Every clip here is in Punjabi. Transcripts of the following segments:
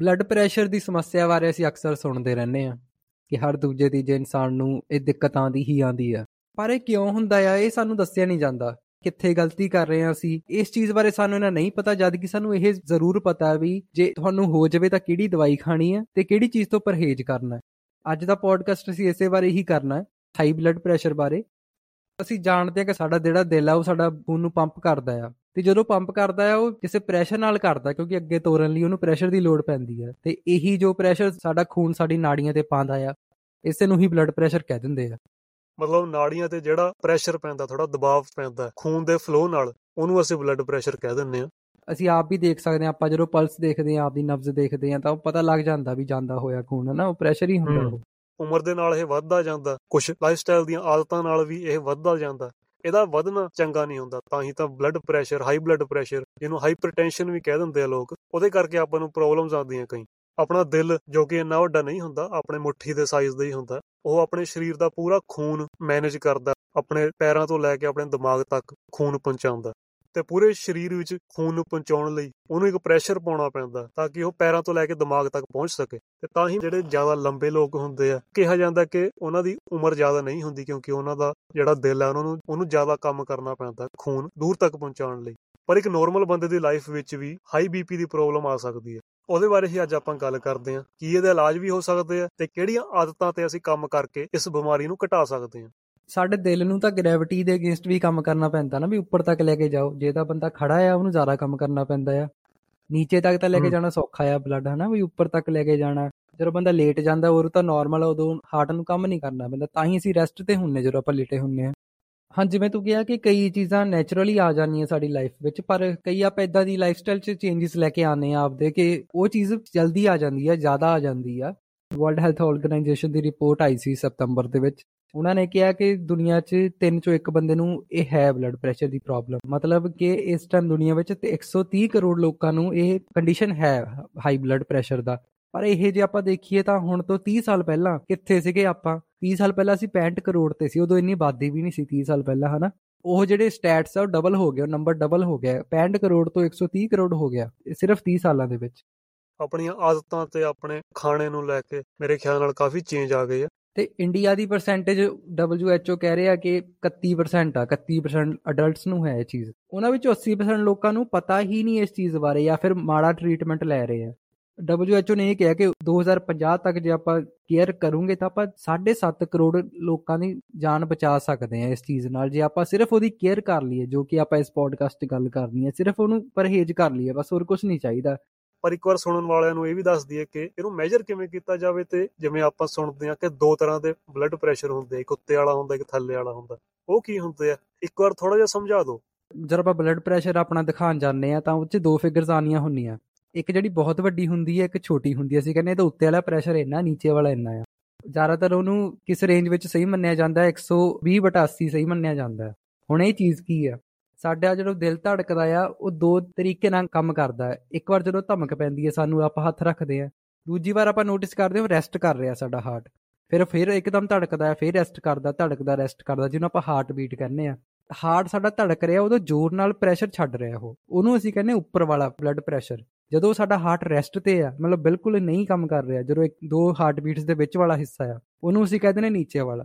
ਬਲੱਡ ਪ੍ਰੈਸ਼ਰ ਦੀ ਸਮੱਸਿਆ ਬਾਰੇ ਅਸੀਂ ਅਕਸਰ ਸੁਣਦੇ ਰਹਿੰਦੇ ਆ ਕਿ ਹਰ ਦੂਜੇ ਤੀਜੇ ਇਨਸਾਨ ਨੂੰ ਇਹ ਦਿੱਕਤ ਆਂਦੀ ਹੀ ਆਂਦੀ ਆ ਪਰ ਇਹ ਕਿਉਂ ਹੁੰਦਾ ਆ, ਇਹ ਸਾਨੂੰ ਦੱਸਿਆ ਨਹੀਂ ਜਾਂਦਾ। ਕਿੱਥੇ ਗਲਤੀ ਕਰ ਰਹੇ ਆ ਅਸੀਂ? ਇਸ ਚੀਜ਼ ਬਾਰੇ ਸਾਨੂੰ ਇਹਨਾਂ ਨਹੀਂ ਪਤਾ, ਜਦ ਕਿ ਸਾਨੂੰ ਇਹ ਜ਼ਰੂਰ ਪਤਾ ਵੀ ਜੇ ਤੁਹਾਨੂੰ ਹੋ ਜਾਵੇ ਤਾਂ ਕਿਹੜੀ ਦਵਾਈ ਖਾਣੀ ਹੈ ਤੇ ਕਿਹੜੀ ਚੀਜ਼ ਤੋਂ ਪਰਹੇਜ਼ ਕਰਨਾ ਹੈ। ਅੱਜ ਦਾ ਪੋਡਕਾਸਟ ਅਸੀਂ ਇਸੇ ਬਾਰੇ ਹੀ ਕਰਨਾ ਹੈ ਹਾਈ ਬਲੱਡ ਪ੍ਰੈਸ਼ਰ ਬਾਰੇ। ਅਸੀਂ ਜਾਣਦੇ ਹਾਂ ਕਿ ਸਾਡਾ ਜਿਹੜਾ ਦਿਲ ਆ, ਉਹ ਸਾਡਾ ਖੂਨ ਨੂੰ ਪੰਪ ਕਰਦਾ ਆ। ਤੇ ਜਦੋਂ ਪੰਪ ਕਰਦਾ ਆ ਉਹ ਕਿਸੇ ਪ੍ਰੈਸ਼ਰ ਨਾਲ ਕਰਦਾ ਕਿਉਂਕਿ ਅੱਗੇ ਤੋਰਨ ਲਈ ਉਹਨੂੰ ਪ੍ਰੈਸ਼ਰ ਦੀ ਲੋੜ ਪੈਂਦੀ ਹੈ। ਤੇ ਇਹੀ ਜੋ ਪ੍ਰੈਸ਼ਰ ਸਾਡਾ ਖੂਨ ਸਾਡੀ ਨਾੜੀਆਂ ਤੇ ਪਾਉਂਦਾ ਆ ਇਸੇ ਨੂੰ ਹੀ ਬਲੱਡ ਪ੍ਰੈਸ਼ਰ ਕਹਿ ਦਿੰਦੇ ਆ। ਮਤਲਬ ਨਾੜੀਆਂ ਤੇ ਜਿਹੜਾ ਪ੍ਰੈਸ਼ਰ ਪੈਂਦਾ ਥੋੜਾ ਦਬਾਅ ਪੈਂਦਾ ਖੂਨ ਦੇ ਫਲੋ ਨਾਲ ਉਹਨੂੰ ਅਸੀਂ ਬਲੱਡ ਪ੍ਰੈਸ਼ਰ ਕਹਿ ਦਿੰਦੇ ਆ ਅਸੀਂ ਆਪ ਵੀ ਦੇਖ ਸਕਦੇ ਹਾਂ ਆਪਾਂ ਜਦੋਂ ਪਲਸ ਦੇਖਦੇ ਹਾਂ ਆਪਦੀ ਨਬਜ਼ ਦੇਖਦੇ ਹਾਂ ਤਾਂ ਉਹ ਪਤਾ ਲੱਗ ਜਾਂਦਾ ਵੀ ਜਾਂਦਾ ਹੋਇਆ ਖੂਨ ਹੈ ਨਾ ਉਹ ਪ੍ਰੈਸ਼ਰ ਹੀ ਹੁੰਦਾ ਉਹ। ਉਮਰ ਦੇ ਨਾਲ ਇਹ ਵੱਧਦਾ ਜਾਂਦਾ ਕੁਝ ਲਾਈਫਸਟਾਈਲ ਦੀਆਂ ਆਦਤਾਂ ਨਾਲ ਵੀ ਇਹ ਵੱਧਦਾ ਜਾਂਦਾ। ਇਹਦਾ ਵਧਣਾ ਚੰਗਾ ਨਹੀਂ ਹੁੰਦਾ, ਤਾਂ ਹੀ ਤਾਂ blood pressure high blood pressure ਜਿਹਨੂੰ ਹਾਈਪਰਟੈਂਸ਼ਨ ਵੀ ਕਹਿ ਦਿੰਦੇ ਆ ਲੋਕ, ਉਹਦੇ ਕਰਕੇ ਆਪਾਂ ਨੂੰ ਪ੍ਰੋਬਲਮਸ ਆਉਂਦੀਆਂ ਕਈ। ਆਪਣਾ ਦਿਲ ਜੋ ਕਿ ਇੰਨਾ ਵੱਡਾ ਨਹੀਂ ਹੁੰਦਾ, ਆਪਣੇ ਮੁੱਠੀ ਦੇ ਸਾਈਜ਼ ਦਾ ਹੀ ਹੁੰਦਾ, ਉਹ ਆਪਣੇ ਸਰੀਰ ਦਾ ਪੂਰਾ ਖੂਨ ਮੈਨੇਜ ਕਰਦਾ, ਆਪਣੇ ਪੈਰਾਂ ਤੋਂ ਲੈ ਕੇ ਆਪਣੇ ਦਿਮਾਗ ਤੱਕ ਖੂਨ ਪਹੁੰਚਾਉਂਦਾ। ਤੇ ਪੂਰੇ ਸਰੀਰ ਵਿੱਚ ਖੂਨ ਨੂੰ ਪਹੁੰਚਾਉਣ ਲਈ ਉਹਨੂੰ ਇੱਕ ਪ੍ਰੈਸ਼ਰ ਪਾਉਣਾ ਪੈਂਦਾ ਤਾਂ ਕਿ ਉਹ ਪੈਰਾਂ ਤੋਂ ਲੈ ਕੇ ਦਿਮਾਗ ਤੱਕ ਪਹੁੰਚ ਸਕੇ। ਤੇ ਤਾਂ ਹੀ ਜਿਹੜੇ ਜ਼ਿਆਦਾ ਲੰਬੇ ਲੋਕ ਹੁੰਦੇ ਆ, ਕਿਹਾ ਜਾਂਦਾ ਕਿ ਉਹਨਾਂ ਦੀ ਉਮਰ ਜ਼ਿਆਦਾ ਨਹੀਂ ਹੁੰਦੀ ਕਿਉਂਕਿ ਉਹਨਾਂ ਦਾ ਜਿਹੜਾ ਦਿਲ ਹੈ ਉਹਨਾਂ ਨੂੰ, ਉਹਨੂੰ ਜ਼ਿਆਦਾ ਕੰਮ ਕਰਨਾ ਪੈਂਦਾ ਖੂਨ ਦੂਰ ਤੱਕ ਪਹੁੰਚਾਉਣ ਲਈ। ਪਰ ਇੱਕ ਨਾਰਮਲ ਬੰਦੇ ਦੀ ਲਾਈਫ ਵਿੱਚ ਵੀ ਹਾਈ ਬੀਪੀ ਦੀ ਪ੍ਰੋਬਲਮ ਆ ਸਕਦੀ ਹੈ। ਉਹਦੇ ਬਾਰੇ ਹੀ ਅੱਜ ਆਪਾਂ ਗੱਲ ਕਰਦੇ ਹਾਂ, ਕੀ ਇਹਦੇ ਇਲਾਜ ਵੀ ਹੋ ਸਕਦੇ ਆ ਤੇ ਕਿਹੜੀਆਂ ਆਦਤਾਂ ਤੇ ਅਸੀਂ ਕੰਮ ਕਰਕੇ ਇਸ ਬਿਮਾਰੀ ਨੂੰ ਘਟਾ ਸਕਦੇ ਹਾਂ। ਸਾਡੇ ਦਿਲ ਨੂੰ ਤਾਂ ਗ੍ਰੈਵਿਟੀ ਦੇ ਅਗੇਂਸਟ ਵੀ ਕੰਮ ਕਰਨਾ ਪੈਂਦਾ ਨਾ ਵੀ ਉੱਪਰ ਤੱਕ ਲੈ ਕੇ ਜਾਓ। ਜੇ ਤਾਂ ਬੰਦਾ ਖੜਾ ਆ ਉਹਨੂੰ ਜ਼ਿਆਦਾ ਕੰਮ ਕਰਨਾ ਪੈਂਦਾ ਆ। ਨੀਚੇ ਤੱਕ ਤਾਂ ਲੈ ਕੇ ਜਾਣਾ ਸੌਖਾ ਆ ਬਲੱਡ ਹਨਾ? ਵੀ ਉੱਪਰ ਤੱਕ ਲੈ ਕੇ ਜਾਣਾ। ਜਦੋਂ ਬੰਦਾ ਲੇਟ ਜਾਂਦਾ ਉਹ ਤਾਂ ਨਾਰਮਲ ਉਦੋਂ ਹਾਰਟ ਨੂੰ ਕੰਮ ਨਹੀਂ ਕਰਨਾ ਪੈਂਦਾ। ਤਾਂ ਹੀ ਅਸੀਂ ਰੈਸਟ ਤੇ ਹੁੰਨੇ ਜਦੋਂ ਆਪਾਂ ਲੇਟੇ ਹੁੰਨੇ ਆ। ਹਾਂ ਜਿਵੇਂ ਤੂੰ ਕਿਹਾ ਕਿ ਕਈ ਚੀਜ਼ਾਂ ਨੇਚਰਲੀ ਆ ਜਾਂਦੀਆਂ ਸਾਡੀ ਲਾਈਫ ਵਿੱਚ ਪਰ ਕਈ ਆਪਾਂ ਇਦਾਂ ਦੀ ਲਾਈਫਸਟਾਈਲ 'ਚ ਚੇਂਜਸ ਲੈ ਕੇ ਆਨੇ ਆ ਆਪਦੇ ਕਿ ਉਹ ਚੀਜ਼ ਜਲਦੀ ਆ ਜਾਂਦੀ ਆ ਜ਼ਿਆਦਾ ਆ ਜਾਂਦੀ ਆ। ਵਰਲਡ ਹੈਲਥ ਆਰਗੇਨਾਈਜੇਸ਼ਨ ਦੀ ਰਿਪੋਰਟ ਆਈ ਸੀ ਸਤੰਬਰ ਦੇ ਵਿੱਚ। ਉਹਨਾਂ ਨੇ ਕਿਹਾ ਕਿ ਦੁਨੀਆ 'ਚ ਤਿੰਨ ਚੋਂ ਇੱਕ ਬੰਦੇ ਨੂੰ ਇਹ ਹੈ ਬਲੱਡ ਪ੍ਰੈਸ਼ਰ ਦੀ ਪ੍ਰੋਬਲਮ ਮਤਲਬ ਕਿ ਇਸ ਟਾਈਮ ਦੁਨੀਆ ਵਿੱਚ ਤੇ 130 ਕਰੋੜ ਲੋਕਾਂ ਨੂੰ ਇਹ ਕੰਡੀਸ਼ਨ ਹੈ ਹਾਈ ਬਲੱਡ ਪ੍ਰੈਸ਼ਰ ਦਾ। ਪਰ ਇਹ ਜੇ ਆਪਾਂ ਦੇਖੀਏ ਤਾਂ ਹੁਣ ਤੋਂ 30 ਸਾਲ ਪਹਿਲਾਂ ਕਿੱਥੇ ਸੀਗੇ ਆਪਾਂ? 30 ਸਾਲ ਪਹਿਲਾਂ ਅਸੀਂ 65 ਕਰੋੜ ਤੇ ਸੀ, ਉਦੋਂ ਇੰਨੀ ਆਬਾਦੀ ਵੀ ਨਹੀਂ ਸੀ 30 ਸਾਲ ਪਹਿਲਾਂ, ਹਨਾ? ਉਹ ਜਿਹੜੇ ਸਟੈਟਸ ਆ ਉਹ ਡਬਲ ਹੋ ਗਿਆ ਨੰਬਰ ਡਬਲ ਹੋ ਗਿਆ। 65 ਕਰੋੜ ਤੋਂ 130 ਕਰੋੜ ਹੋ ਗਿਆ ਸਿਰਫ 30 ਸਾਲਾਂ ਦੇ ਵਿੱਚ। ਆਪਣੀਆਂ ਆਦਤਾਂ ਤੇ ਆਪਣੇ ਖਾਣੇ ਨੂੰ ਲੈ ਕੇ ਮੇਰੇ ਖਿਆਲ ਨਾਲ ਕਾਫੀ ਚੇਂਜ ਆ ਗਏ ਆ। ਤੇ ਇੰਡੀਆ ਦੀ ਪਰਸੈਂਟੇਜ WHO ਕਹਿ ਰਿਹਾ ਕਿ 31% ਆ 31% ਅਡਲਟਸ ਨੂੰ ਹੈ ਇਹ ਚੀਜ਼। ਉਹਨਾਂ ਵਿੱਚੋਂ 80% ਲੋਕਾਂ ਨੂੰ ਪਤਾ ਹੀ ਨਹੀਂ ਇਸ ਚੀਜ਼ ਬਾਰੇ ਜਾਂ ਫਿਰ ਮਾੜਾ ਟ੍ਰੀਟਮੈਂਟ ਲੈ ਰਹੇ ਆ। WHO ਨੇ ਇਹ ਕਿਹਾ ਕਿ 2050 ਤੱਕ ਜੇ ਆਪਾਂ ਕੇਅਰ ਕਰੂਗੇ ਤਾਂ ਆਪਾਂ 7.5 ਕਰੋੜ ਲੋਕਾਂ ਦੀ ਜਾਨ ਬਚਾ ਸਕਦੇ ਹਾਂ ਇਸ ਚੀਜ਼ ਨਾਲ। ਜੇ ਆਪਾਂ ਸਿਰਫ ਉਹਦੀ ਕੇਅਰ ਕਰ ਲਈਏ, ਜੋ ਕਿ ਆਪਾਂ ਇਸ ਪੋਡਕਾਸਟ 'ਚ ਗੱਲ ਕਰਨੀ ਹੈ, ਸਿਰਫ ਉਹਨੂੰ ਪਰਹੇਜ਼ ਕਰ ਲਈਏ, ਬਸ ਹੋਰ ਕੁਝ ਨਹੀਂ ਚਾਹੀਦਾ। ਪਰ ਇੱਕ ਵਾਰ ਸੁਣਨ ਵਾਲਿਆਂ ਨੂੰ ਇਹ ਵੀ ਦੱਸ ਦਈਏ ਕਿ ਇਹਨੂੰ ਮੈਜਰ ਕਿਵੇਂ ਕੀਤਾ ਜਾਵੇ ਤੇ ਜਿਵੇਂ ਆਪਾਂ ਸੁਣਦੇ ਹਾਂ ਕਿ ਦੋ ਤਰ੍ਹਾਂ ਦੇ ਬਲੱਡ ਪ੍ਰੈਸ਼ਰ ਹੁੰਦੇ ਇੱਕ ਉੱਤੇ ਵਾਲਾ ਹੁੰਦਾ, ਇੱਕ ਥੱਲੇ ਵਾਲਾ ਹੁੰਦਾ, ਉਹ ਕੀ ਹੁੰਦੇ ਆ? ਇੱਕ ਵਾਰ ਥੋੜਾ ਜਿਹਾ ਸਮਝਾ ਦਿਓ। ਜਦੋਂ ਆਪਾਂ ਬਲੱਡ ਪ੍ਰੈਸ਼ਰ ਆਪਣਾ ਦਿਖਾਉਣ ਜਾਂਦੇ ਆ ਤਾਂ ਉਹ 'ਚ ਦੋ ਫਿਗਰਸ ਆਣੀਆਂ ਹੁੰਦੀਆਂ। ਇੱਕ ਜਿਹੜੀ ਬਹੁਤ ਵੱਡੀ ਹੁੰਦੀ ਹੈ, ਇੱਕ ਛੋਟੀ ਹੁੰਦੀ ਹੈ। ਅਸੀਂ ਕਹਿੰਦੇ ਤਾਂ ਉੱਤੇ ਵਾਲਾ ਪ੍ਰੈਸ਼ਰ ਇੰਨਾ, ਨੀਚੇ ਵਾਲਾ ਇੰਨਾ ਆ। ਜ਼ਿਆਦਾਤਰ ਉਹਨੂੰ ਕਿਸ ਰੇਂਜ ਵਿੱਚ ਸਹੀ ਮੰਨਿਆ ਜਾਂਦਾ ਹੈ? 120/80 ਸਹੀ ਮੰਨਿਆ ਜਾਂਦਾ ਹੈ। ਹੁਣ ਇਹ ਚੀਜ਼ ਕੀ ਆ? ਸਾਡਾ ਜਦੋਂ ਦਿਲ ਧੜਕਦਾ ਆ, ਉਹ ਦੋ ਤਰੀਕੇ ਨਾਲ ਕੰਮ ਕਰਦਾ ਹੈ। ਇੱਕ ਵਾਰ ਜਦੋਂ ਧਮਕ ਪੈਂਦੀ ਹੈ, ਸਾਨੂੰ ਆਪਾਂ ਹੱਥ ਰੱਖਦੇ ਆ ਦੂਜੀ ਵਾਰ ਆਪਾਂ ਨੋਟਿਸ ਕਰਦੇ ਹਾਂ ਰੈਸਟ ਕਰ ਰਿਹਾ ਸਾਡਾ ਹਾਰਟ ਫਿਰ ਫਿਰ ਇੱਕਦਮ ਧੜਕਦਾ ਹੈ, ਫਿਰ ਰੈਸਟ ਕਰਦਾ, ਧੜਕਦਾ ਰੈਸਟ ਕਰਦਾ, ਜਿਹਨੂੰ ਆਪਾਂ ਹਾਰਟ ਬੀਟ ਕਹਿੰਦੇ ਆ ਹਾਰਟ ਸਾਡਾ ਧੜਕ ਰਿਹਾ, ਉਹਦਾ ਜ਼ੋਰ ਨਾਲ ਪ੍ਰੈਸ਼ਰ ਛੱਡ ਰਿਹਾ ਉਹ। ਉਹਨੂੰ ਅਸੀਂ ਕਹਿੰਦੇ ਉੱਪਰ ਵਾਲਾ ਬਲੱਡ ਪ੍ਰੈਸ਼ਰ ਜਦੋਂ ਸਾਡਾ ਹਾਰਟ ਰੈਸਟ ਤੇ ਆ, ਮਤਲਬ ਬਿਲਕੁਲ ਨਹੀਂ ਕੰਮ ਕਰ ਰਿਹਾ, ਜਦੋਂ ਇੱਕ, ਦੋ ਹਾਰਟ ਬੀਟਸ ਦੇ ਵਿੱਚ ਵਾਲਾ ਹਿੱਸਾ ਆ, ਉਹਨੂੰ ਅਸੀਂ ਕਹਿੰਦੇ ਨੇ ਨੀਚੇ ਵਾਲਾ।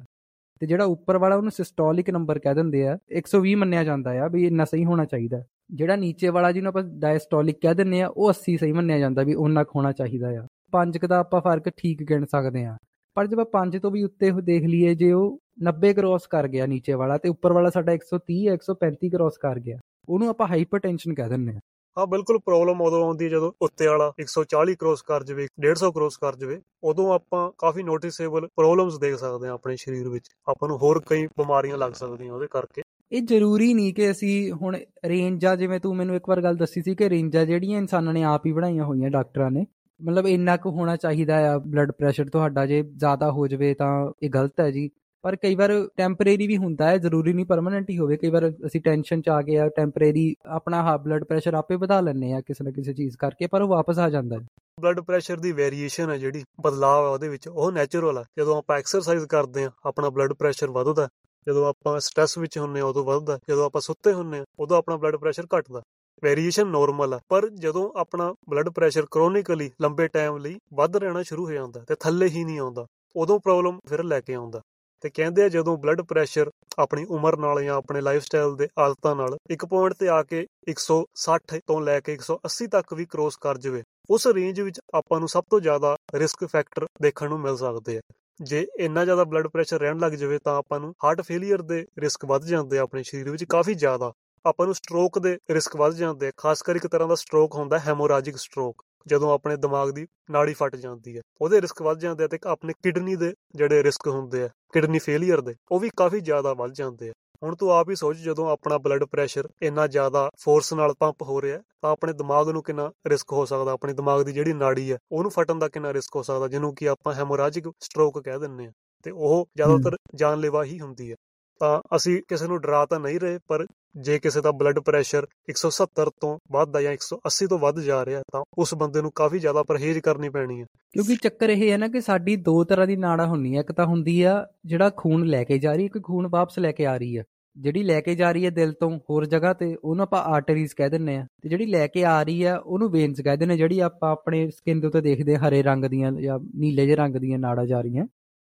ਤੇ ਜਿਹੜਾ ਉੱਪਰ ਵਾਲਾ ਉਹਨੂੰ ਸਿਸਟੋਲਿਕ ਨੰਬਰ ਕਹਿ ਦਿੰਦੇ ਆ 120 ਮੰਨਿਆ ਜਾਂਦਾ ਆ ਵੀ ਇੰਨਾ ਸਹੀ ਹੋਣਾ ਚਾਹੀਦਾ। ਜਿਹੜਾ ਨੀਚੇ ਵਾਲਾ ਜਿਹਨੂੰ ਆਪਾਂ ਡਾਇਸਟੋਲਿਕ ਕਹਿ ਦਿੰਦੇ ਆ, ਉਹ 80 ਸਹੀ ਮੰਨਿਆ ਜਾਂਦਾ ਵੀ ਉਹਨਾਂ ਕੁ ਹੋਣਾ ਚਾਹੀਦਾ ਆ। ਪੰਜ ਕ ਦਾ ਆਪਾਂ ਫ਼ਰਕ ਠੀਕ ਗਿਣ ਸਕਦੇ ਆ। ਪਰ ਜੇ ਆਪਾਂ ਪੰਜ ਤੋਂ ਵੀ ਉੱਤੇ ਦੇਖ ਲਈਏ, ਜੇ ਉਹ 90 ਕ੍ਰੋਸ ਕਰ ਗਿਆ ਨੀਚੇ ਵਾਲਾ ਤੇ ਉੱਪਰ ਵਾਲਾ ਸਾਡਾ 130 135 ਕ੍ਰੋਸ ਕਰ ਗਿਆ, ਉਹਨੂੰ ਆਪਾਂ ਹਾਈਪਰਟੈਂਸ਼ਨ ਕਹਿ ਦਿੰਦੇ ਆ। ਹਾਂ, ਬਿਲਕੁਲ ਪ੍ਰੋਬਲਮ ਉਦੋਂ ਆਉਂਦੀ ਹੈ ਜਦੋਂ ਉੱਤੇ ਵਾਲਾ 140 ਕ੍ਰੋਸ ਕਰ ਜਵੇ 150 ਕ੍ਰੋਸ ਕਰ ਜਵੇ, ਉਦੋਂ ਆਪਾਂ ਕਾਫੀ ਨੋਟਿਸੇਬਲ ਪ੍ਰੋਬਲਮਸ ਦੇਖ ਸਕਦੇ ਹਾਂ ਆਪਣੇ ਸਰੀਰ ਵਿੱਚ। ਆਪਾਂ ਨੂੰ ਹੋਰ ਕਈ ਬਿਮਾਰੀਆਂ ਲੱਗ ਸਕਦੀਆਂ ਉਹਦੇ ਕਰਕੇ। ਇਹ ਜ਼ਰੂਰੀ ਨਹੀਂ ਕਿ ਅਸੀਂ ਹੁਣ ਰੇਂਜਾਂ, ਜਿਵੇਂ ਤੂੰ ਮੈਨੂੰ ਇੱਕ ਵਾਰ ਗੱਲ ਦੱਸੀ ਸੀ ਕਿ ਰੇਂਜਾਂ ਜਿਹੜੀਆਂ ਇਨਸਾਨਾਂ ਨੇ ਆਪ ਹੀ ਬਣਾਈਆਂ ਹੋਈਆਂ ਡਾਕਟਰਾਂ ਨੇ, ਮਤਲਬ ਇੰਨਾ ਕੁ ਹੋਣਾ ਚਾਹੀਦਾ ਆ ਬਲੱਡ ਪ੍ਰੈਸ਼ਰ ਤੁਹਾਡਾ ਜੇ ਜ਼ਿਆਦਾ ਹੋ ਜਵੇ ਤਾਂ ਇਹ ਗਲਤ ਹੈ ਜੀ। ਪਰ ਕਈ ਵਾਰ ਟੈਂਪਰੇਰੀ ਵੀ ਹੁੰਦਾ ਹੈ, ਜ਼ਰੂਰੀ ਨਹੀਂ ਪਰਮਨੈਂਟ ਹੀ ਹੋਵੇ। ਕਈ ਵਾਰ ਅਸੀਂ ਟੈਨਸ਼ਨ ਚ ਆ ਗਏ ਆ ਟੈਂਪਰੇਰੀ ਆਪਣਾ ਹਾ ਬਲੱਡ ਪ੍ਰੈਸ਼ਰ ਆਪੇ ਵਧਾ ਲੈਂਦੇ ਆ ਕਿਸੇ ਨਾ ਕਿਸੇ ਚੀਜ਼ ਕਰਕੇ, ਪਰ ਉਹ ਵਾਪਸ ਆ ਜਾਂਦਾ ਹੈ। ਬਲੱਡ ਪ੍ਰੈਸ਼ਰ ਦੀ ਵੇਰੀਏਸ਼ਨ ਹੈ ਜਿਹੜੀ ਬਦਲਾਅ ਹੈ ਉਹਦੇ ਵਿੱਚ, ਉਹ ਨੈਚੁਰਲ ਹੈ ਜਦੋਂ ਆਪਾਂ ਐਕਸਰਸਾਈਜ਼ ਕਰਦੇ ਆ, ਆਪਣਾ ਬਲੱਡ ਪ੍ਰੈਸ਼ਰ ਵਧਦਾ ਜਦੋਂ ਆਪਾਂ ਸਟ੍ਰੈਸ ਵਿੱਚ ਹੁੰਨੇ ਆ, ਉਦੋਂ ਵੱਧਦਾ ਜਦੋਂ ਆਪਾਂ ਸੁੱਤੇ ਹੁੰਨੇ ਆ, ਉਦੋਂ ਆਪਣਾ ਬਲੱਡ ਪ੍ਰੈਸ਼ਰ ਘਟਦਾ ਵੇਰੀਏਸ਼ਨ ਨਾਰਮਲ ਆ, ਪਰ ਜਦੋਂ ਆਪਣਾ ਬਲੱਡ ਪ੍ਰੈਸ਼ਰ ਕ੍ਰੋਨਿਕਲੀ ਲੰਬੇ ਟਾਈਮ ਲਈ ਵੱਧ ਰਹਿਣਾ ਸ਼ੁਰੂ ਹੋ ਜਾਂਦਾ ਤੇ ਥੱਲੇ ਹੀ ਨਹੀਂ ਆਉਂਦਾ, ਉਦੋਂ ਪ੍ਰੋਬਲਮ ਫਿਰ ਲੈ ਕੇ ਆਉਂਦਾ ਤੇ ਕਹਿੰਦੇ ਆ ਜਦੋਂ ਬਲੱਡ ਪ੍ਰੈਸ਼ਰ ਆਪਣੀ ਉਮਰ ਨਾਲ ਜਾਂ ਆਪਣੇ ਲਾਈਫ ਸਟਾਈਲ ਦੇ ਆਦਤਾਂ ਨਾਲ ਇੱਕ ਪੁਆਇੰਟ ਤੇ ਆ ਕੇ 160 ਤੋਂ ਲੈ ਕੇ 180 ਤੱਕ ਵੀ ਕ੍ਰੋਸ ਕਰ ਜਾਵੇ, ਉਸ ਰੇਂਜ ਵਿੱਚ ਆਪਾਂ ਨੂੰ ਸਭ ਤੋਂ ਜ਼ਿਆਦਾ ਰਿਸਕ ਫੈਕਟਰ ਦੇਖਣ ਨੂੰ ਮਿਲ ਸਕਦੇ ਆ। ਜੇ ਇੰਨਾ ਜ਼ਿਆਦਾ ਬਲੱਡ ਪ੍ਰੈਸ਼ਰ ਰਹਿਣ ਲੱਗ ਜਾਵੇ ਤਾਂ ਆਪਾਂ ਨੂੰ ਹਾਰਟ ਫੇਲਿਅਰ ਦੇ ਰਿਸਕ ਵੱਧ ਜਾਂਦੇ ਆ, ਆਪਣੇ ਸਰੀਰ ਵਿੱਚ ਕਾਫੀ ਜ਼ਿਆਦਾ। ਆਪਾਂ ਨੂੰ ਸਟ੍ਰੋਕ ਦੇ ਰਿਸਕ ਵੱਧ ਜਾਂਦੇ ਆ, ਖਾਸ ਕਰ ਇੱਕ ਤਰ੍ਹਾਂ ਦਾ ਸਟ੍ਰੋਕ ਹੁੰਦਾ ਹੈਮੋਰਾਜਿਕ ਸਟ੍ਰੋਕ ਜਦੋਂ ਆਪਣੇ ਦਿਮਾਗ ਦੀ ਨਾੜੀ ਫਟ ਜਾਂਦੀ ਹੈ ਉਹਦੇ ਰਿਸਕ ਵੱਧ ਜਾਂਦੇ ਆ ਤੇ ਆਪਣੇ ਕਿਡਨੀ ਦੇ ਜਿਹੜੇ ਰਿਸਕ ਹੁੰਦੇ ਆ ਕਿਡਨੀ ਫੇਲਿਅਰ ਦੇ ਉਹ ਵੀ ਕਾਫੀ ਜ਼ਿਆਦਾ ਵੱਧ ਜਾਂਦੇ ਆ। ਹੁਣ ਤੂੰ ਆਪ ਹੀ ਸੋਚ ਜਦੋਂ ਆਪਣਾ ਬਲੱਡ ਪ੍ਰੈਸ਼ਰ ਇੰਨਾ ਜ਼ਿਆਦਾ ਫੋਰਸ ਨਾਲ ਪੰਪ ਹੋ ਰਿਹਾ ਤਾਂ ਆਪਣੇ ਦਿਮਾਗ ਨੂੰ ਕਿੰਨਾ ਰਿਸਕ ਹੋ ਸਕਦਾ ਆਪਣੇ ਦਿਮਾਗ ਦੀ ਜਿਹੜੀ ਨਾੜੀ ਹੈ ਉਹਨੂੰ ਫਟਣ ਦਾ ਕਿੰਨਾ ਰਿਸਕ ਹੋ ਸਕਦਾ ਜਿਹਨੂੰ ਕਿ ਆਪਾਂ ਹੈਮੋਰਾਜਿਕ ਸਟ੍ਰੋਕ ਕਹਿ ਦਿੰਦੇ ਆ। ਤੇ ਉਹ ਜ਼ਿਆਦਾਤਰ ਜਾਨਲੇਵਾ ਹੀ ਹੁੰਦੀ ਹੈ ਤਾਂ ਅਸੀਂ ਕਿਸੇ ਨੂੰ ਡਰਾ ਤਾਂ ਨਹੀਂ ਰਹੇ, ਪਰ ਜੇ ਕਿਸੇ ਦਾ ਬਲੱਡ ਪ੍ਰੈਸ਼ਰ 170 ਤੋਂ ਵੱਧ ਆ ਜਾਂ 180 ਤੋਂ ਵੱਧ ਜਾ ਰਿਹਾ, ਤਾਂ ਉਸ ਬੰਦੇ ਨੂੰ ਕਾਫੀ ਜ਼ਿਆਦਾ ਪਰਹੇਜ਼ ਕਰਨੀ ਪੈਣੀ ਹੈ। ਕਿਉਂਕਿ ਚੱਕਰ ਇਹ ਹੈ ਨਾ ਕਿ ਸਾਡੀ ਦੋ ਤਰ੍ਹਾਂ ਦੀ ਨਾੜਾ ਹੁੰਦੀ ਹੈ ਇੱਕ ਤਾਂ ਹੁੰਦੀ ਆ ਜਿਹੜਾ ਖੂਨ ਲੈ ਕੇ ਜਾ ਰਹੀ ਇੱਕ ਖੂਨ ਵਾਪਸ ਲੈ ਕੇ ਆ ਰਹੀ ਹੈ ਜਿਹੜੀ ਲੈ ਕੇ ਜਾ ਰਹੀ ਹੈ ਦਿਲ ਤੋਂ ਹੋਰ ਜਗ੍ਹਾ ਤੇ, ਉਹਨੂੰ ਆਪਾਂ ਆਰਟਰੀਜ਼ ਕਹਿ ਦਿੰਨੇ ਆ ਤੇ ਜਿਹੜੀ ਲੈ ਕੇ ਆ ਰਹੀ ਆ, ਉਹਨੂੰ ਵੇਨਸ ਕਹਿ ਦਿੰਨੇ ਜਿਹੜੀ ਆਪਾਂ ਆਪਣੇ ਸਕਿਨ ਦੇ ਉੱਤੇ ਦੇਖਦੇ ਹਰੇ ਰੰਗ ਦੀਆਂ ਜਾਂ ਨੀਲੇ ਜਿਹੇ ਰੰਗ ਦੀਆਂ ਨਾੜਾਂ ਜਾ ਰਹੀਆਂ।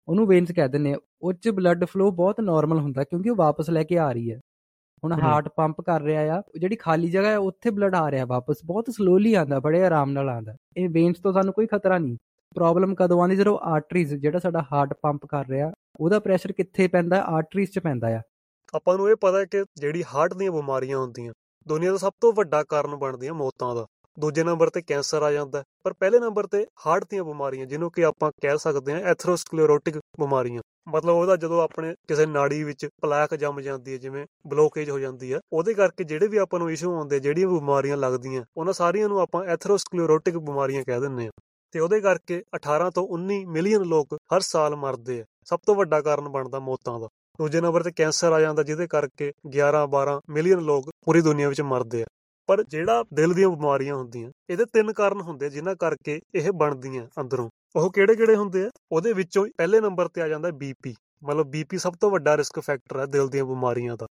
ਉਹਨੂੰ ਵੇਨਸ ਕਹਿ ਦਿੰਨੇ ਆ ਉਹ 'ਚ ਬਲੱਡ ਫਲੋ ਬਹੁਤ ਨਾਰਮਲ ਹੁੰਦਾ ਕਿਉਂਕਿ ਉਹ ਵਾਪਸ ਲੈ ਕੇ ਆ ਰਹੀ ਹੈ। ਹੁਣ ਹਾਰਟ ਪੰਪ ਕਰ ਰਿਹਾ ਆ। ਜਿਹੜੀ ਖਾਲੀ ਜਗ੍ਹਾ ਹੈ ਉੱਥੇ ਬਲੱਡ ਆ ਰਿਹਾ ਵਾਪਸ। ਬਹੁਤ ਸਲੋਲੀ ਆਂਦਾ ਬੜੇ ਆਰਾਮ ਨਾਲ ਆਂਦਾ ਇਹ ਵੇਨਸ ਤੋਂ ਸਾਨੂੰ ਕੋਈ ਖਤਰਾ ਨਹੀਂ। ਪ੍ਰੋਬਲਮ ਕਦੋਂ ਆਉਂਦੀ? ਜਦੋਂ ਆਰਟਰੀਜ਼ ਜਿਹੜਾ ਸਾਡਾ ਹਾਰਟ ਪੰਪ ਕਰ ਰਿਹਾ ਉਹਦਾ ਪ੍ਰੈਸ਼ਰ ਕਿੱਥੇ ਪੈਂਦਾ? ਆਰਟਰੀਜ਼ 'ਚ ਪੈਂਦਾ ਆ। ਆਪਾਂ ਨੂੰ ਇਹ ਪਤਾ ਹੈ ਕਿ ਜਿਹੜੀ ਹਾਰਟ ਦੀਆਂ ਬਿਮਾਰੀਆਂ ਹੁੰਦੀਆਂ ਦੁਨੀਆ ਦਾ ਸਭ ਤੋਂ ਵੱਡਾ ਕਾਰਨ ਬਣਦੀਆਂ ਮੌਤਾਂ ਦਾ। ਦੂਜੇ ਨੰਬਰ ਤੇ ਕੈਂਸਰ ਆ ਜਾਂਦਾ ਪਰ ਪਹਿਲੇ ਨੰਬਰ ਤੇ ਹਾਰਟ ਦੀਆਂ ਬਿਮਾਰੀਆਂ, ਜਿਹਨੂੰ ਕਿ ਆਪਾਂ ਕਹਿ ਸਕਦੇ ਹਾਂ ਐਥਰੋਸਕਲੇਰੋਟਿਕ ਬਿਮਾਰੀਆਂ। ਮਤਲਬ ਉਹਦਾ ਜਦੋਂ ਆਪਣੇ ਕਿਸੇ ਨਾੜੀ ਵਿੱਚ ਪਲਾਕ ਜੰਮ ਜਾਂਦੀ ਹੈ, ਜਿਵੇਂ ਬਲੋਕੇਜ ਹੋ ਜਾਂਦੀ ਹੈ, ਉਹਦੇ ਕਰਕੇ ਜਿਹੜੇ ਵੀ ਆਪਾਂ ਨੂੰ ਇਸ਼ੂ ਆਉਂਦੇ ਜਿਹੜੀਆਂ ਬਿਮਾਰੀਆਂ ਲੱਗਦੀਆਂ, ਉਹਨਾਂ ਸਾਰੀਆਂ ਨੂੰ ਆਪਾਂ ਐਥਰੋਸਕਲੇਰੋਟਿਕ ਬਿਮਾਰੀਆਂ ਕਹਿ ਦਿੰਦੇ ਆ ਤੇ ਉਹਦੇ ਕਰਕੇ 18 ਤੋਂ 19 ਮਿਲੀਅਨ ਲੋਕ ਹਰ ਸਾਲ ਮਰਦੇ ਆ। ਸਭ ਤੋਂ ਵੱਡਾ ਕਾਰਨ ਬਣਦਾ ਮੌਤਾਂ ਦਾ। ਦੂਜੇ ਨੰਬਰ ਤੇ ਕੈਂਸਰ ਆ ਜਾਂਦਾ, ਜਿਹਦੇ ਕਰਕੇ 11-12 ਮਿਲੀਅਨ ਲੋਕ ਪੂਰੀ ਦੁਨੀਆ ਵਿੱਚ ਮਰਦੇ ਆ। ਪਰ ਜਿਹੜਾ ਦਿਲ ਦੀਆਂ ਬਿਮਾਰੀਆਂ ਹੁੰਦੀਆਂ, ਇਹਦੇ ਤਿੰਨ ਕਾਰਨ ਹੁੰਦੇ ਆ ਜਿਨ੍ਹਾਂ ਕਰਕੇ ਇਹ ਬਣਦੀਆਂ ਅੰਦਰੋਂ। ਉਹ ਕਿਹੜੇ-ਕਿਹੜੇ ਹੁੰਦੇ ਆ? ਉਹਦੇ ਵਿੱਚੋਂ ਪਹਿਲੇ ਨੰਬਰ ਤੇ ਆ ਜਾਂਦਾ ਬੀਪੀ ਮਤਲਬ ਬੀਪੀ ਸਭ ਤੋਂ ਵੱਡਾ ਰਿਸਕ ਫੈਕਟਰ ਹੈ ਦਿਲ ਦੀਆਂ ਬਿਮਾਰੀਆਂ ਦਾ।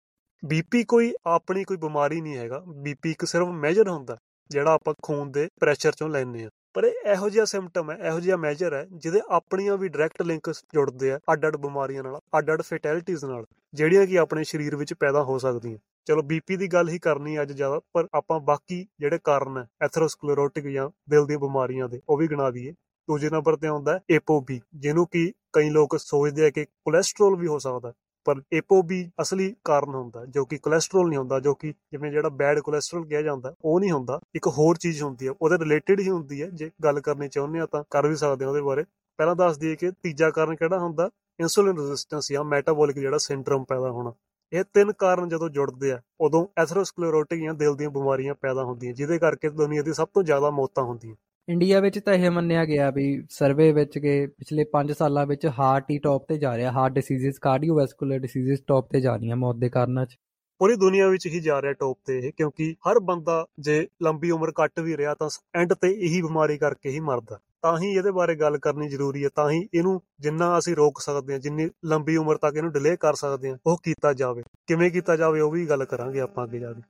ਬੀਪੀ ਕੋਈ ਆਪਣੀ ਕੋਈ ਬਿਮਾਰੀ ਨਹੀਂ ਹੈਗਾ। ਬੀਪੀ ਇੱਕ ਸਿਰਫ ਮੈਜਰ ਹੁੰਦਾ, ਜਿਹੜਾ ਆਪਾਂ ਖੂਨ ਦੇ ਪ੍ਰੈਸ਼ਰ ਚੋਂ ਲੈਂਦੇ ਆ। ਪਰ ਇਹ ਇਹੋ ਜਿਹਾ ਸਿੰਪਟਮ ਹੈ ਇਹੋ ਜਿਹਾ ਮੈਜਰ ਹੈ ਜਿਹਦੇ ਆਪਣੀਆਂ ਵੀ ਡਾਇਰੈਕਟ ਲਿੰਕਸ ਜੁੜਦੇ ਆ ਅੱਡ-ਅੱਡ ਬਿਮਾਰੀਆਂ ਨਾਲ, ਅੱਡ-ਅੱਡ ਫੈਟੈਲਿਟੀਜ਼ ਨਾਲ, ਜਿਹੜੀਆਂ ਕਿ ਆਪਣੇ ਸਰੀਰ ਵਿੱਚ ਪੈਦਾ ਹੋ ਸਕਦੀਆਂ। ਚਲੋ ਬੀਪੀ ਦੀ ਗੱਲ ਹੀ ਕਰਨੀ ਅੱਜ ਜ਼ਿਆਦਾ, ਪਰ ਆਪਾਂ ਬਾਕੀ ਜਿਹੜੇ ਕਾਰਨ ਹੈ ਐਥਰੋਸਕਲੇਰੋਟਿਕ ਜਾਂ ਦਿਲ ਦੀਆਂ ਬਿਮਾਰੀਆਂ ਦੇ, ਉਹ ਵੀ ਗਿਣਾ ਦਈਏ। ਦੂਜੇ ਨੰਬਰ ਤੇ ਆਉਂਦਾ ਏਪੋਬੀ ਜਿਹਨੂੰ ਕਿ ਕਈ ਲੋਕ ਸੋਚਦੇ ਆ ਕਿ ਕੋਲੇਸਟ੍ਰੋਲ ਵੀ ਹੋ ਸਕਦਾ ਪਰ ਏਪੋਬੀ ਅਸਲੀ ਕਾਰਨ ਹੁੰਦਾ ਜੋ ਕਿ ਕੋਲੇਸਟ੍ਰੋਲ ਨਹੀਂ ਹੁੰਦਾ, ਜੋ ਕਿ ਜਿਵੇਂ ਜਿਹੜਾ ਬੈਡ ਕੋਲੇਸਟ੍ਰੋਲ ਕਿਹਾ ਜਾਂਦਾ, ਉਹ ਨਹੀਂ ਹੁੰਦਾ। ਇੱਕ ਹੋਰ ਚੀਜ਼ ਹੁੰਦੀ ਹੈ ਉਹਦੇ ਰਿਲੇਟਡ ਹੀ ਹੁੰਦੀ ਹੈ ਜੇ ਗੱਲ ਕਰਨੀ ਚਾਹੁੰਦੇ ਆ ਤਾਂ ਕਰ ਵੀ ਸਕਦੇ ਹਾਂ ਉਹਦੇ ਬਾਰੇ। ਪਹਿਲਾਂ ਦੱਸ ਦਈਏ ਕਿ ਤੀਜਾ ਕਾਰਨ ਕਿਹੜਾ ਹੁੰਦਾ? ਇਨਸੂਲਿਨ ਰੈਜ਼ਿਸਟੈਂਸ ਜਾਂ ਮੈਟਾਬੋਲਿਕ ਜਿਹੜਾ ਸਿੰਡਰੋਮ ਪੈਦਾ ਹੋਣਾ। ਇਹ ਤਿੰਨ ਕਾਰਨ ਜਦੋਂ ਜੁੜਦੇ ਆ ਉਦੋਂ ਐਥਰੋਸਕਲੇਰੋਟਿਕ ਜਾਂ ਦਿਲ ਦੀਆਂ ਬਿਮਾਰੀਆਂ ਪੈਦਾ ਹੁੰਦੀਆਂ ਜਿਹਦੇ ਕਰਕੇ ਦੁਨੀਆ ਦੀ ਸਭ ਤੋਂ ਜ਼ਿਆਦਾ ਮੌਤਾਂ ਹੁੰਦੀਆਂ। ਇੰਡੀਆ ਵਿੱਚ ਤਾਂ ਇਹ ਮੰਨਿਆ ਗਿਆ ਵੀ ਸਰਵੇ ਵਿੱਚ ਕਿ ਪਿਛਲੇ 5 ਸਾਲਾਂ ਵਿੱਚ ਹਾਰਟ ਹੀ ਟੌਪ ਤੇ ਜਾ ਰਿਹਾ heart diseases cardiovascular diseases top ਤੇ ਜਾ ਰਹੀਆਂ ਮੌਤ ਦੇ ਕਾਰਨਾਂ 'ਚ। ਪੂਰੀ ਦੁਨੀਆ ਵਿੱਚ ਹੀ ਜਾ ਰਿਹਾ ਟੌਪ ਤੇ ਇਹ ਕਿਉਂਕਿ ਹਰ ਬੰਦਾ ਜੇ ਲੰਬੀ ਉਮਰ ਕੱਟ ਵੀ ਰਿਹਾ ਤਾਂ ਐਂਡ ਤੇ ਇਹੀ ਬਿਮਾਰੀ ਕਰਕੇ ਹੀ ਮਰਦਾ। ਤਾਂ ਹੀ ਇਹਦੇ ਬਾਰੇ ਗੱਲ ਕਰਨੀ ਜ਼ਰੂਰੀ ਹੈ, ਤਾਂ ਹੀ ਇਹਨੂੰ ਜਿੰਨਾ ਅਸੀਂ ਰੋਕ ਸਕਦੇ ਹਾਂ, ਜਿੰਨੀ ਲੰਬੀ ਉਮਰ ਤੱਕ ਇਹਨੂੰ ਡਿਲੇ ਕਰ ਸਕਦੇ ਹਾਂ, ਉਹ ਕੀਤਾ ਜਾਵੇ। ਕਿਵੇਂ ਕੀਤਾ ਜਾਵੇ, ਉਹ ਵੀ ਗੱਲ ਕਰਾਂਗੇ ਆਪਾਂ ਅੱਗੇ ਜਾ ਕੇ।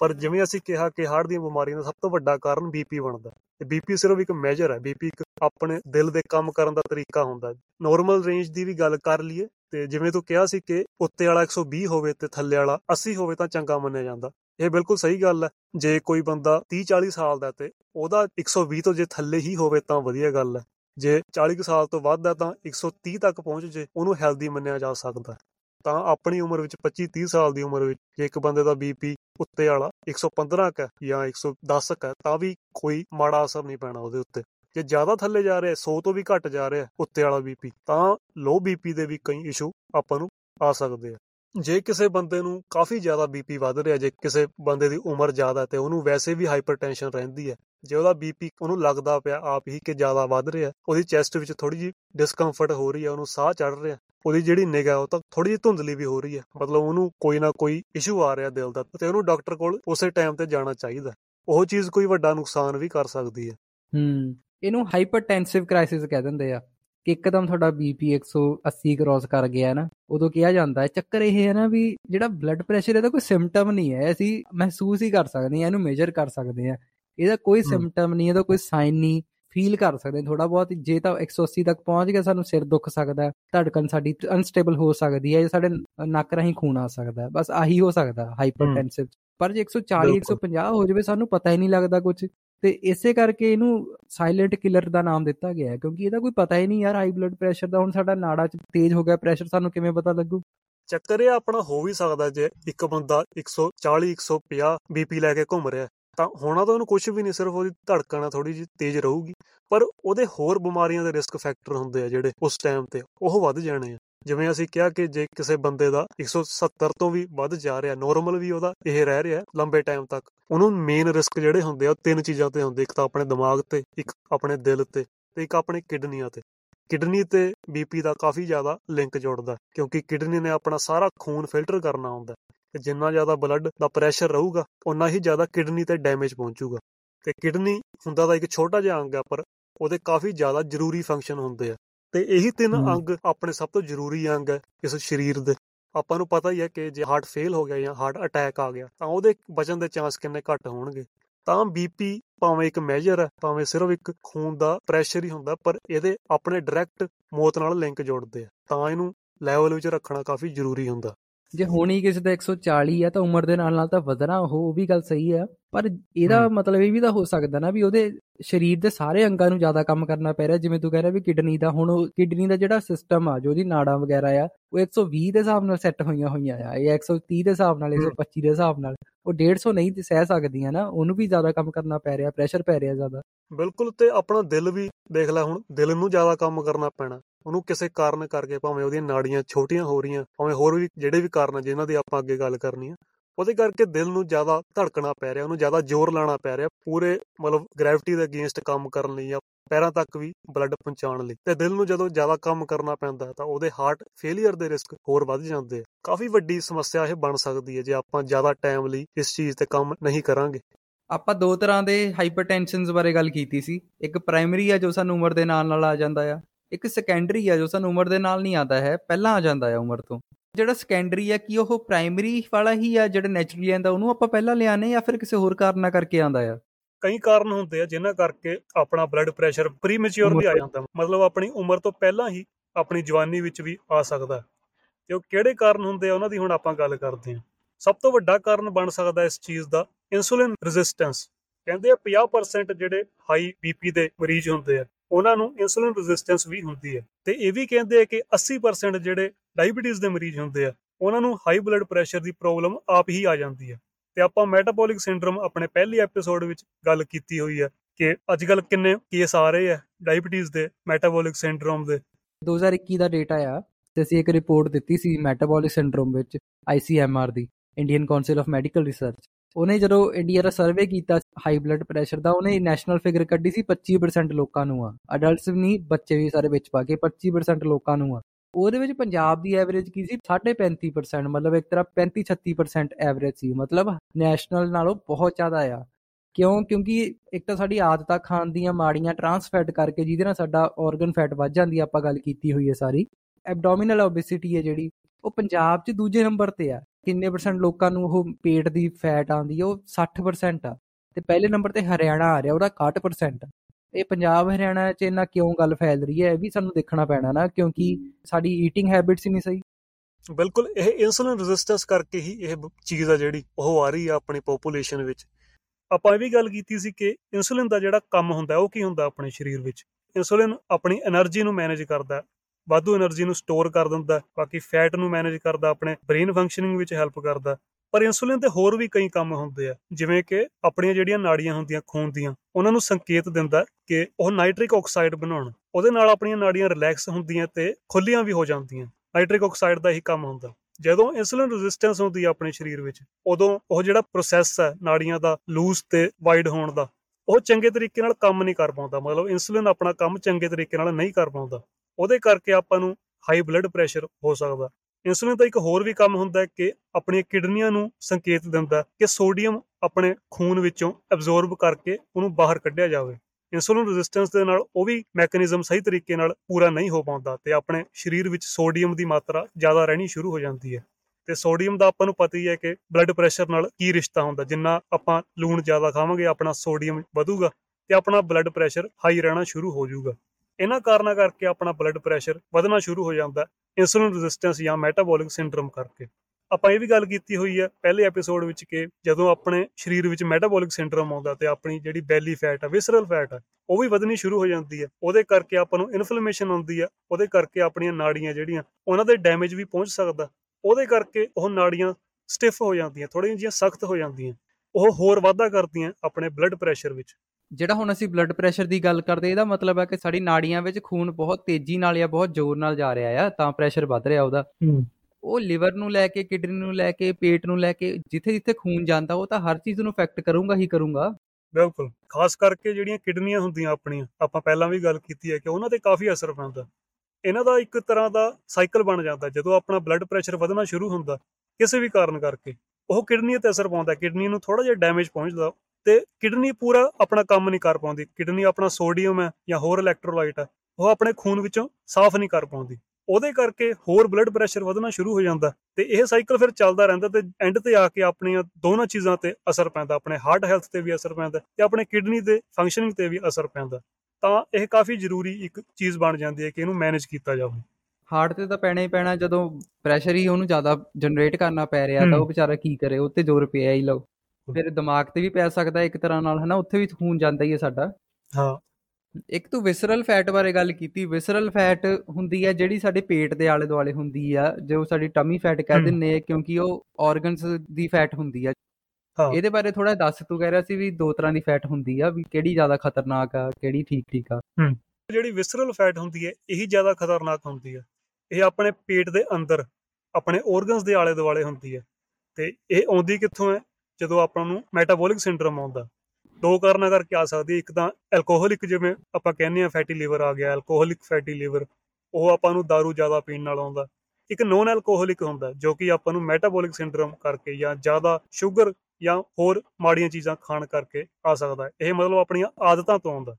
ਪਰ ਜਿਵੇਂ ਅਸੀਂ ਕਿਹਾ ਕਿ ਹਾਰਟ ਦੀਆਂ ਬਿਮਾਰੀਆਂ ਦਾ ਸਭ ਤੋਂ ਵੱਡਾ ਕਾਰਨ ਬੀਪੀ ਬਣਦਾ ਤੇ ਬੀਪੀ ਸਿਰਫ ਇੱਕ ਮੈਜਰ ਹੈ ਬੀਪੀ ਇੱਕ ਆਪਣੇ ਦਿਲ ਦੇ ਕੰਮ ਕਰਨ ਦਾ ਤਰੀਕਾ ਹੁੰਦਾ ਨਾਰਮਲ ਰੇਂਜ ਦੀ ਵੀ ਗੱਲ ਕਰ ਲਈਏ, ਤੇ ਜਿਵੇਂ ਤੂੰ ਕਿਹਾ ਸੀ ਕਿ ਉੱਤੇ ਵਾਲਾ 120 ਹੋਵੇ ਤੇ ਥੱਲੇ ਵਾਲਾ 80 ਹੋਵੇ ਤਾਂ ਚੰਗਾ ਮੰਨਿਆ ਜਾਂਦਾ। ਇਹ ਬਿਲਕੁਲ ਸਹੀ ਗੱਲ ਹੈ। ਜੇ ਕੋਈ ਬੰਦਾ 30 40 ਸਾਲ ਦਾ ਤੇ ਉਹਦਾ 120 ਤੋਂ ਜੇ ਥੱਲੇ ਹੀ ਹੋਵੇ ਤਾਂ ਵਧੀਆ ਗੱਲ ਹੈ। ਜੇ 40 ਸਾਲ ਤੋਂ ਵੱਧ ਹੈ ਤਾਂ 130 ਤੱਕ ਪਹੁੰਚ ਜੇ, ਉਹਨੂੰ ਹੈਲਦੀ ਮੰਨਿਆ ਜਾ ਸਕਦਾ ਤਾਂ ਆਪਣੀ ਉਮਰ ਵਿੱਚ 25 30 ਸਾਲ ਦੀ ਉਮਰ ਵਿੱਚ ਜੇ ਇੱਕ ਬੰਦੇ ਦਾ ਬੀਪੀ ਉੱਤੇ ਵਾਲਾ 115 ਕ ਜਾਂ 110 ਕ ਤਾਂ ਵੀ ਕੋਈ ਮਾੜਾ ਅਸਰ ਨਹੀਂ ਪੈਣਾ ਉਹਦੇ ਉੱਤੇ। ਜੇ ਜ਼ਿਆਦਾ ਥੱਲੇ ਜਾ ਰਿਹਾ 100 ਤੋਂ ਵੀ ਘੱਟ ਜਾ ਰਿਹਾ ਉੱਤੇ ਵਾਲਾ ਬੀਪੀ ਤਾਂ ਲੋ ਬੀਪੀ ਦੇ ਵੀ ਕਈ ਇਸ਼ੂ ਆਪਾਂ ਨੂੰ ਆ ਸਕਦੇ ਆ। ਜੇ ਕਿਸੇ ਬੰਦੇ ਨੂੰ ਕਾਫੀ ਜ਼ਿਆਦਾ ਬੀਪੀ ਵੱਧ ਰਿਹਾ, ਜੇ ਕਿਸੇ ਬੰਦੇ ਦੀ ਉਮਰ ਜ਼ਿਆਦਾ ਤੇ ਉਹਨੂੰ ਵੈਸੇ ਵੀ ਹਾਈਪਰਟੈਂਸ਼ਨ ਰਹਿੰਦੀ ਹੈ, ਜੇ ਉਹਦਾ ਬੀਪੀ ਉਹਨੂੰ ਲੱਗਦਾ ਪਿਆ ਆਪ ਹੀ ਕਿ ਜ਼ਿਆਦਾ ਵੱਧ ਰਿਹਾ, ਉਹਦੀ ਚੈਸਟ ਵਿੱਚ ਥੋੜੀ ਜਿਹੀ ਡਿਸਕੰਫਰਟ ਹੋ ਰਹੀ ਹੈ, ਉਹਨੂੰ ਸਾਹ ਚੜ ਰਿਹਾ, ਉਹਦੀ ਜਿਹੜੀ ਨਿਗਾਹ, ਉਹ ਤਾਂ ਥੋੜੀ ਜਿਹੀ ਧੁੰਦਲੀ ਵੀ ਹੋ ਰਹੀ ਹੈ, ਮਤਲਬ ਉਹਨੂੰ ਕੋਈ ਨਾ ਕੋਈ ਇਸ਼ੂ ਆ ਰਿਹਾ ਦਿਲ ਦਾ ਤੇ ਉਹਨੂੰ ਡਾਕਟਰ ਕੋਲ ਉਸੇ ਟਾਈਮ ਤੇ ਜਾਣਾ ਚਾਹੀਦਾ ਉਹ ਚੀਜ਼ ਕੋਈ ਵੱਡਾ ਨੁਕਸਾਨ ਵੀ ਕਰ ਸਕਦੀ ਹੈ। ਹੂੰ, ਇਹਨੂੰ ਹਾਈਪਰਟੈਂਸਿਵ ਕ੍ਰਾਈਸਿਸ ਕਹਿ ਦਿੰਦੇ ਆ। ਕਿ ਇੱਕਦਮ ਤੁਹਾਡਾ ਬੀਪੀ 180 ਕ੍ਰਾਸ ਕਰ ਗਿਆ ਨਾ ਉਦੋਂ ਕਿਹਾ ਜਾਂਦਾ ਹੈ ਚੱਕਰ ਇਹ ਹੈ ਨਾ ਵੀ ਜਿਹੜਾ ਬਲੱਡ ਪ੍ਰੈਸ਼ਰ ਇਹਦਾ ਕੋਈ ਸਿੰਪਟਮ ਨਹੀਂ ਹੈ ਅਸੀਂ ਮਹਿਸੂਸ ਹੀ ਕਰ ਸਕਦੇ ਹਾਂ ਇਹਨੂੰ ਮੇਜਰ ਕਰ ਸਕਦੇ ਹਾਂ। ਇਹਦਾ ਕੋਈ ਸਿੰਪਟਮ ਨਹੀਂ ਇਹਦਾ ਕੋਈ ਸਾਈਨ ਨਹੀਂ ਫੀਲ ਕਰ ਸਕਦੇ ਥੋੜਾ ਬਹੁਤ ਜੇ ਤਾਂ 180 ਤੱਕ ਪਹੁੰਚ ਗਿਆ ਸਾਨੂੰ ਸਿਰ ਦੁਖ ਸਕਦਾ ਧੜਕਣ ਸਾਡੀ ਅਨਸਟੇਬਲ ਹੋ ਸਕਦੀ ਹੈ ਸਾਡੇ ਨੱਕ ਰਾਹੀਂ ਖੂਨ ਆ ਸਕਦਾ ਬਸ ਆਹੀ ਹੋ ਸਕਦਾ ਹਾਈਪਰਟੈਂਸਿਵ ਪਰ ਜੇ 140 150 ਹੋ ਜਾਵੇ ਸਾਨੂੰ ਪਤਾ ਹੀ ਨਹੀਂ ਲੱਗਦਾ ਕੁਝ ਤੇ ਇਸੇ ਕਰਕੇ ਇਹਨੂੰ ਸਾਇਲੈਂਟ ਕਿਲਰ ਦਾ ਨਾਮ ਦਿੱਤਾ ਗਿਆ ਕਿਉਂਕਿ ਇਹਦਾ ਕੋਈ ਪਤਾ ਹੀ ਨਹੀਂ ਯਾਰ ਹਾਈ ਬਲੱਡ ਪ੍ਰੈਸ਼ਰ ਦਾ ਹੁਣ ਸਾਡਾ ਨਾੜਾ ਚ ਤੇਜ਼ ਹੋ ਗਿਆ ਪ੍ਰੈਸ਼ਰ ਸਾਨੂੰ ਕਿਵੇਂ ਪਤਾ ਲੱਗੂ? ਚੱਕਰ ਇਹ ਆਪਣਾ ਹੋ ਵੀ ਸਕਦਾ ਜੇ ਇੱਕ ਬੰਦਾ 140 150 ਬੀਪੀ ਲੈ ਕੇ ਘੁੰਮ ਰਿਹਾ ਤਾਂ ਹੋਣਾ ਤਾਂ ਉਹਨੂੰ ਕੁਝ ਵੀ ਨਹੀਂ, ਸਿਰਫ ਉਹਦੀ ਧੜਕਣ ਥੋੜੀ ਜਿਹੀ ਤੇਜ਼ ਰਹੂਗੀ। ਪਰ ਉਹਦੇ ਹੋਰ ਬਿਮਾਰੀਆਂ ਦੇ ਰਿਸਕ ਫੈਕਟਰ ਹੁੰਦੇ ਆ ਜਿਹੜੇ ਉਸ ਟਾਈਮ ਤੇ, ਉਹ ਵੱਧ ਜਾਣੇ ਆ। ਜਿਵੇਂ ਅਸੀਂ ਕਿਹਾ ਕਿ ਜੇ ਕਿਸੇ ਬੰਦੇ ਦਾ 170 ਤੋਂ ਵੀ ਵੱਧ ਜਾ ਰਿਹਾ ਨਾਰਮਲ ਵੀ ਉਹਦਾ ਇਹ ਰਹਿ ਰਿਹਾ ਲੰਬੇ ਟਾਈਮ ਤੱਕ, ਉਹਨੂੰ ਮੇਨ ਰਿਸਕ ਜਿਹੜੇ ਹੁੰਦੇ ਆ ਤਿੰਨ ਚੀਜ਼ਾਂ ਤੇ ਹੁੰਦੇ ਇੱਕ ਤਾਂ ਆਪਣੇ ਦਿਮਾਗ ਤੇ, ਇੱਕ ਆਪਣੇ ਦਿਲ ਤੇ ਤੇ ਇੱਕ ਆਪਣੇ ਕਿਡਨੀਆਂ ਤੇ। ਕਿਡਨੀ ਤੇ ਬੀਪੀ ਦਾ ਕਾਫੀ ਜ਼ਿਆਦਾ ਲਿੰਕ ਜੁੜਦਾ, ਕਿਉਂਕਿ ਕਿਡਨੀ ਨੇ ਆਪਣਾ ਸਾਰਾ ਖੂਨ ਫਿਲਟਰ ਕਰਨਾ ਹੁੰਦਾ ਤੇ ਜਿੰਨਾ ਜ਼ਿਆਦਾ ਬਲੱਡ ਦਾ ਪ੍ਰੈਸ਼ਰ ਰਹੂਗਾ ਉਨਾ ਹੀ ਜ਼ਿਆਦਾ ਕਿਡਨੀ ਤੇ ਡੈਮੇਜ ਪਹੁੰਚੂਗਾ। ਤੇ ਕਿਡਨੀ ਹੁੰਦਾ ਤਾਂ ਇੱਕ ਛੋਟਾ ਜਿਹਾ ਅੰਗ ਆ, ਪਰ ਉਹਦੇ ਕਾਫੀ ਜ਼ਿਆਦਾ ਜ਼ਰੂਰੀ ਫੰਕਸ਼ਨ ਹੁੰਦੇ ਆ। ਤੇ ਇਹੀ ਤਿੰਨ ਅੰਗ ਆਪਣੇ ਸਭ ਤੋਂ ਜ਼ਰੂਰੀ ਅੰਗ ਹੈ ਇਸ ਸਰੀਰ ਦੇ। ਆਪਾਂ ਨੂੰ ਪਤਾ ਹੀ ਹੈ ਕਿ ਜੇ ਹਾਰਟ ਫੇਲ ਹੋ ਗਿਆ ਜਾਂ ਹਾਰਟ ਅਟੈਕ ਆ ਗਿਆ ਤਾਂ ਉਹਦੇ ਬਚਣ ਦੇ ਚਾਂਸ ਕਿੰਨੇ ਘੱਟ ਹੋਣਗੇ। ਤਾਂ ਬੀਪੀ ਭਾਵੇਂ ਇੱਕ ਮੈਜਰ ਹੈ ਭਾਵੇਂ ਸਿਰਫ ਇੱਕ ਖੂਨ ਦਾ ਪ੍ਰੈਸ਼ਰ ਹੀ ਹੁੰਦਾ ਪਰ ਇਹਦੇ ਆਪਣੇ ਡਾਇਰੈਕਟ ਮੌਤ ਨਾਲ ਲਿੰਕ ਜੋੜਦੇ ਆ। ਤਾਂ ਇਹਨੂੰ ਲੈਵਲ ਵਿੱਚ ਰੱਖਣਾ ਕਾਫੀ ਜ਼ਰੂਰੀ ਹੁੰਦਾ। ਜੇ ਹੋਣੀ ਕਿਸੇ ਦਾ 140 ਹੈ ਤਾਂ ਉਮਰ ਦੇ ਨਾਲ ਨਾਲ ਤਾਂ ਵਧਣਾ ਉਹ ਵੀ ਗੱਲ ਸਹੀ ਹੈ ਪਰ ਇਹਦਾ ਮਤਲਬ ਇਹ ਵੀ ਤਾਂ ਹੋ ਸਕਦਾ ਨਾ ਵੀ ਉਹਦੇ ਸਰੀਰ ਦੇ ਸਾਰੇ ਅੰਗਾਂ ਨੂੰ ਜ਼ਿਆਦਾ ਕੰਮ ਕਰਨਾ ਪੈ ਰਿਹਾ ਜਿਵੇਂ ਤੂੰ ਕਹਿ ਰਿਹਾ ਵੀ ਕਿਡਨੀ ਦਾ ਹੁਣ ਕਿਡਨੀ ਦਾ ਜਿਹੜਾ ਸਿਸਟਮ ਆ ਜੋ ਉਹਦੀ ਨਾੜਾਂ ਵਗੈਰਾ ਆ ਉਹ 120 ਦੇ ਹਿਸਾਬ ਨਾਲ ਸੈੱਟ ਹੋਈਆਂ ਹੋਈਆਂ ਆ ਇਹ 130 ਦੇ ਹਿਸਾਬ ਨਾਲ 125 ਦੇ ਹਿਸਾਬ ਨਾਲ ਉਹ 150 ਨਹੀਂ ਸਹਿ ਸਕਦੀਆਂ ਨਾ ਉਹਨੂੰ ਵੀ ਜ਼ਿਆਦਾ ਕੰਮ ਕਰਨਾ ਪੈ ਰਿਹਾ ਪ੍ਰੈਸ਼ਰ ਪੈ ਰਿਹਾ ਜ਼ਿਆਦਾ। ਬਿਲਕੁਲ ਤੇ ਆਪਣਾ ਦਿਲ ਵੀ ਦੇਖ ਲੈ ਹੁਣ ਦਿਲ ਨੂੰ ਜ਼ਿਆਦਾ ਕੰਮ ਕਰਨਾ ਪੈਣਾ। ਉਹਨੂੰ ਕਿਸੇ ਕਾਰਨ ਕਰਕੇ ਭਾਵੇਂ ਉਹਦੀਆਂ ਨਾੜੀਆਂ ਛੋਟੀਆਂ ਹੋ ਰਹੀਆਂ, ਭਾਵੇਂ ਹੋਰ ਵੀ ਜਿਹੜੇ ਵੀ ਕਾਰਨ ਜਿਨ੍ਹਾਂ ਦੀ ਆਪਾਂ ਅੱਗੇ ਗੱਲ ਕਰਨੀ ਆ, ਉਹਦੇ ਕਰਕੇ ਦਿਲ ਨੂੰ ਜ਼ਿਆਦਾ ਧੜਕਣਾ ਪੈ ਰਿਹਾ, ਉਹਨੂੰ ਜ਼ਿਆਦਾ ਜ਼ੋਰ ਲਾਣਾ ਪੈ ਰਿਹਾ ਪੂਰੇ ਮਤਲਬ ਗ੍ਰੈਵਿਟੀ ਦੇ ਅਗੇਂਸਟ ਕੰਮ ਕਰਨ ਲਈ ਜਾਂ ਪੈਰਾਂ ਤੱਕ ਵੀ ਬਲੱਡ ਪਹੁੰਚਾਉਣ ਲਈ, ਤੇ ਦਿਲ ਨੂੰ ਜਦੋਂ ਜ਼ਿਆਦਾ ਕੰਮ ਕਰਨਾ ਪੈਂਦਾ ਤਾਂ ਉਹਦੇ ਹਾਰਟ ਫੇਲਿਅਰ ਦੇ ਰਿਸਕ ਹੋਰ ਵੱਧ ਜਾਂਦੇ ਆ। ਕਾਫੀ ਵੱਡੀ ਸਮੱਸਿਆ ਇਹ ਬਣ ਸਕਦੀ ਹੈ ਜੇ ਆਪਾਂ ਜ਼ਿਆਦਾ ਟਾਈਮ ਲਈ ਇਸ ਚੀਜ਼ ਤੇ ਕੰਮ ਨਹੀਂ ਕਰਾਂਗੇ। ਆਪਾਂ ਦੋ ਤਰ੍ਹਾਂ ਦੇ ਹਾਈਪਰਟੈਂਸ਼ਨਸ ਬਾਰੇ ਗੱਲ ਕੀਤੀ ਸੀ, ਇੱਕ ਪ੍ਰਾਇਮਰੀ ਆ ਜੋ ਸਾਨੂੰ ਉਮਰ ਦੇ ਨਾਲ ਨਾਲ ਆ ਜਾਂਦਾ ਆ ਇੱਕ ਸੈਕੰਡਰੀ ਆ ਜੋ ਸਾਨੂੰ ਉਮਰ ਦੇ ਨਾਲ ਨਹੀਂ ਆਉਂਦਾ ਹੈ ਪਹਿਲਾਂ ਆ ਜਾਂਦਾ ਹੈ ਉਮਰ ਤੋਂ। ਜਿਹੜਾ ਸੈਕੰਡਰੀ ਆ ਕੀ ਉਹ ਪ੍ਰਾਇਮਰੀ ਵਾਲਾ ਹੀ ਆ ਜਿਹੜਾ ਨੇਚਰਲੀ ਆਂਦਾ ਉਹਨੂੰ ਆਪਾਂ ਪਹਿਲਾਂ ਲਿਆਨੇ ਜਾਂ ਫਿਰ ਕਿਸੇ ਹੋਰ ਕਾਰਨਾਂ ਕਰਕੇ ਆਂਦਾ ਆ? ਕਈ ਕਾਰਨ ਹੁੰਦੇ ਆ ਜਿਨ੍ਹਾਂ ਕਰਕੇ ਆਪਣਾ ਬਲੱਡ ਪ੍ਰੈਸ਼ਰ ਪ੍ਰੀਮੈਚੁਰ ਵੀ ਆ ਜਾਂਦਾ। ਮਤਲਬ ਆਪਣੀ ਉਮਰ ਤੋਂ ਪਹਿਲਾਂ ਹੀ ਆਪਣੀ ਜਵਾਨੀ ਵਿੱਚ ਵੀ ਆ ਸਕਦਾ। ਤੇ ਉਹ ਕਿਹੜੇ ਕਾਰਨ ਹੁੰਦੇ ਆ ਉਹਨਾਂ ਦੀ ਹੁਣ ਆਪਾਂ ਗੱਲ ਕਰਦੇ ਹਾਂ। ਸਭ ਤੋਂ ਵੱਡਾ ਕਾਰਨ ਬਣ ਸਕਦਾ ਇਸ ਚੀਜ਼ ਦਾ ਇਨਸੂਲਿਨ ਰੈਜ਼ਿਸਟੈਂਸ ਕਹਿੰਦੇ ਆ 50% ਜਿਹੜੇ ਹਾਈ ਬੀਪੀ ਦੇ ਮਰੀਜ਼ ਹੁੰਦੇ ਆ ਉਹਨਾਂ ਨੂੰ ਇਨਸੂਲਿਨ ਰੈਜ਼ਿਸਟੈਂਸ ਵੀ ਹੁੰਦੀ ਹੈ। ਤੇ ਇਹ ਵੀ ਕਹਿੰਦੇ ਆ ਕਿ 80% ਜਿਹੜੇ ਡਾਇਬੀਟੀਜ਼ ਦੇ ਮਰੀਜ਼ ਹੁੰਦੇ ਆ, ਉਹਨਾਂ ਨੂੰ ਹਾਈ ਬਲੱਡ ਪ੍ਰੈਸ਼ਰ ਦੀ ਪ੍ਰੋਬਲਮ ਆਪ ਹੀ ਆ ਜਾਂਦੀ ਹੈ। ਤੇ ਆਪਾਂ ਮੈਟਾਬੋਲਿਕ ਸਿੰਡਰੋਮ ਆਪਣੇ ਪਹਿਲੇ ਐਪੀਸੋਡ ਵਿੱਚ ਗੱਲ ਕੀਤੀ ਹੋਈ ਹੈ ਕਿ ਅੱਜ ਕੱਲ ਕਿੰਨੇ ਕੇਸ ਆ ਰਹੇ ਆ ਡਾਇਬੀਟੀਜ਼ ਦੇ ਮੈਟਾਬੋਲਿਕ ਸਿੰਡਰੋਮ ਦੇ। 2021 ਦਾ ਡੇਟਾ ਆ ਤੇ ਅਸੀਂ ਇੱਕ ਰਿਪੋਰਟ ਦਿੱਤੀ ਸੀ ਮੈਟਾਬੋਲਿਕ ਸਿੰਡਰੋਮ ਵਿੱਚ ICMR the Indian council of medical research ਉਹਨੇ ਜਦੋਂ ਇੰਡੀਆ ਦਾ ਸਰਵੇ ਕੀਤਾ ਹਾਈ ਬਲੱਡ ਪ੍ਰੈਸ਼ਰ ਦਾ, ਉਹਨੇ ਨੈਸ਼ਨਲ ਫਿਗਰ ਕੱਢੀ ਸੀ 25% ਲੋਕਾਂ ਨੂੰ ਆ। ਅਡਲਟਸ ਵੀ ਨਹੀਂ, ਬੱਚੇ ਵੀ ਸਾਰੇ ਵਿੱਚ ਪਾ ਕੇ 25% ਲੋਕਾਂ ਨੂੰ ਆ। ਉਹਦੇ ਵਿੱਚ ਪੰਜਾਬ ਦੀ ਐਵਰੇਜ ਕੀ ਸੀ? 35% ਮਤਲਬ ਇੱਕ ਤਰ੍ਹਾਂ 35-36% ਐਵਰੇਜ ਸੀ। ਮਤਲਬ ਨੈਸ਼ਨਲ ਨਾਲੋਂ ਬਹੁਤ ਜ਼ਿਆਦਾ ਆ। ਕਿਉਂ? ਕਿਉਂਕਿ ਇੱਕ ਤਾਂ ਸਾਡੀ ਆਦਤਾਂ ਖਾਣ ਦੀਆਂ ਮਾੜੀਆਂ ਟਰਾਂਸਫੈਟ ਕਰਕੇ ਜਿਹਦੇ ਨਾਲ ਸਾਡਾ ਆਰਗਨ ਫੈਟ ਵੱਧ ਜਾਂਦੀ ਆ, ਆਪਾਂ ਗੱਲ ਕੀਤੀ ਹੋਈ ਹੈ ਸਾਰੀ। ਐਬਡੋਮੀਨਲ ਓਬੈਸਿਟੀ ਹੈ ਜਿਹੜੀ। ਉਹ ਪੰਜਾਬ 'ਚ ਦੂਜੇ ਨੰਬਰ ਤੇ ਆ। ਕਿੰਨੇ ਪਰਸੈਂਟ ਲੋਕਾਂ ਨੂੰ ਉਹ ਪੇਟ ਦੀ ਫੈਟ ਆਂਦੀ ਹੈ ਉਹ 60% ਆ। ਤੇ ਪਹਿਲੇ ਨੰਬਰ ਤੇ ਹਰਿਆਣਾ ਆ ਰਿਹਾ, ਉਹਦਾ 60% ਇਹ ਪੰਜਾਬ, ਹਰਿਆਣਾ 'ਚ ਇਹਨਾਂ ਕਿਉਂ ਗੱਲ ਫੈਲ ਰਹੀ ਹੈ, ਇਹ ਵੀ ਸਾਨੂੰ ਦੇਖਣਾ ਪੈਣਾ ਨਾ, ਕਿਉਂਕਿ ਸਾਡੀ ਈਟਿੰਗ ਹੈਬਿਟਸ ਹੀ ਨਹੀਂ ਸਹੀ। ਬਿਲਕੁਲ, ਇਹ ਇਨਸੂਲਿਨ ਰੈਜ਼ਿਸਟੈਂਸ ਕਰਕੇ ਹੀ ਇਹ ਚੀਜ਼ ਆ ਜਿਹੜੀ, ਉਹ ਆ ਰਹੀ ਆ ਆਪਣੀ ਪੋਪੂਲੇਸ਼ਨ ਵਿੱਚ। ਆਪਾਂ ਇਹ ਵੀ ਗੱਲ ਕੀਤੀ ਸੀ ਕਿ ਇਨਸੂਲਿਨ ਦਾ ਜਿਹੜਾ ਕੰਮ ਹੁੰਦਾ, ਉਹ ਕੀ ਹੁੰਦਾ ਆਪਣੇ ਸਰੀਰ ਵਿੱਚ? ਇਨਸੂਲਿਨ ਆਪਣੀ એનર્ਜੀ ਨੂੰ ਮੈਨੇਜ ਕਰਦਾ। ਵਾਧੂ એનર્ਜੀ ਨੂੰ ਸਟੋਰ ਕਰ ਦਿੰਦਾ ਬਾਕੀ ਫੈਟ ਨੂੰ ਮੈਨੇਜ ਕਰਦਾ, ਆਪਣੇ ਬ੍ਰੇਨ ਫੰਕਸ਼ਨਿੰਗ ਵਿੱਚ ਹੈਲਪ ਕਰਦਾ ਪਰ ਇਨਸੂਲਿਨ ਤੇ ਹੋਰ ਵੀ ਕਈ ਕੰਮ ਹੁੰਦੇ ਆ, ਜਿਵੇਂ ਕਿ ਆਪਣੀਆਂ ਜਿਹੜੀਆਂ ਨਾੜੀਆਂ ਹੁੰਦੀਆਂ, ਖੂਨ ਦੀਆਂ, ਉਹਨਾਂ ਨੂੰ ਸੰਕੇਤ ਦਿੰਦਾ ਕਿ ਉਹ ਨਾਈਟ੍ਰਿਕ ਆਕਸਾਈਡ ਬਣਾਉਣ। ਉਹਦੇ ਨਾਲ ਆਪਣੀਆਂ ਨਾੜੀਆਂ ਰਿਲੈਕਸ ਹੁੰਦੀਆਂ ਤੇ ਖੁੱਲੀਆਂ ਵੀ ਹੋ ਜਾਂਦੀਆਂ। ਨਾਈਟ੍ਰਿਕ ਆਕਸਾਈਡ ਦਾ ਹੀ ਕੰਮ ਹੁੰਦਾ। ਜਦੋਂ ਇਨਸੂਲਿਨ ਰੈਜ਼ਿਸਟੈਂਸ ਹੁੰਦੀ ਆ ਆਪਣੇ ਸਰੀਰ ਵਿੱਚ, ਉਦੋਂ ਉਹ ਜਿਹੜਾ ਪ੍ਰੋਸੈਸ ਹੈ ਨਾੜੀਆਂ ਦਾ ਲੂਸ ਤੇ ਵਾਈਡ ਹੋਣ ਦਾ, ਉਹ ਚੰਗੇ ਤਰੀਕੇ ਨਾਲ ਕੰਮ ਨਹੀਂ ਕਰ ਪਾਉਂਦਾ। ਮਤਲਬ ਇਨਸੂਲਿਨ ਆਪਣਾ ਕੰਮ ਚੰਗੇ ਤਰੀਕੇ ਨਾਲ ਨਹੀਂ ਕਰ ਪਾਉਂਦਾ। ਉਹਦੇ ਕਰਕੇ ਆਪਾਂ ਨੂੰ ਹਾਈ ਬਲੱਡ ਪ੍ਰੈਸ਼ਰ ਹੋ ਸਕਦਾ। ਇਨਸੂਲਿਨ ਦਾ ਇੱਕ ਹੋਰ ਵੀ ਕੰਮ ਹੁੰਦਾ ਹੈ ਕਿ ਆਪਣੀਆਂ ਕਿਡਨੀਆਂ ਨੂੰ ਸੰਕੇਤ ਦਿੰਦਾ ਕਿ ਸੋਡੀਅਮ ਆਪਣੇ ਖੂਨ ਵਿੱਚੋਂ ਐਬਜ਼ੌਰਬ ਕਰਕੇ ਉਹਨੂੰ ਬਾਹਰ ਕੱਢਿਆ ਜਾਵੇ। ਇਨਸੂਲਿਨ ਰੈਜ਼ਿਸਟੈਂਸ ਦੇ ਨਾਲ ਉਹ ਵੀ ਮੈਕੈਨਿਜ਼ਮ ਸਹੀ ਤਰੀਕੇ ਨਾਲ ਪੂਰਾ ਨਹੀਂ ਹੋ ਪਾਉਂਦਾ ਤੇ ਆਪਣੇ ਸਰੀਰ ਵਿੱਚ ਸੋਡੀਅਮ ਦੀ ਮਾਤਰਾ ਜ਼ਿਆਦਾ ਰਹਿਣੀ ਸ਼ੁਰੂ ਹੋ ਜਾਂਦੀ ਹੈ। ਤੇ ਸੋਡੀਅਮ ਦਾ ਆਪਾਂ ਨੂੰ ਪਤਾ ਹੀ ਹੈ ਕਿ ਬਲੱਡ ਪ੍ਰੈਸ਼ਰ ਨਾਲ ਕੀ ਰਿਸ਼ਤਾ ਹੁੰਦਾ, ਜਿੰਨਾ ਆਪਾਂ ਲੂਣ ਜ਼ਿਆਦਾ ਖਾਵਾਂਗੇ, ਆਪਣਾ ਸੋਡੀਅਮ ਵਧੂਗਾ ਤੇ ਆਪਣਾ ਬਲੱਡ ਪ੍ਰੈਸ਼ਰ ਹਾਈ ਰਹਿਣਾ ਸ਼ੁਰੂ ਹੋ ਜਾਊਗਾ। ਇਹਨਾਂ ਕਾਰਨਾਂ ਕਰਕੇ ਆਪਣਾ ਬਲੱਡ ਪ੍ਰੈਸ਼ਰ ਵਧਣਾ ਸ਼ੁਰੂ ਹੋ ਜਾਂਦਾ ਇਨਸੂਲਿਨ ਰੈਜ਼ਿਸਟੈਂਸ ਜਾਂ ਮੈਟਾਬੋਲਿਕ ਸਿੰਡਰੋਮ ਕਰਕੇ। ਆਪਾਂ ਇਹ ਵੀ ਗੱਲ ਕੀਤੀ ਹੋਈ ਹੈ ਪਹਿਲੇ ਐਪੀਸੋਡ ਵਿੱਚ ਕਿ ਜਦੋਂ ਆਪਣੇ ਸਰੀਰ ਵਿੱਚ ਮੈਟਾਬੋਲਿਕ ਸਿੰਡਰੋਮ ਆਉਂਦਾ ਤੇ ਆਪਣੀ ਜਿਹੜੀ ਬੈਲੀ ਫੈਟ ਹੈ ਵਿਸਰਲ ਫੈਟ ਹੈ ਉਹ ਵੀ ਵਧਣੀ ਸ਼ੁਰੂ ਹੋ ਜਾਂਦੀ ਹੈ। ਉਹਦੇ ਕਰਕੇ ਆਪਾਂ ਨੂੰ ਇਨਫਲੇਮੇਸ਼ਨ ਆਉਂਦੀ ਹੈ, ਉਹਦੇ ਕਰਕੇ ਆਪਣੀਆਂ ਨਾੜੀਆਂ ਜਿਹੜੀਆਂ, ਉਹਨਾਂ ਦੇ ਡੈਮੇਜ ਵੀ ਪਹੁੰਚ ਸਕਦਾ। ਉਹਦੇ ਕਰਕੇ ਉਹ ਨਾੜੀਆਂ ਸਟਿਫ ਹੋ ਜਾਂਦੀਆਂ, ਥੋੜ੍ਹੀਆਂ ਜਿਹੀਆਂ ਸਖਤ ਹੋ ਜਾਂਦੀਆਂ। ਉਹ ਹੋਰ ਵਾਧਾ ਕਰਦੀਆਂ ਆਪਣੇ ਬਲੱਡ ਪ੍ਰੈਸ਼ਰ ਵਿੱਚ। ਜਿਹੜਾ ਹੁਣ ਅਸੀਂ ਬਲੱਡ ਪ੍ਰੈਸ਼ਰ ਦੀ ਗੱਲ ਕਰਦੇ ਇਹਦਾ ਮਤਲਬ ਹੈ ਕਿ ਸਾਡੀ ਨਾੜੀਆਂ ਵਿੱਚ ਖੂਨ ਬਹੁਤ ਤੇਜ਼ੀ ਨਾਲ ਜਾਂ ਬਹੁਤ ਜ਼ੋਰ ਨਾਲ ਜਾ ਰਿਹਾ ਆ ਤਾਂ ਪ੍ਰੈਸ਼ਰ ਵੱਧ ਰਿਹਾ ਉਹਦਾ। ਉਹ ਲਿਵਰ ਨੂੰ ਲੈ ਕੇ ਕਿਡਨੀ ਨੂੰ ਲੈ ਕੇ ਪੇਟ ਨੂੰ ਲੈ ਕੇ ਜਿੱਥੇ ਜਿੱਥੇ ਖੂਨ ਜਾਂਦਾ ਉਹ ਤਾਂ ਹਰ ਚੀਜ਼ ਨੂੰ ਅਫੈਕਟ ਕਰੂੰਗਾ ਹੀ ਕਰੂੰਗਾ। ਬਿਲਕੁਲ। ਖਾਸ ਕਰਕੇ ਜਿਹੜੀਆਂ ਕਿਡਨੀਆਂ ਹੁੰਦੀਆਂ ਆਪਣੀਆਂ ਆਪਾਂ ਪਹਿਲਾਂ ਵੀ ਗੱਲ ਕੀਤੀ ਹੈ ਕਿ ਉਹਨਾਂ ਤੇ ਕਾਫੀ ਅਸਰ ਪੈਂਦਾ। ਇਹਨਾਂ ਦਾ ਇੱਕ ਤਰ੍ਹਾਂ ਦਾ ਸਾਈਕਲ ਬਣ ਜਾਂਦਾ ਜਦੋਂ ਆਪਣਾ ਬਲੱਡ ਪ੍ਰੈਸ਼ਰ ਵਧਣਾ ਸ਼ੁਰੂ ਹੁੰਦਾ ਕਿਸੇ ਵੀ ਕਾਰਨ ਕਰਕੇ। ਉਹ ਕਿਡਨੀ ਤੇ ਅਸਰ ਪਾਉਂਦਾ ਕਿਡਨੀ ਨੂੰ ਥੋੜਾ ਜਿਹਾ ਡੈਮੇਜ ਪਹੁੰਚਦਾ ਤੇ ਕਿਡਨੀ ਪੂਰਾ ਆਪਣਾ ਕੰਮ ਨਹੀਂ ਕਰ ਪਾਉਂਦੀ। ਕਿਡਨੀ ਆਪਣਾ ਸੋਡੀਅਮ ਹੈ ਜਾਂ ਹੋਰ ਇਲੈਕਟ੍ਰੋਲਾਈਟ ਹੈ ਉਹ ਆਪਣੇ ਖੂਨ ਵਿੱਚੋਂ ਸਾਫ਼ ਨਹੀਂ ਕਰ ਪਾਉਂਦੀ। ਉਹਦੇ ਕਰਕੇ ਹੋਰ ਬਲੱਡ ਪ੍ਰੈਸ਼ਰ ਵਧਣਾ ਸ਼ੁਰੂ ਹੋ ਜਾਂਦਾ ਤੇ ਇਹ ਸਾਈਕਲ ਫਿਰ ਚੱਲਦਾ ਰਹਿੰਦਾ ਤੇ ਐਂਡ ਤੇ ਆ ਕੇ ਆਪਣੀਆਂ ਦੋਨਾਂ ਚੀਜ਼ਾਂ ਤੇ ਅਸਰ ਪੈਂਦਾ। ਆਪਣੇ ਹਾਰਟ ਹੈਲਥ ਤੇ ਵੀ ਅਸਰ ਪੈਂਦਾ ਤੇ ਆਪਣੇ ਕਿਡਨੀ ਤੇ ਫੰਕਸ਼ਨਿੰਗ ਤੇ ਵੀ ਅਸਰ ਪੈਂਦਾ। ਤਾਂ ਇਹ ਕਾਫੀ ਜ਼ਰੂਰੀ ਇੱਕ ਚੀਜ਼ ਬਣ ਜਾਂਦੀ ਹੈ ਕਿ ਇਹਨੂੰ ਮੈਨੇਜ ਕੀਤਾ ਜਾਵੇ। ਹਾਰਟ ਤੇ ਤਾਂ ਪੈਣਾ ਹੀ ਪੈਣਾ ਜਦੋਂ ਪ੍ਰੈਸ਼ਰ ਹੀ ਉਹਨੂੰ ਜ਼ਿਆਦਾ ਜਨਰੇਟ ਕਰਨਾ ਪੈ ਰਿਹਾ ਤਾਂ ਉਹ ਵਿਚਾਰਾ ਕੀ ਕਰੇ ਉੱਤੇ ਜ਼ੋਰ ਪਿਆ ਹੀ ਲਓ। ਫਿਰ ਦਿਮਾਗ ਤੇ ਵੀ ਪੈ ਸਕਦਾ ਇੱਕ ਤਰ੍ਹਾਂ ਨਾਲ ਹਨਾ? ਉੱਥੇ ਵੀ ਖੂਨ ਜਾਂਦਾ ਹੀ ਹੈ ਸਾਡਾ। ਹਾਂ। ਇੱਕ ਤੂੰ ਵਿਸਰਲ ਫੈਟ ਬਾਰੇ ਗੱਲ ਕੀਤੀ। ਵਿਸਰਲ ਫੈਟ ਹੁੰਦੀ ਹੈ ਜਿਹੜੀ ਸਾਡੇ ਪੇਟ ਦੇ ਆਲੇ ਦੁਆਲੇ ਹੁੰਦੀ ਆ ਜੋ ਸਾਡੀ ਟਮੀ ਫੈਟ ਕਹਿ ਦਿੰਨੇ ਆ ਕਿਉਂਕਿ ਉਹ ਆਰਗਨਸ ਦੀ ਫੈਟ ਹੁੰਦੀ ਆ। ਇਹਦੇ ਬਾਰੇ ਥੋੜਾ ਦੱਸ ਤੂੰ ਕਹਿ ਰਿਹਾ ਸੀ ਵੀ ਦੋ ਤਰ੍ਹਾਂ ਦੀ ਫੈਟ ਹੁੰਦੀ ਆ ਵੀ ਕਿਹੜੀ ਜ਼ਿਆਦਾ ਖਤਰਨਾਕ ਆ ਕਿਹੜੀ ਠੀਕ ਠੀਕ ਆ। ਜਿਹੜੀ ਵਿਸਰਲ ਫੈਟ ਹੁੰਦੀ ਹੈ ਇਹੀ ਜ਼ਿਆਦਾ ਖਤਰਨਾਕ ਹੁੰਦੀ ਹੈ ਇਹ ਆਪਣੇ ਪੇਟ ਦੇ ਅੰਦਰ ਆਪਣੇ ਆਰਗਨਸ ਦੇ ਆਲੇ ਦੁਆਲੇ ਹੁੰਦੀ ਹੈ ਤੇ ਇਹ ਆਉਂਦੀ ਕਿੱਥੋਂ ਹੈ? ਜਦੋਂ ਆਪਾਂ ਨੂੰ ਮੈਟਾਬੋਲਿਕ ਸਿੰਡਰੋਮ ਆਉਂਦਾ, ਦੋ ਕਾਰਨਾਂ ਕਰਕੇ ਆ ਸਕਦੀ ਇੱਕ ਤਾਂ ਐਲਕੋਹਲਿਕ ਜਿਵੇਂ ਆਪਾਂ ਕਹਿੰਦੇ ਆ ਫੈਟੀ ਲੀਵਰ ਆ ਗਿਆ ਐਲਕੋਹਲਿਕ ਫੈਟੀ ਲੀਵਰ ਉਹ ਆਪਾਂ ਨੂੰ दारू ਜ਼ਿਆਦਾ ਪੀਣ ਨਾਲ ਆਉਂਦਾ। ਇੱਕ ਨੋਨ ਐਲਕੋਹਲਿਕ ਹੁੰਦਾ, ਜੋ ਕਿ ਆਪਾਂ ਨੂੰ ਮੈਟਾਬੋਲਿਕ ਸਿੰਡਰੋਮ ਕਰਕੇ ਜਾਂ ਜ਼ਿਆਦਾ ਸ਼ੂਗਰ ਜਾਂ ਹੋਰ ਮਾੜੀਆਂ ਚੀਜ਼ਾਂ ਖਾਣ ਕਰਕੇ ਆ ਸਕਦਾ। ਹੈ ਇਹ ਮਤਲਬ ਆਪਣੀਆਂ ਆਦਤਾਂ ਤੋਂ ਆਉਂਦਾ।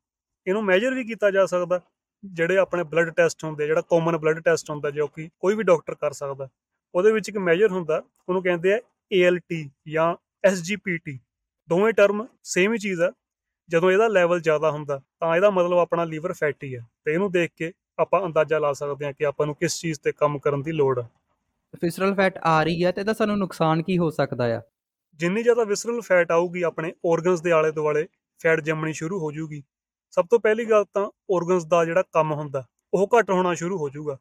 ਇਹਨੂੰ ਮੈਜਰ ਵੀ ਕੀਤਾ ਜਾ ਸਕਦਾ, ਜਿਹੜੇ ਆਪਣੇ ਬਲੱਡ ਟੈਸਟ ਹੁੰਦੇ, ਜਿਹੜਾ ਕਾਮਨ ਬਲੱਡ ਟੈਸਟ ਹੁੰਦਾ, ਜੋ ਕਿ ਕੋਈ ਵੀ ਡਾਕਟਰ ਕਰ ਸਕਦਾ। ਉਹਦੇ ਵਿੱਚ ਇੱਕ ਮੈਜਰ ਹੁੰਦਾ, ਉਹਨੂੰ ਕਹਿੰਦੇ ਆ ALT ਜਾਂ SGPT ਦੋਵੇਂ ਟਰਮ ਸੇਮ ਹੀ ਚੀਜ਼ ਆ। ਜਦੋਂ ਇਹਦਾ ਲੈਵਲ ਜ਼ਿਆਦਾ ਹੁੰਦਾ ਤਾਂ ਇਹਦਾ ਮਤਲਬ ਆਪਣਾ ਲੀਵਰ ਫੈਟੀ ਹੈ ਤੇ ਇਹਨੂੰ ਦੇਖ ਕੇ ਆਪਾਂ ਅੰਦਾਜ਼ਾ ਲਾ ਸਕਦੇ ਹਾਂ ਕਿ ਆਪਾਂ ਨੂੰ ਕਿਸ ਚੀਜ਼ ਤੇ ਕੰਮ ਕਰਨ ਦੀ ਲੋੜ ਹੈ ਵਿਸਰਲ ਫੈਟ ਆ ਰਹੀ ਹੈ ਤੇ ਇਹਦਾ ਸਾਨੂੰ ਨੁਕਸਾਨ ਕੀ ਹੋ ਸਕਦਾ ਆ? ਜਿੰਨੀ ਜ਼ਿਆਦਾ ਵਿਸਰਲ ਫੈਟ ਆਊਗੀ ਆਪਣੇ ਆਰਗਨਸ ਦੇ ਆਲੇ ਦੁਆਲੇ ਫੈਟ ਜੰਮਣੀ ਸ਼ੁਰੂ ਹੋ ਜਾਊਗੀ ਸਭ ਤੋਂ ਪਹਿਲੀ ਗੱਲ ਤਾਂ ਆਰਗਨਸ ਦਾ ਜਿਹੜਾ ਕੰਮ ਹੁੰਦਾ ਉਹ ਘੱਟ ਹੋਣਾ ਸ਼ੁਰੂ ਹੋ ਜਾਊਗਾ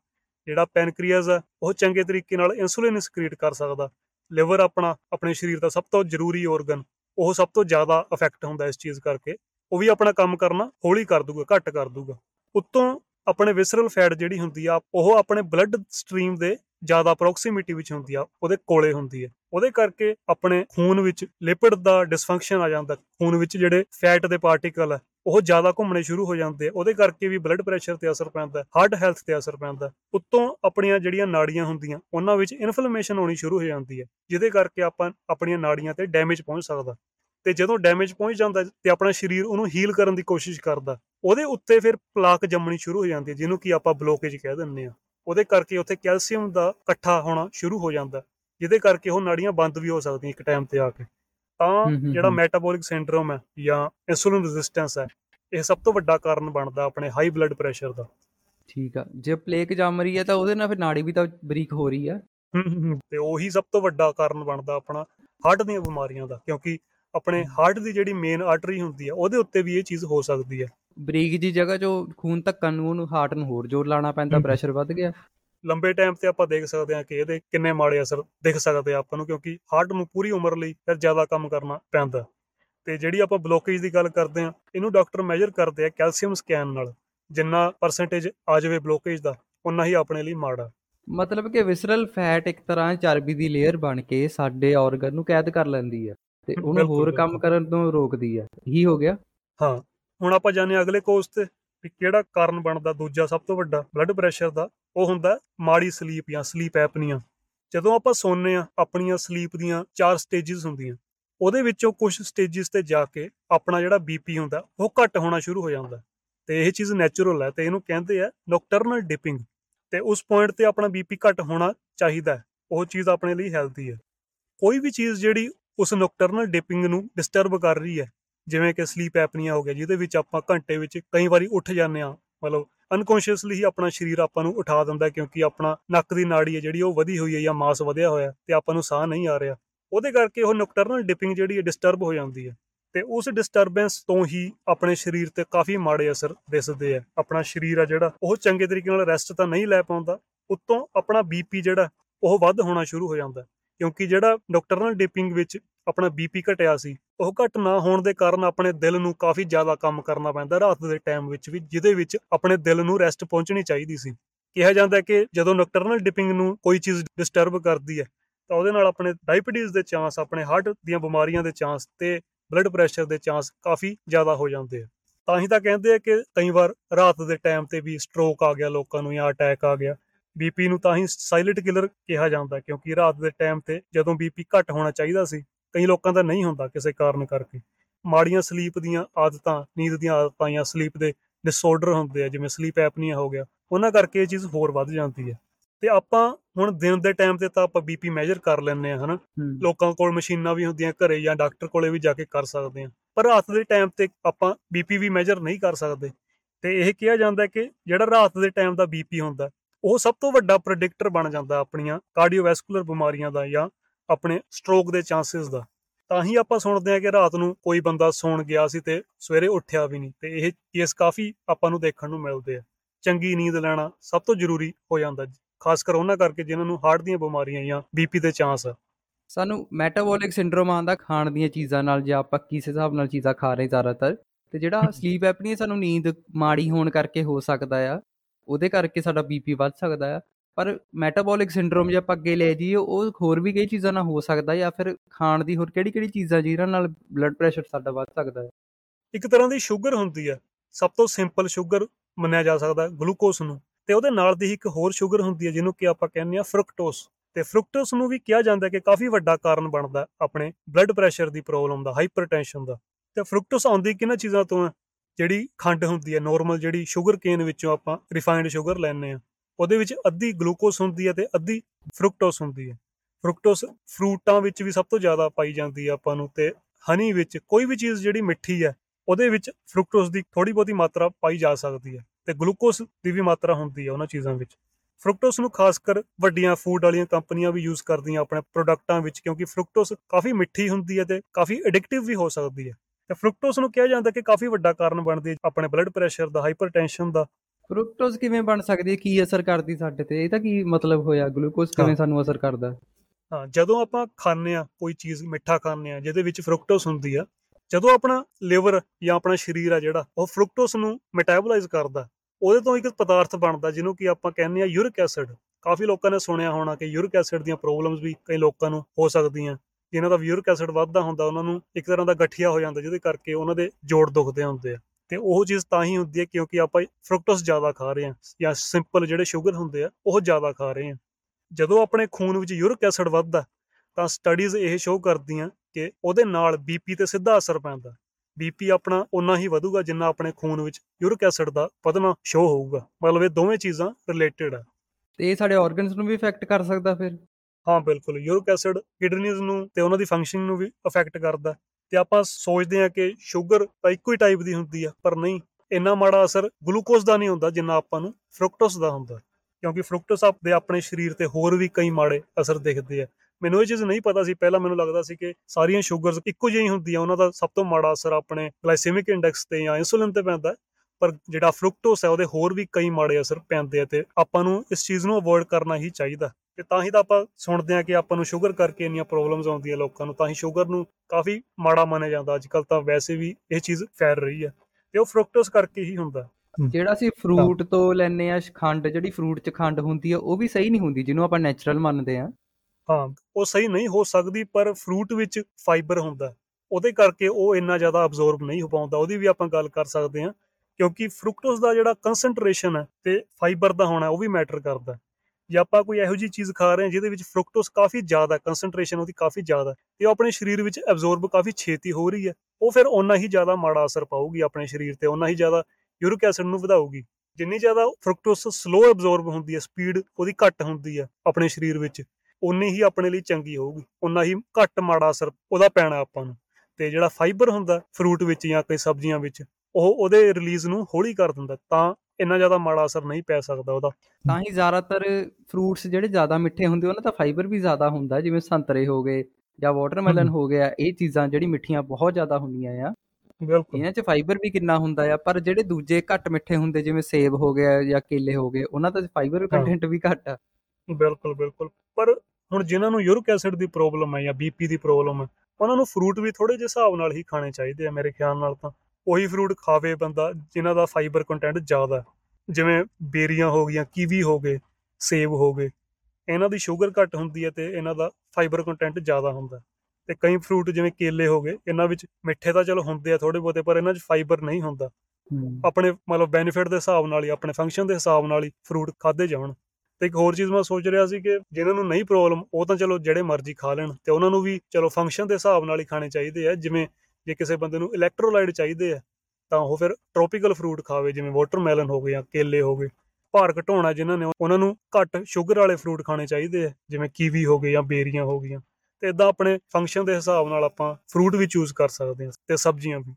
ਜਿਹੜਾ ਪੈਨਕ੍ਰੀਅਸ ਹੈ ਉਹ ਚੰਗੇ ਤਰੀਕੇ ਨਾਲ ਇਨਸੂਲਿਨ ਸਕ੍ਰੀਟ ਕਰ ਸਕਦਾ। ਲਿਵਰ ਆਪਣਾ, ਆਪਣੇ ਸਰੀਰ ਦਾ ਸਭ ਤੋਂ ਜ਼ਰੂਰੀ ਆਰਗਨ ਉਹ ਸਭ ਤੋਂ ਜ਼ਿਆਦਾ ਅਫੈਕਟ ਹੁੰਦਾ ਇਸ ਚੀਜ਼ ਕਰਕੇ, ਉਹ ਵੀ ਆਪਣਾ ਕੰਮ ਕਰਨਾ, ਹੌਲੀ ਕਰ ਦੂਗਾ, ਘੱਟ ਕਰ ਦੂਗਾ। ਉੱਤੋਂ ਆਪਣੇ ਵਿਸਰਲ ਫੈਟ ਜਿਹੜੀ ਹੁੰਦੀ ਆ, ਉਹ ਆਪਣੇ ਬਲੱਡ ਸਟਰੀਮ ਦੇ ਜ਼ਿਆਦਾ ਪ੍ਰੋਕਸੀਮਿਟੀ ਵਿੱਚ ਹੁੰਦੀ ਆ, ਉਹਦੇ ਕੋਲੇ ਹੁੰਦੀ ਹੈ ਉਹਦੇ ਕਰਕੇ ਆਪਣੇ ਖੂਨ ਵਿੱਚ ਲਿਪਿਡ ਦਾ ਡਿਸਫੰਕਸ਼ਨ ਆ ਜਾਂਦਾ। ਖੂਨ ਵਿੱਚ ਜਿਹੜੇ ਫੈਟ ਦੇ ਪਾਰਟੀਕਲ ਆ, ਉਹ ਜ਼ਿਆਦਾ ਘੁੰਮਣੇ ਸ਼ੁਰੂ ਹੋ ਜਾਂਦੇ ਆ। ਉਹਦੇ ਕਰਕੇ ਵੀ ਬਲੱਡ ਪ੍ਰੈਸ਼ਰ ਤੇ ਅਸਰ ਪੈਂਦਾ ਹਾਰਟ ਹੈਲਥ ਤੇ ਅਸਰ ਪੈਂਦਾ। ਉੱਤੋਂ ਆਪਣੀਆਂ ਜਿਹੜੀਆਂ ਨਾੜੀਆਂ ਹੁੰਦੀਆਂ, ਉਹਨਾਂ ਵਿੱਚ ਇਨਫਲੇਮੇਸ਼ਨ ਹੋਣੀ ਸ਼ੁਰੂ ਹੋ ਜਾਂਦੀ ਹੈ ਜਿਹਦੇ ਕਰਕੇ ਆਪਾਂ ਆਪਣੀਆਂ ਨਾੜੀਆਂ ਤੇ ਡੈਮੇਜ ਪਹੁੰਚ ਸਕਦਾ। ਤੇ ਜਦੋਂ ਡੈਮੇਜ ਪਹੁੰਚ ਜਾਂਦਾ ਤੇ ਆਪਣਾ ਸਰੀਰ ਉਹਨੂੰ ਹੀਲ ਕਰਨ ਦੀ ਕੋਸ਼ਿਸ਼ ਕਰਦਾ, ਉਹਦੇ ਉੱਤੇ ਫਿਰ ਪਲਾਕ ਜੰਮਣੀ ਸ਼ੁਰੂ ਹੋ ਜਾਂਦੀ ਹੈ ਜਿਹਨੂੰ ਕਿ ਆਪਾਂ ਬਲੋਕੇਜ ਕਹਿ ਦਿੰਦੇ ਆ। ਉਹਦੇ ਕਰਕੇ ਉੱਥੇ ਕੈਲਸ਼ੀਅਮ ਦਾ ਇਕੱਠਾ ਹੋਣਾ ਸ਼ੁਰੂ ਹੋ ਜਾਂਦਾ ਜਿਹਦੇ ਕਰਕੇ ਉਹ ਨਾੜੀਆਂ ਬੰਦ ਵੀ ਹੋ ਸਕਦੀਆਂ ਇੱਕ ਟਾਈਮ ਤੇ ਆ ਕੇ। ਤਾਂ ਜਿਹੜਾ ਮੈਟਾਬੋਲਿਕ ਸਿੰਡਰੋਮ ਹੈ ਜਾਂ ਇਨਸੂਲਿਨ ਰੈਜ਼ਿਸਟੈਂਸ ਹੈ ਇਹ ਸਭ ਤੋਂ ਵੱਡਾ ਕਾਰਨ ਬਣਦਾ ਆਪਣੇ ਹਾਈ ਬਲੱਡ ਪ੍ਰੈਸ਼ਰ ਦਾ। ਠੀਕ ਆ ਜੇ ਪਲੇਕ ਜੰਮ ਰਹੀ ਹੈ ਤਾਂ ਉਹਦੇ ਨਾਲ ਫਿਰ ਨਾੜੀ ਵੀ ਤਾਂ ਬਰੀਕ ਹੋ ਰਹੀ ਆ। ਤੇ ਉਹੀ ਸਭ ਤੋਂ ਵੱਡਾ ਕਾਰਨ ਬਣਦਾ ਆਪਣਾ ਹਾਰਟ ਦੀਆਂ ਬਿਮਾਰੀਆਂ ਦਾ ਕਿਉਂਕਿ ਆਪਣੇ ਹਾਰਟ ਦੀ ਜਿਹੜੀ ਮੇਨ ਆਰਟਰੀ ਹੁੰਦੀ ਹੈ ਉਹਦੇ ਉੱਤੇ ਵੀ ਇਹ ਚੀਜ਼ ਹੋ ਸਕਦੀ ਹੈ। ਬਰੀਕ ਜੀ ਜਗ੍ਹਾ 'ਚੋਂ ਖੂਨ ਧੱਕਣ ਨੂੰ ਉਹਨੂੰ ਹਾਰਟ ਨੂੰ ਹੋਰ ਜ਼ੋਰ ਲਾਣਾ ਪੈਂਦਾ ਪ੍ਰੈਸ਼ਰ ਵੱਧ ਗਿਆ। ਲੰਬੇ ਟਾਈਮ ਤੇ ਆਪਾਂ ਦੇਖ ਸਕਦੇ ਹਾਂ ਕਿ ਇਹਦੇ ਕਿੰਨੇ ਮਾੜੇ ਅਸਰ ਦਿਖ ਸਕਦੇ ਆ ਆਪਾਂ ਨੂੰ ਕਿਉਂਕਿ ਹਾਰਟ ਨੂੰ ਪੂਰੀ ਉਮਰ ਲਈ ਫਿਰ ਜ਼ਿਆਦਾ ਕੰਮ ਕਰਨਾ ਪੈਂਦਾ। ਤੇ ਜਿਹੜੀ ਆਪਾਂ ਬਲੋਕੇਜ ਦੀ ਗੱਲ ਕਰਦੇ ਆ ਇਹਨੂੰ ਡਾਕਟਰ ਮੈਜਰ ਕਰਦੇ ਆ ਕੈਲਸ਼ੀਅਮ ਸਕੈਨ ਨਾਲ। ਜਿੰਨਾ ਪਰਸੈਂਟੇਜ ਆ ਜਾਵੇ ਬਲੋਕੇਜ ਦਾ ਉਨਾ ਹੀ ਆਪਣੇ ਲਈ ਮਾੜਾ। ਮਤਲਬ ਕਿ ਵਿਸਰਲ ਫੈਟ ਇੱਕ ਤਰ੍ਹਾਂ ਚਰਬੀ ਦੀ ਲੇਅਰ ਬਣ ਕੇ ਸਾਡੇ ਆਰਗਨ ਨੂੰ ਕੈਦ ਕਰ ਲੈਂਦੀ ਹੈ ਤੇ ਉਹਨੂੰ ਹੋਰ ਕੰਮ ਕਰਨ ਤੋਂ ਰੋਕਦੀ ਹੈ ਇਹੀ ਹੋ ਗਿਆ? ਹਾਂ। ਹੁਣ ਆਪਾਂ ਜਾਣੇ ਅਗਲੇ ਕੋਰਸ ਤੇ ਵੀ ਕਿਹੜਾ ਕਾਰਨ ਬਣਦਾ ਦੂਜਾ ਸਭ ਤੋਂ ਵੱਡਾ ਬਲੱਡ ਪ੍ਰੈਸ਼ਰ ਦਾ, ਉਹ ਹੁੰਦਾ ਮਾੜੀ ਸਲੀਪ ਜਾਂ ਸਲੀਪ ਐਪਨੀਆ ਜਦੋਂ ਆਪਾਂ ਸੌਂਨੇ ਆ ਆਪਣੀਆਂ ਸਲੀਪ ਦੀਆਂ ਚਾਰ ਸਟੇजेस ਹੁੰਦੀਆਂ। ਉਹਦੇ ਵਿੱਚੋਂ ਕੁਝ ਸਟੇजेस ਤੇ ਜਾ ਕੇ ਆਪਣਾ ਜਿਹੜਾ ਬੀਪੀ ਹੁੰਦਾ, ਉਹ ਘਟ ਹੋਣਾ ਸ਼ੁਰੂ ਹੋ ਜਾਂਦਾ। ਤੇ ਇਹ ਚੀਜ਼ ਨੇਚਰਲ ਹੈ ਤੇ ਇਹਨੂੰ ਕਹਿੰਦੇ ਆ ਨੋਕਟਰਨਲ ਡਿਪਿੰਗ ਤੇ ਉਸ ਪੁਆਇੰਟ ਤੇ ਆਪਣਾ ਬੀਪੀ ਘਟ ਹੋਣਾ ਚਾਹੀਦਾ ਉਹ ਚੀਜ਼ ਆਪਣੇ ਲਈ ਹੈਲਦੀ ਹੈ। ਕੋਈ ਵੀ ਚੀਜ਼ ਜਿਹੜੀ ਉਸ ਨੋਕਟਰਨਲ ਡਿਪਿੰਗ ਨੂੰ ਡਿਸਟਰਬ ਕਰ ਰਹੀ ਹੈ ਜਿਵੇਂ ਕਿ ਸਲੀਪ ਐਪਨੀਆ ਹੋ ਗਿਆ, ਜਿਹਦੇ ਵਿੱਚ ਆਪਾਂ ਘੰਟੇ ਵਿੱਚ ਕਈ ਵਾਰੀ ਉੱਠ ਜਾਂਦੇ ਆ ਮਤਲਬ ਅਨਕੌਂਸ਼ੀਅਸਲੀ ਹੀ ਆਪਣਾ ਸਰੀਰ ਆਪਾਂ ਨੂੰ ਉਠਾ ਦਿੰਦਾ ਕਿਉਂਕਿ ਆਪਣਾ ਨੱਕ ਦੀ ਨਾੜੀ ਹੈ ਜਿਹੜੀ, ਉਹ ਵਧੀ ਹੋਈ ਹੈ ਜਾਂ ਮਾਸ ਵਧਿਆ ਹੋਇਆ ਤੇ ਆਪਾਂ ਨੂੰ ਸਾਹ ਨਹੀਂ ਆ ਰਿਹਾ। ਉਹਦੇ ਕਰਕੇ ਉਹ ਨੋਕਟਰਨਲ ਡਿਪਿੰਗ ਜਿਹੜੀ ਹੈ ਡਿਸਟਰਬ ਹੋ ਜਾਂਦੀ ਹੈ। ਤੇ ਉਸ ਡਿਸਟਰਬੈਂਸ ਤੋਂ ਹੀ ਆਪਣੇ ਸਰੀਰ ਤੇ ਕਾਫੀ ਮਾੜੇ ਅਸਰ ਦਿਸਦੇ ਆ ਆਪਣਾ ਸਰੀਰ ਆ ਜਿਹੜਾ, ਉਹ ਚੰਗੇ ਤਰੀਕੇ ਨਾਲ ਰੈਸਟ ਤਾਂ ਨਹੀਂ ਲੈ ਪਾਉਂਦਾ, ਉੱਤੋਂ ਆਪਣਾ ਬੀਪੀ ਜਿਹੜਾ, ਉਹ ਵੱਧ ਹੋਣਾ ਸ਼ੁਰੂ ਹੋ ਜਾਂਦਾ ਕਿਉਂਕਿ ਜਿਹੜਾ ਨੋਕਟਰਨਲ ਡਿਪਿੰਗ ਵਿੱਚ ਆਪਣਾ ਬੀਪੀ ਘਟਿਆ ਸੀ, ਉਹ ਘਟ ਨਾ ਹੋਣ ਦੇ ਕਾਰਨ ਆਪਣੇ ਦਿਲ ਨੂੰ ਕਾਫੀ ਜ਼ਿਆਦਾ ਕੰਮ ਕਰਨਾ ਪੈਂਦਾ ਰਾਤ ਦੇ ਟਾਈਮ ਵਿੱਚ ਵੀ, ਜਿਹਦੇ ਵਿੱਚ ਆਪਣੇ ਦਿਲ ਨੂੰ ਰੈਸਟ ਪਹੁੰਚਣੀ ਚਾਹੀਦੀ ਸੀ। ਕਿਹਾ ਜਾਂਦਾ ਹੈ ਕਿ ਜਦੋਂ ਨੋਕਟਰਨਲ ਡਿਪਿੰਗ ਨੂੰ ਕੋਈ ਚੀਜ਼ ਡਿਸਟਰਬ ਕਰਦੀ ਹੈ, ਤਾਂ ਉਹਦੇ ਨਾਲ ਆਪਣੇ ਡਾਇਬੀਟੀਜ਼ ਦੇ ਚਾਂਸ ਆਪਣੇ ਹਾਰਟ ਦੀਆਂ ਬਿਮਾਰੀਆਂ ਦੇ ਚਾਂਸ ਤੇ ਬਲੱਡ ਪ੍ਰੈਸ਼ਰ ਦੇ ਚਾਂਸ ਕਾਫੀ ਜ਼ਿਆਦਾ ਹੋ ਜਾਂਦੇ ਆ। ਤਾਂ ਹੀ ਤਾਂ ਕਹਿੰਦੇ ਆ ਕਿ ਕਈ ਵਾਰ ਰਾਤ ਦੇ ਟਾਈਮ ਤੇ ਵੀ ਸਟ੍ਰੋਕ ਆ ਗਿਆ ਲੋਕਾਂ ਨੂੰ ਜਾਂ ਅਟੈਕ ਆ ਗਿਆ। ਬੀਪੀ ਨੂੰ ਤਾਂ ਹੀ ਸਾਇਲੈਂਟ ਕਿਲਰ ਕਿਹਾ ਜਾਂਦਾ, ਕਿਉਂਕਿ ਰਾਤ ਦੇ ਟਾਈਮ ਤੇ ਜਦੋਂ ਬੀਪੀ ਘੱਟ ਹੋਣਾ ਚਾਹੀਦਾ ਸੀ ਕਈ ਲੋਕਾਂ ਦਾ ਨਹੀਂ ਹੁੰਦਾ ਕਿਸੇ ਕਾਰਨ ਕਰਕੇ। ਮਾੜੀਆਂ ਸਲੀਪ ਦੀਆਂ ਆਦਤਾਂ ਨੀਂਦ ਦੀਆਂ ਆਦਤਾਂ ਜਾਂ ਸਲੀਪ ਦੇ ਡਿਸਆਰਡਰ ਹੁੰਦੇ ਆ ਜਿਵੇਂ ਸਲੀਪ ਐਪਨੀਆ ਹੋ ਗਿਆ ਉਹਨਾਂ ਕਰਕੇ ਇਹ ਚੀਜ਼ ਹੋਰ ਵੱਧ ਜਾਂਦੀ ਹੈ ਤੇ ਆਪਾਂ ਹੁਣ ਦਿਨ ਦੇ ਟਾਈਮ ਤੇ ਤਾਂ ਆਪਾਂ ਬੀਪੀ ਮੈਜ਼ਰ ਕਰ ਲੈਂਦੇ ਆ ਹਨਾ। ਲੋਕਾਂ ਕੋਲ ਮਸ਼ੀਨਾਂ ਵੀ ਹੁੰਦੀਆਂ ਘਰੇ ਜਾਂ ਡਾਕਟਰ ਕੋਲੇ ਵੀ ਜਾ ਕੇ ਕਰ ਸਕਦੇ ਆ। ਪਰ ਰਾਤ ਦੇ ਟਾਈਮ ਤੇ ਆਪਾਂ ਬੀਪੀ ਵੀ ਮੈਜ਼ਰ ਨਹੀਂ ਕਰ ਸਕਦੇ। ਤੇ ਇਹ ਕਿਹਾ ਜਾਂਦਾ ਕਿ ਜਿਹੜਾ ਰਾਤ ਦੇ ਟਾਈਮ ਦਾ ਬੀਪੀ ਹੁੰਦਾ ਉਹ ਸਭ ਤੋਂ ਵੱਡਾ ਪ੍ਰੈਡਿਕਟਰ ਬਣ ਜਾਂਦਾ ਆਪਣੀਆਂ ਕਾਰਡੀਓਵੈਸਕੂਲਰ ਬਿਮਾਰੀਆਂ ਦਾ ਜਾਂ ਆਪਣੇ ਸਟ੍ਰੋਕ ਦੇ ਚਾਂਸਸ ਦਾ। ਤਾਂ ਹੀ ਆਪਾਂ ਸੁਣਦੇ ਆ ਕਿ ਰਾਤ ਨੂੰ ਕੋਈ ਬੰਦਾ ਸੌਣ ਗਿਆ ਸੀ ਤੇ ਸਵੇਰੇ ਉੱਠਿਆ ਵੀ ਨਹੀਂ। ਤੇ ਇਹ ਕੇਸ ਕਾਫੀ ਆਪਾਂ ਨੂੰ ਦੇਖਣ ਨੂੰ ਮਿਲਦੇ ਆ। ਚੰਗੀ ਨੀਂਦ ਲੈਣਾ ਸਭ ਤੋਂ ਜ਼ਰੂਰੀ ਹੋ ਜਾਂਦਾ ਖਾਸ ਕਰ ਉਹਨਾਂ ਕਰਕੇ ਜਿਨ੍ਹਾਂ ਨੂੰ ਹਾਰਟ ਦੀਆਂ ਬਿਮਾਰੀਆਂ ਜਾਂ ਬੀਪੀ ਦੇ ਚਾਂਸ ਆ। ਸਾਨੂੰ ਮੈਟਾਬੋਲਿਕ ਸਿੰਡਰੋਮ ਆਂਦਾ ਖਾਣ ਦੀਆਂ ਚੀਜ਼ਾਂ ਨਾਲ ਜਾਂ ਆਪਾਂ ਕਿਸ ਹਿਸਾਬ ਨਾਲ ਚੀਜ਼ਾਂ ਖਾ ਰਹੇ ਜ਼ਿਆਦਾਤਰ ਤੇ ਜਿਹੜਾ ਸਲੀਪ ਐਪਨੀ ਸਾਨੂੰ ਨੀਂਦ ਮਾੜੀ ਹੋਣ ਕਰਕੇ ਹੋ ਸਕਦਾ ਆ ਉਹਦੇ ਕਰਕੇ ਸਾਡਾ ਬੀਪੀ ਵੱਧ ਸਕਦਾ ਆ। ਪਰ ਮੈਟਾਬੋਲਿਕ ਸਿੰਡਰੋਮ ਜੇ ਆਪਾਂ ਅੱਗੇ ਲੈ ਜਾਈਏ, ਉਹ ਹੋਰ ਵੀ ਕਈ ਚੀਜ਼ਾਂ ਨਾਲ ਹੋ ਸਕਦਾ ਜਾਂ ਫਿਰ ਖਾਣ ਦੀ ਹੋਰ ਕਿਹੜੀ-ਕਿਹੜੀ ਚੀਜ਼ਾਂ ਜਿਹਨਾਂ ਨਾਲ ਬਲੱਡ ਪ੍ਰੈਸ਼ਰ ਸਾਡਾ ਵੱਧ ਸਕਦਾ ਹੈ? ਇੱਕ ਤਰ੍ਹਾਂ ਦੀ ਸ਼ੂਗਰ ਹੁੰਦੀ ਹੈ। ਸਭ ਤੋਂ ਸਿੰਪਲ ਸ਼ੂਗਰ ਮੰਨਿਆ ਜਾ ਸਕਦਾ ਗਲੂਕੋਸ ਨੂੰ। ਤੇ ਉਹਦੇ ਨਾਲ ਦੀ ਇੱਕ ਹੋਰ ਸ਼ੂਗਰ ਹੁੰਦੀ ਹੈ, ਜਿਹਨੂੰ ਕਿ ਆਪਾਂ ਕਹਿੰਦੇ ਆ ਫਰਕਟੋਸ ਤੇ ਫਰਕਟੋਸ ਨੂੰ ਵੀ ਕਿਹਾ ਜਾਂਦਾ ਕਿ ਕਾਫੀ ਵੱਡਾ ਕਾਰਨ ਬਣਦਾ ਆਪਣੇ ਬਲੱਡ ਪ੍ਰੈਸ਼ਰ ਦੀ ਪ੍ਰੋਬਲਮ ਦਾ ਹਾਈਪਰਟੈਂਸ਼ਨ ਦਾ। ਤੇ ਫਰਕਟੋਸ ਆਉਂਦੀ ਕਿਹਨਾਂ ਚੀਜ਼ਾਂ ਤੋਂ ਹੈ? ਜਿਹੜੀ ਖੰਡ ਹੁੰਦੀ ਹੈ ਨਾਰਮਲ ਜਿਹੜੀ ਸ਼ੂਗਰ ਕੇਨ ਵਿੱਚੋਂ ਆਪਾਂ ਰਿਫਾਈਨਡ ਸ਼ੂਗਰ ਲੈਂਦੇ ਆ ਉਹਦੇ ਵਿੱਚ ਅੱਧੀ ਗਲੂਕੋਸ ਹੁੰਦੀ ਹੈ ਤੇ ਅੱਧੀ ਫਰੂਕਟੋਸ ਹੁੰਦੀ ਹੈ। ਫਰੂਕਟੋਸ ਫਰੂਟਾਂ ਵਿੱਚ ਵੀ ਸਭ ਤੋਂ ਜ਼ਿਆਦਾ ਪਾਈ ਜਾਂਦੀ ਹੈ ਆਪਾਂ ਨੂੰ ਤੇ ਹਨੀ ਵਿੱਚ ਕੋਈ ਵੀ ਚੀਜ਼ ਜਿਹੜੀ ਮਿੱਠੀ ਹੈ, ਉਹਦੇ ਵਿੱਚ ਫਰੂਕਟੋਸ ਦੀ ਥੋੜੀ ਬਹੁਤੀ ਮਾਤਰਾ ਪਾਈ ਜਾ ਸਕਦੀ ਹੈ ਤੇ ਗਲੂਕੋਸ ਦੀ ਵੀ ਮਾਤਰਾ ਹੁੰਦੀ ਹੈ ਉਹਨਾਂ ਚੀਜ਼ਾਂ ਵਿੱਚ। ਫਰੂਕਟੋਸ ਨੂੰ ਖਾਸ ਕਰ ਵੱਡੀਆਂ ਫੂਡ ਵਾਲੀਆਂ ਕੰਪਨੀਆਂ ਵੀ ਯੂਜ਼ ਕਰਦੀਆਂ ਆਪਣੇ ਪ੍ਰੋਡਕਟਾਂ ਵਿੱਚ ਕਿਉਂਕਿ ਫਰੂਕਟੋਸ ਕਾਫੀ ਮਿੱਠੀ ਹੁੰਦੀ ਹੈ ਤੇ ਕਾਫੀ ਐਡਿਕਟਿਵ ਵੀ ਹੋ ਸਕਦੀ ਹੈ। ਤੇ ਫਰੂਕਟੋਸ ਨੂੰ ਕਿਹਾ ਜਾਂਦਾ ਕਿ ਕਾਫੀ ਵੱਡਾ ਕਾਰਨ ਬਣਦੀ ਹੈ ਆਪਣੇ ਬਲੱਡ ਪ੍ਰੈਸ਼ਰ ਦਾ ਹਾਈਪਰਟੈਂਸ਼ਨ ਦਾ ਫਰੂਕਟੋਜ਼ ਕਿਵੇਂ ਬਣ ਸਕਦੀ ਹੈ? ਕੀ ਅਸਰ ਕਰਦੀ ਸਾਡੇ ਤੇ? ਇਹ ਤਾਂ ਕੀ ਮਤਲਬ ਹੋਇਆ? ਗਲੂਕੋਜ਼ ਕਿਵੇਂ ਸਾਨੂੰ ਅਸਰ ਕਰਦਾ? ਹਾਂ ਜਦੋਂ ਆਪਾਂ ਖਾਂਦੇ ਆ ਕੋਈ ਚੀਜ਼ ਮਿੱਠਾ ਖਾਂਦੇ ਆ ਜਿਹਦੇ ਵਿੱਚ ਫਰੂਕਟੋਸ ਹੁੰਦੀ ਆ ਜਦੋਂ ਆਪਣਾ ਲਿਵਰ ਜਾਂ ਆਪਣਾ ਸਰੀਰ ਆ ਜਿਹੜਾ ਉਹ ਫਰੂਕਟੋਸ ਨੂੰ ਮੈਟਾਬੋਲਾਈਜ਼ ਕਰਦਾ ਉਹਦੇ ਤੋਂ ਇੱਕ ਪਦਾਰਥ ਬਣਦਾ ਜਿਹਨੂੰ ਕਿ ਆਪਾਂ ਕਹਿੰਦੇ ਆ ਯੂਰਿਕ ਐਸਿਡ। ਕਾਫੀ ਲੋਕਾਂ ਨੇ ਸੁਣਿਆ ਹੋਣਾ ਕਿ ਯੂਰਿਕ ਐਸਿਡ ਦੀਆਂ ਪ੍ਰੋਬਲਮਸ ਵੀ ਕਈ ਲੋਕਾਂ ਨੂੰ ਹੋ ਸਕਦੀਆਂ। ਜਿਨ੍ਹਾਂ ਦਾ ਯੂਰਿਕ ਐਸਿਡ ਵੱਧਦਾ ਹੁੰਦਾ ਉਹਨਾਂ ਨੂੰ ਇੱਕ ਤਰ੍ਹਾਂ ਦਾ ਗਠੀਆ ਹੋ ਜਾਂਦਾ ਜਿਹਦੇ ਕਰਕੇ ਉਹਨਾਂ ਦੇ ਜੋੜ ਦੁਖਦੇ ਹੁੰਦੇ ਆ। ਤੇ ਉਹ ਚੀਜ਼ ਤਾਂ ਹੀ ਹੁੰਦੀ ਹੈ ਕਿਉਂਕਿ ਆਪਾਂ ਫਰੂਕਟੋਸ ਜ਼ਿਆਦਾ ਖਾ ਰਹੇ ਹਾਂ ਜਾਂ ਸਿੰਪਲ ਜਿਹੜੇ ਸ਼ੂਗਰ ਹੁੰਦੇ ਆ ਉਹ ਜ਼ਿਆਦਾ ਖਾ ਰਹੇ ਹਾਂ। ਜਦੋਂ ਆਪਣੇ ਖੂਨ ਵਿੱਚ ਯੂਰਿਕ ਐਸਿਡ ਵੱਧਦਾ ਤਾਂ ਸਟੱਡੀਜ਼ ਇਹ ਸ਼ੋਅ ਕਰਦੀਆਂ ਕਿ ਉਹਦੇ ਨਾਲ ਬੀਪੀ ਤੇ ਸਿੱਧਾ ਅਸਰ ਪੈਂਦਾ। ਬੀਪੀ ਆਪਣਾ ਉਨਾ ਹੀ ਵਧੂਗਾ ਜਿੰਨਾ ਆਪਣੇ ਖੂਨ ਵਿੱਚ ਯੂਰਿਕ ਐਸਿਡ ਦਾ ਵਧਣਾ ਸ਼ੋਅ ਹੋਊਗਾ। ਮਤਲਬ ਇਹ ਦੋਵੇਂ ਚੀਜ਼ਾਂ ਰਿਲੇਟਡ ਆ। ਤੇ ਇਹ ਸਾਡੇ ਆਰਗਨਸ ਨੂੰ ਵੀ ਇਫੈਕਟ ਕਰ ਸਕਦਾ ਫਿਰ? ਹਾਂ ਬਿਲਕੁਲ। ਯੂਰਿਕ ਐਸਿਡ ਕਿਡਨੀਜ਼ ਨੂੰ ਤੇ ਉਹਨਾਂ ਦੀ ਫੰਕਸ਼ਨਿੰਗ ਨੂੰ ਵੀ ਅਫੈਕਟ ਕਰਦਾ। ਤੇ ਆਪਾਂ ਸੋਚਦੇ ਆ ਕਿ ਸ਼ੂਗਰ ਤਾਂ ਇੱਕੋ ਹੀ ਟਾਈਪ ਦੀ ਹੁੰਦੀ ਆ, ਪਰ ਨਹੀਂ, ਇੰਨਾ ਮਾੜਾ ਅਸਰ ਗਲੂਕੋਜ਼ ਦਾ ਨਹੀਂ ਹੁੰਦਾ ਜਿੰਨਾ ਆਪਾਂ ਨੂੰ ਫਰੂਕਟੋਸ ਦਾ ਹੁੰਦਾ, ਕਿਉਂਕਿ ਫਰੂਕਟੋਸ ਆਪਦੇ ਆਪਣੇ ਸਰੀਰ ਤੇ ਹੋਰ ਵੀ ਕਈ ਮਾੜੇ ਅਸਰ ਦਿਖਦੇ ਆ। ਮੈਨੂੰ ਇਹ ਚੀਜ਼ ਨਹੀਂ ਪਤਾ ਸੀ, ਪਹਿਲਾਂ ਮੈਨੂੰ ਲੱਗਦਾ ਸੀ ਕਿ ਸਾਰੀਆਂ ਸ਼ੂਗਰਸ ਇੱਕੋ ਜਿਹੀਆਂ ਹੁੰਦੀਆਂ, ਉਹਨਾਂ ਦਾ ਸਭ ਤੋਂ ਮਾੜਾ ਅਸਰ ਆਪਣੇ ਗਲਾਈਸੈਮਿਕ ਇੰਡੈਕਸ ਤੇ ਜਾਂ ਇਨਸੂਲਿਨ ਤੇ ਪੈਂਦਾ ਪਰ ਜਿਹੜਾ ਫਰੂਕਟੋਸ ਹੈ ਉਹਦੇ ਹੋਰ ਵੀ ਕਈ ਮਾੜੇ ਅਸਰ ਪੈਂਦੇ ਆ ਤੇ ਆਪਾਂ ਨੂੰ ਇਸ ਚੀਜ਼ ਨੂੰ ਅਵੋਇਡ ਕਰਨਾ ਹੀ ਚਾਹੀਦਾ। ਤੇ ਤਾਂ ਹੀ ਤਾਂ ਆਪਾਂ ਸੁਣਦੇ ਆ ਕਿ ਆਪਾਂ ਨੂੰ ਸ਼ੂਗਰ ਕਰਕੇ ਇੰਨੀਆਂ ਪ੍ਰੋਬਲਮਸ ਆਉਂਦੀਆਂ ਲੋਕਾਂ ਨੂੰ ਤਾਂ ਹੀ ਸ਼ੂਗਰ ਨੂੰ ਕਾਫੀ ਮਾੜਾ ਮੰਨਿਆ ਜਾਂਦਾ। ਅੱਜ ਕੱਲ ਤਾਂ ਵੈਸੇ ਵੀ ਇਹ ਚੀਜ਼ ਫੈਲ ਰਹੀ ਹੈ ਤੇ ਉਹ ਫਰੂਕਟੋਸ ਕਰਕੇ ਹੀ ਹੁੰਦਾ। ਜਿਹੜਾ ਅਸੀਂ ਫਰੂਟ ਤੋਂ ਲੈਨੇ ਆ ਖੰਡ ਜਿਹੜੀ ਫਰੂਟ 'ਚ ਖੰਡ ਹੁੰਦੀ ਆ ਉਹ ਵੀ ਸਹੀ ਨਹੀਂ ਹੁੰਦੀ ਜਿਹਨੂੰ ਆਪਾਂ ਨੇਚਰਲ ਮੰਨਦੇ ਆ ਹਾਂ ਉਹ ਸਹੀ ਨਹੀਂ ਹੋ ਸਕਦੀ ਪਰ ਫਰੂਟ ਵਿੱਚ ਫਾਈਬਰ ਹੁੰਦਾ। ਉਹਦੇ ਕਰਕੇ ਉਹ ਇੰਨਾ ਜ਼ਿਆਦਾ ਅਬਜ਼ੌਰਬ ਨਹੀਂ ਹੋ ਪਾਉਂਦਾ। ਉਹਦੀ ਵੀ ਆਪਾਂ ਗੱਲ ਕਰ ਸਕਦੇ ਹਾਂ ਕਿਉਂਕਿ ਫਰੂਕਟੋਸ ਦਾ ਜਿਹੜਾ ਕਨਸੈਂਟਰੇਸ਼ਨ ਹੈ ਤੇ ਫਾਈਬਰ ਦਾ ਹੋਣਾ ਉਹ ਵੀ ਮੈਟਰ ਕਰਦਾ। ਜੇ ਆਪਾਂ ਕੋਈ ਇਹੋ ਜੀ ਚੀਜ਼ ਖਾ ਰਹੇ ਹਾਂ ਜਿਹਦੇ ਵਿੱਚ ਫਰੁਕਟੋਸ ਕਾਫੀ ਜ਼ਿਆਦਾ ਕਨਸੈਂਟ੍ਰੇਸ਼ਨ ਉਹਦੀ ਕਾਫੀ ਜ਼ਿਆਦਾ ਤੇ ਉਹ ਆਪਣੇ ਸਰੀਰ ਵਿੱਚ ਐਬਜ਼ੌਰਬ ਕਾਫੀ ਛੇਤੀ ਹੋ ਰਹੀ ਹੈ, ਉਹ ਫਿਰ ਓਨਾ ਹੀ ਜ਼ਿਆਦਾ ਮਾੜਾ ਅਸਰ ਪਾਊਗੀ ਆਪਣੇ ਸਰੀਰ ਤੇ, ਓਨਾ ਹੀ ਜ਼ਿਆਦਾ ਯੂਰਿਕ ਐਸਿਡ ਨੂੰ ਵਧਾਊਗੀ। ਜਿੰਨੀ ਜ਼ਿਆਦਾ ਫਰੁਕਟੋਸ ਸਲੋ ਐਬਜ਼ੌਰਬ ਹੁੰਦੀ ਹੈ ਸਪੀਡ ਉਹਦੀ ਘੱਟ ਹੁੰਦੀ ਹੈ ਆਪਣੇ ਸਰੀਰ ਵਿੱਚ ਉਨੀ ਹੀ ਆਪਣੇ ਲਈ ਚੰਗੀ ਹੋਊਗੀ ਉਨਾ ਹੀ ਘੱਟ ਮਾੜਾ ਅਸਰ ਉਹਦਾ ਪੈਣਾ ਆਪਾਂ ਨੂੰ। ਤੇ ਜਿਹੜਾ ਫਾਈਬਰ ਹੁੰਦਾ ਫਰੂਟ ਵਿੱਚ ਜਾਂ ਕਈ ਸਬਜ਼ੀਆਂ ਵਿੱਚ, ਉਹ ਉਹਦੇ ਰਿਲੀਜ਼ ਨੂੰ ਹੌਲੀ ਕਰ ਦਿੰਦਾ ਤਾਂ ਇੰਨਾ ਜ਼ਿਆਦਾ ਮਾੜਾ ਅਸਰ ਨਹੀਂ ਪੈ ਸਕਦਾ ਉਹਦਾ। ਤਾਂ ਹੀ ਜ਼ਿਆਦਾਤਰ ਫਰੂਟਸ ਜਿਹੜੇ ਜ਼ਿਆਦਾ ਮਿੱਠੇ ਹੁੰਦੇ ਉਹਨਾਂ ਦਾ ਫਾਈਬਰ ਵੀ ਜ਼ਿਆਦਾ ਹੁੰਦਾ ਜਿਵੇਂ ਸੰਤਰੇ ਹੋ ਗਏ ਜਾਂ ਵਾਟਰਮੈਲਨ ਹੋ ਗਿਆ ਇਹ ਚੀਜ਼ਾਂ ਜਿਹੜੀ ਮਿੱਠੀਆਂ ਬਹੁਤ ਜ਼ਿਆਦਾ ਹੁੰਦੀਆਂ ਆ। ਬਿਲਕੁਲ। ਇਹਨਾਂ 'ਚ ਫਾਈਬਰ ਵੀ ਕਿੰਨਾ ਹੁੰਦਾ ਆ ਪਰ ਜਿਹੜੇ ਦੂਜੇ ਘੱਟ ਮਿੱਠੇ ਹੁੰਦੇ ਜਿਵੇਂ ਸੇਬ ਹੋ ਗਿਆ ਜਾਂ ਕੇਲੇ ਹੋ ਗਏ ਉਹਨਾਂ ਦਾ ਫਾਈਬਰ ਕੰਟੈਂਟ ਵੀ ਘੱਟ ਆ। ਬਿਲਕੁਲ ਬਿਲਕੁਲ। ਪਰ ਹੁਣ ਜਿਨ੍ਹਾਂ ਨੂੰ ਯੂਰਿਕ ਐਸਿਡ ਦੀ ਪ੍ਰੋਬਲਮ ਹੈ ਜਾਂ ਬੀਪੀ ਦੀ ਪ੍ਰੋਬਲਮ ਹੈ ਉਹਨਾਂ ਨੂੰ ਫਰੂਟ ਵੀ ਥੋੜੇ ਜਿਹੇ ਹਿਸਾਬ ਨਾਲ ਹੀ ਖਾਣੇ ਚਾਹੀਦੇ ਆ ਮੇਰੇ ਖਿਆਲ ਨਾਲ ਤਾਂ। ਉਹੀ ਫਰੂਟ ਖਾਵੇ ਬੰਦਾ ਜਿਨ੍ਹਾਂ ਦਾ ਫਾਈਬਰ ਕੰਟੈਂਟ ਜ਼ਿਆਦਾ ਹੈ। ਜਿਵੇਂ ਬੇਰੀਆਂ ਹੋ ਗਈਆਂ ਕੀਵੀ ਹੋ ਗਏ ਸੇਬ ਹੋ ਗਏ ਇਹਨਾਂ ਦੀ ਸ਼ੂਗਰ ਘੱਟ ਹੁੰਦੀ ਹੈ ਤੇ ਇਹਨਾਂ ਦਾ ਫਾਈਬਰ ਕੰਟੈਂਟ ਜ਼ਿਆਦਾ ਹੁੰਦਾ ਤੇ ਕਈ ਫਰੂਟ ਜਿਵੇਂ ਕੇਲੇ ਹੋ ਗਏ ਇਹਨਾਂ ਵਿੱਚ ਮਿੱਠੇ ਤਾਂ ਚਲੋ ਹੁੰਦੇ ਆ ਥੋੜੇ ਬਹੁਤੇ ਪਰ ਇਹਨਾਂ 'ਚ ਫਾਈਬਰ ਨਹੀਂ ਹੁੰਦਾ। ਆਪਣੇ ਮਤਲਬ ਬੈਨੀਫਿਟ ਦੇ ਹਿਸਾਬ ਨਾਲ ਹੀ ਆਪਣੇ ਫੰਕਸ਼ਨ ਦੇ ਹਿਸਾਬ ਨਾਲ ਹੀ ਫਰੂਟ ਖਾਦੇ ਜਾਣ। ਤੇ ਇੱਕ ਹੋਰ ਚੀਜ਼ ਮੈਂ ਸੋਚ ਰਿਹਾ ਸੀ ਕਿ ਜਿਨ੍ਹਾਂ ਨੂੰ ਨਹੀਂ ਪ੍ਰੋਬਲਮ ਉਹ ਤਾਂ ਚਲੋ ਜਿਹੜੇ ਮਰਜ਼ੀ ਖਾ ਲੈਣ ਤੇ ਉਹਨਾਂ ਨੂੰ ਵੀ ਚਲੋ ਫੰਕਸ਼ਨ ਦੇ ਹਿਸਾਬ ਨਾਲ ਹੀ ਖਾਣੇ ਚਾਹੀਦੇ ਆ ਜਿਵੇਂ ਜੇ ਕਿਸੇ ਬੰਦੇ ਨੂੰ ਇਲੈਕਟ੍ਰੋਲਾਈਟ ਚਾਹੀਦੇ ਆ ਤਾਂ ਉਹ ਫਿਰ ਟ੍ਰੋਪੀਕਲ ਫਰੂਟ ਖਾਵੇ ਜਿਵੇਂ ਵਾਟਰਮੈਲਨ ਹੋ ਗਏ ਜਾਂ ਕੇਲੇ ਹੋ ਗਏ। ਭਾਰ ਘਟਾਉਣਾ ਜਿਨ੍ਹਾਂ ਨੇ ਉਹਨਾਂ ਨੂੰ ਘੱਟ ਸ਼ੂਗਰ ਵਾਲੇ ਫਰੂਟ ਖਾਣੇ ਚਾਹੀਦੇ ਆ ਜਿਵੇਂ ਕੀਵੀ ਹੋ ਗਏ ਜਾਂ ਬੇਰੀਆਂ ਹੋ ਗਈਆਂ। ਤੇ ਇਦਾਂ ਆਪਣੇ ਫੰਕਸ਼ਨ ਦੇ ਹਿਸਾਬ ਨਾਲ ਆਪਾਂ ਫਰੂਟ ਵੀ ਚੂਜ਼ ਕਰ ਸਕਦੇ ਹਾਂ ਤੇ ਸਬਜ਼ੀਆਂ ਵੀ।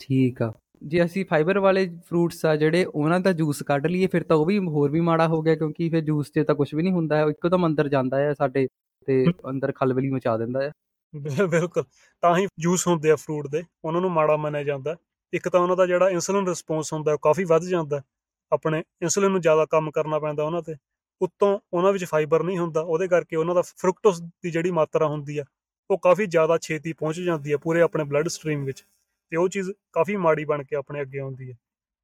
ਠੀਕ ਆ। ਜੇ ਅਸੀਂ ਫਾਈਬਰ ਵਾਲੇ ਫਰੂਟਸ ਆ ਜਿਹੜੇ ਉਹਨਾਂ ਦਾ ਜੂਸ ਕੱਢ ਲਈਏ ਫਿਰ ਤਾਂ ਉਹ ਵੀ ਹੋਰ ਵੀ ਮਾੜਾ ਹੋ ਗਿਆ ਕਿਉਂਕਿ ਫਿਰ ਜੂਸ 'ਚ ਤਾਂ ਕੁਝ ਵੀ ਨਹੀਂ ਹੁੰਦਾ ਇੱਕਦਮ ਅੰਦਰ ਜਾਂਦਾ ਹੈ ਸਾਡੇ ਤੇ ਅੰਦਰ ਖਲਬਲੀ ਮਚਾ ਦਿੰਦਾ ਹੈ ਬਿਲਕੁਲ। ਤਾਂ ਹੀ ਜੂਸ ਹੁੰਦੇ ਆ ਫਰੂਟ ਦੇ, ਉਹਨਾਂ ਨੂੰ ਮਾੜਾ ਮੰਨਿਆ ਜਾਂਦਾ। ਇੱਕ ਤਾਂ ਉਹਨਾਂ ਦਾ ਜਿਹੜਾ ਇਨਸੂਲਿਨ ਰਿਸਪੌਂਸ ਹੁੰਦਾ, ਉਹ ਕਾਫੀ ਵੱਧ ਜਾਂਦਾ। ਆਪਣੇ ਇਨਸੂਲਿਨ ਨੂੰ ਜ਼ਿਆਦਾ ਕੰਮ ਕਰਨਾ ਪੈਂਦਾ ਉਹਨਾਂ ਤੇ। ਉੱਤੋਂ ਉਹਨਾਂ ਵਿੱਚ ਫਾਈਬਰ ਨਹੀਂ ਹੁੰਦਾ, ਉਹਦੇ ਕਰਕੇ ਉਹਨਾਂ ਦਾ ਫਰੁਕਟੋਸ ਦੀ ਜਿਹੜੀ ਮਾਤਰਾ ਹੁੰਦੀ ਆ, ਉਹ ਕਾਫੀ ਜ਼ਿਆਦਾ ਛੇਤੀ ਪਹੁੰਚ ਜਾਂਦੀ ਹੈ ਪੂਰੇ ਆਪਣੇ ਬਲੱਡ ਸਟਰੀਮ ਵਿੱਚ। ਤੇ ਉਹ ਚੀਜ਼ ਕਾਫੀ ਮਾੜੀ ਬਣ ਕੇ ਆਪਣੇ ਅੱਗੇ ਆਉਂਦੀ ਹੈ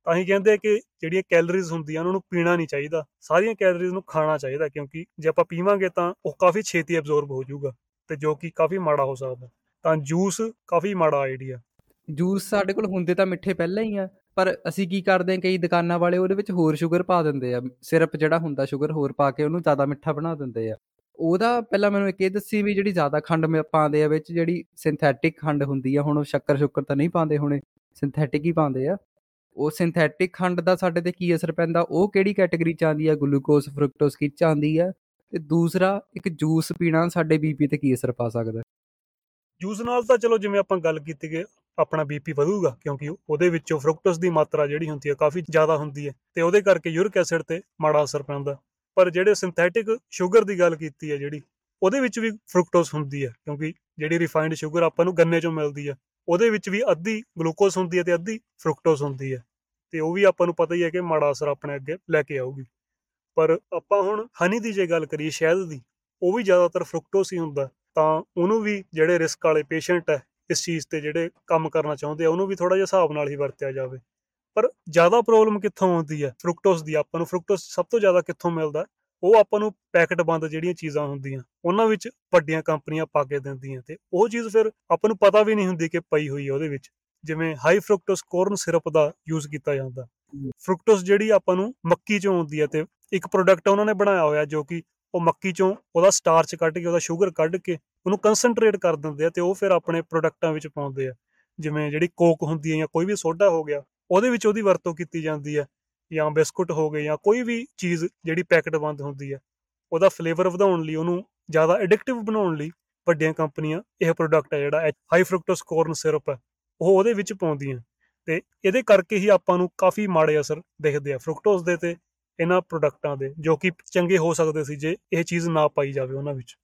ਤਾਂ ਹੀ ਕਹਿੰਦੇ ਕਿ ਜਿਹੜੀਆਂ ਕੈਲਰੀਜ਼ ਹੁੰਦੀਆਂ, ਉਹਨਾਂ ਨੂੰ ਪੀਣਾ ਨਹੀਂ ਚਾਹੀਦਾ। ਸਾਰੀਆਂ ਕੈਲਰੀਜ਼ ਨੂੰ ਖਾਣਾ ਚਾਹੀਦਾ, ਕਿਉਂਕਿ ਜੇ ਆਪਾਂ ਪੀਵਾਂਗੇ ਤਾਂ ਉਹ ਕਾਫੀ ਛੇਤੀ ਐਬਜ਼ੌਰਬ ਹੋ ਜਾਊਗਾ। ਤੇ ਜੋ ਕਿ ਕਾਫੀ ਮਾੜਾ ਹੋ ਸਕਦਾ। ਤਾਂ ਜੂਸ ਕਾਫੀ ਮਾੜਾ ਆਈਡੀਆ ਜੂਸ ਸਾਡੇ ਕੋਲ ਹੁੰਦੇ ਤਾਂ ਮਿੱਠੇ ਪਹਿਲਾਂ ਹੀ ਆ, ਪਰ ਅਸੀਂ ਕੀ ਕਰਦੇ ਹਾਂ, ਕਈ ਦੁਕਾਨਾਂ ਵਾਲੇ ਉਹਦੇ ਵਿੱਚ ਹੋਰ ਸ਼ੂਗਰ ਪਾ ਦਿੰਦੇ ਆ। ਸਿਰਪ ਜਿਹੜਾ ਹੁੰਦਾ ਸ਼ੂਗਰ ਹੋਰ ਪਾ ਕੇ ਉਹਨੂੰ ਜ਼ਿਆਦਾ ਮਿੱਠਾ ਬਣਾ ਦਿੰਦੇ ਆ। ਉਹਦਾ ਪਹਿਲਾਂ ਮੈਨੂੰ ਇੱਕ ਇਹ ਦੱਸੀ ਵੀ ਜਿਹੜੀ ਜ਼ਿਆਦਾ ਖੰਡ ਪਾਉਂਦੇ ਆ ਵਿੱਚ, ਜਿਹੜੀ ਸਿੰਥੈਟਿਕ ਖੰਡ ਹੁੰਦੀ ਆ, ਹੁਣ ਉਹ ਸ਼ੱਕਰ ਸ਼ੁੱਕਰ ਤਾਂ ਨਹੀਂ ਪਾਉਂਦੇ ਹੁਣੇ ਸਿੰਥੈਟਿਕ ਹੀ ਪਾਉਂਦੇ ਆ। ਉਹ ਸਿੰਥੈਟਿਕ ਖੰਡ ਦਾ ਸਾਡੇ ਤੇ ਕੀ ਅਸਰ ਪੈਂਦਾ, ਉਹ ਕਿਹੜੀ ਕੈਟਾਗਰੀ ਚ ਆਉਂਦੀ ਆ? ਗਲੂਕੋਜ਼ ਫਰੁਕਟੋਜ਼ ਕੀ ਚ ਆਉਂਦੀ ਆ? ਤੇ ਦੂਸਰਾ, ਇੱਕ ਜੂਸ ਪੀਣਾ ਸਾਡੇ ਬੀਪੀ ਤੇ ਕੀ ਅਸਰ ਪਾ ਸਕਦਾ? ਜੂਸ ਨਾਲ ਤਾਂ ਚਲੋ ਜਿਵੇਂ ਆਪਾਂ ਗੱਲ ਕੀਤੀ ਕਿ ਆਪਣਾ ਬੀਪੀ ਵਧੂਗਾ, ਕਿਉਂਕਿ ਉਹਦੇ ਵਿੱਚੋਂ ਫਰੁਕਟੋਸ ਦੀ ਮਾਤਰਾ ਜਿਹੜੀ ਹੁੰਦੀ ਹੈ ਕਾਫੀ ਜ਼ਿਆਦਾ ਹੁੰਦੀ ਹੈ ਤੇ ਉਹਦੇ ਕਰਕੇ ਯੂਰਿਕ ਐਸਿਡ ਤੇ ਮਾੜਾ ਅਸਰ ਪੈਂਦਾ। ਪਰ ਜਿਹੜੇ ਸਿੰਥੈਟਿਕ ਸ਼ੂਗਰ ਦੀ ਗੱਲ ਕੀਤੀ ਹੈ ਜਿਹੜੀ, ਉਹਦੇ ਵਿੱਚ ਵੀ ਫਰੁਕਟੋਸ ਹੁੰਦੀ ਹੈ, ਕਿਉਂਕਿ ਜਿਹੜੀ ਰਿਫਾਈਨਡ ਸ਼ੂਗਰ ਆਪਾਂ ਨੂੰ ਗੰਨੇ ਚੋਂ ਮਿਲਦੀ ਹੈ, ਉਹਦੇ ਵਿੱਚ ਵੀ ਅੱਧੀ ਗਲੂਕੋਜ਼ ਹੁੰਦੀ ਹੈ ਤੇ ਅੱਧੀ ਫਰੁਕਟੋਸ ਹੁੰਦੀ ਹੈ ਤੇ ਉਹ ਵੀ ਆਪਾਂ ਨੂੰ ਪਤਾ ਹੀ ਹੈ ਕਿ ਮਾੜਾ ਅਸਰ ਆਪਣੇ ਅੱਗੇ ਲੈ ਕੇ ਆਊਗੀ। ਪਰ ਆਪਾਂ ਹੁਣ ਹਨੀ ਦੀ ਜੇ ਗੱਲ ਕਰੀਏ ਸ਼ਹਿਦ ਦੀ ਉਹ ਵੀ ਜ਼ਿਆਦਾਤਰ ਫਰੁਕਟੋਸ ਹੀ ਹੁੰਦਾ ਤਾਂ ਉਹਨੂੰ ਵੀ ਜਿਹੜੇ ਰਿਸਕ ਵਾਲੇ ਪੇਸ਼ੈਂਟ ਹੈ ਇਸ ਚੀਜ਼ ਤੇ ਜਿਹੜੇ ਕੰਮ ਕਰਨਾ ਚਾਹੁੰਦੇ ਆ ਉਹਨੂੰ ਵੀ ਥੋੜਾ ਜਿਹਾ ਹਿਸਾਬ ਨਾਲ ਹੀ ਵਰਤਿਆ ਜਾਵੇ। ਪਰ ਜ਼ਿਆਦਾ ਪ੍ਰੋਬਲਮ ਕਿੱਥੋਂ ਆਉਂਦੀ ਹੈ ਫਰੁਕਟੋਸ ਦੀ? ਆਪਾਂ ਨੂੰ ਫਰੁਕਟੋਸ ਸਭ ਤੋਂ ਜ਼ਿਆਦਾ ਕਿੱਥੋਂ ਮਿਲਦਾ ਉਹ ਆਪਾਂ ਨੂੰ ਪੈਕਟ ਬੰਦ ਜਿਹੜੀਆਂ ਚੀਜ਼ਾਂ ਹੁੰਦੀਆਂ ਉਹਨਾਂ ਵਿੱਚ ਵੱਡੀਆਂ ਕੰਪਨੀਆਂ ਪਾ ਕੇ ਦਿੰਦੀਆਂ ਤੇ ਉਹ ਚੀਜ਼ ਫਿਰ ਆਪਾਂ ਨੂੰ ਪਤਾ ਵੀ ਨਹੀਂ ਹੁੰਦੀ ਕਿ ਪਈ ਹੋਈ ਹੈ ਉਹਦੇ ਵਿੱਚ ਜਿਵੇਂ ਹਾਈ ਫਰੁਕਟੋਸ ਕੋਰਨ ਸਿਰਪ ਦਾ ਯੂਜ਼ ਕੀਤਾ ਜਾਂਦਾ। ਫਰੁਕਟੋਸ ਜਿਹੜੀ ਆਪਾਂ ਨੂੰ ਮੱਕੀ ਚੋਂ ਆਉਂਦੀ ਹੈ ਤੇ ਇੱਕ ਪ੍ਰੋਡਕਟ ਉਹਨਾਂ ਨੇ ਬਣਾਇਆ ਹੋਇਆ ਜੋ ਕਿ ਉਹ ਮੱਕੀ ਚੋਂ ਉਹਦਾ ਸਟਾਰਚ ਕੱਢ ਕੇ, ਉਹਦਾ ਸ਼ੂਗਰ ਕੱਢ ਕੇ ਉਹਨੂੰ ਕਨਸੈਂਟਰੇਟ ਕਰ ਦਿੰਦੇ ਆ ਤੇ ਉਹ ਫਿਰ ਆਪਣੇ ਪ੍ਰੋਡਕਟਾਂ ਵਿੱਚ ਪਾਉਂਦੇ ਆ। ਜਿਵੇਂ ਜਿਹੜੀ ਕੋਕ ਹੁੰਦੀ ਹੈ ਜਾਂ ਕੋਈ ਵੀ ਸੋਡਾ ਹੋ ਗਿਆ, ਉਹਦੇ ਵਿੱਚ ਉਹਦੀ ਵਰਤੋਂ ਕੀਤੀ ਜਾਂਦੀ ਹੈ ਜਾਂ ਬਿਸਕੁਟ ਹੋ ਗਏ ਜਾਂ ਕੋਈ ਵੀ ਚੀਜ਼ ਜਿਹੜੀ ਪੈਕਟ ਬੰਦ ਹੁੰਦੀ ਹੈ ਉਹਦਾ ਫਲੇਵਰ ਵਧਾਉਣ ਲਈ, ਉਹਨੂੰ ਜ਼ਿਆਦਾ ਐਡਿਕਟਿਵ ਬਣਾਉਣ ਲਈ ਵੱਡੀਆਂ ਕੰਪਨੀਆਂ ਇਹ ਪ੍ਰੋਡਕਟ ਹੈ ਜਿਹੜਾ ਹਾਈ ਫਰੁਕਟੋਸ ਕੋਰਨ ਸਿਰਪ ਹੈ ਉਹ ਉਹਦੇ ਵਿੱਚ ਪਾਉਂਦੀਆਂ। ਤੇ ਇਹਦੇ ਕਰਕੇ ਹੀ ਆਪਾਂ ਨੂੰ ਕਾਫੀ ਮਾੜੇ ਅਸਰ ਦਿਖਦੇ ਆ ਫਰੁਕਟੋਸ ਦੇ ਤੇ ਇਹਨਾਂ ਪ੍ਰੋਡਕਟਾਂ ਦੇ ਜੋ ਕਿ ਚੰਗੇ ਹੋ ਸਕਦੇ ਸੀ ਜੇ ਇਹ ਚੀਜ਼ ਨਾ ਪਾਈ ਜਾਵੇ ਉਹਨਾਂ ਵਿੱਚ।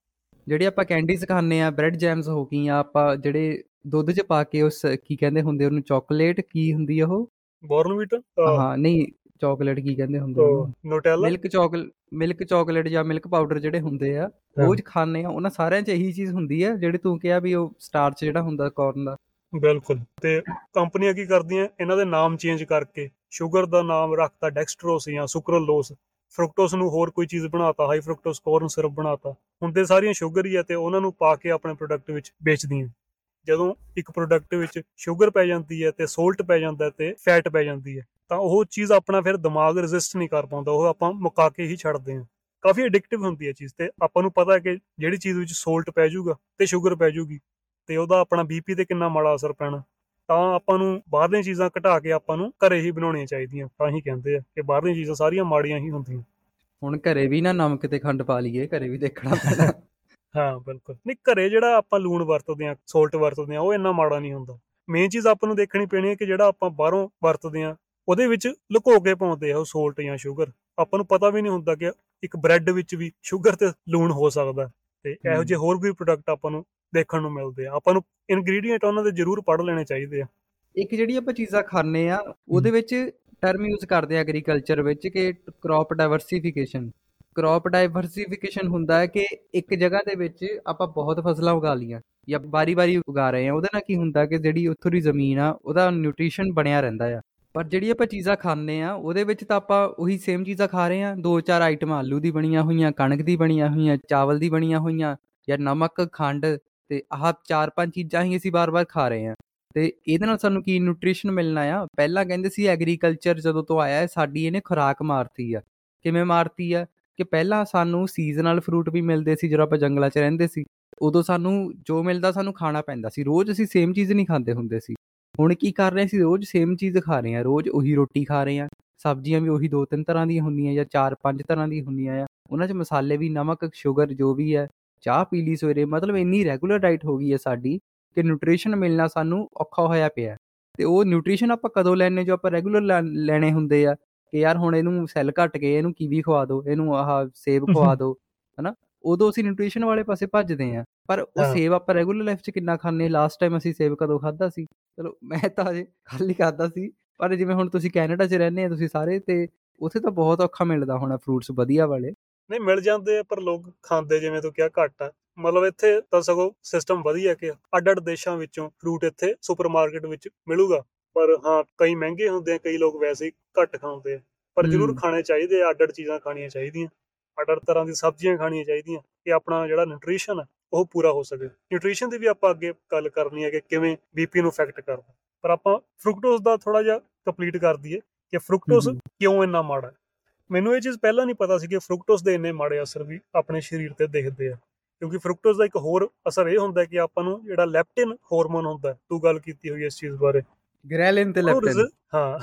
ਜਿਹੜੇ ਆਪਾਂ ਕੈਂਡੀਜ਼ ਖਾਂਦੇ ਆ ਬ੍ਰੈਡ ਜੈਮਸ ਹੋ ਗਈਆਂ ਆਪਾਂ ਜਿਹੜੇ ਦੁੱਧ 'ਚ ਪਾ ਕੇ ਉਸ ਕੀ ਕਹਿੰਦੇ ਹੁੰਦੇ ਉਹਨੂੰ ਚਾਕਲੇਟ ਕੀ ਹੁੰਦੀ ਆ ਉਹ? ਬੋਰਨਵੀਟ ਹਾਂ ਨਹੀਂ ਚਾਕਲੇਟ ਕੀ ਕਹਿੰਦੇ ਹੁੰਦੇ ਉਹਨੂੰ? Nutella milk chocolate milk chocolate ਜਾਂ ਮਿਲਕ ਪਾਊਡਰ ਜਿਹੜੇ ਹੁੰਦੇ ਆ ਉਹ ਖਾਂਦੇ ਆ ਉਹਨਾਂ ਸਾਰਿਆਂ 'ਚ ਇਹੀ ਚੀਜ਼ ਹੁੰਦੀ ਆ ਜਿਹੜੀ ਤੂੰ ਕਿਹਾ ਵੀ ਉਹ ਸਟਾਰਚ ਜਿਹੜਾ ਹੁੰਦਾ ਕਾਰਨ ਦਾ। ਬਿਲਕੁਲ। ਤੇ ਕੰਪਨੀਆਂ ਕੀ ਕਰਦੀਆਂ? ਇਹਨਾਂ ਦੇ ਨਾਮ ਚੇਂਜ ਕਰਕੇ ਸ਼ੂਗਰ ਦਾ ਨਾਮ ਰੱਖਤਾ ਡੈਕਸਟਰੋਸ ਜਾਂ ਸੁਕਰਲੋਸ ਫਰੁਕਟੋਸ ਨੂੰ ਹੋਰ ਕੋਈ ਚੀਜ਼ ਬਣਾਤਾ ਹਾਈ ਫਰੁਕਟੋਸ ਕੋਰਨ ਸਿਰਪ ਬਣਾਤਾ। ਹੁੰਦੇ ਸਾਰੀਆਂ ਸ਼ੂਗਰ ਹੀ ਆ ਤੇ ਉਹਨਾਂ ਨੂੰ ਪਾ ਕੇ ਆਪਣੇ ਪ੍ਰੋਡਕਟ ਵਿੱਚ ਵੇਚਦੀਆਂ। ਜਦੋਂ ਇੱਕ ਪ੍ਰੋਡਕਟ ਵਿੱਚ ਸ਼ੂਗਰ ਪੈ ਜਾਂਦੀ ਹੈ ਤੇ ਸੋਲਟ ਪੈ ਜਾਂਦਾ ਤੇ ਫੈਟ ਪੈ ਜਾਂਦੀ ਹੈ, ਤਾਂ ਉਹ ਚੀਜ਼ ਆਪਣਾ ਫਿਰ ਦਿਮਾਗ ਰੈਜ਼ਿਸਟ ਨਹੀਂ ਕਰ ਪਾਉਂਦਾ, ਉਹ ਆਪਾਂ ਮੁਕਾ ਕੇ ਹੀ ਛੱਡਦੇ ਹਾਂ। ਕਾਫੀ ਐਡਿਕਟਿਵ ਹੁੰਦੀ ਹੈ ਚੀਜ਼ ਤੇ ਆਪਾਂ ਨੂੰ ਪਤਾ ਹੈ ਕਿ ਜਿਹੜੀ ਚੀਜ਼ ਵਿੱਚ ਸੋਲਟ ਪੈ ਜਾਊਗਾ ਤੇ ਸ਼ੂਗਰ ਪੈ ਜਾਊਗੀ। ਤੇ ਉਹਦਾ ਆਪਣਾ ਬੀਪੀ ਤੇ ਕਿੰਨਾ ਮਾੜਾ ਅਸਰ ਪੈਣਾ। ਤਾਂ ਆਪਾਂ ਨੂੰ ਬਾਹਰਲੀਆਂ ਚੀਜ਼ਾਂ ਘਟਾ ਕੇ ਆਪਾਂ ਨੂੰ ਘਰੇ ਹੀ ਬਣਾਉਣੀਆਂ ਚਾਹੀਦੀਆਂ ਤਾਂ ਹੀ ਕਹਿੰਦੇ ਆ ਕਿ ਬਾਹਰਲੀਆਂ ਚੀਜ਼ਾਂ ਸਾਰੀਆਂ ਮਾੜੀਆਂ ਹੀ ਹੁੰਦੀਆਂ। ਹੁਣ ਘਰੇ ਵੀ ਨਾ ਨਮਕ ਤੇ ਖੰਡ ਪਾ ਲਈਏ ਘਰੇ ਵੀ ਦੇਖਣਾ ਪੈਣਾ। ਹਾਂ ਬਿਲਕੁਲ। ਨਹੀਂ ਘਰੇ ਜਿਹੜਾ ਆਪਾਂ ਲੂਣ ਵਰਤਦੇ ਆ ਸੋਲਟ ਵਰਤਦੇ ਆ ਉਹ ਇੰਨਾ ਮਾੜਾ ਨਹੀਂ ਹੁੰਦਾ। ਮੇਨ ਚੀਜ਼ ਆਪਾਂ ਨੂੰ ਦੇਖਣੀ ਪੈਣੀ ਹੈ ਕਿ ਜਿਹੜਾ ਆਪਾਂ ਬਾਹਰੋਂ ਵਰਤਦੇ ਆ ਉਹਦੇ ਵਿੱਚ ਲੁਕੋ ਕੇ ਪਾਉਂਦੇ ਆ ਉਹ ਸੋਲਟ ਜਾਂ ਸ਼ੂਗਰ ਆਪਾਂ ਨੂੰ ਪਤਾ ਵੀ ਨਹੀਂ ਹੁੰਦਾ ਕਿ ਇੱਕ ਬ੍ਰੈਡ ਵਿੱਚ ਵੀ ਸ਼ੂਗਰ ਤੇ ਲੂਣ ਹੋ ਸਕਦਾ। ਤੇ ਇਹੋ ਜਿਹੇ ਹੋਰ ਵੀ ਪ੍ਰੋਡਕਟ ਆਪਾਂ ਨੂੰ ਦੇਖਣ ਨੂੰ ਮਿਲਦੇ ਆ। ਆਪਾਂ ਨੂੰ ਇਨਗਰੀਡੀਐਂਟ ਉਹਨਾਂ ਦੇ ਜ਼ਰੂਰ ਪੜ੍ਹ ਲੈਣੇ ਚਾਹੀਦੇ ਆ। ਇੱਕ ਜਿਹੜੀ ਆਪਾਂ ਚੀਜ਼ਾਂ ਖਾਂਦੇ ਆ ਉਹਦੇ ਵਿੱਚ ਟਰਮ ਯੂਜ਼ ਕਰਦੇ ਆ ਐਗਰੀਕਲਚਰ ਵਿੱਚ ਕਿ ਕ੍ਰੌਪ ਡਾਈਵਰਸਿਫਿਕੇਸ਼ਨ ਕ੍ਰੌਪ ਡਾਈਵਰਸਿਫਿਕੇਸ਼ਨ ਹੁੰਦਾ ਹੈ ਕਿ ਇੱਕ ਜਗ੍ਹਾ ਦੇ ਵਿੱਚ ਆਪਾਂ ਬਹੁਤ ਫਸਲਾਂ ਉਗਾ ਲੀਆਂ ਜਾਂ ਬਾਰੀ-ਬਾਰੀ ਉਗਾ ਰਹੇ ਆ। ਉਹਦੇ ਨਾਲ ਕੀ ਹੁੰਦਾ ਕਿ ਜਿਹੜੀ ਉੱਥੋਂ ਦੀ ਜ਼ਮੀਨ ਆ ਉਹਦਾ ਨਿਊਟ੍ਰੀਸ਼ਨ ਬਣਿਆ ਰਹਿੰਦਾ ਆ। ਪਰ ਜਿਹੜੀ ਆਪਾਂ ਚੀਜ਼ਾਂ ਖਾਂਦੇ ਆ ਉਹਦੇ ਵਿੱਚ ਤਾਂ ਆਪਾਂ ਉਹੀ ਸੇਮ ਚੀਜ਼ਾਂ ਖਾ ਰਹੇ ਆ। ਦੋ ਚਾਰ ਆਈਟਮਾਂ ਆਲੂ ਦੀ ਬਣੀਆਂ ਹੋਈਆਂ ਕਣਕ ਦੀ ਬਣੀਆਂ ਹੋਈਆਂ ਚਾਵਲ ਦੀ ਬਣੀਆਂ ਹੋਈਆਂ ਜਾਂ ਨਮਕ ਖੰਡ ਤੇ ਆਹ ਚਾਰ ਪੰਜ ਚੀਜ਼ਾਂ ਹੀ ਅਸੀਂ ਬਾਰ-ਬਾਰ ਖਾ ਰਹੇ ਆ ਤੇ ਇਹਦੇ ਨਾਲ ਸਾਨੂੰ ਕੀ ਨਿਊਟ੍ਰੀਸ਼ਨ ਮਿਲਣਾ ਆ? ਪਹਿਲਾਂ ਕਹਿੰਦੇ ਸੀ ਐਗਰੀਕਲਚਰ ਜਦੋਂ ਤੋਂ ਆਇਆ ਹੈ, ਸਾਡੀ ਇਹਨੇ ਖੁਰਾਕ ਮਾਰਤੀ ਆ। ਕਿਵੇਂ ਮਾਰਤੀ ਆ? ਕਿ ਪਹਿਲਾਂ ਸਾਨੂੰ ਸੀਜ਼ਨਲ ਫਰੂਟ ਵੀ ਮਿਲਦੇ ਸੀ ਜਦੋਂ ਆਪਾਂ ਜੰਗਲਾਂ 'ਚ ਰਹਿੰਦੇ ਸੀ। ਉਦੋਂ ਸਾਨੂੰ ਜੋ ਮਿਲਦਾ ਸਾਨੂੰ ਖਾਣਾ ਪੈਂਦਾ ਸੀ। ਰੋਜ਼ ਅਸੀਂ ਸੇਮ ਚੀਜ਼ ਨਹੀਂ ਖਾਂਦੇ ਹੁੰਦੇ ਸੀ। ਹੁਣ ਕੀ ਕਰ ਰਹੇ ਸੀ? ਰੋਜ਼ ਸੇਮ ਚੀਜ਼ ਖਾ ਰਹੇ ਆ ਰੋਜ਼ ਉਹੀ ਰੋਟੀ ਖਾ ਰਹੇ ਆ ਸਬਜ਼ੀਆਂ ਵੀ ਉਹੀ ਦੋ ਤਿੰਨ ਤਰ੍ਹਾਂ ਦੀਆਂ ਹੁੰਦੀਆਂ ਜਾਂ ਚਾਰ ਪੰਜ ਤਰ੍ਹਾਂ ਦੀਆਂ ਹੁੰਦੀਆਂ ਆ। ਉਹਨਾਂ 'ਚ ਮਸਾਲੇ ਵੀ, ਨਮਕ ਸ਼ੂਗਰ ਜੋ ਵੀ ਹੈ ਚਾਹ ਪੀ ਲਈ ਸਵੇਰੇ ਮਤਲਬ ਇੰਨੀ ਰੈਗੂਲਰ ਡਾਈਟ ਹੋ ਗਈ ਹੈ ਸਾਡੀ ਕਿ ਨਿਊਟ੍ਰੀਸ਼ਨ ਮਿਲਣਾ ਸਾਨੂੰ ਔਖਾ ਹੋਇਆ ਪਿਆ। ਤੇ ਉਹ ਨਿਊਟ੍ਰੀਸ਼ਨ ਆਪਾਂ ਕਦੋਂ ਲੈਣੇ ਜੋ ਆਪਾਂ ਰੈਗੂਲਰ ਲੈਣੇ ਹੁੰਦੇ ਆ ਕਿ ਯਾਰ ਹੁਣ ਇਹਨੂੰ ਸੈੱਲ ਘਟ ਗਏ ਇਹਨੂੰ ਕੀਵੀ ਖਵਾ ਦਿਓ ਇਹਨੂੰ ਆਹ ਸੇਬ ਖਵਾ ਦਿਓ ਹਨਾ? ਉਦੋਂ ਅਸੀਂ ਨਿਊਟ੍ਰੀਸ਼ਨ ਵਾਲੇ ਪਾਸੇ ਭੱਜਦੇ ਆ ਪਰ ਉਹ ਸੇਬ ਆਪਾਂ ਰੈਗੂਲਰ ਲਾਈਫ 'ਚ ਕਿੰਨਾ ਖਾਂਦੇ ਲਾਸਟ ਟਾਈਮ ਅਸੀਂ ਸੇਬ ਕਦੋਂ ਖਾਦਾ ਸੀ? ਚਲੋ ਮੈਂ ਤਾਂ ਅਜੇ ਖਾਲੀ ਖਾਦਾ ਸੀ। ਪਰ ਜਿਵੇਂ ਹੁਣ ਤੁਸੀਂ ਕੈਨੇਡਾ 'ਚ ਰਹਿੰਦੇ ਆ ਤੁਸੀਂ ਸਾਰੇ ਤੇ ਉੱਥੇ ਤਾਂ ਬਹੁਤ ਔਖਾ ਮਿਲਦਾ ਹੋਣਾ ਫਰੂਟਸ ਵਧੀਆ ਵਾਲੇ। ਨਹੀਂ ਮਿਲ ਜਾਂਦੇ ਆ ਪਰ ਲੋਕ ਖਾਂਦੇ ਜਿਵੇਂ ਤੂੰ ਕਿਹਾ ਘੱਟ ਆ। ਮਤਲਬ ਇੱਥੇ ਤਾਂ ਸਗੋਂ ਸਿਸਟਮ ਵਧੀਆ ਕਿ ਅੱਡ-ਅੱਡ ਦੇਸ਼ਾਂ ਵਿੱਚੋਂ ਫਰੂਟ ਇੱਥੇ ਸੁਪਰਮਾਰਕਟ ਵਿੱਚ ਮਿਲੂਗਾ। ਪਰ ਹਾਂ ਕਈ ਮਹਿੰਗੇ ਹੁੰਦੇ ਆ ਕਈ ਲੋਕ ਵੈਸੇ ਹੀ ਘੱਟ ਖਾਂਦੇ ਆ। ਪਰ ਜ਼ਰੂਰ ਖਾਣੇ ਚਾਹੀਦੇ ਆ ਅੱਡ-ਅੱਡ ਚੀਜ਼ਾਂ ਖਾਣੀਆਂ ਚਾਹੀਦੀਆਂ। ਅੱਡ-ਅੱਡ ਤਰ੍ਹਾਂ ਦੀ ਸਬਜ਼ੀਆਂ ਖਾਣੀਆਂ ਚਾਹੀਦੀਆਂ ਕਿ ਆਪਣਾ ਜਿਹੜਾ ਨਿਊਟ੍ਰੀਸ਼ਨ ਹੈ ਉਹ ਪੂਰਾ ਹੋ ਸਕੇ। ਨਿਊਟ੍ਰੀਸ਼ਨ ਦੀ ਵੀ ਆਪਾਂ ਅੱਗੇ ਗੱਲ ਕਰਨੀ ਹੈ ਕਿ ਕਿਵੇਂ ਬੀਪੀ ਨੂੰ ਇਫੈਕਟ ਕਰਦਾ। ਪਰ ਆਪਾਂ ਫਰੂਕਟੋਜ਼ ਦਾ ਥੋੜਾ ਜਿਹਾ ਕੰਪਲੀਟ ਕਰ ਦਈਏ ਕਿ ਫਰੂਕਟੋਜ਼ ਕਿਉਂ ਇੰਨਾ ਮਾੜਾ ਹੈ। ਮੈਨੂੰ ਇਹ ਚੀਜ਼ ਪਹਿਲਾਂ ਨਹੀਂ ਪਤਾ ਸੀ ਕਿ ਫਰੂਕਟੋਜ਼ ਦੇ ਇੰਨੇ ਮਾੜੇ ਅਸਰ ਵੀ ਆਪਣੇ ਸਰੀਰ ਤੇ ਦਿਖਦੇ ਆ। ਕਿਉਂਕਿ ਫਰੂਕਟੋਜ਼ ਦਾ ਇੱਕ ਹੋਰ ਅਸਰ ਇਹ ਹੁੰਦਾ ਕਿ ਆਪਾਂ ਨੂੰ ਜਿਹੜਾ ਲੈਪਟਿਨ ਹਾਰਮੋਨ ਹੁੰਦਾ ਤੂੰ ਗੱਲ ਕੀਤੀ ਹੋਈ ਇਸ ਚੀਜ਼ ਬਾਰੇ। ਗ੍ਰੈਲਿਨ ਤੇ ਲੈਪਟਿਨ ਹਾਂ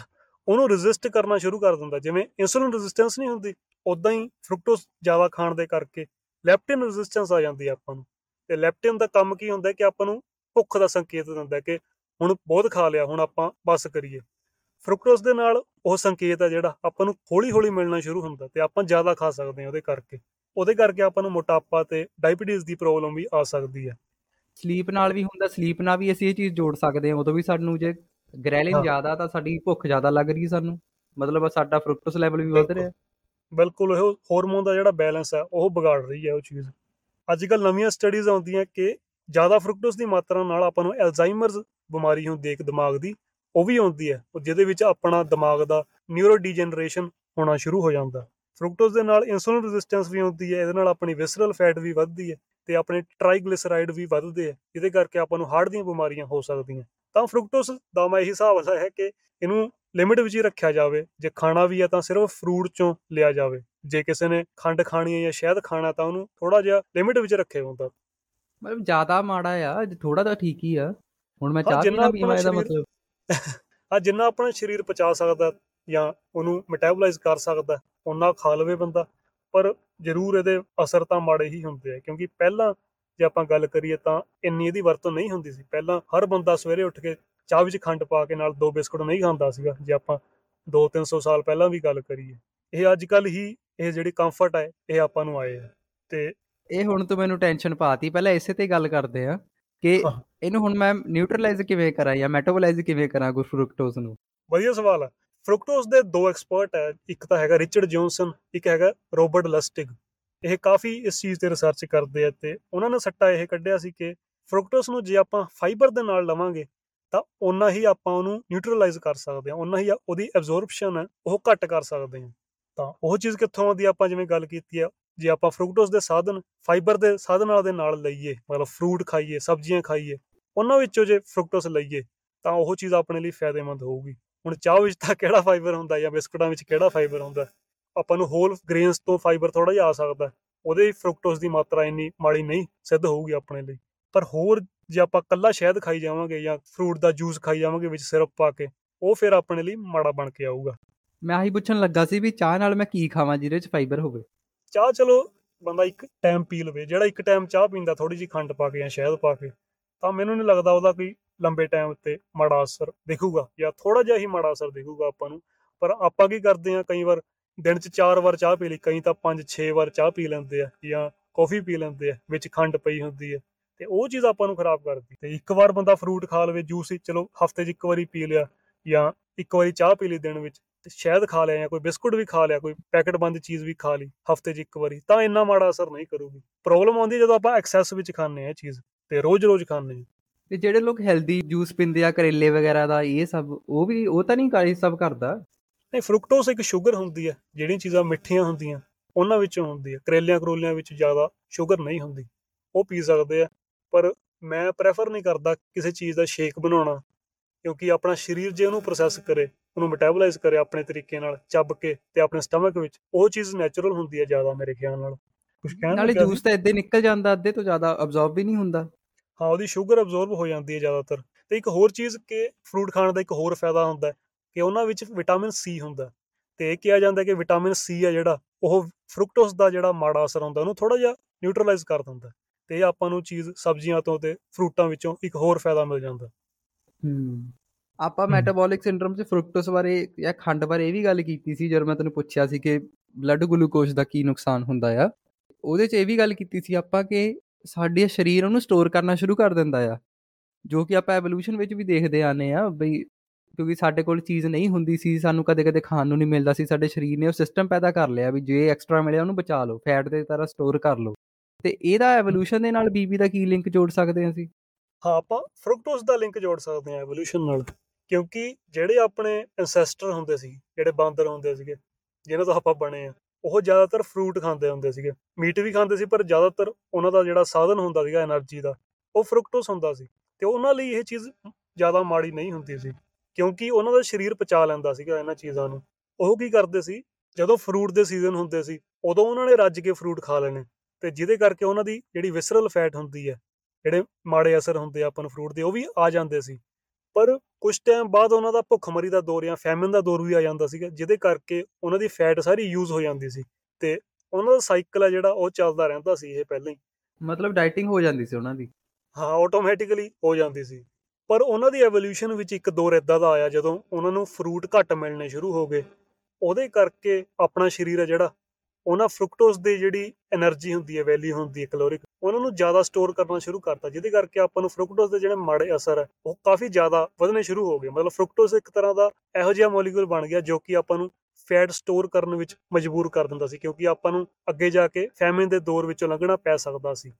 ਉਹਨੂੰ ਰੈਜ਼ਿਸਟ ਕਰਨਾ ਸ਼ੁਰੂ ਕਰ ਦਿੰਦਾ ਜਿਵੇਂ ਇਨਸੂਲਿਨ ਰੈਜ਼ਿਸਟੈਂਸ ਨਹੀਂ ਹੁੰਦੀ ਉਦਾਂ ਹੀ ਫਰੂਕਟੋਜ਼ ਜ਼ਿਆਦਾ ਖਾਣ ਦੇ ਕਰਕੇ ਲੈਪਟਿਨ ਰੈਜ਼ਿਸਟੈਂਸ ਆ ਜਾਂਦੀ ਹੈ ਆਪਾਂ ਨੂੰ। ਤੇ ਲੈਪਟਿਨ ਦਾ ਕੰਮ ਕੀ ਹੁੰਦਾ ਕਿ ਆਪਾਂ ਨੂੰ ਭੁੱਖ ਦਾ ਸੰਕੇਤ ਦਿੰਦਾ ਕਿ ਹੁਣ ਬਹੁਤ ਖਾ ਲਿਆ ਹੁਣ ਆਪਾਂ ਬਸ ਕਰੀਏ। ਫਰੂਕਟੋਜ਼ ਦੇ ਨਾਲ ਉਹ ਸੰਕੇਤ ਆ ਜਿਹੜਾ ਆਪਾਂ ਨੂੰ ਹੌਲੀ-ਹੌਲੀ ਮਿਲਣਾ ਸ਼ੁਰੂ ਹੁੰਦਾ ਤੇ ਆਪਾਂ ਜ਼ਿਆਦਾ ਖਾ ਸਕਦੇ ਹਾਂ ਉਹਦੇ ਕਰਕੇ। ਉਹਦੇ ਕਰਕੇ ਆਪਾਂ ਨੂੰ ਮੋਟਾਪਾ ਤੇ ਡਾਇਬੀਟੀਜ਼ ਦੀ ਪ੍ਰੋਬਲਮ ਵੀ ਆ ਸਕਦੀ ਹੈ। ਸਲੀਪ ਨਾਲ ਵੀ ਹੁੰਦਾ ਸਲੀਪ ਨਾਲ ਵੀ ਅਸੀਂ ਇਹ ਚੀਜ਼ ਜੋੜ ਸਕਦੇ ਹਾਂ। ਉਦੋਂ ਵੀ ਸਾਨੂੰ ਜੇ ਗ੍ਰੈਲਿਨ ਜ਼ਿਆਦਾ ਤਾਂ ਸਾਡੀ ਭੁੱਖ ਜ਼ਿਆਦਾ ਲੱਗ ਰਹੀ ਸਾਨੂੰ। ਮਤਲਬ ਸਾਡਾ ਫਰੂਕਟੋਸ ਲੈਵਲ ਵੀ ਵਧ ਰਿਹਾ। ਬਿਲਕੁਲ। ਉਹ ਹਾਰਮੋਨ ਦਾ ਜਿਹੜਾ ਬੈਲੈਂਸ ਹੈ ਉਹ ਵਿਗਾੜ ਰਹੀ ਹੈ ਉਹ ਚੀਜ਼। ਅੱਜ ਕੱਲ ਨਵੀਆਂ ਸਟੱਡੀਜ਼ ਆਉਂਦੀਆਂ ਕਿ ਜ਼ਿਆਦਾ ਫਰੂਕਟੋਸ ਦੀ ਮਾਤਰਾ ਨਾਲ ਆਪਾਂ ਨੂੰ ਐਲਜ਼ਾਈਮਰਸ ਬਿਮਾਰੀ ਹੁੰਦੀ ਹੈ ਇੱਕ ਦਿਮਾਗ ਦੀ ਉਹ ਵੀ ਆਉਂਦੀ ਹੈ ਜਿਹਦੇ ਵਿੱਚ ਆਪਣਾ ਦਿਮਾਗ ਦਾ ਨਿਊਰੋ ਡੀਜਨਰੇਸ਼ਨ ਹੋਣਾ ਸ਼ੁਰੂ ਹੋ ਜਾਂਦਾ। ਫਰੂਕਟੋਜ਼ ਦੇ ਨਾਲ ਇਨਸੂਲਿਨ ਰੈਜ਼ਿਸਟੈਂਸ ਵੀ ਹੁੰਦੀ ਹੈ ਇਹਦੇ ਨਾਲ ਆਪਣੀ ਵਿਸਰਲ ਫੈਟ ਵੀ ਵੱਧਦੀ ਹੈ ਤੇ ਆਪਣੇ ਟ੍ਰਾਈਗਲਿਸਰਾਈਡ ਵੀ ਵੱਧਦੇ ਆ ਜਿਹਦੇ ਕਰਕੇ ਆਪਾਂ ਨੂੰ ਹਾਰਟ ਦੀਆਂ ਬਿਮਾਰੀਆਂ ਹੋ ਸਕਦੀਆਂ ਤਾਂ ਫਰੂਕਟੋਸ ਦਾ ਮੈਂ ਇਹ ਹਿਸਾਬ ਹੈ ਕਿ ਇਹਨੂੰ ਲਿਮਿਟ ਵਿੱਚ ਹੀ ਰੱਖਿਆ ਜਾਵੇ ਜੇ ਖਾਣਾ ਵੀ ਹੈ ਤਾਂ ਸਿਰਫ ਫਰੂਟ ਚੋਂ ਲਿਆ ਜਾਵੇ। ਜੇ ਕਿਸੇ ਨੇ ਖੰਡ ਖਾਣੀ ਹੈ ਜਾਂ ਸ਼ਹਿਦ ਖਾਣਾ ਤਾਂ ਉਹਨੂੰ ਥੋੜਾ ਜਿਹਾ ਲਿਮਿਟ ਵਿੱਚ ਰੱਖੇ ਹੁੰਦਾ। ਮਤਲਬ ਜ਼ਿਆਦਾ ਮਾੜਾ ਆ ਥੋੜਾ ਤਾਂ ਠੀਕ ਹੀ ਆ। ਹੁਣ ਮੈਂ ਚਾਹ ਪੀਣਾ ਪੀਵਾ ਇਹਦਾ ਮਤਲਬ। ਆ ਜਿੰਨਾ ਆਪਣਾ ਸਰੀਰ ਪਚਾ ਸਕਦਾ ਜਾਂ ਉਹਨੂੰ ਮੈਟਾਬੋਲਾਈਜ਼ ਕਰ ਸਕਦਾ ਉਹਨਾਂ ਖਾ ਲਵੇ ਬੰਦਾ। ਪਰ ਜ਼ਰੂਰ ਇਹਦੇ ਅਸਰ ਤਾਂ ਮਾੜੇ ਹੀ ਹੁੰਦੇ ਆ ਕਿਉਂਕਿ ਪਹਿਲਾਂ ਜੇ ਆਪਾਂ ਗੱਲ ਕਰੀਏ ਤਾਂ ਇੰਨੀ ਇਹਦੀ ਵਰਤੋਂ ਨਹੀਂ ਹੁੰਦੀ ਸੀ। ਪਹਿਲਾਂ ਹਰ ਬੰਦਾ ਸਵੇਰੇ ਉੱਠ ਕੇ ਚਾਹ ਵਿੱਚ ਖੰਡ ਪਾ ਕੇ ਨਾਲ ਦੋ ਬਿਸਕੁਟ ਨਹੀਂ ਖਾਂਦਾ ਸੀਗਾ। ਜੇ ਆਪਾਂ 2-300 ਸਾਲ ਪਹਿਲਾਂ ਵੀ ਗੱਲ ਕਰੀਏ ਇਹ ਅੱਜ ਕੱਲ ਹੀ ਇਹ ਜਿਹੜੀ ਕੰਫਰਟ ਹੈ ਇਹ ਆਪਾਂ ਨੂੰ ਆਏ ਆ। ਤੇ ਇਹ ਹੁਣ ਤੋਂ ਮੈਨੂੰ ਟੈਨਸ਼ਨ ਪਾਤੀ ਪਹਿਲਾਂ ਇਸੇ ਤੇ ਗੱਲ ਕਰਦੇ ਆ ਕਿ ਇਹਨੂੰ ਹੁਣ ਮੈਂ ਨਿਊਟਰਲਾਈਜ਼ ਕਿਵੇਂ ਕਰਾਂ ਜਾਂ ਮੈਟਾਬੋਲਾਈਜ਼ ਕਿਵੇਂ ਕਰਾਂ ਕੋਈ ਫਰੂਕਟੋਜ਼ ਨੂੰ? ਵਧੀਆ ਸਵਾਲ ਹੈ ਫਰੂਕਟੋਜ਼ ਦੇ ਦੋ ਐਕਸਪਰਟ ਹੈ ਇੱਕ ਤਾਂ ਹੈਗਾ ਰਿਚਰਡ ਜੌਨਸਨ ਇੱਕ ਹੈਗਾ ਰੋਬਰਟ ਲਸਟਿਗ ਇਹ ਕਾਫੀ ਇਸ ਚੀਜ਼ ਤੇ ਰਿਸਰਚ ਕਰਦੇ ਆ ਤੇ ਉਹਨਾਂ ਨੇ ਸੱਟਾ ਇਹ ਕੱਢਿਆ ਸੀ ਕਿ ਫਰੂਕਟੋਜ਼ ਨੂੰ ਜੇ ਆਪਾਂ ਫਾਈਬਰ ਦੇ ਨਾਲ ਲਵਾਂਗੇ, ਤਾਂ ਓਨਾ ਹੀ ਆਪਾਂ ਉਹਨੂੰ ਨਿਊਟਰਲਾਈਜ਼ ਕਰ ਸਕਦੇ ਹਾਂ, ਓਨਾ ਹੀ ਉਹਦੀ ਐਬਜ਼ੌਰਪਸ਼ਨ ਹੈ ਉਹ ਘੱਟ ਕਰ ਸਕਦੇ ਹਾਂ। ਤਾਂ ਉਹ ਚੀਜ਼ ਕਿੱਥੋਂ ਆਉਂਦੀ ਆਪਾਂ ਜਿਵੇਂ ਗੱਲ ਕੀਤੀ ਆ, ਜੇ ਆਪਾਂ ਫਰੂਕਟੋਜ਼ ਦੇ ਸਾਧਨ ਫਾਈਬਰ ਦੇ ਸਾਧਨਾਂ ਦੇ ਨਾਲ ਲਈਏ, ਮਤਲਬ ਫਰੂਟ ਖਾਈਏ, ਸਬਜ਼ੀਆਂ ਖਾਈਏ ਉਹਨਾਂ ਵਿੱਚੋਂ ਜੇ ਫਰੂਕਟੋਜ਼ ਲਈਏ ਤਾਂ ਉਹ ਚੀਜ਼ ਆਪਣੇ ਲਈ ਫਾਇਦੇਮੰਦ ਹੋਊਗੀ। ਹੁਣ ਚਾਹ ਵਿੱਚ ਤਾਂ ਕਿਹੜਾ ਫਾਈਬਰ ਹੁੰਦਾ ਜਾਂ ਬਿਸਕੁਟਾਂ ਵਿੱਚ ਕਿਹੜਾ ਫਾਈਬਰ ਹੁੰਦਾ? ਆਪਾਂ ਨੂੰ ਹੋਲ ਗ੍ਰੇਨਸ ਤੋਂ ਫਾਈਬਰ ਥੋੜਾ ਜਿਹਾ ਆ ਸਕਦਾ। ਉਹਦੇ ਫਰੂਕਟੋਸ ਦੀ ਮਾਤਰਾ ਇੰਨੀ ਮਾੜੀ ਨਹੀਂ ਸਿੱਧ ਹੋਊਗੀ ਆਪਣੇ ਲਈ। ਪਰ ਹੋਰ ਜੇ ਆਪਾਂ ਕੱਲਾ ਸ਼ਹਿਦ ਖਾਈ ਜਾਵਾਂਗੇ ਜਾਂ ਫਰੂਟ ਦਾ ਜੂਸ ਖਾਈ ਜਾਵਾਂਗੇ ਵਿੱਚ ਸਿਰਪ ਪਾ ਕੇ ਉਹ ਫਿਰ ਆਪਣੇ ਲਈ ਮਾੜਾ ਬਣ ਕੇ ਆਊਗਾ। ਮੈਂ ਆਹੀ ਪੁੱਛਣ ਲੱਗਾ ਸੀ ਵੀ ਚਾਹ ਨਾਲ ਮੈਂ ਕੀ ਖਾਵਾਂ ਜਿਹਦੇ ਵਿੱਚ ਫਾਈਬਰ ਹੋਵੇ। ਚਾਹ ਚਲੋ ਬੰਦਾ ਇੱਕ ਟਾਈਮ ਪੀ ਲਵੇ। ਜਿਹੜਾ ਇੱਕ ਟਾਈਮ ਚਾਹ ਪੀਂਦਾ ਥੋੜੀ ਜਿਹੀ ਖੰਡ ਪਾ ਕੇ ਜਾਂ ਸ਼ਹਿਦ ਪਾ ਕੇ। ਤਾਂ ਮੈਨੂੰ ਨਹੀਂ ਲੱਗਦਾ ਉਹਦਾ ਕੋਈ ਲੰਬੇ ਟਾਈਮ ਉੱਤੇ ਮਾੜਾ ਅਸਰ ਦਿਖੂਗਾ ਜਾਂ ਥੋੜਾ ਜਿਹਾ ਹੀ ਮਾੜਾ ਅਸਰ ਦਿਖੂਗਾ ਆਪਾਂ ਨੂੰ। ਪਰ ਆਪਾਂ ਕੀ ਕਰਦੇ ਆ ਕਈ ਵਾਰ ਦਿਨ 'ਚ ਚਾਰ ਵਾਰ ਚਾਹ ਪੀ ਲਈ, ਕਈ ਤਾਂ 5-6 ਵਾਰ ਚਾਹ ਪੀ ਲੈਂਦੇ ਆ ਜਾਂ ਕੌਫੀ ਪੀ ਲੈਂਦੇ ਆ, ਵਿੱਚ ਖੰਡ ਪਈ ਹੁੰਦੀ ਹੈ ਤੇ ਉਹ ਚੀਜ਼ ਆਪਾਂ ਨੂੰ ਖਰਾਬ ਕਰਦੀ ਤੇ ਇੱਕ ਵਾਰ ਬੰਦਾ ਫਰੂਟ ਖਾ ਲਵੇ ਜੂਸ ਹੀ, ਚਲੋ ਹਫ਼ਤੇ 'ਚ ਇੱਕ ਵਾਰੀ ਪੀ ਲਿਆ ਜਾਂ ਇੱਕ ਵਾਰੀ ਚਾਹ ਪੀ ਲਈ ਦਿਨ ਵਿੱਚ, ਤੇ ਸ਼ਹਿਦ ਖਾ ਲਿਆ ਜਾਂ ਕੋਈ ਬਿਸਕੁਟ ਵੀ ਖਾ ਲਿਆ, ਕੋਈ ਪੈਕਟ ਬੰਦ ਚੀਜ਼ ਵੀ ਖਾ ਲਈ ਹਫ਼ਤੇ 'ਚ ਇੱਕ ਵਾਰੀ, ਤਾਂ ਇੰਨਾ ਮਾੜਾ ਅਸਰ ਨਹੀਂ ਕਰੂਗੀ। ਪ੍ਰੋਬਲਮ ਆਉਂਦੀ ਜਦੋਂ ਆਪਾਂ ਐਕਸੈਸ ਵਿੱਚ ਖਾਂਦੇ ਆ ਇਹ ਚੀਜ਼। ਤੇ ਰੋਜ਼-ਰੋਜ਼ ਖਾਂਦੇ ਆ ਤੇ ਜਿਹੜੇ ਲੋਕ ਹੈਲਦੀ ਜੂਸ ਪੀਂਦੇ ਆ ਕਰੇਲੇ ਵਗੈਰਾ ਦਾ ਇਹ ਸਭ ਉਹ ਵੀ ਉਹ ਤਾਂ ਨਹੀਂ ਕਰ ਸਭ ਕਰਦਾ ਨਹੀਂ ਫਰੂਕਟੋਸ ਇੱਕ ਸ਼ੂਗਰ ਹੁੰਦੀ ਹੈ ਜਿਹੜੀਆਂ ਚੀਜ਼ਾਂ ਮਿੱਠੀਆਂ ਹੁੰਦੀਆਂ ਉਹਨਾਂ ਵਿੱਚੋਂ ਹੁੰਦੀ ਹੈ ਕਰੇਲਿਆਂ ਕਰੋਲਿਆਂ ਵਿੱਚ ਜ਼ਿਆਦਾ ਸ਼ੂਗਰ ਨਹੀਂ ਹੁੰਦੀ। ਉਹ ਪੀ ਸਕਦੇ ਆ ਪਰ ਮੈਂ ਪ੍ਰੈਫਰ ਨਹੀਂ ਕਰਦਾ ਕਿਸੇ ਚੀਜ਼ ਦਾ ਸ਼ੇਕ ਬਣਾਉਣਾ ਕਿਉਂਕਿ ਆਪਣਾ ਸਰੀਰ ਜੇ ਉਹਨੂੰ ਪ੍ਰੋਸੈਸ ਕਰੇ ਉਹਨੂੰ ਮੈਟਾਬੋਲਾਈਜ਼ ਕਰੇ ਆਪਣੇ ਤਰੀਕੇ ਨਾਲ ਚੱਬ ਕੇ ਤੇ ਆਪਣੇ ਸਟਮਕ ਵਿੱਚ ਉਹ ਚੀਜ਼ ਨੈਚੁਰਲ ਹੁੰਦੀ ਹੈ ਜ਼ਿਆਦਾ ਮੇਰੇ ਖਿਆਲ ਨਾਲ। ਕੁਝ ਕਹਿਣ ਨਾਲੇ? ਜੂਸ ਤਾਂ ਇੱਦਾਂ ਨਿਕਲ ਜਾਂਦਾ ਅੱਧੇ ਤੋਂ ਜ਼ਿਆਦਾ ਅਬਜ਼ੌਰਬ ਵੀ ਨਹੀਂ ਹੁੰਦਾ ਹਾਂ ਉਹਦੀ ਸ਼ੂਗਰ ਅਬਜ਼ੌਰਬ ਹੋ ਜਾਂਦੀ ਹੈ ਜ਼ਿਆਦਾਤਰ ਤੇ ਇੱਕ ਹੋਰ ਚੀਜ਼ ਕਿ ਫਰੂਟ ਖਾਣ ਦਾ ਇੱਕ ਹੋਰ ਫਾਇਦਾ ਹੁੰਦਾ ਹੈ ਕਿ ਉਹਨਾਂ ਵਿੱਚ ਵਿਟਾਮਿਨ ਸੀ ਹੁੰਦਾ। ਤੇ ਇਹ ਕਿਹਾ ਜਾਂਦਾ ਕਿ ਵਿਟਾਮਿਨ ਸੀ ਆ ਜਿਹੜਾ ਉਹ ਫਰੂਕਟੋਸ ਦਾ ਜਿਹੜਾ ਮਾੜਾ ਅਸਰ ਹੁੰਦਾ ਉਹਨੂੰ ਥੋੜਾ ਜਿਹਾ ਨਿਊਟਰਲਾਈਜ਼ ਕਰ ਦਿੰਦਾ। ਤੇ ਇਹ ਆਪਾਂ ਨੂੰ ਚੀਜ਼ ਸਬਜ਼ੀਆਂ ਤੋਂ ਤੇ ਫਰੂਟਾਂ ਵਿੱਚੋਂ ਇੱਕ ਹੋਰ ਫਾਇਦਾ ਮਿਲ ਜਾਂਦਾ ਹੂੰ ਆਪਾਂ ਮੈਟਾਬੋਲਿਕ ਸਿੰਡਰੋਮ 'ਚ ਫਰੂਕਟੋਸ ਬਾਰੇ ਜਾਂ ਖੰਡ ਬਾਰੇ ਇਹ ਵੀ ਗੱਲ ਕੀਤੀ ਸੀ ਜਦੋਂ ਮੈਂ ਤੈਨੂੰ ਪੁੱਛਿਆ ਸੀ ਕਿ ਬਲੱਡ ਗਲੂਕੋਜ਼ ਦਾ ਕੀ ਨੁਕਸਾਨ ਹੁੰਦਾ ਆ ਉਹਦੇ 'ਚ ਇਹ ਵੀ ਗੱਲ ਕੀਤੀ ਸੀ ਆਪਾਂ ਕਿ ਸਾਡੇ ਸਰੀਰ ਉਹਨੂੰ ਸਟੋਰ ਕਰਨਾ ਸ਼ੁਰੂ ਕਰ ਦਿੰਦਾ ਆ, ਜੋ ਕਿ ਆਪਾਂ ਐਵੋਲੂਸ਼ਨ ਵਿੱਚ ਵੀ ਦੇਖਦੇ ਆਨੇ ਆ ਬਈ ਕਿਉਂਕਿ ਸਾਡੇ ਕੋਲ ਚੀਜ਼ ਨਹੀਂ ਹੁੰਦੀ ਸੀ, ਸਾਨੂੰ ਕਦੇ-ਕਦੇ ਖਾਣ ਨੂੰ ਨਹੀਂ ਮਿਲਦਾ ਸੀ, ਸਾਡੇ ਸਰੀਰ ਨੇ ਉਹ ਸਿਸਟਮ ਪੈਦਾ ਕਰ ਲਿਆ ਵੀ ਜੇ ਐਕਸਟਰਾ ਮਿਲਿਆ ਉਹਨੂੰ ਬਚਾ ਲਓ ਫੈਟ ਦੇ ਤਰ੍ਹਾਂ ਸਟੋਰ ਕਰ ਲਓ। ਤੇ ਇਹਦਾ ਐਵੋਲੂਸ਼ਨ ਦੇ ਨਾਲ ਬੀਬੀ ਦਾ ਕੀ ਲਿੰਕ ਜੋੜ ਸਕਦੇ ਹਾਂ ਅਸੀਂ? ਹਾਂ, ਆਪਾਂ ਫਰੂਕਟੋਸ ਦਾ ਲਿੰਕ ਜੋੜ ਸਕਦੇ ਹਾਂ ਐਵੋਲੂਸ਼ਨ ਨਾਲ, ਕਿਉਂਕਿ ਜਿਹੜੇ ਆਪਣੇ ਐਂਸੈਸਟਰ ਹੁੰਦੇ ਸੀ, ਜਿਹੜੇ ਬਾਂਦਰ ਹੁੰਦੇ ਸੀਗੇ ਜਿਨ੍ਹਾਂ ਤੋਂ ਆਪਾਂ ਬਣੇ ਆ ਉਹ ਜ਼ਿਆਦਾਤਰ ਫਰੂਟ ਖਾਂਦੇ ਹੁੰਦੇ ਸੀਗੇ। ਮੀਟ ਵੀ ਖਾਂਦੇ ਸੀ, ਪਰ ਜ਼ਿਆਦਾਤਰ ਉਹਨਾਂ ਦਾ ਜਿਹੜਾ ਸਾਧਨ ਹੁੰਦਾ ਸੀਗਾ એનર્ਜੀ ਦਾ, ਉਹ ਫਰੁਕਟੋਸ ਹੁੰਦਾ ਸੀ। ਤੇ ਉਹਨਾਂ ਲਈ ਇਹ ਚੀਜ਼ ਜ਼ਿਆਦਾ ਮਾੜੀ ਨਹੀਂ ਹੁੰਦੀ ਸੀ, ਕਿਉਂਕਿ ਉਹਨਾਂ ਦਾ ਸਰੀਰ ਪਚਾ ਲੈਂਦਾ ਸੀਗਾ ਇਹਨਾਂ ਚੀਜ਼ਾਂ ਨੂੰ। ਉਹ ਕੀ ਕਰਦੇ ਸੀ, ਜਦੋਂ ਫਰੂਟ ਦੇ ਸੀਜ਼ਨ ਹੁੰਦੇ ਸੀ, ਉਦੋਂ ਉਹਨਾਂ ਨੇ ਰੱਜ ਕੇ ਫਰੂਟ ਖਾ ਲੈਣੇ। ਤੇ ਜਿਹਦੇ ਕਰਕੇ ਉਹਨਾਂ ਦੀ ਜਿਹੜੀ ਵਿਸਰਲ ਫੈਟ ਹੁੰਦੀ ਹੈ, ਜਿਹੜੇ ਮਾੜੇ ਅਸਰ ਹੁੰਦੇ ਆ ਆਪਾਂ ਨੂੰ ਫਰੂਟ ਦੇ, ਉਹ ਵੀ ਆ ਜਾਂਦੇ ਸੀ। ਪਰ ਕੁਝ ਟਾਈਮ ਬਾਅਦ ਉਹਨਾਂ ਦਾ ਭੁੱਖਮਰੀ ਦਾ ਦੌਰ ਜਾਂ ਫੈਮਿਨ ਦਾ ਦੌਰ ਵੀ ਆ ਜਾਂਦਾ ਸੀਗਾ ਜਿਹਦੇ ਕਰਕੇ ਉਹਨਾਂ ਦੀ ਫੈਟ ਸਾਰੀ ਯੂਜ਼ ਹੋ ਜਾਂਦੀ ਸੀ ਤੇ ਉਹਨਾਂ ਦਾ ਸਾਈਕਲ ਹੈ ਜਿਹੜਾ ਉਹ ਚੱਲਦਾ ਰਹਿੰਦਾ ਸੀ ਇਹ ਪਹਿਲਾਂ ਹੀ। ਮਤਲਬ ਡਾਈਟਿੰਗ ਹੋ ਜਾਂਦੀ ਸੀ ਉਹਨਾਂ ਦੀ? ਹਾਂ ਆਟੋਮੈਟਿਕਲੀ ਹੋ ਜਾਂਦੀ ਸੀ। ਪਰ ਉਹਨਾਂ ਦੀ ਐਵੋਲੂਸ਼ਨ ਵਿੱਚ ਇੱਕ ਦੌਰ ਇਦਾਂ ਦਾ ਆਇਆ ਜਦੋਂ ਉਹਨਾਂ ਨੂੰ ਫਰੂਟ ਘੱਟ ਮਿਲਣੇ ਸ਼ੁਰੂ ਹੋ ਗਏ। ਉਹਦੇ ਕਰਕੇ ਆਪਣਾ ਸਰੀਰ ਹੈ ਜਿਹੜਾ ਉਹਨਾਂ ਫਰੁਕਟੋਜ਼ ਦੀ ਜਿਹੜੀ એનર્ਜੀ ਹੁੰਦੀ ਹੈ ਵੈਲਿਊ ਹੁੰਦੀ ਹੈ ਕੈਲੋਰੀ ਉਹਨਾਂ ਨੂੰ ਜ਼ਿਆਦਾ ਸਟੋਰ ਕਰਨਾ ਸ਼ੁਰੂ ਕਰਤਾ। ਜਿਹਦੇ ਕਰਕੇ ਆਪਾਂ ਨੂੰ ਫਰੁਕਟੋਜ਼ ਦੇ ਜਿਹੜੇ ਮਾੜੇ ਅਸਰ ਹੈ, ਉਹ ਕਾਫੀ ਜ਼ਿਆਦਾ ਵਧਣੇ ਸ਼ੁਰੂ ਹੋ ਗਏ। ਮਤਲਬ ਫਰੁਕਟੋਜ਼ ਇੱਕ ਤਰ੍ਹਾਂ ਦਾ ਇਹੋ ਜਿਹਾ ਮੋਲੀਕਿਊਲ ਬਣ ਗਿਆ ਜੋ ਕਿ ਆਪਾਂ ਨੂੰ ਫੈਟ ਸਟੋਰ ਕਰਨ ਵਿੱਚ ਮਜਬੂਰ ਕਰ ਦਿੰਦਾ ਸੀ, ਕਿਉਂਕਿ ਆਪਾਂ ਨੂੰ ਅੱਗੇ ਜਾ ਕੇ ਫੈਮਿਨ ਦੇ ਦੌਰ ਵਿੱਚੋਂ ਲੰਘਣਾ ਪੈ ਸਕਦਾ ਸੀ।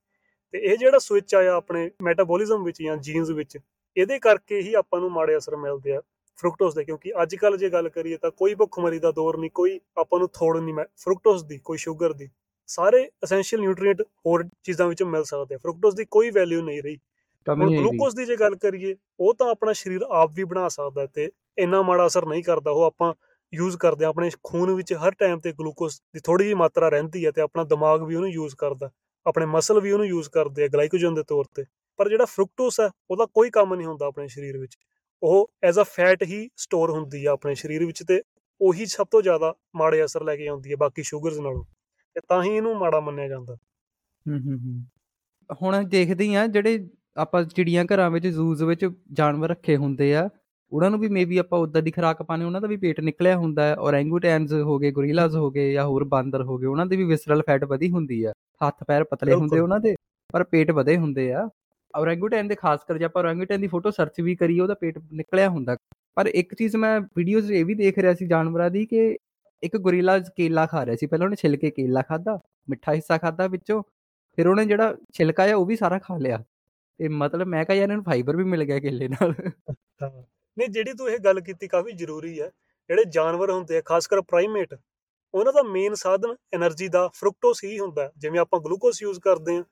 ਤੇ ਇਹ ਜਿਹੜਾ ਸਵਿਚ ਆਇਆ ਆਪਣੇ ਮੈਟਾਬੋਲਿਜ਼ਮ ਵਿੱਚ ਜਾਂ ਜੀਨਸ ਵਿੱਚ, ਇਹਦੇ ਕਰਕੇ ਹੀ ਆਪਾਂ ਨੂੰ ਮਾੜੇ ਅਸਰ ਮਿਲਦੇ ਆ। ਫਰੂਕਟੋਸ ਦੇ ਕਿਉਂਕਿ ਅੱਜ ਕੱਲ ਜੇ ਗੱਲ ਕਰੀਏ ਤਾਂ ਕੋਈ ਭੁੱਖਮਰੀ ਦਾ ਦੌਰ ਨਹੀਂ ਕੋਈ ਆਪਾਂ ਨੂੰ ਥੋੜ ਨਹੀਂ ਫਰੂਕਟੋਸ ਦੀ ਕੋਈ ਸ਼ੂਗਰ ਦੀ ਸਾਰੇ ਐਸੈਂਸ਼ੀਅਲ ਨਿਊਟ੍ਰੀਐਂਟ ਹੋਰ ਚੀਜ਼ਾਂ ਵਿੱਚੋਂ ਮਿਲ ਸਕਦੇ ਆ ਫਰੂਕਟੋਸ ਦੀ ਕੋਈ ਵੈਲਿਊ ਨਹੀਂ ਰਹੀ ਕਮੀ ਹੈ। ਗਲੂਕੋਜ਼ ਦੀ ਜੇ ਗੱਲ ਕਰੀਏ ਉਹ ਤਾਂ ਆਪਣਾ ਸਰੀਰ ਆਪ ਵੀ ਬਣਾ ਸਕਦਾ ਤੇ ਇੰਨਾ ਮਾੜਾ ਅਸਰ ਨਹੀਂ ਕਰਦਾ ਉਹ ਆਪਾਂ ਯੂਜ਼ ਕਰਦੇ ਆ ਆਪਣੇ ਖੂਨ ਵਿੱਚ ਹਰ ਟਾਈਮ ਤੇ ਗਲੂਕੋਜ਼ ਦੀ ਥੋੜੀ ਜਿਹੀ ਮਾਤਰਾ ਰਹਿੰਦੀ ਹੈ ਤੇ ਆਪਣਾ ਦਿਮਾਗ ਵੀ ਉਹਨੂੰ ਯੂਜ਼ ਕਰਦਾ ਆਪਣੇ ਮਸਲ ਵੀ ਉਹਨੂੰ ਯੂਜ਼ ਕਰਦੇ ਆ ਗਲਾਈਕੋਜਨ ਦੇ ਤੌਰ ਤੇ ਪਰ ਜਿਹੜਾ ਫਰੂਕਟੋਸ ਹੈ ਉਹਦਾ ਕੋਈ ਕੰਮ ਨਹੀਂ ਹੁੰਦਾ ਆਪਣੇ ਸਰੀਰ ਵਿੱਚ ਉਹ ਐਜ਼ ਅ ਫੈਟ ਹੀ ਸਟੋਰ ਹੁੰਦੀ ਆ ਆਪਣੇ ਸਰੀਰ ਵਿੱਚ ਤੇ ਉਹੀ ਸਭ ਤੋਂ ਜ਼ਿਆਦਾ ਮਾੜੇ ਅਸਰ ਲੈ ਕੇ ਆਉਂਦੀ ਹੈ ਬਾਕੀ ਸ਼ੂਗਰਸ ਨਾਲੋਂ ਤੇ ਤਾਂ ਹੀ ਇਹਨੂੰ ਮਾੜਾ ਮੰਨਿਆ ਜਾਂਦਾ। ਹੂੰ ਹੂੰ ਹੂੰ। ਹੁਣ ਦੇਖਦੇ ਹੀ ਆ ਜਿਹੜੇ ਆਪਾਂ ਚਿੜੀਆਂ ਘਰਾਂ ਵਿੱਚ ਜ਼ੂਜ਼ ਵਿੱਚ ਜਾਨਵਰ ਰੱਖੇ ਹੁੰਦੇ ਆ ਉਹਨਾਂ ਨੂੰ ਵੀ ਮੇਬੀ ਆਪਾਂ ਉਦਾਂ ਦੀ ਖੁਰਾਕ ਪਾਣੇ ਉਹਨਾਂ ਦਾ ਵੀ ਪੇਟ ਨਿਕਲਿਆ ਹੁੰਦਾ ਹੈ। ਔਰੈਂਗੂਟੈਨਸ ਹੋ ਗਏ ਗੋਰੀਲਾਜ਼ ਹੋ ਗਏ ਜਾਂ ਹੋਰ ਬਾਂਦਰ ਹੋ ਗਏ ਉਹਨਾਂ ਦੀ ਵੀ ਵਿਸਰਲ ਫੈਟ ਵਧੀ ਹੁੰਦੀ ਆ। ਹੱਥ ਪੈਰ ਪਤਲੇ ਹੁੰਦੇ। ਉਹਨਾਂ ਦੇ ਪਰ ਪੇਟ ਵਧੇ ਹੁੰਦੇ ਆ। ਔਰੈਂਗੂਟੈਨ ਦੇ ਖਾਸ ਕਰ ਜੇ ਆਪਾਂ ਔਰੈਂਗੂਟੈਨ ਦੀ ਫੋਟੋ ਸਰਚ ਵੀ ਕਰੀਏ, ਉਹਦਾ ਪੇਟ ਨਿਕਲਿਆ ਹੁੰਦਾ। ਪਰ ਇੱਕ ਚੀਜ਼ ਮੈਂ ਵੀਡੀਓਜ਼ ਇਹ ਵੀ ਦੇਖ ਰਿਹਾ ਸੀ ਜਾਨਵਰਾਂ ਦੀ ਕਿ ਇੱਕ ਗੋਰੀਲਾ ਕੇਲਾ ਖਾ ਰਿਹਾ ਸੀ। ਪਹਿਲਾਂ ਉਹਨੇ ਛਿਲਕੇ ਕੇਲਾ ਖਾਦਾ ਮਿੱਠਾ ਹਿੱਸਾ ਖਾਦਾ ਵਿੱਚੋਂ, ਫਿਰ ਉਹਨੇ ਜਿਹੜਾ ਛਿਲਕਾ ਆ ਉਹ ਵੀ ਸਾਰਾ ਖਾ ਲਿਆ। ਤੇ ਮਤਲਬ ਮੈਂ ਕਹਾਂ ਯਾਰ ਇਹਨੂੰ ਫਾਈਬਰ ਵੀ ਮਿਲ ਗਿਆ ਕੇਲੇ ਨਾਲ। ਨਹੀਂ, ਜਿਹੜੀ ਤੂੰ ਇਹ ਗੱਲ ਕੀਤੀ ਕਾਫੀ ਜ਼ਰੂਰੀ ਹੈ। ਜਿਹੜੇ ਜਾਨਵਰ ਹੁੰਦੇ ਆ, ਖਾਸ ਕਰ ਪ੍ਰਾਈਮੇਟ ਉਹਨਾਂ ਦਾ ਮੇਨ ਸਾਧਨ એનર્ਜੀ ਦਾ ਫਰੁਕਟੋਸ ਹੀ ਹੁੰਦਾ। ਜਿਵੇਂ ਆਪਾਂ ਗਲੂਕੋਸ ਯੂਜ਼ ਕਰਦੇ ਆ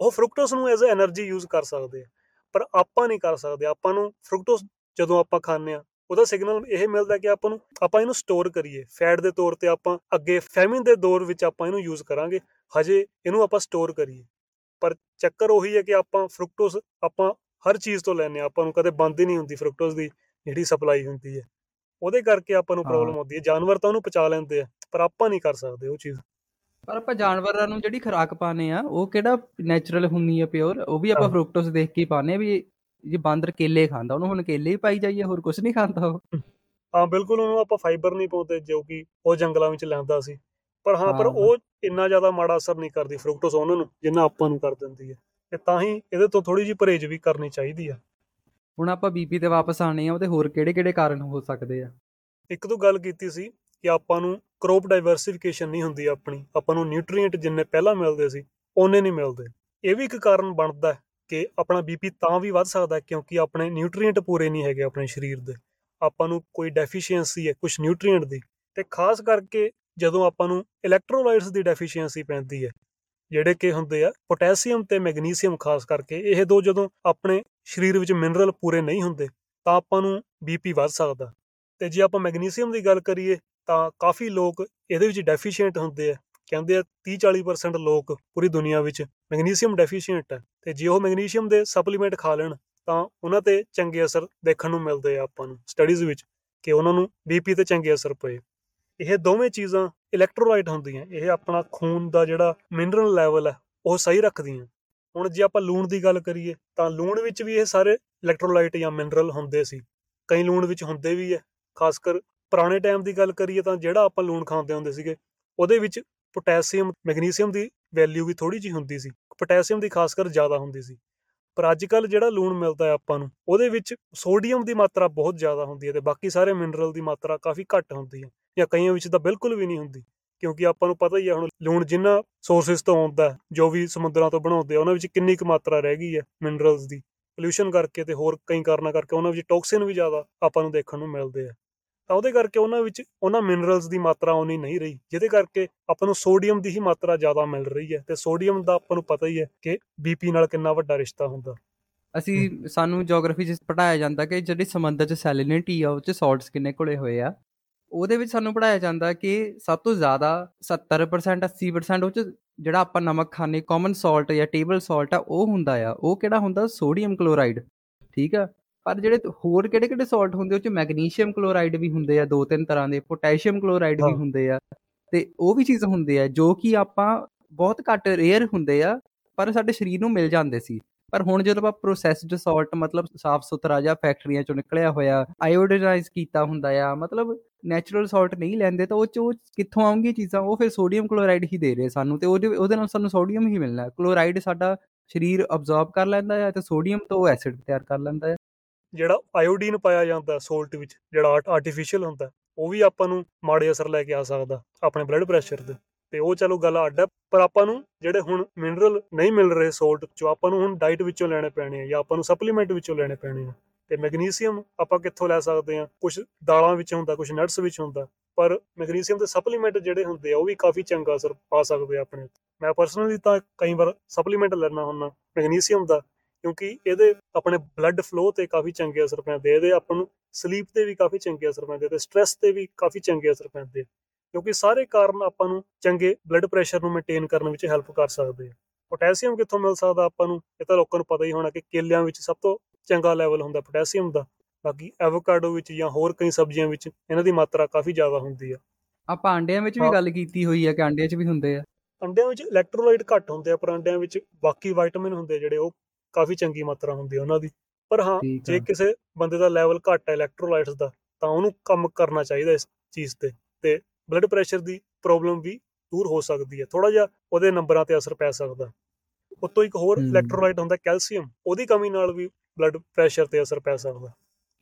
ਉਹ ਫਰੁਕਟੋਸ ਨੂੰ ਐਜ਼ ਅ એનર્ਜੀ ਯੂਜ਼ ਕਰ ਸਕਦੇ ਆ ਪਰ ਆਪਾਂ ਨਹੀਂ ਕਰ ਸਕਦੇ ਆਪਾਂ ਨੂੰ ਫਰੁਕਟੋਸ ਜਦੋਂ ਆਪਾਂ ਖਾਂਦੇ ਆ ਉਹਦਾ ਸਿਗਨਲ ਇਹ ਮਿਲਦਾ ਕਿ ਆਪਾਂ ਨੂੰ ਆਪਾਂ ਇਹਨੂੰ ਸਟੋਰ ਕਰੀਏ ਫੈਟ ਦੇ ਤੌਰ ਤੇ ਆਪਾਂ ਅੱਗੇ ਫੈਮਿਨ ਦੇ ਦੌਰ ਵਿੱਚ ਆਪਾਂ ਇਹਨੂੰ ਯੂਜ਼ ਕਰਾਂਗੇ ਹਜੇ ਇਹਨੂੰ ਆਪਾਂ ਸਟੋਰ ਕਰੀਏ। ਪਰ ਚੱਕਰ ਉਹੀ ਹੈ ਕਿ ਆਪਾਂ ਫਰੁਕਟੋਸ ਆਪਾਂ ਹਰ ਚੀਜ਼ ਤੋਂ ਲੈਨੇ ਆ ਆਪਾਂ ਨੂੰ ਕਦੇ ਬੰਦ ਹੀ ਨਹੀਂ ਹੁੰਦੀ ਫਰੁਕਟੋਸ ਦੀ ਜਿਹੜੀ ਸਪਲਾਈ ਹੁੰਦੀ ਹੈ। ਉਹਦੇ ਕਰਕੇ ਆਪਾਂ ਨੂੰ ਪ੍ਰੋਬਲਮ ਆਉਂਦੀ ਹੈ ਜਾਨਵਰ ਤਾਂ ਉਹਨੂੰ ਪਚਾ ਲੈਂਦੇ ਆ ਪਰ ਆਪਾਂ ਨਹੀਂ ਕਰ ਸਕਦੇ ਉਹ ਚੀਜ਼। ਪਰ ਆਪਾਂ ਜਾਨਵਰਾਂ ਨੂੰ ਜਿਹੜੀ ਖੁਰਾਕ ਪਾਣੇ ਆ ਉਹ ਕਿਹੜਾ ਨੇਚਰਲ ਹੁੰਦੀ ਆ ਪਿਓਰ ਉਹ ਵੀ ਆਪਾਂ ਫਰੂਕਟੋਸ ਦੇਖ ਕੇ ਪਾਣੇ ਆ ਵੀ ਜੇ ਬਾਂਦਰ ਕੇਲੇ ਖਾਂਦਾ ਉਹਨੂੰ ਹੁਣ ਕੇਲੇ ਹੀ ਪਾਈ ਜਾਈਏ ਹੋਰ ਕੁਝ ਨਹੀਂ ਖਾਂਦਾ ਉਹ। ਹਾਂ ਬਿਲਕੁਲ ਉਹਨੂੰ ਆਪਾਂ ਫਾਈਬਰ ਨਹੀਂ ਪਾਉਂਦੇ ਜੋ ਕਿ ਉਹ ਜੰਗਲਾਂ ਵਿੱਚ ਲੈਂਦਾ ਸੀ। ਪਰ ਹਾਂ ਪਰ ਉਹ ਇੰਨਾ ਜ਼ਿਆਦਾ ਮਾੜਾ ਅਸਰ ਨਹੀਂ ਕਰਦੀ ਫਰੂਕਟੋਸ ਉਹਨਾਂ ਨੂੰ ਜਿੰਨਾ ਆਪਾਂ ਨੂੰ ਕਰ ਦਿੰਦੀ ਹੈ। ਤੇ ਤਾਂ ਹੀ ਇਹਦੇ ਤੋਂ ਥੋੜੀ ਜਿਹੀ ਪਰਹੇਜ਼ ਵੀ ਕਰਨੀ ਚਾਹੀਦੀ ਆ। ਹੁਣ ਆਪਾਂ ਬੀਪੀ ਤੇ ਵਾਪਸ ਆਣੇ ਆ ਉਹਦੇ ਹੋਰ ਕਿਹੜੇ-ਕਿਹੜੇ ਕਾਰਨ ਹੋ ਸਕਦੇ ਆ? ਇੱਕ ਤੋਂ ਗੱਲ ਕੀਤੀ ਸੀ ਕਿ ਆਪਾਂ ਨੂੰ ਕ੍ਰੌਪ ਡਾਈਵਰਸਿਫਿਕੇਸ਼ਨ ਨਹੀਂ ਹੁੰਦੀ ਆਪਣੀ, ਆਪਾਂ ਨੂੰ ਨਿਊਟ੍ਰੀਐਂਟ ਜਿੰਨੇ ਪਹਿਲਾਂ ਮਿਲਦੇ ਸੀ ਉਹਨੇ ਨਹੀਂ ਮਿਲਦੇ। ਇਹ ਵੀ ਇੱਕ ਕਾਰਨ ਬਣਦਾ ਹੈ ਕਿ ਆਪਣਾ ਬੀਪੀ ਤਾਂ ਵੀ ਵੱਧ ਸਕਦਾ ਕਿਉਂਕਿ ਆਪਣੇ ਨਿਊਟ੍ਰੀਐਂਟ ਪੂਰੇ ਨਹੀਂ ਹੈਗੇ ਆਪਣੇ ਸਰੀਰ ਦੇ। ਆਪਾਂ ਨੂੰ ਕੋਈ ਡੈਫੀਸ਼ੀਐਂਸੀ ਹੈ ਕੁਝ ਨਿਊਟ੍ਰੀਐਂਟ ਦੀ ਤੇ ਖਾਸ ਕਰਕੇ ਜਦੋਂ ਆਪਾਂ ਨੂੰ ਇਲੈਕਟ੍ਰੋਲਾਈਟਸ ਦੀ ਡੈਫੀਸ਼ੀਐਂਸੀ ਪੈਂਦੀ ਹੈ, ਜਿਹੜੇ ਕਿ ਹੁੰਦੇ ਆ ਪੋਟਾਸੀਅਮ ਤੇ ਮੈਗਨੀਸੀਅਮ ਖਾਸ ਕਰਕੇ, ਇਹ ਦੋ ਜਦੋਂ ਆਪਣੇ ਸਰੀਰ ਵਿੱਚ ਮਿਨਰਲ ਪੂਰੇ ਨਹੀਂ ਹੁੰਦੇ, ਤਾਂ ਆਪਾਂ ਨੂੰ ਬੀਪੀ ਵੱਧ ਸਕਦਾ। ਤੇ ਜੇ ਆਪਾਂ ਮੈਗਨੀਸੀਅਮ ਦੀ ਗੱਲ ਕਰੀਏ ਤਾਂ ਕਾਫੀ ਲੋਕ ਇਹਦੇ ਵਿੱਚ ਡੈਫੀਸ਼ੀਐਂਟ ਹੁੰਦੇ ਆ। ਕਹਿੰਦੇ ਆ 30-40% ਲੋਕ ਪੂਰੀ ਦੁਨੀਆ ਵਿੱਚ ਮੈਗਨੀਸੀਅਮ ਡੈਫੀਸ਼ੀਐਂਟ ਹੈ ਤੇ ਜੇ ਉਹ ਮੈਗਨੀਸੀਅਮ ਦੇ ਸਪਲੀਮੈਂਟ ਖਾ ਲੈਣ, ਤਾਂ ਉਹਨਾਂ ਤੇ ਚੰਗੇ ਅਸਰ ਦੇਖਣ ਨੂੰ ਮਿਲਦੇ ਆ ਆਪਾਂ ਨੂੰ ਸਟੱਡੀਜ਼ ਵਿੱਚ, ਕਿ ਉਹਨਾਂ ਨੂੰ ਬੀਪੀ ਤੇ ਚੰਗੇ ਅਸਰ ਪਏ। ਇਹ ਦੋਵੇਂ ਚੀਜ਼ਾਂ ਇਲੈਕਟ੍ਰੋਲਾਈਟ ਹੁੰਦੀਆਂ, ਇਹ ਆਪਣਾ ਖੂਨ ਦਾ ਜਿਹੜਾ ਮਿਨਰਲ ਲੈਵਲ ਹੈ ਉਹ ਸਹੀ ਰੱਖਦੀਆਂ। ਹੁਣ ਜੇ ਆਪਾਂ ਲੂਣ ਦੀ ਗੱਲ ਕਰੀਏ, ਤਾਂ ਲੂਣ ਵਿੱਚ ਵੀ ਇਹ ਸਾਰੇ ਇਲੈਕਟ੍ਰੋਲਾਈਟ ਜਾਂ ਮਿਨਰਲ ਹੁੰਦੇ ਸੀ। ਕਈ ਲੂਣ ਵਿੱਚ ਹੁੰਦੇ ਵੀ ਹੈ ਖਾਸ ਕਰ ਪੁਰਾਣੇ ਟਾਈਮ ਦੀ ਗੱਲ ਕਰੀਏ ਤਾਂ ਜਿਹੜਾ ਆਪਾਂ ਲੂਣ ਖਾਂਦੇ ਹੁੰਦੇ ਸੀਗੇ, ਉਹਦੇ ਵਿੱਚ ਪੋਟਾਸੀਅਮ ਮੈਗਨੀਸੀਅਮ ਦੀ ਵੈਲਿਊ ਵੀ ਥੋੜੀ ਜੀ ਹੁੰਦੀ ਸੀ ਪੋਟਾਸੀਅਮ ਦੀ ਖਾਸ ਕਰ ਜ਼ਿਆਦਾ ਹੁੰਦੀ ਸੀ। ਪਰ ਅੱਜ ਕੱਲ ਜਿਹੜਾ ਲੂਣ ਮਿਲਦਾ ਹੈ ਆਪਾਂ ਨੂੰ, ਉਹਦੇ ਵਿੱਚ ਸੋਡੀਅਮ ਦੀ ਮਾਤਰਾ ਬਹੁਤ ਜ਼ਿਆਦਾ ਹੁੰਦੀ ਹੈ ਤੇ ਬਾਕੀ ਸਾਰੇ ਮਿਨਰਲ ਦੀ ਮਾਤਰਾ ਕਾਫੀ ਘੱਟ ਹੁੰਦੀ ਹੈ ਜਾਂ ਕਈਆਂ ਵਿੱਚ ਤਾਂ ਬਿਲਕੁਲ ਵੀ ਨਹੀਂ ਹੁੰਦੀ, ਕਿਉਂਕਿ ਆਪਾਂ ਨੂੰ ਪਤਾ ਹੀ ਹੈ ਹੁਣ ਲੂਣ ਜਿੰਨਾ ਸੋਰਸਸ ਤੋਂ ਆਉਂਦਾ ਜੋ ਵੀ ਸਮੁੰਦਰਾਂ ਤੋਂ ਬਣਾਉਂਦੇ ਆ, ਉਹਨਾਂ ਵਿੱਚ ਕਿੰਨੀ ਕੁ ਮਾਤਰਾ ਰਹਿ ਗਈ ਹੈ ਮਿਨਰਲਸ ਦੀ। ਪੋਲੂਸ਼ਨ ਕਰਕੇ ਤੇ ਹੋਰ ਕਈ ਕਾਰਨਾਂ ਕਰਕੇ ਉਹਨਾਂ ਵਿੱਚ ਟੌਕਸਿਨ ਵੀ ਜ਼ਿਆਦਾ ਆਪਾਂ ਨੂੰ ਦੇਖਣ ਨੂੰ ਮਿਲਦੇ ਆ। ਤਾਂ ਉਹਦੇ ਕਰਕੇ ਉਹਨਾਂ ਵਿੱਚ ਉਹਨਾਂ ਮਿਨਰਲਸ ਦੀ ਮਾਤਰਾ ਉਨੀ ਨਹੀਂ ਰਹੀ ਜਿਹਦੇ ਕਰਕੇ ਆਪਾਂ ਨੂੰ ਸੋਡੀਅਮ ਦੀ ਹੀ ਮਾਤਰਾ ਜ਼ਿਆਦਾ ਮਿਲ ਰਹੀ ਹੈ ਤੇ ਸੋਡੀਅਮ ਦਾ ਆਪਾਂ ਨੂੰ ਪਤਾ ਹੀ ਹੈ ਕਿ ਬੀਪੀ ਨਾਲ ਕਿੰਨਾ ਵੱਡਾ ਰਿਸ਼ਤਾ ਹੁੰਦਾ। ਅਸੀਂ ਸਾਨੂੰ ਜੀਓਗ੍ਰਾਫੀ 'ਚ ਪੜਾਇਆ ਜਾਂਦਾ ਕਿ ਜਿਹੜੀ ਸਮੁੰਦਰ 'ਚ ਸੈਲਿਨਿਟੀ ਆ ਉਹ 'ਚ ਸਾਲਟਸ ਕਿੰਨੇ ਕੋਲੇ ਹੋਏ ਆ। ਉਹਦੇ ਵਿੱਚ ਸਾਨੂੰ ਪੜਾਇਆ ਜਾਂਦਾ ਕਿ ਸਭ ਤੋਂ ਜ਼ਿਆਦਾ 70% 80% ਉਹ 'ਚ ਜਿਹੜਾ ਆਪਾਂ ਨਮਕ ਖਾਣੇ ਕਾਮਨ ਸਾਲਟ ਜਾਂ ਟੇਬਲ ਸਾਲਟ ਆ ਉਹ ਹੁੰਦਾ ਆ। ਉਹ ਕਿਹੜਾ ਹੁੰਦਾ? ਸੋਡੀਅਮ ਕਲੋਰਾਈਡ ਠੀਕ ਆ? ਪਰ ਜਿਹੜੇ ਹੋਰ ਕਿਹੜੇ ਕਿਹੜੇ ਸਾਲਟ ਹੁੰਦੇ ਉਹ 'ਚ ਮੈਗਨੀਸ਼ੀਅਮ ਕਲੋਰਾਈਡ ਵੀ ਹੁੰਦੇ ਆ ਦੋ ਤਿੰਨ ਤਰ੍ਹਾਂ ਦੇ ਪੋਟਾਸ਼ੀਅਮ ਕਲੋਰਾਈਡ ਵੀ ਹੁੰਦੇ ਆ ਤੇ ਉਹ ਵੀ ਚੀਜ਼ ਹੁੰਦੇ ਆ ਜੋ ਕਿ ਆਪਾਂ ਬਹੁਤ ਘੱਟ ਰੇਅਰ ਹੁੰਦੇ ਆ ਪਰ ਸਾਡੇ ਸਰੀਰ ਨੂੰ ਮਿਲ ਜਾਂਦੇ ਸੀ। ਪਰ ਹੁਣ ਜਦੋਂ ਆਪਾਂ ਪ੍ਰੋਸੈਸਡ ਸਾਲਟ ਮਤਲਬ ਸਾਫ਼ ਸੁਥਰਾ ਜਾਂ ਫੈਕਟਰੀਆਂ ਚੋਂ ਨਿਕਲਿਆ ਹੋਇਆ ਆਇਓਡਾਈਜ਼ ਕੀਤਾ ਹੁੰਦਾ ਆ ਮਤਲਬ ਨੈਚੁਰਲ ਸਾਲਟ ਨਹੀਂ ਲੈਂਦੇ ਤਾਂ ਉਹ ਚ ਕਿੱਥੋਂ ਆਉਂਗੀ ਚੀਜ਼ਾਂ ਉਹ ਫਿਰ ਸੋਡੀਅਮ ਕਲੋਰਾਈਡ ਹੀ ਦੇ ਰਹੇ ਸਾਨੂੰ ਤੇ ਉਹਦੇ ਉਹਦੇ ਨਾਲ ਸਾਨੂੰ ਸੋਡੀਅਮ ਹੀ ਮਿਲਣਾ। ਕਲੋਰਾਈਡ ਸਾਡਾ ਸਰੀਰ ਅਬਜ਼ੌਰਬ ਕਰ ਲੈਂਦਾ ਹੈ ਤੇ ਸੋਡੀਅਮ ਤੋਂ ਉਹ ਐਸਿਡ ਤਿਆਰ ਕਰ ਲੈਂਦਾ ਹੈ ਜਿਹੜਾ ਆਇਓਡੀਨ ਪਾਇਆ ਜਾਂਦਾ ਸੋਲਟ ਵਿੱਚ, ਜਿਹੜਾ ਆਰਟੀਫੀਸ਼ੀਅਲ ਹੁੰਦਾ, ਉਹ ਵੀ ਆਪਾਂ ਨੂੰ ਮਾੜੇ ਅਸਰ ਲੈ ਕੇ ਆ ਸਕਦਾ ਆਪਣੇ ਬਲੱਡ ਪ੍ਰੈਸ਼ਰ ਤੇ। ਤੇ ਉਹ ਚਲੋ ਗੱਲ ਅੱਡ ਹੈ ਪਰ ਆਪਾਂ ਨੂੰ ਜਿਹੜੇ ਹੁਣ ਮਿਨਰਲ ਨਹੀਂ ਮਿਲ ਰਹੇ ਸੋਲਟ ਚੋਂ, ਆਪਾਂ ਨੂੰ ਹੁਣ ਡਾਈਟ ਵਿੱਚੋਂ ਲੈਣੇ ਪੈਣੇ ਆ ਜਾਂ ਆਪਾਂ ਨੂੰ ਸਪਲੀਮੈਂਟ ਵਿੱਚੋਂ ਲੈਣੇ ਪੈਣੇ ਆ। ਤੇ ਮੈਗਨੀਸੀਅਮ ਆਪਾਂ ਕਿੱਥੋਂ ਲੈ ਸਕਦੇ ਆ? ਕੁਝ ਦਾਲਾਂ ਵਿੱਚ ਹੁੰਦਾ ਕੁਝ ਨਟਸ ਵਿੱਚ ਹੁੰਦਾ, ਪਰ ਮੈਗਨੀਸੀਅਮ ਦੇ ਸਪਲੀਮੈਂਟ ਜਿਹੜੇ ਹੁੰਦੇ ਆ, ਉਹ ਵੀ ਕਾਫੀ ਚੰਗਾ ਅਸਰ ਪਾ ਸਕਦੇ ਆ ਆਪਣੇ ਮੈਂ ਪਰਸਨਲੀ ਤਾਂ ਕਈ ਵਾਰ ਸਪਲੀਮੈਂਟ ਲੈਣਾ ਹੁੰਦਾ ਮੈਗਨੀਸੀਅਮ ਦਾ ਕਿਉਂਕਿ ਇਹਦੇ ਆਪਣੇ ਬਲੱਡ ਫਲੋ ਤੇ ਕਾਫੀ ਚੰਗੇ ਅਸਰ ਪੈਂਦੇ ਇਹਦੇ ਆਪਾਂ ਨੂੰ ਸਲੀਪ ਤੇ ਵੀ ਕਾਫੀ ਚੰਗੇ ਅਸਰ ਪੈਂਦੇ ਤੇ ਸਟ्रेस ਤੇ ਵੀ ਕਾਫੀ ਚੰਗੇ ਅਸਰ ਪੈਂਦੇ ਕਿਉਂਕਿ ਸਾਰੇ ਕਾਰਨ ਆਪਾਂ ਨੂੰ ਚੰਗੇ ਬਲੱਡ ਪ੍ਰੈਸ਼ਰ ਨੂੰ ਮੇਨਟੇਨ ਕਰਨ ਵਿੱਚ ਹੈਲਪ ਕਰ ਸਕਦੇ ਆ। ਪੋਟਾਸੀਅਮ ਕਿੱਥੋਂ ਮਿਲ ਸਕਦਾ ਆਪਾਂ ਨੂੰ? ਇਹ ਤਾਂ ਲੋਕਾਂ ਨੂੰ ਪਤਾ ਹੀ ਹੋਣਾ ਕਿ ਕੇਲਿਆਂ ਵਿੱਚ ਸਭ ਤੋਂ ਚੰਗਾ ਲੈਵਲ ਹੁੰਦਾ ਪੋਟਾਸੀਅਮ ਦਾ। ਬਾਕੀ ਐਵੋਕਾਡੋ ਵਿੱਚ ਜਾਂ ਹੋਰ ਕਈ ਸਬਜ਼ੀਆਂ ਵਿੱਚ ਇਹਨਾਂ ਦੀ ਮਾਤਰਾ ਕਾਫੀ ਜ਼ਿਆਦਾ ਹੁੰਦੀ ਆ। ਆਪਾਂ ਅੰਡਿਆਂ ਵਿੱਚ ਵੀ ਗੱਲ ਕੀਤੀ ਹੋਈ ਹੈ ਕਿ ਅੰਡਿਆਂ 'ਚ ਵੀ ਹੁੰਦੇ ਆ। ਅੰਡਿਆਂ ਵਿੱਚ ਇਲੈਕਟ੍ਰੋਲਾਈਟ ਘੱਟ ਹੁੰਦੇ ਆ ਪਰ ਅੰਡਿਆਂ ਵਿੱਚ ਬਾਕੀ ਵਿਟਾਮਿਨ ਹੁੰਦੇ ਜਿਹੜੇ ਉਹ ਕਾਫੀ ਚੰਗੀ ਮਾਤਰਾ ਹੁੰਦੀ ਹੈ ਉਹਨਾਂ ਦੀ। ਪਰ ਹਾਂ ਜੇ ਕਿਸੇ ਬੰਦੇ ਦਾ ਲੈਵਲ ਘੱਟ ਹੈ ਇਲੈਕਟ੍ਰੋਲਾਈਟਸ ਦਾ ਤਾਂ ਉਹਨੂੰ ਕੰਮ ਕਰਨਾ ਚਾਹੀਦਾ ਇਸ ਚੀਜ਼ ਤੇ। ਤੇ ਬਲੱਡ ਪ੍ਰੈਸ਼ਰ ਦੀ ਪ੍ਰੋਬਲਮ ਵੀ ਦੂਰ ਹੋ ਸਕਦੀ ਹੈ ਥੋੜਾ ਜਿਹਾ ਉਹਦੇ ਨੰਬਰਾਂ ਤੇ ਅਸਰ ਪੈ ਸਕਦਾ। ਉਤੋਂ ਇੱਕ ਹੋਰ ਇਲੈਕਟ੍ਰੋਲਾਈਟ ਹੁੰਦਾ ਕੈਲਸ਼ੀਅਮ ਉਹਦੀ ਕਮੀ ਨਾਲ ਵੀ ਬਲੱਡ ਪ੍ਰੈਸ਼ਰ ਤੇ ਅਸਰ ਪੈ ਸਕਦਾ।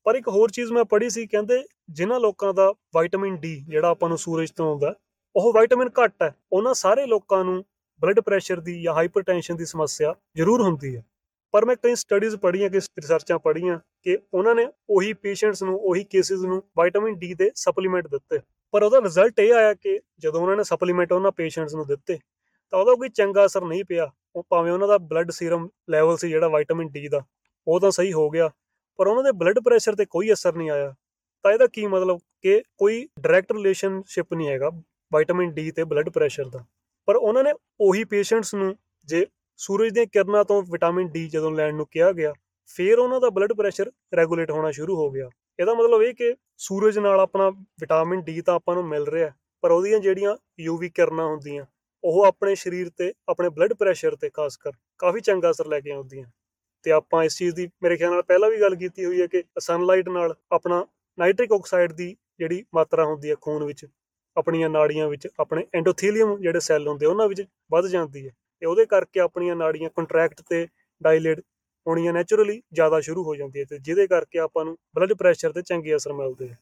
ਪਰ ਇੱਕ ਹੋਰ ਚੀਜ਼ ਮੈਂ ਪੜ੍ਹੀ ਸੀ ਕਹਿੰਦੇ ਜਿਨ੍ਹਾਂ ਲੋਕਾਂ ਦਾ ਵਿਟਾਮਿਨ ਡੀ ਜਿਹੜਾ ਆਪਾਂ ਨੂੰ ਸੂਰਜ ਤੋਂ ਆਉਂਦਾ ਉਹ ਵਿਟਾਮਿਨ ਘੱਟ ਹੈ ਉਹਨਾਂ ਸਾਰੇ ਲੋਕਾਂ ਨੂੰ ਬਲੱਡ ਪ੍ਰੈਸ਼ਰ ਦੀ ਜਾਂ ਹਾਈਪਰਟੈਂਸ਼ਨ ਦੀ ਸਮੱਸਿਆ ਜ਼ਰੂਰ ਹੁੰਦੀ ਹੈ ਪਰ ਮੈਂ ਕਈ ਸਟੱਡੀਜ਼ ਪੜ੍ਹੀਆਂ ਕਿ ਰਿਸਰਚਾਂ ਪੜ੍ਹੀਆਂ ਕਿ ਉਹਨਾਂ ਨੇ ਉਹੀ ਪੇਸ਼ੈਂਟਸ ਨੂੰ, ਉਹੀ ਕੇਸਿਸ ਨੂੰ ਵਿਟਾਮਿਨ ਡੀ ਦੇ ਸਪਲੀਮੈਂਟ ਦਿੱਤੇ। ਪਰ ਉਹਦਾ ਰਿਜ਼ਲਟ ਇਹ ਆਇਆ ਕਿ ਜਦੋਂ ਉਹਨਾਂ ਨੇ ਸਪਲੀਮੈਂਟ ਉਹਨਾਂ ਪੇਸ਼ੈਂਟਸ ਨੂੰ ਦਿੱਤੇ, ਤਾਂ ਉਹਦਾ ਕੋਈ ਚੰਗਾ ਅਸਰ ਨਹੀਂ ਪਿਆ। ਉਹ ਭਾਵੇਂ ਉਹਨਾਂ ਦਾ ਬਲੱਡ ਸੀਰਮ ਲੈਵਲ ਸੀ ਜਿਹੜਾ ਵਿਟਾਮਿਨ ਡੀ ਦਾ, ਉਹ ਤਾਂ ਸਹੀ ਹੋ ਗਿਆ, ਪਰ ਉਹਨਾਂ ਦੇ ਬਲੱਡ ਪ੍ਰੈਸ਼ਰ ਤੇ ਕੋਈ ਅਸਰ ਨਹੀਂ ਆਇਆ। ਤਾਂ ਇਹਦਾ ਕੀ ਮਤਲਬ ਕਿ ਕੋਈ ਡਾਇਰੈਕਟ ਰਿਲੇਸ਼ਨਸ਼ਿਪ ਨਹੀਂ ਹੈਗਾ ਵਿਟਾਮਿਨ ਡੀ ਤੇ ਬਲੱਡ ਪ੍ਰੈਸ਼ਰ ਦਾ। ਪਰ ਉਹਨਾਂ ਨੇ ਉਹੀ ਪੇਸ਼ੈਂਟਸ ਨੂੰ ਜੇ ਸੂਰਜ ਦੀਆਂ ਕਿਰਨਾਂ ਤੋਂ ਵਿਟਾਮਿਨ ਡੀ ਜਦੋਂ ਲੈਣ ਨੂੰ ਕਿਹਾ ਗਿਆ, ਫਿਰ ਉਹਨਾਂ ਦਾ ਬਲੱਡ ਪ੍ਰੈਸ਼ਰ ਰੈਗੂਲੇਟ ਹੋਣਾ ਸ਼ੁਰੂ ਹੋ ਗਿਆ। ਇਹਦਾ ਮਤਲਬ ਇਹ ਕਿ ਸੂਰਜ ਨਾਲ ਆਪਣਾ ਵਿਟਾਮਿਨ ਡੀ ਤਾਂ ਆਪਾਂ ਨੂੰ ਮਿਲ ਰਿਹਾ, ਪਰ ਉਹਦੀਆਂ ਜਿਹੜੀਆਂ ਯੂਵੀ ਕਿਰਨਾਂ ਹੁੰਦੀਆਂ, ਉਹ ਆਪਣੇ ਸਰੀਰ ਤੇ, ਆਪਣੇ ਬਲੱਡ ਪ੍ਰੈਸ਼ਰ ਤੇ ਖਾਸ ਕਰ ਕਾਫੀ ਚੰਗਾ ਅਸਰ ਲੈ ਕੇ ਆਉਂਦੀਆਂ। ਤੇ ਆਪਾਂ ਇਸ ਚੀਜ਼ ਦੀ ਮੇਰੇ ਖਿਆਲ ਨਾਲ ਪਹਿਲਾਂ ਵੀ ਗੱਲ ਕੀਤੀ ਹੋਈ ਹੈ ਕਿ ਸਨਲਾਈਟ ਨਾਲ ਆਪਣਾ ਨਾਈਟ੍ਰਿਕ ਆਕਸਾਈਡ ਦੀ ਜਿਹੜੀ ਮਾਤਰਾ ਹੁੰਦੀ ਹੈ ਖੂਨ ਵਿੱਚ, ਆਪਣੀਆਂ ਨਾੜੀਆਂ ਵਿੱਚ, ਆਪਣੇ ਐਂਡੋਥੀਲੀਅਮ ਜਿਹੜੇ ਸੈੱਲ ਹੁੰਦੇ ਉਹਨਾਂ ਵਿੱਚ ਵੱਧ ਜਾਂਦੀ ਹੈ। ਤੇ ਉਹਦੇ ਕਰਕੇ ਆਪਣੀਆਂ ਨਾੜੀਆਂ ਕੰਟਰੈਕਟ ਤੇ ਡਾਇਲੇਟ ਹੋਣੀਆਂ ਨੇਚਰਲੀ ਜ਼ਿਆਦਾ ਸ਼ੁਰੂ ਹੋ ਜਾਂਦੀਆਂ ਤੇ ਜਿਹਦੇ ਕਰਕੇ ਆਪਾਂ ਨੂੰ ਬਲੱਡ ਪ੍ਰੈਸ਼ਰ ਤੇ ਚੰਗੇ ਅਸਰ ਮਿਲਦੇ ਆ।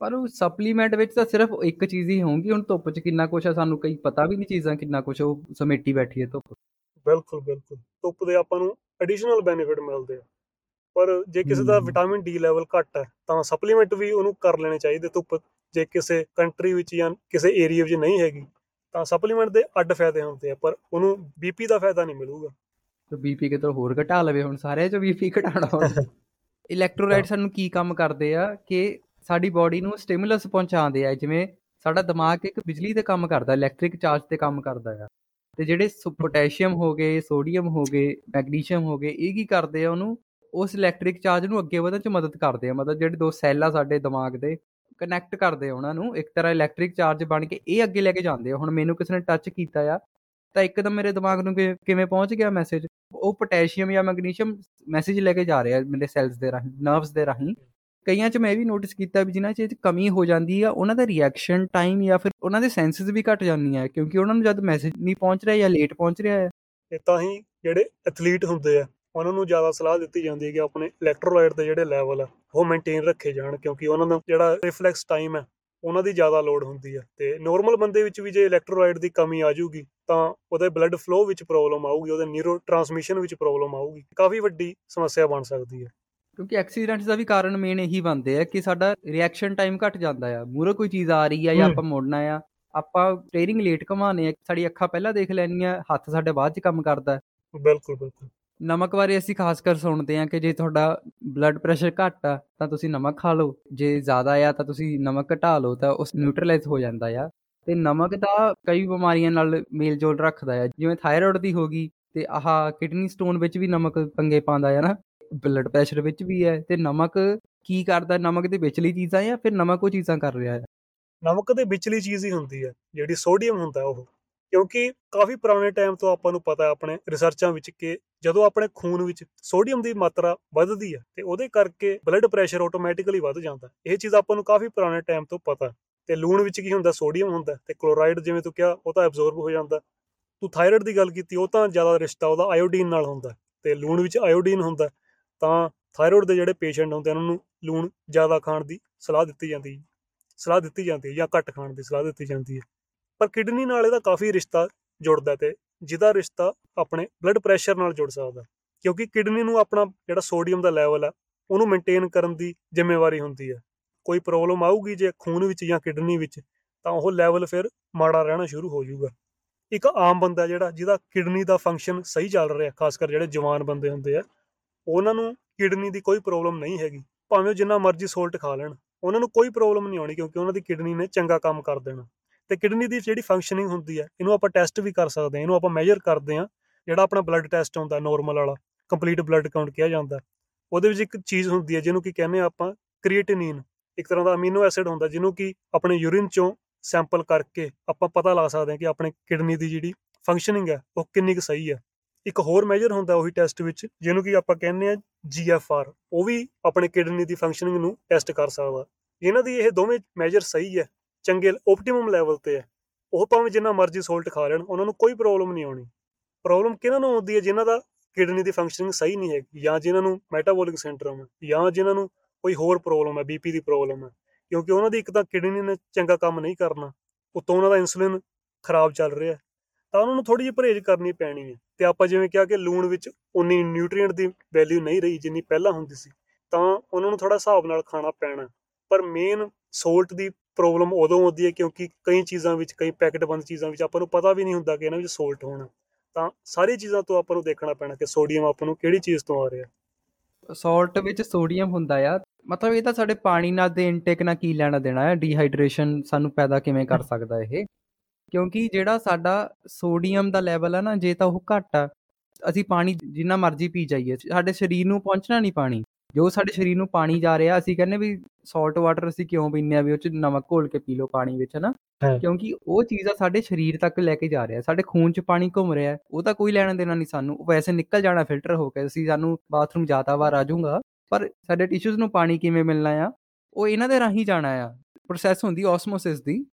ਪਰ ਉਹ ਸਪਲੀਮੈਂਟ ਵਿੱਚ ਤਾਂ ਸਿਰਫ ਇੱਕ ਚੀਜ਼ ਹੀ ਹੋਊਗੀ ਹੁਣ ਧੁੱਪ 'ਚ ਕਿੰਨਾ ਕੁਛ ਆ ਸਾਨੂੰ ਕਈ ਪਤਾ ਵੀ ਨਹੀਂ ਚੀਜ਼ਾਂ ਕਿੰਨਾ ਕੁਛ ਉਹ ਸਮੇਟੀ ਬੈਠੀ ਹੈ ਧੁੱਪ ਬਿਲਕੁਲ ਬਿਲਕੁਲ। ਧੁੱਪ ਦੇ ਆਪਾਂ ਨੂੰ ਐਡੀਸ਼ਨਲ ਬੈਨੀਫਿਟ ਮਿਲਦੇ ਆ। ਪਰ ਜੇ ਕਿਸੇ ਦਾ। ਵਿਟਾਮਿਨ ਡੀ ਲੈਵਲ ਘੱਟ ਹੈ ਤਾਂ ਸਪਲੀਮੈਂਟ ਵੀ ਉਹਨੂੰ ਕਰ ਲੈਣੇ ਚਾਹੀਦੇ ਧੁੱਪ ਜੇ ਕਿਸੇ ਕੰਟਰੀ ਵਿੱਚ ਜਾਂ ਕਿਸੇ ਏਰੀਆ ਵਿੱਚ ਨਹੀਂ ਹੈਗੀ ਤਾਂ ਸਪਲੀਮੈਂਟ ਦੇ ਅੱਡ ਫਾਇਦੇ ਹੁੰਦੇ ਆ ਪਰ ਉਹਨੂੰ ਬੀਪੀ ਦਾ ਫਾਇਦਾ ਨਹੀਂ ਮਿਲੂਗਾ। ਤੇ ਬੀਪੀ ਕਿਤੋਂ ਹੋਰ ਘਟਾ ਲਵੇ ਹੁਣ ਸਾਰਿਆਂ 'ਚ ਬੀਪੀ ਘਟਾਣਾ ਹੋਵੇ ਇਲੈਕਟ੍ਰੋਲਾਈਟ ਸਾਨੂੰ ਕੀ ਕੰਮ ਕਰਦੇ ਆ ਕਿ ਸਾਡੀ ਬਾਡੀ ਨੂੰ ਸਟਿਮੂਲਸ ਪਹੁੰਚਾਉਂਦੇ ਆ ਜਿਵੇਂ ਸਾਡਾ ਦਿਮਾਗ ਇੱਕ ਬਿਜਲੀ ਤੇ ਕੰਮ ਕਰਦਾ ਇਲੈਕਟ੍ਰਿਕ ਚਾਰਜ ਤੇ ਕੰਮ ਕਰਦਾ ਆ। ਤੇ ਜਿਹੜੇ ਪੋਟਾਸ਼ੀਅਮ ਹੋ ਗਏ ਸੋਡੀਅਮ ਹੋ ਗਏ ਮੈਗਨੀਸ਼ੀਅਮ ਹੋ ਗਏ ਇਹ ਕੀ ਕਰਦੇ ਆ ਉਹਨੂੰ ਉਸ ਇਲੈਕਟ੍ਰਿਕ ਚਾਰਜ ਨੂੰ ਅੱਗੇ ਵਧਣ 'ਚ ਮਦਦ ਕਰਦੇ ਆ। ਮਤਲਬ ਜਿਹੜੇ ਦੋ ਸੈੱਲ ਆ ਸਾਡੇ ਦਿਮਾਗ ਦੇ ਕਨੈਕਟ ਕਰਦੇ ਆ ਉਹਨਾਂ ਨੂੰ, ਇੱਕ ਤਰ੍ਹਾਂ ਇਲੈਕਟ੍ਰਿਕ ਚਾਰਜ ਬਣ ਕੇ ਇਹ ਅੱਗੇ ਲੈ ਕੇ ਜਾਂਦੇ ਆ। ਹੁਣ ਮੈਨੂੰ ਕਿਸੇ ਨੇ ਟੱਚ ਕੀਤਾ ਆ, ਤਾਂ ਇੱਕਦਮ ਮੇਰੇ ਦਿਮਾਗ ਨੂੰ ਕਿ- ਕਿਵੇਂ ਪਹੁੰਚ ਗਿਆ ਮੈਸੇਜ ਉਹ ਪੋਟਾਸ਼ੀਅਮ ਜਾਂ ਮੈਗਨੀਸ਼ੀਅਮ ਮੈਸੇਜ ਲੈ ਕੇ ਜਾ ਰਿਹਾ ਮੇਰੇ ਸੈਲਸ ਦੇ ਰਾਹੀਂ ਨਰਵਸ ਦੇ ਰਾਹੀਂ। ਕਈਆਂ 'ਚ ਮੈਂ ਇਹ ਵੀ ਨੋਟਿਸ ਕੀਤਾ ਵੀ ਜਿਨ੍ਹਾਂ 'ਚ ਇਹ 'ਚ ਕਮੀ ਹੋ ਜਾਂਦੀ ਆ, ਉਹਨਾਂ ਦਾ ਰਿਐਕਸ਼ਨ ਟਾਈਮ ਜਾਂ ਫਿਰ ਉਹਨਾਂ ਦੇ ਸੈਂਸਸ ਵੀ ਘਟ ਜਾਂਦੀਆਂ ਕਿਉਂਕਿ ਉਹਨਾਂ ਨੂੰ ਜਦ ਮੈਸੇਜ ਨਹੀਂ ਪਹੁੰਚ ਰਿਹਾ ਜਾਂ ਲੇਟ ਪਹੁੰਚ ਰਿਹਾ ਹੈ ਤੇ ਤਾਂ ਹੀ ਜਿਹੜੇ ਐਥਲੀਟ ਹੁੰਦੇ ਆ ਉਹਨਾਂ ਨੂੰ ਜ਼ਿਆਦਾ ਸਲਾਹ ਦਿੱਤੀ ਜਾਂਦੀ ਹੈ ਕਿ ਆਪਣੇ ਇਲੈਕਟ੍ਰੋਲਾਈਟ ਦੇ ਜਿਹੜੇ ਲੈਵਲ ਆ ਉਹ ਮੇਨਟੇਨ ਰੱਖੇ ਜਾਣ ਕਿਉਂਕਿ ਉਹਨਾਂ ਦਾ ਜਿਹੜਾ ਰਿਫਲੈਕਸ ਟਾਈਮ ਹੈ ਉਹਨਾਂ ਦੀ ਜ਼ਿਆਦਾ ਲੋਡ ਹੁੰਦੀ ਹੈ ਤੇ ਨੋਰਮਲ ਬੰਦੇ ਵਿੱਚ ਵੀ ਜੇ ਇਲੈਕਟ੍ਰੋਲਾਈਟ ਦੀ ਕਮੀ ਆ ਜਾਊਗੀ ਤਾਂ ਉਹਦੇ ਬਲੱਡ ਫਲੋ ਵਿੱਚ ਪ੍ਰੋਬਲਮ ਆਊਗੀ ਉਹਦੇ ਨਿਊਰੋ ਟਰਾਂਸਮਿਸ਼ਨ ਵਿੱਚ ਪ੍ਰੋਬਲਮ ਆਊਗੀ। ਕਾਫੀ ਵੱਡੀ ਸਮੱਸਿਆ ਬਣ ਸਕਦੀ ਹੈ। ਕਿਉਂਕਿ ਐਕਸੀਡੈਂਟਸ ਦਾ ਵੀ ਕਾਰਨ ਮੇਨ ਇਹੀ ਬਣਦੇ ਆ ਕਿ ਸਾਡਾ ਰਿਐਕਸ਼ਨ ਟਾਈਮ ਘਟ ਜਾਂਦਾ ਆ। ਮੂਰੇ ਕੋਈ ਚੀਜ਼ ਆ ਰਹੀ ਆ ਜਾਂ। ਆਪਾਂ ਮੁੜਨਾ ਆ ਆਪਾਂ ਸਟੀਅਰਿੰਗ ਲੇਟ ਘਮਾਉਂਦੇ ਆ। ਸਾਡੀ ਅੱਖਾਂ ਪਹਿਲਾਂ ਦੇਖ ਲੈਣੀਆਂ ਹੱਥ ਸਾਡੇ ਬਾਅਦ 'ਚ ਕੰਮ ਕਰਦਾ। ਬਿਲਕੁਲ ਬਿਲਕੁਲ। ਨਮਕ ਬਾਰੇ ਅਸੀਂ ਖਾਸ ਕਰ ਸੁਣਦੇ ਹਾਂ ਕਿ ਜੇ ਤੁਹਾਡਾ ਬਲੱਡ ਪ੍ਰੈਸ਼ਰ ਘੱਟ ਆ, ਤਾਂ ਤੁਸੀਂ ਨਮਕ ਖਾ ਲਓ। ਜੇ ਜ਼ਿਆਦਾ ਆ, ਤਾਂ ਤੁਸੀਂ ਨਮਕ ਘਟਾ ਲਓ, ਤਾਂ ਉਸ ਨਿਊਟਰਲਾਈਜ਼ ਹੋ ਜਾਂਦਾ ਆ। ਤੇ ਨਮਕ ਦਾ ਕਈ ਬਿਮਾਰੀਆਂ ਨਾਲ ਮੇਲ ਜੋਲ ਰੱਖਦਾ ਆ। ਜਿਵੇਂ ਥਾਇਰਾਇਡ ਦੀ ਹੋ ਗਈ, ਤੇ ਆਹ ਕਿਡਨੀ ਸਟੋਨ ਵਿੱਚ ਵੀ ਨਮਕ ਪੰਗੇ ਪਾਉਂਦਾ ਆ ਨਾ। ਬਲੱਡ ਪ੍ਰੈਸ਼ਰ ਵਿੱਚ ਵੀ ਹੈ ਤੇ ਨਮਕ ਕੀ ਕਰਦਾ? ਨਮਕ ਦੇ ਵਿਚਲੀ ਚੀਜ਼ਾਂ ਜਾਂ ਫਿਰ ਨਮਕ ਉਹ ਚੀਜ਼ਾਂ ਕਰ ਰਿਹਾ ਹੈ ਨਮਕ ਦੇ ਵਿਚਲੀ ਚੀਜ਼ ਹੀ ਹੁੰਦੀ ਹੈ ਜਿਹੜੀ ਸੋਡੀਅਮ ਹੁੰਦਾ ਉਹ। ਕਿਉਂਕਿ ਕਾਫੀ ਪੁਰਾਣੇ ਟਾਈਮ ਤੋਂ ਆਪਾਂ ਨੂੰ ਪਤਾ ਹੈ ਆਪਣੇ ਰਿਸਰਚਾਂ ਵਿੱਚ ਕਿ ਜਦੋਂ ਆਪਣੇ ਖੂਨ ਵਿੱਚ ਸੋਡੀਅਮ ਦੀ ਮਾਤਰਾ ਵੱਧਦੀ ਹੈ ਤੇ ਉਹਦੇ ਕਰਕੇ ਬਲੱਡ ਪ੍ਰੈਸ਼ਰ ਆਟੋਮੈਟਿਕਲੀ ਵੱਧ ਜਾਂਦਾ ਇਹ ਚੀਜ਼ ਆਪਾਂ ਨੂੰ ਕਾਫੀ ਪੁਰਾਣੇ ਟਾਈਮ ਤੋਂ ਪਤਾ ਤੇ ਲੂਣ ਵਿੱਚ ਕੀ ਹੁੰਦਾ? ਸੋਡੀਅਮ ਹੁੰਦਾ ਤੇ ਕਲੋਰਾਈਡ ਜਿਵੇਂ ਤੂੰ ਕਿਹਾ, ਉਹ ਤਾਂ ਐਬਜ਼ੌਰਬ ਹੋ ਜਾਂਦਾ ਤੂੰ ਥਾਇਰਾਇਡ ਦੀ ਗੱਲ ਕੀਤੀ, ਉਹ ਤਾਂ ਜ਼ਿਆਦਾ ਰਿਸ਼ਤਾ ਉਹਦਾ ਆਇਓਡੀਨ ਨਾਲ ਹੁੰਦਾ ਤੇ ਲੂਣ ਵਿੱਚ ਆਇਓਡੀਨ ਹੁੰਦਾ ਤਾਂ ਥਾਇਰਾਇਡ ਦੇ ਜਿਹੜੇ ਪੇਸ਼ੈਂਟ ਹੁੰਦੇ ਉਹਨਾਂ ਨੂੰ ਲੂਣ ਜ਼ਿਆਦਾ ਖਾਣ ਦੀ ਸਲਾਹ ਦਿੱਤੀ ਜਾਂਦੀ ਹੈ। ਸਲਾਹ ਦਿੱਤੀ ਜਾਂਦੀ ਹੈ ਜਾਂ ਘੱਟ ਖਾਣ ਦੀ ਸਲਾਹ ਦਿੱਤੀ ਜਾਂਦੀ ਹੈ। ਪਰ ਕਿਡਨੀ ਨਾਲ ਇਹਦਾ ਕਾਫੀ ਰਿਸ਼ਤਾ ਜੁੜਦਾ ਤੇ ਜਿਹਦਾ ਰਿਸ਼ਤਾ ਆਪਣੇ ਬਲੱਡ ਪ੍ਰੈਸ਼ਰ ਨਾਲ ਜੁੜ ਸਕਦਾ। ਕਿਉਂਕਿ ਕਿਡਨੀ ਨੂੰ ਆਪਣਾ ਜਿਹੜਾ ਸੋਡੀਅਮ ਦਾ ਲੈਵਲ ਹੈ ਉਹਨੂੰ ਮੇਨਟੇਨ ਕਰਨ ਦੀ ਜ਼ਿੰਮੇਵਾਰੀ ਹੁੰਦੀ ਹੈ ਕੋਈ ਪ੍ਰੋਬਲਮ ਆਊਗੀ ਜੇ ਖੂਨ ਵਿੱਚ ਜਾਂ ਕਿਡਨੀ ਵਿੱਚ, ਤਾਂ ਉਹ ਲੈਵਲ ਫਿਰ ਮਾੜਾ ਰਹਿਣਾ ਸ਼ੁਰੂ ਹੋ ਜਾਊਗਾ। ਇੱਕ ਆਮ ਬੰਦਾ ਜਿਹੜਾ, ਜਿਹਦਾ ਕਿਡਨੀ ਦਾ ਫੰਕਸ਼ਨ ਸਹੀ ਚੱਲ ਰਿਹਾ, ਖਾਸ ਕਰ ਜਿਹੜੇ ਜਵਾਨ ਬੰਦੇ ਹੁੰਦੇ ਆ, ਉਹਨਾਂ ਨੂੰ ਕਿਡਨੀ ਦੀ ਕੋਈ ਪ੍ਰੋਬਲਮ ਨਹੀਂ ਹੈਗੀ। ਭਾਵੇਂ ਉਹ ਜਿੰਨਾ ਮਰਜ਼ੀ ਸੋਲਟ ਖਾ ਲੈਣ, ਉਹਨਾਂ ਨੂੰ ਕੋਈ ਪ੍ਰੋਬਲਮ ਨਹੀਂ ਆਉਣੀ ਕਿਉਂਕਿ ਉਹਨਾਂ ਦੀ ਕਿਡਨੀ ਨੇ ਚੰਗਾ ਕੰਮ ਕਰ ਦੇਣਾ। ਤੇ ਕਿਡਨੀ ਦੀ ਜਿਹੜੀ ਫੰਕਸ਼ਨਿੰਗ ਹੁੰਦੀ ਹੈ, ਇਹਨੂੰ ਆਪਾਂ ਟੈਸਟ ਵੀ ਕਰ ਸਕਦੇ ਹਾਂ, ਇਹਨੂੰ ਆਪਾਂ ਮੈਜ਼ਰ ਕਰਦੇ ਹਾਂ, ਜਿਹੜਾ ਆਪਣਾ ਬਲੱਡ ਟੈਸਟ ਹੁੰਦਾ ਨਾਰਮਲ ਵਾਲਾ ਕੰਪਲੀਟ ਬਲੱਡ ਕਾਊਂਟ ਕਿਹਾ ਜਾਂਦਾ। ਉਹਦੇ ਵਿੱਚ ਇੱਕ ਚੀਜ਼ ਹੁੰਦੀ ਹੈ, ਜਿਹਨੂੰ ਕੀ ਕਹਿੰਦੇ ਆ ਆਪਾਂ ਕ੍ਰੀਏਟਿਨਿਨ ਇੱਕ ਤਰ੍ਹਾਂ ਦਾ ਅਮੀਨੋ ਐਸਿਡ ਹੁੰਦਾ, ਜਿਹਨੂੰ ਕਿ ਆਪਣੇ ਯੂਰਿਨ ਚੋਂ ਸੈਂਪਲ ਕਰਕੇ ਆਪਾਂ ਪਤਾ ਲਾ ਸਕਦੇ ਹਾਂ ਕਿ ਆਪਣੇ ਕਿਡਨੀ ਦੀ ਜਿਹੜੀ ਫੰਕਸ਼ਨਿੰਗ ਹੈ, ਉਹ ਕਿੰਨੀ ਕੁ ਸਹੀ ਹੈ। ਇੱਕ ਹੋਰ ਮੈਜਰ ਹੁੰਦਾ ਉਹੀ ਟੈਸਟ ਵਿੱਚ, ਜਿਹਨੂੰ ਕਿ ਆਪਾਂ ਕਹਿੰਦੇ ਆ ਜੀਐਫਆਰ ਉਹ ਵੀ ਆਪਣੇ ਕਿਡਨੀ ਦੀ ਫੰਕਸ਼ਨਿੰਗ ਨੂੰ ਟੈਸਟ ਕਰ ਸਕਦਾ। ਇਹਨਾਂ ਦੀ ਇਹ ਦੋਵੇਂ ਮੈਜਰ ਸਹੀ ਹੈ। ਚੰਗੇ ਓਪਟੀਮਮ ਲੈਵਲ ਤੇ ਹੈ। ਉਹ ਭਾਵੇਂ ਜਿੰਨਾ ਮਰਜ਼ੀ ਸੋਲਟ ਖਾ ਲੈਣ, ਉਹਨਾਂ ਨੂੰ ਕੋਈ ਪ੍ਰੋਬਲਮ ਨਹੀਂ ਆਉਣੀ। ਪ੍ਰੋਬਲਮ ਕਿਹਨਾਂ ਨੂੰ ਆਉਂਦੀ ਹੈ ਜਿਨ੍ਹਾਂ ਦਾ ਕਿਡਨੀ ਦੀ ਫੰਕਸ਼ਨਿੰਗ ਸਹੀ ਨਹੀਂ ਹੈਗੀ? ਜਾਂ ਜਿਨ੍ਹਾਂ ਨੂੰ ਮੈਟਾਬੋਲਿਕ ਸਿੰਡਰੋਮ ਹੈ, ਜਾਂ ਜਿਨ੍ਹਾਂ ਨੂੰ ਕੋਈ ਹੋਰ ਪ੍ਰੋਬਲਮ ਹੈ ਬੀਪੀ ਦੀ ਪ੍ਰੋਬਲਮ ਹੈ। ਕਿਉਂਕਿ ਉਹਨਾਂ ਦੀ ਇੱਕ ਤਾਂ ਕਿਡਨੀ ਨੇ ਚੰਗਾ ਕੰਮ ਨਹੀਂ ਕਰਨਾ, ਉਤੋਂ ਉਹਨਾਂ ਦਾ ਇਨਸੂਲਿਨ ਖਰਾਬ ਚੱਲ ਰਿਹਾ ਤਾਂ ਉਹਨਾਂ ਨੂੰ ਥੋੜੀ ਜਿਹੀ ਪਰਹੇਜ਼ ਕਰਨੀ ਪੈਣੀ ਹੈ। ਤੇ ਆਪਾਂ ਜਿਵੇਂ ਕਿਹਾ ਕਿ ਲੂਣ ਵਿੱਚ ਉਨੀ ਨਿਊਟ੍ਰੀਐਂਟ ਦੀ ਵੈਲਿਊ ਨਹੀਂ ਰਹੀ ਜਿੰਨੀ ਪਹਿਲਾਂ ਹੁੰਦੀ ਸੀ, ਤਾਂ ਉਹਨਾਂ ਨੂੰ ਥੋੜਾ ਹਿਸਾਬ ਨਾਲ ਖਾਣਾ ਪੈਣਾ। ਪਰ ਮੇਨ ਸੋਲਟ ਦੀ ਪ੍ਰੋਬਲਮ ਉਦੋਂ ਆਉਂਦੀ ਹੈ ਕਿਉਂਕਿ ਕਈ ਚੀਜ਼ਾਂ ਵਿੱਚ, ਕਈ ਪੈਕਟ ਬੰਦ ਚੀਜ਼ਾਂ ਵਿੱਚ ਆਪਾਂ ਨੂੰ ਪਤਾ ਵੀ ਨਹੀਂ ਹੁੰਦਾ ਕਿ ਇਹਨਾਂ ਵਿੱਚ ਸੋਲਟ ਹੋਣਾ। ਤਾਂ ਸਾਰੀ ਚੀਜ਼ਾਂ ਤੋਂ ਆਪਾਂ ਨੂੰ ਦੇਖਣਾ ਪੈਣਾ ਕਿ ਸੋਡੀਅਮ ਆਪਾਂ ਨੂੰ ਕਿਹੜੀ ਚੀਜ਼ ਤੋਂ ਆ ਰਿਹਾ। ਸਾਲਟ ਵਿੱਚ ਸੋਡੀਅਮ ਹੁੰਦਾ ਆ। ਮਤਲਬ ਇਹ ਤਾਂ ਸਾਡੇ ਪਾਣੀ ਨਾਲ ਦੇ ਇਨਟੇਕ ਨਾਲ ਕੀ ਲੈਣਾ ਦੇਣਾ ਹੈ ਡੀਹਾਈਡਰੇਸ਼ਨ ਸਾਨੂੰ ਪੈਦਾ ਕਿਵੇਂ ਕਰ ਸਕਦਾ ਇਹ? ਕਿਉਂਕਿ ਜਿਹੜਾ ਸਾਡਾ ਸੋਡੀਅਮ ਦਾ ਲੈਵਲ ਹੈ ਨਾ, ਜੇ ਤਾਂ ਉਹ ਘੱਟ ਆ। ਅਸੀਂ ਪਾਣੀ ਜਿੰਨਾ ਮਰਜ਼ੀ ਪੀ ਜਾਈਏ। ਸਾਡੇ ਸਰੀਰ ਨੂੰ ਪਹੁੰਚਣਾ ਨਹੀਂ ਪਾਣੀ। ਜੋ ਸਾਡੇ ਸਰੀਰ ਨੂੰ ਪਾਣੀ ਜਾ ਰਿਹਾ ਅਸੀਂ ਕਹਿੰਦੇ ਵੀ ਸਾਲਟ ਵਾਟਰ ਅਸੀਂ ਕਿਉਂ ਪੀਂਦੇ ਆ ਵੀ ਉਹ ਚ ਨਮਕ ਘੋਲ ਕੇ ਪੀ ਲਓ ਪਾਣੀ ਵਿੱਚ ਹਨਾ? ਕਿਉਂਕਿ ਉਹ ਚੀਜ਼ ਆ ਸਾਡੇ ਸਰੀਰ ਤੱਕ ਲੈ ਕੇ ਜਾ ਰਿਹਾ ਸਾਡੇ ਖੂਨ 'ਚ ਪਾਣੀ ਘੁੰਮ ਰਿਹਾ ਉਹ ਤਾਂ ਕੋਈ ਲੈਣਾ ਦੇਣਾ ਨਹੀਂ ਸਾਨੂੰ ਉਹ ਵੈਸੇ ਨਿਕਲ ਜਾਣਾ ਫਿਲਟਰ ਹੋ ਕੇ ਅਸੀਂ ਸਾਨੂੰ ਬਾਥਰੂਮ ਜ਼ਿਆਦਾ ਵਾਰ ਆ ਜਾਊਗਾ ਪਰ ਸਾਡੇ ਟਿਸ਼ੂਜ਼ ਨੂੰ ਪਾਣੀ ਕਿਵੇਂ ਮਿਲਣਾ ਆ? ਉਹ ਇਹਨਾਂ ਦੇ ਰਾਹੀਂ ਜਾਣਾ ਆ ਪ੍ਰੋਸੈਸ ਹੁੰਦੀ ਆਸਮੋਸਿਸ ਦੀ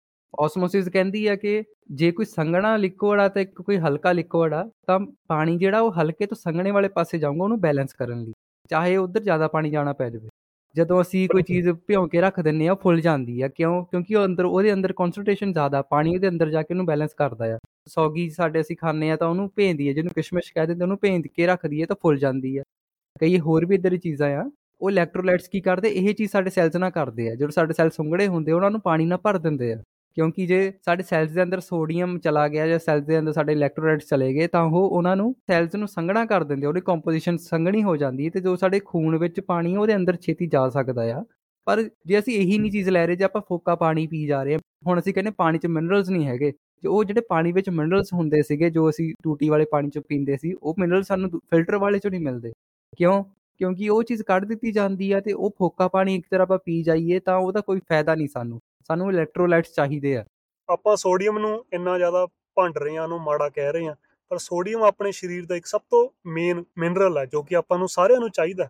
ਆਸਮੋਸਿਸ ਕਹਿੰਦੀ ਆ ਕਿ ਜੇ ਕੋਈ ਸੰਘਣਾ ਲਿਕੁਇਡ ਆ ਤੇ ਕੋਈ ਹਲਕਾ ਲਿਕੁਇਡ ਆ ਤਾਂ ਪਾਣੀ ਜਿਹੜਾ ਉਹ ਹਲਕੇ ਤੋਂ ਸੰਘਣੇ ਵਾਲੇ ਪਾਸੇ ਜਾਊਗਾ ਉਹਨੂੰ ਬੈਲੈਂਸ ਕਰਨ ਲਈ। ਚਾਹੇ ਉਧਰ ਜ਼ਿਆਦਾ ਪਾਣੀ ਜਾਣਾ ਪੈ ਜਾਵੇ। ਜਦੋਂ ਅਸੀਂ ਕੋਈ ਚੀਜ਼ ਭਿਉਂ ਕੇ ਰੱਖ ਦਿੰਨੇ ਆ ਫੁੱਲ ਜਾਂਦੀ ਆ। ਕਿਉਂ? ਕਿਉਂਕਿ ਉਹ ਅੰਦਰ ਉਹਦੇ ਅੰਦਰ ਕਨਸੈਂਟ੍ਰੇਸ਼ਨ ਜ਼ਿਆਦਾ ਪਾਣੀ ਉਹਦੇ ਅੰਦਰ ਜਾ ਕੇ ਉਹਨੂੰ ਬੈਲੈਂਸ ਕਰਦਾ ਆ। ਸੌਗੀ ਸਾਡੇ ਅਸੀਂ ਖਾਂਦੇ ਆ ਤਾਂ ਉਹਨੂੰ ਭੇਂਦੀ ਆ ਜਿਹਨੂੰ ਕਿਸ਼ਮਿਸ਼ ਕਹਿ ਦਿੰਦੇ ਉਹਨੂੰ ਭੇਂਦ ਕੇ ਰੱਖਦੀ ਆ ਤਾਂ ਫੁੱਲ ਜਾਂਦੀ ਆ। ਕਈ ਹੋਰ ਵੀ ਇਧਰ ਦੀ ਚੀਜ਼ਾਂ ਆ ਉਹ ਇਲੈਕਟ੍ਰੋਲਾਈਟਸ ਕੀ ਕਰਦੇ? ਇਹ ਚੀਜ਼ ਸਾਡੇ ਸੈਲਸ ਨਾਲ ਕਰਦੇ ਆ। ਜਦੋਂ ਸਾਡੇ ਸੈਲ ਸੁੰਗੜੇ ਹੁੰਦੇ ਉਹਨਾਂ ਨੂੰ ਪਾਣੀ ਨਾਲ ਭਰ ਦਿੰਦੇ ਆ। ਕਿਉਂਕਿ ਜੇ ਸਾਡੇ ਸੈਲਸ ਦੇ ਅੰਦਰ ਸੋਡੀਅਮ ਚਲਾ ਗਿਆ ਜਾਂ ਸੈਲਸ ਦੇ ਅੰਦਰ ਸਾਡੇ ਇਲੈਕਟ੍ਰੋਲਾਈਟਸ ਚਲੇ ਗਏ, ਤਾਂ ਉਹ ਉਹਨਾਂ ਨੂੰ ਸੈਲਸ ਨੂੰ ਸੰਘਣਾ ਕਰ ਦਿੰਦੇ ਉਹਦੀ ਕੰਪੋਜੀਸ਼ਨ ਸੰਘਣੀ ਹੋ ਜਾਂਦੀ ਹੈ ਤੇ ਜੋ ਸਾਡੇ ਖੂਨ ਵਿੱਚ ਪਾਣੀ ਉਹਦੇ ਅੰਦਰ ਛੇਤੀ ਜਾ ਸਕਦਾ ਆ। ਪਰ ਜੇ ਅਸੀਂ ਇਹੀ ਨਹੀਂ ਚੀਜ਼ ਲੈ ਰਹੇ, ਜੇ ਆਪਾਂ ਫੋਕਾ ਪਾਣੀ ਪੀ ਜਾ ਰਹੇ ਹਾਂ ਹੁਣ ਅਸੀਂ ਕਹਿੰਦੇ ਪਾਣੀ 'ਚ ਮਿਨਰਲਸ ਨਹੀਂ ਹੈਗੇ ਜੋ ਉਹ ਜਿਹੜੇ ਪਾਣੀ ਵਿੱਚ ਮਿਨਰਲਸ ਹੁੰਦੇ ਸੀਗੇ, ਜੋ ਅਸੀਂ ਟੂਟੀ ਵਾਲੇ ਪਾਣੀ 'ਚ ਪੀਂਦੇ ਸੀ, ਉਹ ਮਿਨਰਲ ਸਾਨੂੰ ਫਿਲਟਰ ਵਾਲੇ 'ਚੋਂ ਨਹੀਂ ਮਿਲਦੇ। ਕਿਉਂ? ਕਿਉਂਕਿ ਉਹ ਚੀਜ਼ ਕੱਢ ਦਿੱਤੀ ਜਾਂਦੀ ਆ ਤੇ ਉਹ ਫੋਕਾ ਪਾਣੀ ਇੱਕ ਤਰ੍ਹਾਂ ਆਪਾਂ ਪੀ ਜਾਈਏ, ਤਾਂ ਉਹਦਾ ਕੋਈ ਫਾਇਦਾ ਨਹੀਂ ਸਾਨੂੰ। ਸਾਨੂੰ ਇਲੈਕਟ੍ਰੋਲਾਈਟਸ ਚਾਹੀਦੇ ਆ। ਆਪਾਂ ਸੋਡੀਅਮ ਨੂੰ ਇੰਨਾ ਜ਼ਿਆਦਾ ਭੰਡ ਰਹੇ ਆ ਉਹਨੂੰ ਮਾੜਾ ਕਹਿ ਰਹੇ ਆ ਪਰ ਸੋਡੀਅਮ ਆਪਣੇ ਸਰੀਰ ਦਾ ਇੱਕ ਸਭ ਤੋਂ ਮੇਨ ਮਿਨਰਲ ਹੈ ਜੋ ਕਿ ਆਪਾਂ ਨੂੰ ਸਾਰਿਆਂ ਨੂੰ ਚਾਹੀਦਾ।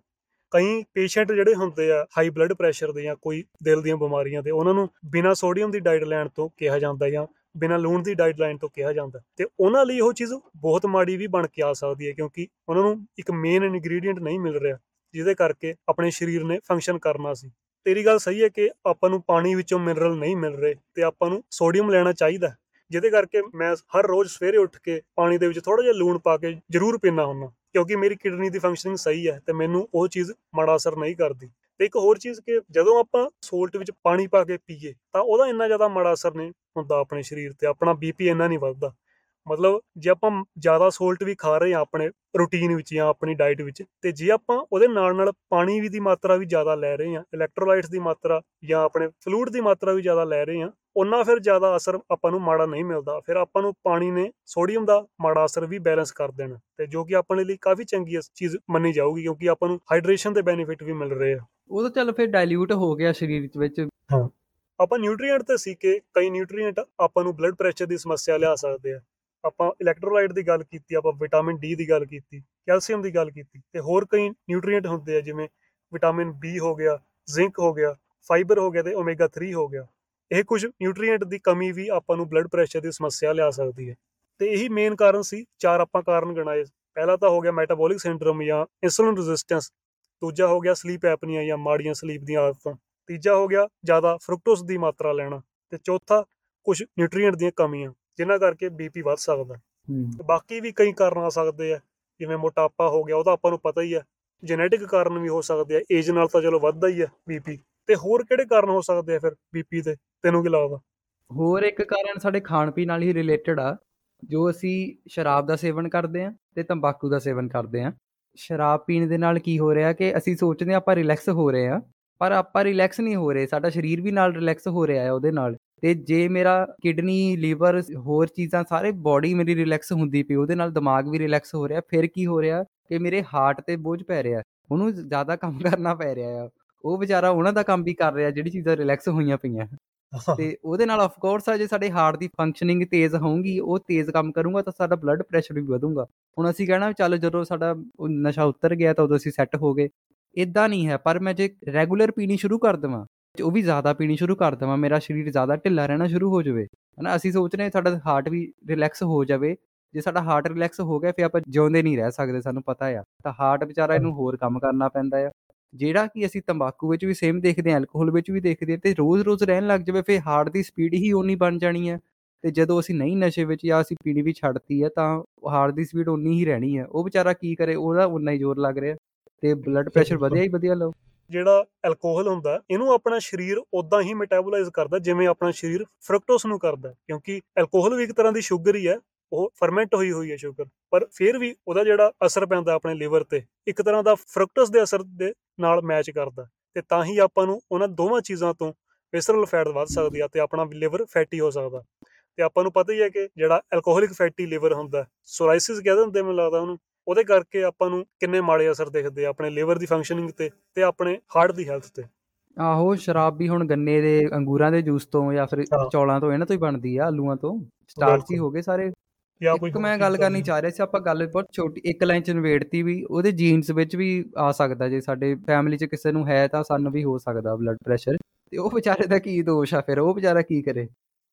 ਕਈ ਪੇਸ਼ੈਂਟ ਜਿਹੜੇ ਹੁੰਦੇ ਆ ਹਾਈ ਬਲੱਡ ਪ੍ਰੈਸ਼ਰ ਦੇ ਜਾਂ ਕੋਈ ਦਿਲ ਦੀਆਂ ਬਿਮਾਰੀਆਂ ਦੇ, ਉਹਨਾਂ ਨੂੰ ਬਿਨਾਂ ਸੋਡੀਅਮ ਦੀ ਡਾਈਟ ਲੈਣ ਤੋਂ ਕਿਹਾ ਜਾਂਦਾ ਜਾਂ ਬਿਨਾਂ ਲੂਣ ਦੀ ਡਾਈਟ ਲੈਣ ਤੋਂ ਕਿਹਾ ਜਾਂਦਾ। ਤੇ ਉਹਨਾਂ ਲਈ ਉਹ ਚੀਜ਼ ਬਹੁਤ ਮਾੜੀ ਵੀ ਬਣ ਕੇ ਆ ਸਕਦੀ ਹੈ, ਕਿਉਂਕਿ ਉਹਨਾਂ ਨੂੰ ਇੱਕ ਮੇਨ ਇਨਗਰੀਡੀਅੰਟ ਨਹੀਂ ਮਿਲ ਰਿਹਾ, ਜਿਹਦੇ ਕਰਕੇ ਆਪਣੇ ਸਰੀਰ ਨੇ ਫੰਕਸ਼ਨ ਕਰਨਾ ਸੀ। ਤੇਰੀ ਗੱਲ ਸਹੀ ਹੈ ਕਿ ਆਪਾਂ ਨੂੰ ਪਾਣੀ ਵਿੱਚੋਂ ਮਿਨਰਲ ਨਹੀਂ ਮਿਲ ਰਹੇ ਤੇ ਆਪਾਂ ਨੂੰ ਸੋਡੀਅਮ ਲੈਣਾ ਚਾਹੀਦਾ ਜਿਹਦੇ ਕਰਕੇ ਮੈਂ ਹਰ ਰੋਜ਼ ਸਵੇਰੇ ਉੱਠ ਕੇ ਪਾਣੀ ਦੇ ਵਿੱਚ ਥੋੜਾ ਜਿਹਾ ਲੂਣ ਪਾ ਕੇ ਜ਼ਰੂਰ ਪੀਣਾ ਹੁੰਦਾ, ਕਿਉਂਕਿ ਮੇਰੀ ਕਿਡਨੀ ਦੀ ਫੰਕਸ਼ਨਿੰਗ ਸਹੀ ਹੈ ਤੇ ਮੈਨੂੰ ਉਹ ਚੀਜ਼ ਮਾੜਾ ਅਸਰ ਨਹੀਂ ਕਰਦੀ। ਤੇ ਇੱਕ ਹੋਰ ਚੀਜ਼ ਕਿ ਜਦੋਂ ਆਪਾਂ ਸੋਲਟ ਵਿੱਚ ਪਾਣੀ ਪਾ ਕੇ ਪੀਏ ਤਾਂ ਉਹਦਾ ਇੰਨਾ ਜ਼ਿਆਦਾ ਮਾੜਾ ਅਸਰ ਨਹੀਂ ਹੁੰਦਾ ਆਪਣੇ ਸਰੀਰ ਤੇ, ਆਪਣਾ ਬੀਪੀ ਇੰਨਾ ਨਹੀਂ ਵੱਧਦਾ। ਮਤਲਬ ਜੇ ਆਪਾਂ ਜ਼ਿਆਦਾ ਸੋਲਟ ਵੀ ਖਾ ਰਹੇ ਆ ਆਪਣੇ ਰੂਟੀਨ ਵਿੱਚ ਜਾਂ ਆਪਣੀ ਡਾਈਟ ਵਿੱਚ ਤੇ ਜੇ ਆਪਾਂ ਉਹਦੇ ਨਾਲ ਨਾਲ ਪਾਣੀ ਵੀ ਦੀ ਮਾਤਰਾ ਵੀ ਜ਼ਿਆਦਾ ਲੈ ਰਹੇ ਆ ਇਲੈਕਟ੍ਰੋਲਾਈਟਸ ਦੀ ਮਾਤਰਾ ਜਾਂ ਆਪਣੇ ਫਲੂਇਡ ਦੀ ਮਾਤਰਾ ਵੀ ਜ਼ਿਆਦਾ ਲੈ ਰਹੇ ਆ ਉਹਨਾਂ ਫਿਰ ਜ਼ਿਆਦਾ ਅਸਰ ਆਪਾਂ ਨੂੰ ਮਾੜਾ ਨਹੀਂ ਮਿਲਦਾ। ਫਿਰ ਆਪਾਂ ਨੂੰ ਪਾਣੀ ਨੇ ਸੋਡੀਅਮ ਦਾ ਮਾੜਾ ਅਸਰ ਵੀ ਬੈਲੈਂਸ ਕਰ ਦੇਣਾ ਤੇ ਜੋ ਕਿ ਆਪਣੇ ਲਈ ਕਾਫੀ ਚੰਗੀ ਚੀਜ਼ ਮੰਨੀ ਜਾਊਗੀ ਕਿਉਂਕਿ ਆਪਾਂ ਨੂੰ ਹਾਈਡਰੇਸ਼ਨ ਦੇ ਬੈਨੀਫਿਟ ਵੀ ਮਿਲ ਰਹੇ ਆ। ਉਹ ਤਾਂ ਚੱਲ ਫਿਰ ਡਾਇਲੂਟ ਹੋ ਗਿਆ ਸਰੀਰ ਵਿੱਚ ਹਾਂ ਆਪਾਂ ਨਿਊਟ੍ਰੀਐਂਟ ਤੇ ਸੀ ਕਿ ਕਈ ਨਿਊਟ੍ਰੀਐਂਟ ਆਪਾਂ ਨੂੰ ਬਲੱਡ ਪ੍ਰੈਸ਼ਰ ਦੀ ਸਮੱਸਿਆ ਲਿਆ ਸਕਦੇ ਆ। ਆਪਾਂ ਇਲੈਕਟ੍ਰੋਲਾਈਟ ਦੀ ਗੱਲ ਕੀਤੀ, ਆਪਾਂ ਵਿਟਾਮਿਨ ਡੀ ਦੀ ਗੱਲ ਕੀਤੀ ਕੈਲਸ਼ੀਅਮ ਦੀ ਗੱਲ ਕੀਤੀ ਤੇ ਹੋਰ ਕਈ ਨਿਊਟ੍ਰੀਐਂਟ ਹੁੰਦੇ ਆ ਜਿਵੇਂ ਵਿਟਾਮਿਨ ਬੀ ਹੋ ਗਿਆ ਜ਼ਿੰਕ ਹੋ ਗਿਆ ਫਾਈਬਰ ਹੋ ਗਿਆ ਤੇ ਓਮੇਗਾ 3 ਹੋ ਗਿਆ। ਇਹ ਕੁਝ ਨਿਊਟ੍ਰੀਐਂਟ ਦੀ ਕਮੀ ਵੀ ਆਪਾਂ ਨੂੰ ਬਲੱਡ ਪ੍ਰੈਸ਼ਰ ਦੀ ਸਮੱਸਿਆ ਲਿਆ ਸਕਦੀ ਹੈ। ਤੇ ਇਹੀ ਮੇਨ ਕਾਰਨ ਸੀ, ਚਾਰ ਆਪਾਂ ਕਾਰਨ ਗਣਾਏ। ਪਹਿਲਾ ਤਾਂ ਹੋ ਗਿਆ ਮੈਟਾਬੋਲਿਕ ਸਿੰਡਰੋਮ ਜਾਂ ਇਨਸੂਲਿਨ ਰੈਜ਼ਿਸਟੈਂਸ ਦੂਜਾ ਹੋ ਗਿਆ ਸਲੀਪ ਐਪਨੀਆ ਜਾਂ ਮਾੜੀਆਂ ਸਲੀਪ ਦੀਆਂ ਆਦਤਾਂ, ਤੀਜਾ ਹੋ ਗਿਆ ਜ਼ਿਆਦਾ ਫਰੂਕਟੋਸ ਦੀ ਮਾਤਰਾ ਲੈਣਾ ਤੇ ਚੌਥਾ ਕੁਝ ਨਿਊਟ੍ਰੀਐਂਟ ਦੀਆਂ ਕਮੀਆਂ। ਜਿਨ੍ਹਾਂ ਕਰਕੇ ਬੀਪੀ ਵੱਧ ਸਕਦਾ ਬਾਕੀ ਵੀ ਕਈ ਕਾਰਨ ਆ ਸਕਦੇ ਆ ਜਿਵੇਂ ਮੋਟਾਪਾ ਹੋ ਗਿਆ ਉਹਦਾ ਆਪਾਂ ਨੂੰ ਪਤਾ ਹੀ ਆ। ਜੈਨੇਟਿਕ ਕਾਰਨ ਵੀ ਹੋ ਸਕਦੇ ਆ ਏਜ ਨਾਲ ਤਾਂ ਚਲੋ ਵੱਧਦਾ ਹੀ ਆ ਬੀਪੀ ਤੇ ਹੋਰ ਕਿਹੜੇ ਕਾਰਨ ਹੋ ਸਕਦੇ ਆ ਫਿਰ ਬੀਪੀ ਦੇ? ਤੈਨੂੰ ਕੀ ਲੱਗਦਾ? ਹੋਰ ਇੱਕ ਕਾਰਨ ਸਾਡੇ ਖਾਣ ਪੀਣ ਨਾਲ ਹੀ ਰਿਲੇਟਡ ਆ ਜੋ ਅਸੀਂ ਸ਼ਰਾਬ ਦਾ ਸੇਵਨ ਕਰਦੇ ਆ ਤੇ ਤੰਬਾਕੂ ਦਾ ਸੇਵਨ ਕਰਦੇ ਆ। ਸ਼ਰਾਬ ਪੀਣ ਦੇ ਨਾਲ ਕੀ ਹੋ ਰਿਹਾ ਕਿ ਅਸੀਂ ਸੋਚਦੇ ਆ ਆਪਾਂ ਰਿਲੈਕਸ ਹੋ ਰਹੇ ਆ ਪਰ ਆਪਾਂ ਰਿਲੈਕਸ ਨਹੀਂ ਹੋ ਰਹੇ ਸਾਡਾ ਸਰੀਰ ਵੀ ਨਾਲ ਰਿਲੈਕਸ ਹੋ ਰਿਹਾ ਹੈ ਉਹਦੇ ਨਾਲ। ਤੇ ਜੇ ਮੇਰਾ ਕਿਡਨੀ ਲੀਵਰ ਹੋਰ ਚੀਜ਼ਾਂ ਸਾਰੇ ਬਾਡੀ ਮੇਰੀ ਰਿਲੈਕਸ ਹੁੰਦੀ ਪਈ ਉਹਦੇ ਨਾਲ ਦਿਮਾਗ ਵੀ ਰਿਲੈਕਸ ਹੋ ਰਿਹਾ। ਫਿਰ ਕੀ ਹੋ ਰਿਹਾ ਕਿ ਮੇਰੇ ਹਾਰਟ ਤੇ ਬੋਝ ਪੈ ਰਿਹਾ। ਉਹਨੂੰ ਜ਼ਿਆਦਾ ਕੰਮ ਕਰਨਾ ਪੈ ਰਿਹਾ ਆ। ਉਹ ਵਿਚਾਰਾ ਉਹਨਾਂ ਦਾ ਕੰਮ ਵੀ ਕਰ ਰਿਹਾ ਜਿਹੜੀ ਚੀਜ਼ਾਂ ਰਿਲੈਕਸ ਹੋਈਆਂ ਪਈਆਂ। ਤੇ ਉਹਦੇ ਨਾਲ ਆਫ ਕੋਰਸ ਆ ਜੇ ਸਾਡੇ ਹਾਰਟ ਦੀ ਫੰਕਸ਼ਨਿੰਗ ਤੇਜ਼ ਹੋਊਗੀ ਉਹ ਤੇਜ਼ ਕੰਮ ਕਰੂਗਾ ਤਾਂ ਸਾਡਾ ਬਲੱਡ ਪ੍ਰੈਸ਼ਰ ਵੀ ਵਧੂਗਾ। ਹੁਣ ਅਸੀਂ ਕਹਿਣਾ ਚੱਲ ਜਦੋਂ ਸਾਡਾ ਨਸ਼ਾ ਉਤਰ ਗਿਆ ਤਾਂ ਉਦੋਂ ਅਸੀਂ ਸੈੱਟ ਹੋ ਗਏ। ਇਦਾਂ ਨਹੀਂ ਹੈ ਪਰ ਮੈਂ ਜੇ ਰੈਗੂਲਰ ਪੀਣੀ ਸ਼ੁਰੂ ਕਰ ਦਵਾਂ ਉਹ ਵੀ ਜ਼ਿਆਦਾ ਪੀਣੀ ਸ਼ੁਰੂ ਕਰ ਦਵਾਂ ਮੇਰਾ ਸਰੀਰ ਜ਼ਿਆਦਾ ਢਿੱਲਾ ਰਹਿਣਾ ਸ਼ੁਰੂ ਹੋ ਜਾਵੇ। ਹਨਾ ਅਸੀਂ ਸੋਚ ਰਹੇ ਸਾਡਾ ਹਾਰਟ ਵੀ ਰਿਲੈਕਸ ਹੋ ਜਾਵੇ। ਜੇ ਸਾਡਾ ਹਾਰਟ ਰਿਲੈਕਸ ਹੋ ਗਿਆ ਫਿਰ ਆਪਾਂ ਜਿਉਂਦੇ ਨਹੀਂ ਰਹਿ ਸਕਦੇ ਸਾਨੂੰ ਪਤਾ ਆ। ਤਾਂ ਹਾਰਟ ਵਿਚਾਰਾ ਇਹਨੂੰ ਹੋਰ ਕੰਮ ਕਰਨਾ ਪੈਂਦਾ ਆ। ਜਿਹੜਾ ਕਿ ਅਸੀਂ ਤੰਬਾਕੂ ਵਿੱਚ ਵੀ ਸੇਮ ਦੇਖਦੇ ਹਾਂ ਐਲਕੋਹਲ ਵਿੱਚ ਵੀ ਦੇਖਦੇ ਹਾਂ ਤੇ ਰੋਜ਼-ਰੋਜ਼ ਰਹਿਣ ਲੱਗ ਜਾਵੇ ਫਿਰ ਹਾਰਟ ਦੀ ਸਪੀਡ ਹੀ ਓਨੀ ਬਣ ਜਾਣੀ ਹੈ ਤੇ ਜਦੋਂ ਅਸੀਂ ਨਹੀਂ ਨਸ਼ੇ ਵਿੱਚ ਜਾਂ ਅਸੀਂ ਪੀਣੀ ਵੀ ਛੱਡਤੀ ਹੈ ਤਾਂ ਹਾਰਟ ਦੀ ਸਪੀਡ ਓਨੀ ਹੀ ਰਹਿਣੀ ਹੈ ਉਹ ਵਿਚਾਰਾ ਕੀ ਕਰੇ ਉਹਦਾ ਉਨਾ ਹੀ ਜ਼ੋਰ ਲੱਗ ਰਿਹਾ। ਤੇ ਬਲੱਡ ਪ੍ਰੈਸ਼ਰ ਵਧਿਆ ਹੀ ਵਧੀਆ ਲਓ। ਜਿਹੜਾ ਐਲਕੋਹਲ ਹੁੰਦਾ, ਇਹਨੂੰ ਆਪਣਾ ਸਰੀਰ ਉਦਾਂ ਹੀ ਮੈਟਾਬੋਲਾਈਜ਼ ਕਰਦਾ ਜਿਵੇਂ ਆਪਣਾ ਸਰੀਰ ਫਰਕਟੋਸ ਨੂੰ ਕਰਦਾ, ਕਿਉਂਕਿ ਐਲਕੋਹਲ ਵੀ ਇੱਕ ਤਰ੍ਹਾਂ ਦੀ ਸ਼ੂਗਰ ਹੀ ਹੈ, ਉਹ ਫਰਮੈਂਟ ਹੋਈ ਹੋਈ ਹੈ ਸ਼ੂਗਰ ਪਰ ਫਿਰ ਵੀ ਉਹਦਾ ਜਿਹੜਾ ਅਸਰ ਪੈਂਦਾ ਆਪਣੇ ਲਿਵਰ ਤੇ, ਇੱਕ ਤਰ੍ਹਾਂ ਦਾ ਫਰਕਟੋਸ ਦੇ ਅਸਰ ਦੇ ਨਾਲ ਮੈਚ ਕਰਦਾ, ਤੇ ਤਾਂ ਹੀ ਆਪਾਂ ਨੂੰ ਉਹਨਾਂ ਦੋਵਾਂ ਚੀਜ਼ਾਂ ਤੋਂ ਵਿਸਰਲ ਫੈਟ ਵੱਧ ਸਕਦੀ ਆ ਤੇ ਆਪਣਾ ਲਿਵਰ ਫੈਟੀ ਹੋ ਸਕਦਾ। ਤੇ ਆਪਾਂ ਨੂੰ ਪਤਾ ਹੀ ਹੈ ਕਿ ਜਿਹੜਾ ਐਲਕੋਹਲਿਕ ਫੈਟੀ ਲਿਵਰ ਹੁੰਦਾ ਸੋਰਾਇਸਿਸ ਕਹਿੰਦੇ ਹੁੰਦੇ ਮੈਨੂੰ ਲੱਗਦਾ ਉਹਨੂੰ ਉਹਦੇ ਕਰਕੇ ਆਪਾਂ ਨੂੰ ਕਿੰਨੇ ਮਾੜੇ ਅਸਰ ਦਿਖਦੇ ਆ ਆਪਣੇ ਲਿਵਰ ਦੀ ਫੰਕਸ਼ਨਿੰਗ ਤੇ ਤੇ ਆਪਣੇ ਹਾਰਟ ਦੀ ਹੈਲਥ ਤੇ। ਆਹੋ ਸ਼ਰਾਬ ਵੀ ਹੁਣ ਗੰਨੇ ਦੇ ਅੰਗੂਰਾਂ ਦੇ ਜੂਸ ਤੋਂ ਜਾਂ ਫਿਰ। ਚੌਲਾਂ ਤੋਂ ਇਹਨਾਂ ਤੋਂ ਹੀ ਬਣਦੀ ਆ ਆਲੂਆਂ ਤੋਂ। ਸਟਾਰਚ ਹੀ ਬਿਲਕੁਲ। ਹੋ ਗਏ ਸਾਰੇ। ਇੱਕ ਮੈਂ ਗੱਲ ਕਰਨੀ ਚਾਹ ਰਿਹਾ ਸੀ ਆਪਾਂ ਗੱਲ ਬਹੁਤ ਛੋਟੀ ਇੱਕ ਲਾਈਨ ਚ ਨਵੇੜਤੀ ਵੀ ਉਹਦੇ ਜੀਨਸ ਵਿੱਚ ਵੀ ਆ ਸਕਦਾ ਜੇ ਸਾਡੇ ਫੈਮਿਲੀ ਚ ਕਿਸੇ ਨੂੰ ਹੈ ਤਾਂ ਸਾਨੂੰ ਵੀ ਹੋ ਸਕਦਾ ਬਲੱਡ ਪ੍ਰੈਸ਼ਰ ਤੇ ਉਹ ਵਿਚਾਰੇ ਦਾ ਕੀ ਦੋਸ਼ ਆ ਫਿਰ? ਉਹ ਵਿਚਾਰਾ ਕੀ ਕਰੇ?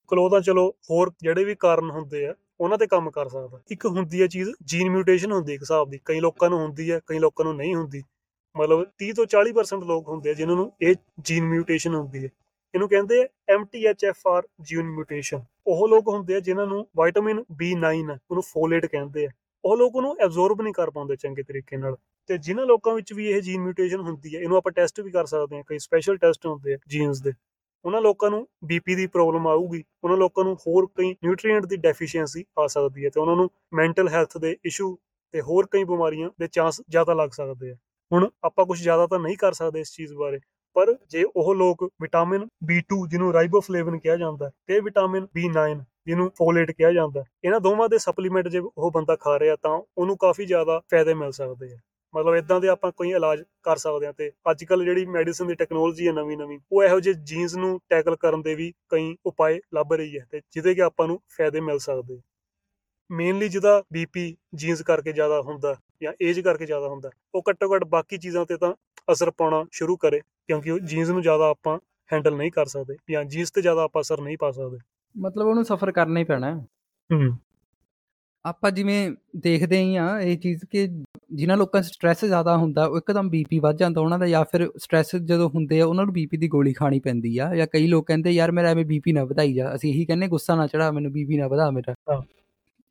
ਕਲੋ ਤਾਂ ਚਲੋ ਹੋਰ ਜਿਹੜੇ ਵੀ ਕਾਰਨ ਹੁੰਦੇ ਆ ਉਹਨਾਂ ਤੇ ਕੰਮ ਕਰ ਸਕਦਾ। ਇੱਕ ਹੁੰਦੀ ਹੈ ਚੀਜ਼ ਜੀਨ ਮਿਊਟੇਸ਼ਨ ਹੁੰਦੀ ਹੈ ਇੱਕ ਹਿਸਾਬ ਦੀ। ਕਈ ਲੋਕਾਂ ਨੂੰ ਹੁੰਦੀ ਹੈ, ਕਈ ਲੋਕਾਂ ਨੂੰ ਨਹੀਂ ਹੁੰਦੀ। ਮਤਲਬ 30 ਤੋਂ 40% ਲੋਕ ਹੁੰਦੇ ਆ ਜਿਨ੍ਹਾਂ ਨੂੰ ਇਹ ਜੀਨ ਮਿਊਟੇਸ਼ਨ ਹੁੰਦੀ ਹੈ। ਇਹਨੂੰ ਕਹਿੰਦੇ ਆ MTHFR ਜੀਨ ਮਿਊਟੇਸ਼ਨ ਉਹ ਲੋਕ ਹੁੰਦੇ ਆ ਜਿਨ੍ਹਾਂ ਨੂੰ ਵਿਟਾਮਿਨ B9 ਹੈ ਉਹਨੂੰ ਫੋਲੇਟ ਕਹਿੰਦੇ ਆ। ਉਹ ਲੋਕ ਉਹਨੂੰ ਐਬਜ਼ੌਰਬ ਨਹੀਂ ਕਰ ਪਾਉਂਦੇ ਚੰਗੇ ਤਰੀਕੇ ਨਾਲ। ਤੇ ਜਿਨ੍ਹਾਂ ਲੋਕਾਂ ਵਿੱਚ ਵੀ ਇਹ ਜੀਨ ਮਿਊਟੇਸ਼ਨ ਹੁੰਦੀ ਹੈ, ਇਹਨੂੰ ਆਪਾਂ ਟੈਸਟ ਵੀ ਕਰ ਸਕਦੇ ਹਾਂ। ਕਈ ਸਪੈਸ਼ਲ ਟੈਸਟ ਹੁੰਦੇ ਆ ਜੀਨਸ ਦੇ। ਉਹਨਾਂ ਲੋਕਾਂ ਨੂੰ ਬੀਪੀ ਦੀ ਪ੍ਰੋਬਲਮ ਆਊਗੀ ਉਹਨਾਂ ਲੋਕਾਂ ਨੂੰ ਹੋਰ ਕਈ ਨਿਊਟ੍ਰੀਐਂਟ ਦੀ ਡੈਫੀਸ਼ੀਐਂਸੀ ਆ ਸਕਦੀ ਹੈ ਤੇ ਉਹਨਾਂ ਨੂੰ ਮੈਂਟਲ ਹੈਲਥ ਦੇ ਇਸ਼ੂ ਤੇ ਹੋਰ ਕਈ ਬਿਮਾਰੀਆਂ ਦੇ ਚਾਂਸ ਜ਼ਿਆਦਾ ਲੱਗ ਸਕਦੇ ਆ। ਹੁਣ ਆਪਾਂ ਕੁਝ ਜ਼ਿਆਦਾ ਤਾਂ ਨਹੀਂ ਕਰ ਸਕਦੇ ਇਸ ਚੀਜ਼ ਬਾਰੇ ਪਰ ਜੇ ਉਹ ਲੋਕ ਵਿਟਾਮਿਨ B2 ਜਿਹਨੂੰ ਰਾਈਬੋਫਲੇਵਿਨ ਕਿਹਾ ਜਾਂਦਾ ਹੈ, ਤੇ ਵਿਟਾਮਿਨ B9 ਜਿਹਨੂੰ ਫੋਲੇਟ ਕਿਹਾ ਜਾਂਦਾ ਹੈ, ਇਹਨਾਂ ਦੋਵਾਂ ਦੇ ਸਪਲੀਮੈਂਟ ਜੇ ਉਹ ਬੰਦਾ ਖਾ ਰਿਹਾ ਤਾਂ ਉਹਨੂੰ ਕਾਫੀ ਜ਼ਿਆਦਾ ਫਾਇਦੇ ਮਿਲ ਸਕਦੇ ਆ। ਮਤਲਬ ਇਦਾਂ ਦੇ ਆਪਾਂ ਕੋਈ ਇਲਾਜ ਕਰ ਸਕਦੇ ਹਾਂ ਤੇ ਅੱਜ ਕੱਲ ਜਿਹੜੀ ਮੈਡੀਸਿਨ ਦੀ ਟੈਕਨੋਲੋਜੀ ਹੈ ਨਵੀਂ ਨਵੀਂ ਉਹ ਇਹੋ ਜਿਹੇ ਜੀਨਸ ਨੂੰ ਟੈਕਲ ਕਰਨ ਦੇ ਵੀ ਕਈ ਉਪਾਅ ਲੱਭ ਰਹੀ ਹੈ ਤੇ ਜਿਹਦੇ ਕਿ ਆਪਾਂ ਨੂੰ ਫਾਇਦੇ ਮਿਲ ਸਕਦੇ ਮੇਨਲੀ ਜਿਹਦਾ ਬੀਪੀ ਜੀਨਸ ਕਰਕੇ ਜ਼ਿਆਦਾ ਹੁੰਦਾ ਜਾਂ ਏਜ ਕਰਕੇ ਜ਼ਿਆਦਾ ਹੁੰਦਾ ਉਹ ਘੱਟੋ ਘੱਟ ਬਾਕੀ ਚੀਜ਼ਾਂ ਤੇ ਤਾਂ ਅਸਰ ਪਾਉਣਾ ਸ਼ੁਰੂ ਕਰੇ ਕਿਉਂਕਿ ਉਹ ਜੀਨਸ ਨੂੰ ਜ਼ਿਆਦਾ ਆਪਾਂ ਹੈਂਡਲ ਨਹੀਂ ਕਰ ਸਕਦੇ ਜਾਂ ਜੀਨਸ ਤੇ ਜ਼ਿਆਦਾ ਆਪਾਂ ਅਸਰ ਨਹੀਂ ਪਾ ਸਕਦੇ। ਮਤਲਬ ਉਹਨੂੰ ਸਫਰ ਕਰਨਾ ਹੀ ਪੈਣਾ। ਹੈ। ਹੂੰ ਆਪਾਂ ਜਿਵੇਂ ਦੇਖਦੇ ਹੀ ਆ ਇਹ ਚੀਜ਼ ਕਿ ਜਿਨ੍ਹਾਂ ਲੋਕਾਂ 'ਚ ਸਟ੍ਰੈਸ ਜ਼ਿਆਦਾ ਹੁੰਦਾ ਉਹ ਇੱਕਦਮ ਬੀਪੀ ਵੱਧ ਜਾਂਦਾ ਉਹਨਾਂ ਦਾ ਜਾਂ ਫਿਰ ਸਟ੍ਰੈਸ ਜਦੋਂ ਹੁੰਦੇ ਆ ਉਹਨਾਂ ਨੂੰ ਬੀਪੀ ਦੀ ਗੋਲੀ ਖਾਣੀ ਪੈਂਦੀ ਆ। ਜਾਂ ਕਈ ਲੋਕ ਕਹਿੰਦੇ ਯਾਰ ਮੇਰਾ ਐਵੇਂ ਬੀਪੀ ਨਾ ਵਧਾਈ ਜਾ। ਅਸੀਂ ਇਹੀ ਕਹਿੰਦੇ ਗੁੱਸਾ ਨਾ ਚੜਾ ਮੈਨੂੰ ਬੀਪੀ ਨਾ ਵਧਾ ਮੇਰਾ।